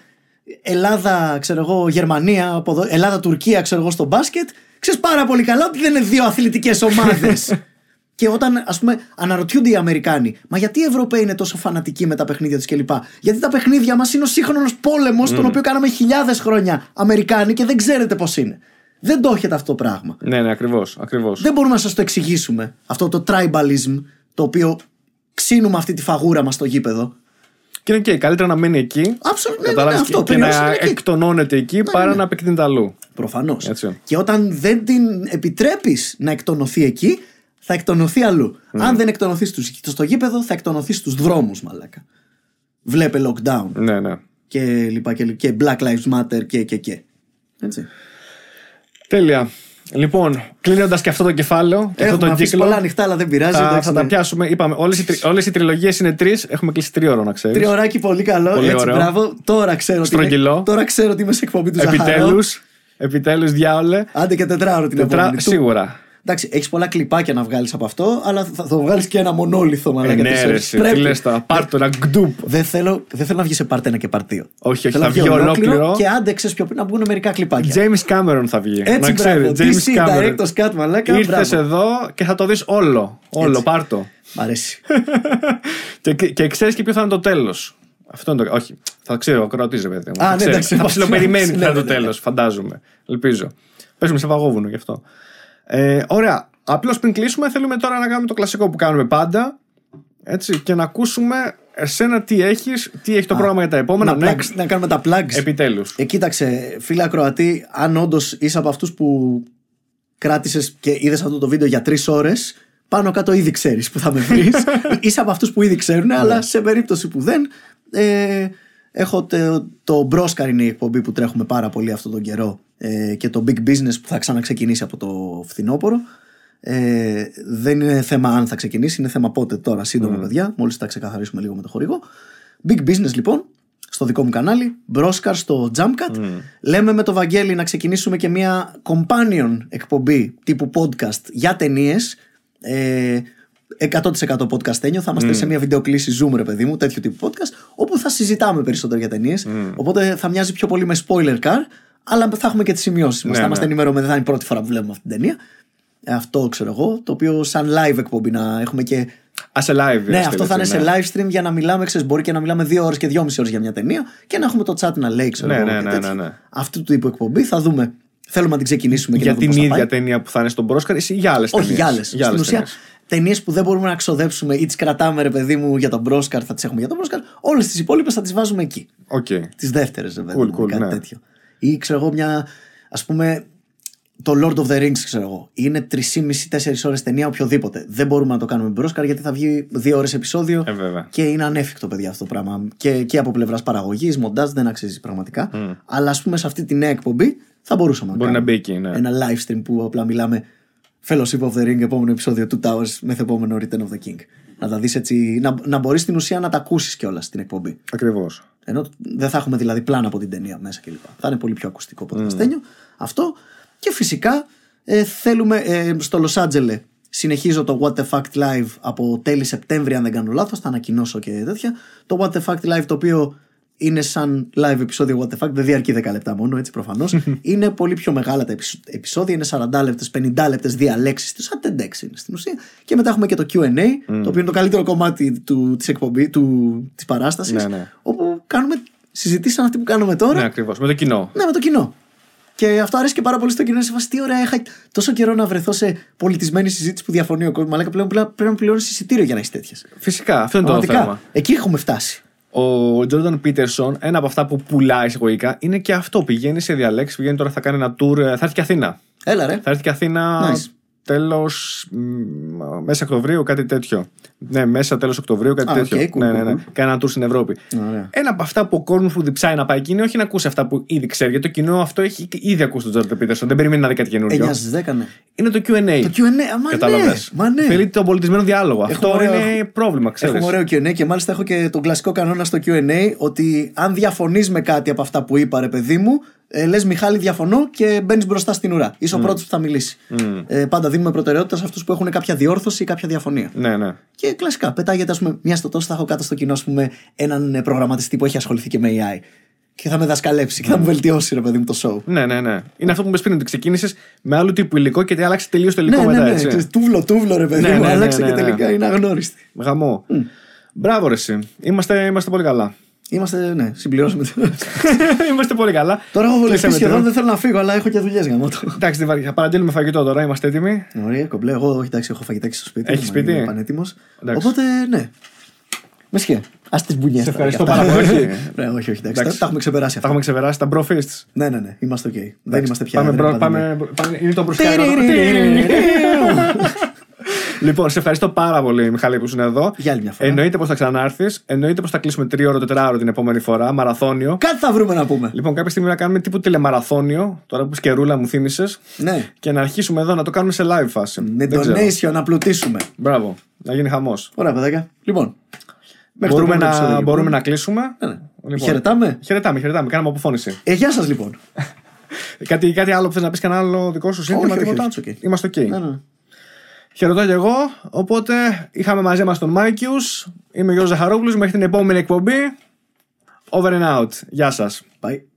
Ελλάδα, ξέρω εγώ, Γερμανία, αποδο- Ελλάδα-Τουρκία, ξέρω εγώ, στο μπάσκετ, ξέρεις πάρα πολύ καλά ότι δεν είναι δύο αθλητικές ομάδες. και όταν, ας πούμε, αναρωτιούνται οι Αμερικάνοι, μα γιατί οι Ευρωπαίοι είναι τόσο φανατικοί με τα παιχνίδια τους κλπ; Γιατί τα παιχνίδια μας είναι ο σύγχρονος πόλεμος, τον οποίο κάναμε χιλιάδες χρόνια Αμερικάνοι και δεν ξέρετε πώς είναι. Δεν το έχετε αυτό το πράγμα. Ναι, ναι, ακριβώς. Ακριβώς. Δεν μπορούμε να σας το εξηγήσουμε. Αυτό το tribalism, το οποίο ξύνουμε αυτή τη φαγούρα μας στο γήπεδο. Και είναι και καλύτερα να μένει εκεί. Absolutely, ναι, ναι, κατάλαβες, ναι, αυτό, και, και τελείως να είναι εκεί. εκτονώνεται εκεί παρά ναι. να επεκτείνεται αλλού. Προφανώς. Έτσι. Και όταν δεν την επιτρέπεις να εκτονωθεί εκεί, θα εκτονωθεί αλλού. Αν δεν εκτονωθείς στους- στο γήπεδο, θα εκτονωθείς στους δρόμους, μαλάκα. Βλέπε lockdown Ναι, ναι. και λοιπά και, λοιπά, και Black Lives Matter και και και. Έτσι. Τέλεια. Λοιπόν, κλείνοντας και αυτό το κεφάλαιο, και αυτό Έχουμε το αφήσει κύκλο. πολλά ανοιχτά, αλλά δεν πειράζει. Θα, εντάξει, θα τα ναι. πιάσουμε. Είπαμε, όλες οι, τρι- όλες οι τριλογίες είναι τρεις. Έχουμε κλείσει τρίωρο, να ξέρεις. Τριωράκι πολύ καλό. Πολύ έτσι, ωραίο. μπράβο. Τώρα ξέρω, ότι Στρογγυλό. είμαι, τώρα ξέρω ότι είμαι σε εκπομπή του Ζαχαρό. Επιτέλους. Επιτέλους, διάολε. Άντε και τετράωρο την Τετρά, επόμενη. Του- σίγουρα. Εντάξει, έχεις πολλά κλιπάκια να βγάλεις από αυτό, αλλά θα, θα βγάλεις και ένα μονόλιθο Ε, μαλάκα. ναι, τις ρε, ώρες. εσύ, Πρέπει. τι λες τώρα, πάρ' το ένα γκντουπ. Δεν θέλω, δεν θέλω να βγει σε πάρτε ένα και παρτίο. Όχι, όχι, θέλω θα να βγει βγει ολόκληρο. Και άντε ξέρεις πιο πριν να μπουν μερικά κλιπάκια. James Cameron θα βγει. Έτσι, να ξέρει. μπράβο. James DC, Cameron. director's cut, μαλάκα. Ήρθες μπράβο. εδώ και θα το δεις όλο. Όλο, Έτσι. πάρ' το. Μ' αρέσει. και, και ξέρεις και ποιο θα είναι το τέλος. Αυτό είναι το. Όχι, θα ξέρω, ακροατή ρε παιδί μου. Α, Θα ναι, ξέρει. εντάξει, θα ναι, ψιλοπεριμένει ναι, ποιο θα είναι ναι, το ναι, ναι. τέλος, φαντάζομαι. Ελπίζω. Παίζουμε σε βαγόβουνο γι' αυτό. Ε, ωραία. Απλώς πριν κλείσουμε, θέλουμε τώρα να κάνουμε το κλασικό που κάνουμε πάντα. Έτσι, και να ακούσουμε εσένα τι έχεις, τι έχει το πρόγραμμα για τα επόμενα. να, Next. plugs- να κάνουμε τα plugs. Επιτέλους. Ε, κοίταξε, φίλε Ακροατή, αν όντως είσαι από αυτούς που κράτησες και είδες αυτό το βίντεο για τρεις ώρες, πάνω κάτω ήδη ξέρεις που θα με βρεις. είσαι από αυτούς που ήδη ξέρουν, αλλά σε περίπτωση που δεν. Ε, έχω το, το Μπρόσκαρ είναι η εκπομπή που τρέχουμε πάρα πολύ αυτόν τον καιρό ε, και το Big Business που θα ξαναξεκινήσει από το φθινόπωρο. Ε, δεν είναι θέμα αν θα ξεκινήσει, είναι θέμα πότε τώρα, σύντομα παιδιά, μόλις τα ξεκαθαρίσουμε λίγο με το χορηγό. Big Business λοιπόν, στο δικό μου κανάλι, Μπρόσκαρ στο Jumpcut. Λέμε με το Βαγγέλη να ξεκινήσουμε και μια companion εκπομπή τύπου podcast για ταινίες. Ε, 100% podcast ένιο. Θα είμαστε σε μια βιντεοκλήση Zoom, ρε παιδί μου, τέτοιο τύπου podcast, όπου θα συζητάμε περισσότερο για ταινίες. Οπότε θα μοιάζει πιο πολύ με spoiler car, αλλά θα έχουμε και τις σημειώσεις μας. Ναι, θα είμαστε ναι. ενημερωμένοι, δεν θα είναι η πρώτη φορά που βλέπουμε αυτή την ταινία. Ε, Αυτό ξέρω εγώ, το οποίο σαν live εκπομπή να έχουμε και Α σε live. ναι, στείλε, αυτό θα είναι έτσι, σε ναι. live stream για να μιλάμε, ξέρεις, μπορεί και να μιλάμε δύο ώρες και δυόμιση ώρες για μια ταινία και να έχουμε το chat να λέει, ξέρω Ναι, εγώ. ναι, και ναι, τέτοια. ναι, ναι. Αυτού του τύπου εκπομπή θα δούμε. Θέλουμε να την ξεκινήσουμε και Για να δούμε την πώς θα ίδια πάει. ταινία που θα είναι στον Μπρόσκαρ ή για άλλες Όχι, για άλλες. Στην ουσία, ταινίες που δεν μπορούμε να ξοδέψουμε ή τις κρατάμε, ρε παιδί μου, για τον Μπρόσκαρ, θα τις έχουμε για τον Μπρόσκαρ. Όλες τις υπόλοιπες θα τις βάζουμε εκεί. Οκ. Τις δεύτερες, ρε παιδί Cool, μου, cool, κάτι ναι. τέτοιο. Ή ξέρω εγώ, μια. Α πούμε, το Lord of the Rings, ξέρω εγώ. Είναι 3,5-4 ώρες ταινία, οποιοδήποτε. Δεν μπορούμε να το κάνουμε Μπρόσκαρ γιατί θα βγει 2 ώρες επεισόδιο. Ε, βέβαια. Και είναι ανέφικτο, παιδιά, αυτό το πράγμα. Και, και από πλευράς παραγωγής, μοντάζ δεν αξίζει πραγματικά. Αλλά ας πούμε σε αυτή τη νέα εκπομπή θα μπορούσαμε να Μπορεί να κάνουμε μπει εκεί, ναι. ένα live stream που απλά μιλάμε Fellowship of the Ring, επόμενο επεισόδιο του Towers, μεθεπόμενο Return of the King. Να τα δεις έτσι, να, να μπορείς στην ουσία να τα ακούσεις κιόλας στην εκπομπή. Ακριβώς. Ενώ δεν θα έχουμε δηλαδή πλάνα από την ταινία μέσα κλπ. Θα είναι πολύ πιο ακουστικό από το Καστένιο. Αυτό. Και φυσικά ε, θέλουμε ε, στο Λος Άντζελε. Συνεχίζω το What the Fact Live από τέλη Σεπτέμβρη, αν δεν κάνω λάθος. Θα ανακοινώσω και τέτοια. Το What the Fact Live το οποίο είναι σαν live επεισόδιο What the Fact, δεν διαρκεί 10 λεπτά μόνο, έτσι προφανώς. είναι πολύ πιο μεγάλα τα επεισο- επεισόδια, είναι 40 λεπτέ, 50 λεπτέ διαλέξεις του, σαν TEDx είναι στην ουσία. Και μετά έχουμε και το QA, το οποίο είναι το καλύτερο κομμάτι του, της εκπομπή, του, της παράστασης, Ναι, ναι. όπου κάνουμε συζητήσεις σαν αυτή που κάνουμε τώρα, Ναι, ακριβώς. Με το κοινό. ναι, με το κοινό. Και αυτό αρέσει και πάρα πολύ στο κοινό. Σε φάση, τι ωραία, είχα τόσο καιρό να βρεθώ σε πολιτισμένη συζήτηση που διαφωνεί ο κόσμος. Αλλά πλέον πλέον πρέπει να πληρώνεις εισιτήριο για να έχεις τέτοιες. Φυσικά, αυτό είναι το θέμα. Εκεί έχουμε φτάσει. Ο Τζόρνταν Πίτερσον, ένα από αυτά που πουλάει εισαγωγικά, είναι και αυτό. Πηγαίνει σε διαλέξεις, πηγαίνει τώρα θα κάνει ένα tour. ε, Θα έρθει και Αθήνα. Έλα ρε. Θα έρθει και Αθήνα Nice. τέλος μέσα Οκτωβρίου, κάτι τέτοιο. Ναι, μέσα τέλος Οκτωβρίου, κάτι Α, τέτοιο. οκ, cool, ναι, ναι, cool, ναι. cool. Κάνα tour στην Ευρώπη. Ωραία. Ένα από αυτά που ο κόσμος που διψάει να πάει εκεί είναι όχι να ακούσει αυτά που ήδη ξέρει. Γιατί το κοινό αυτό έχει ήδη ακούσει τον Τζόρνταν Πίτερσον. Δεν περιμένει να δει κάτι καινούριο. 9 στις 10, ναι. Είναι το QA. Το QA, μα ναι, Κατάλαβες. μα ναι. Θέλει τον πολιτισμένο διάλογο. αυτό ωραίο- είναι πρόβλημα, ξέρεις. Έχουμε ωραίο QA και μάλιστα έχω και τον κλασικό κανόνα στο QA ότι αν διαφωνείς με κάτι από αυτά που είπα, ρε παιδί μου, ε, λες Μιχάλη, διαφωνώ και μπαίνεις μπροστά στην ουρά. Είσαι ο πρώτος που θα μιλήσει. Ε, πάντα δίνουμε προτεραιότητα σε αυτούς που έχουν κάποια διόρθωση ή κάποια διαφωνία. Ναι, ναι. Και κλασικά, πετάγεται, ας πούμε, μια στο τόσο θα έχω κάτω στο κοινό, ας πούμε, έναν ε, προγραμματιστή που έχει ασχοληθεί και με AI. Και θα με δασκαλέψει και θα μου βελτιώσει, ρε παιδί μου, το show. Ναι, ναι, ναι. Είναι αυτό που με πριν ότι ξεκίνησες με άλλου τύπου υλικό και άλλαξε τελείως το υλικό Ναι, ναι, μετά. ναι. έτσι. ξέρεις, Τούβλο, τούβλο, ρε παιδί Ναι, μου. ναι, ναι, Άλλαξε ναι, και ναι. τελικά είναι αγνώριστη. Γαμό. Μπράβο, ρε, εσύ. Είμαστε, είμαστε πολύ καλά. Είμαστε, ναι, συμπληρώσαμε. το- είμαστε πολύ καλά. Τώρα έχω βολευτεί Κλείσαμε σχεδόν, τώρα. δεν θέλω να φύγω, αλλά έχω και δουλειές για το. Εντάξει, δεν βαριά. θα παραγγείλουμε φαγητό τώρα. Είμαστε έτοιμοι. Ωραία, κομπλέ. Εγώ, όχι, εντάξει, έχω φαγητάκι στο σπίτι. Έχεις είμαι- σπίτι; Είμαι πανέτοιμος. Εντάξει. Οπότε, ναι. Με σχέ. Α τις μπουνιές. Σε ευχαριστώ πάρα πολύ. Όχι. Ναι, όχι, όχι, εντάξει. Εντάξει. Τα, τα έχουμε ξεπεράσει Τα αυτά. έχουμε ξεπεράσει τα bro fists. Ναι, ναι, ναι. Είμαστε οκ. Δεν είμαστε πια. Πάμε, δεν μπρο, είναι πανδημία. πάμε, πάμε, είναι το προσκάρο. λοιπόν, σε ευχαριστώ πάρα πολύ, Μιχάλη, που είναι εδώ. Για άλλη μια φορά. Εννοείται πως θα ξανάρθεις. Εννοείται πως θα κλείσουμε τρίωρο, τετράωρο την επόμενη φορά. Μαραθώνιο. Κάτι θα βρούμε να πούμε. Λοιπόν, κάποια στιγμή να κάνουμε τύπου τηλεμαραθώνιο. Τώρα που σκερούλα μου θύμισες. Ναι. Και να αρχίσουμε εδώ να το κάνουμε σε live φάση. Με Δεν ξέρω. donation να πλουτίσουμε. Μπράβο. Να γίνει χαμός. Ωραία, παιδάκια. Λοιπόν. μέχρι το Μπορούμε, επόμενο επεισόδιο, να, λοιπόν. μπορούμε να κλείσουμε. Ναι, ναι. Λοιπόν. Χαιρετάμε. Χαιρετάμε, χαιρετάμε. Κάναμε αποφώνηση. Ε, γεια σας λοιπόν. Κάτι, κάτι άλλο που θες να πεις, κανένα άλλο δικό σου σύνθημα, Όχι, όχι, τίποτα; όχι, it's okay. Είμαστε ok. Ναι, ναι. Χαιρετώ και εγώ. Οπότε είχαμε μαζί μας τον Μάικιους. Είμαι ο Γιώργος Ζαχαρόπουλος. Μέχρι την επόμενη εκπομπή. Over and out. Γεια σας. Bye.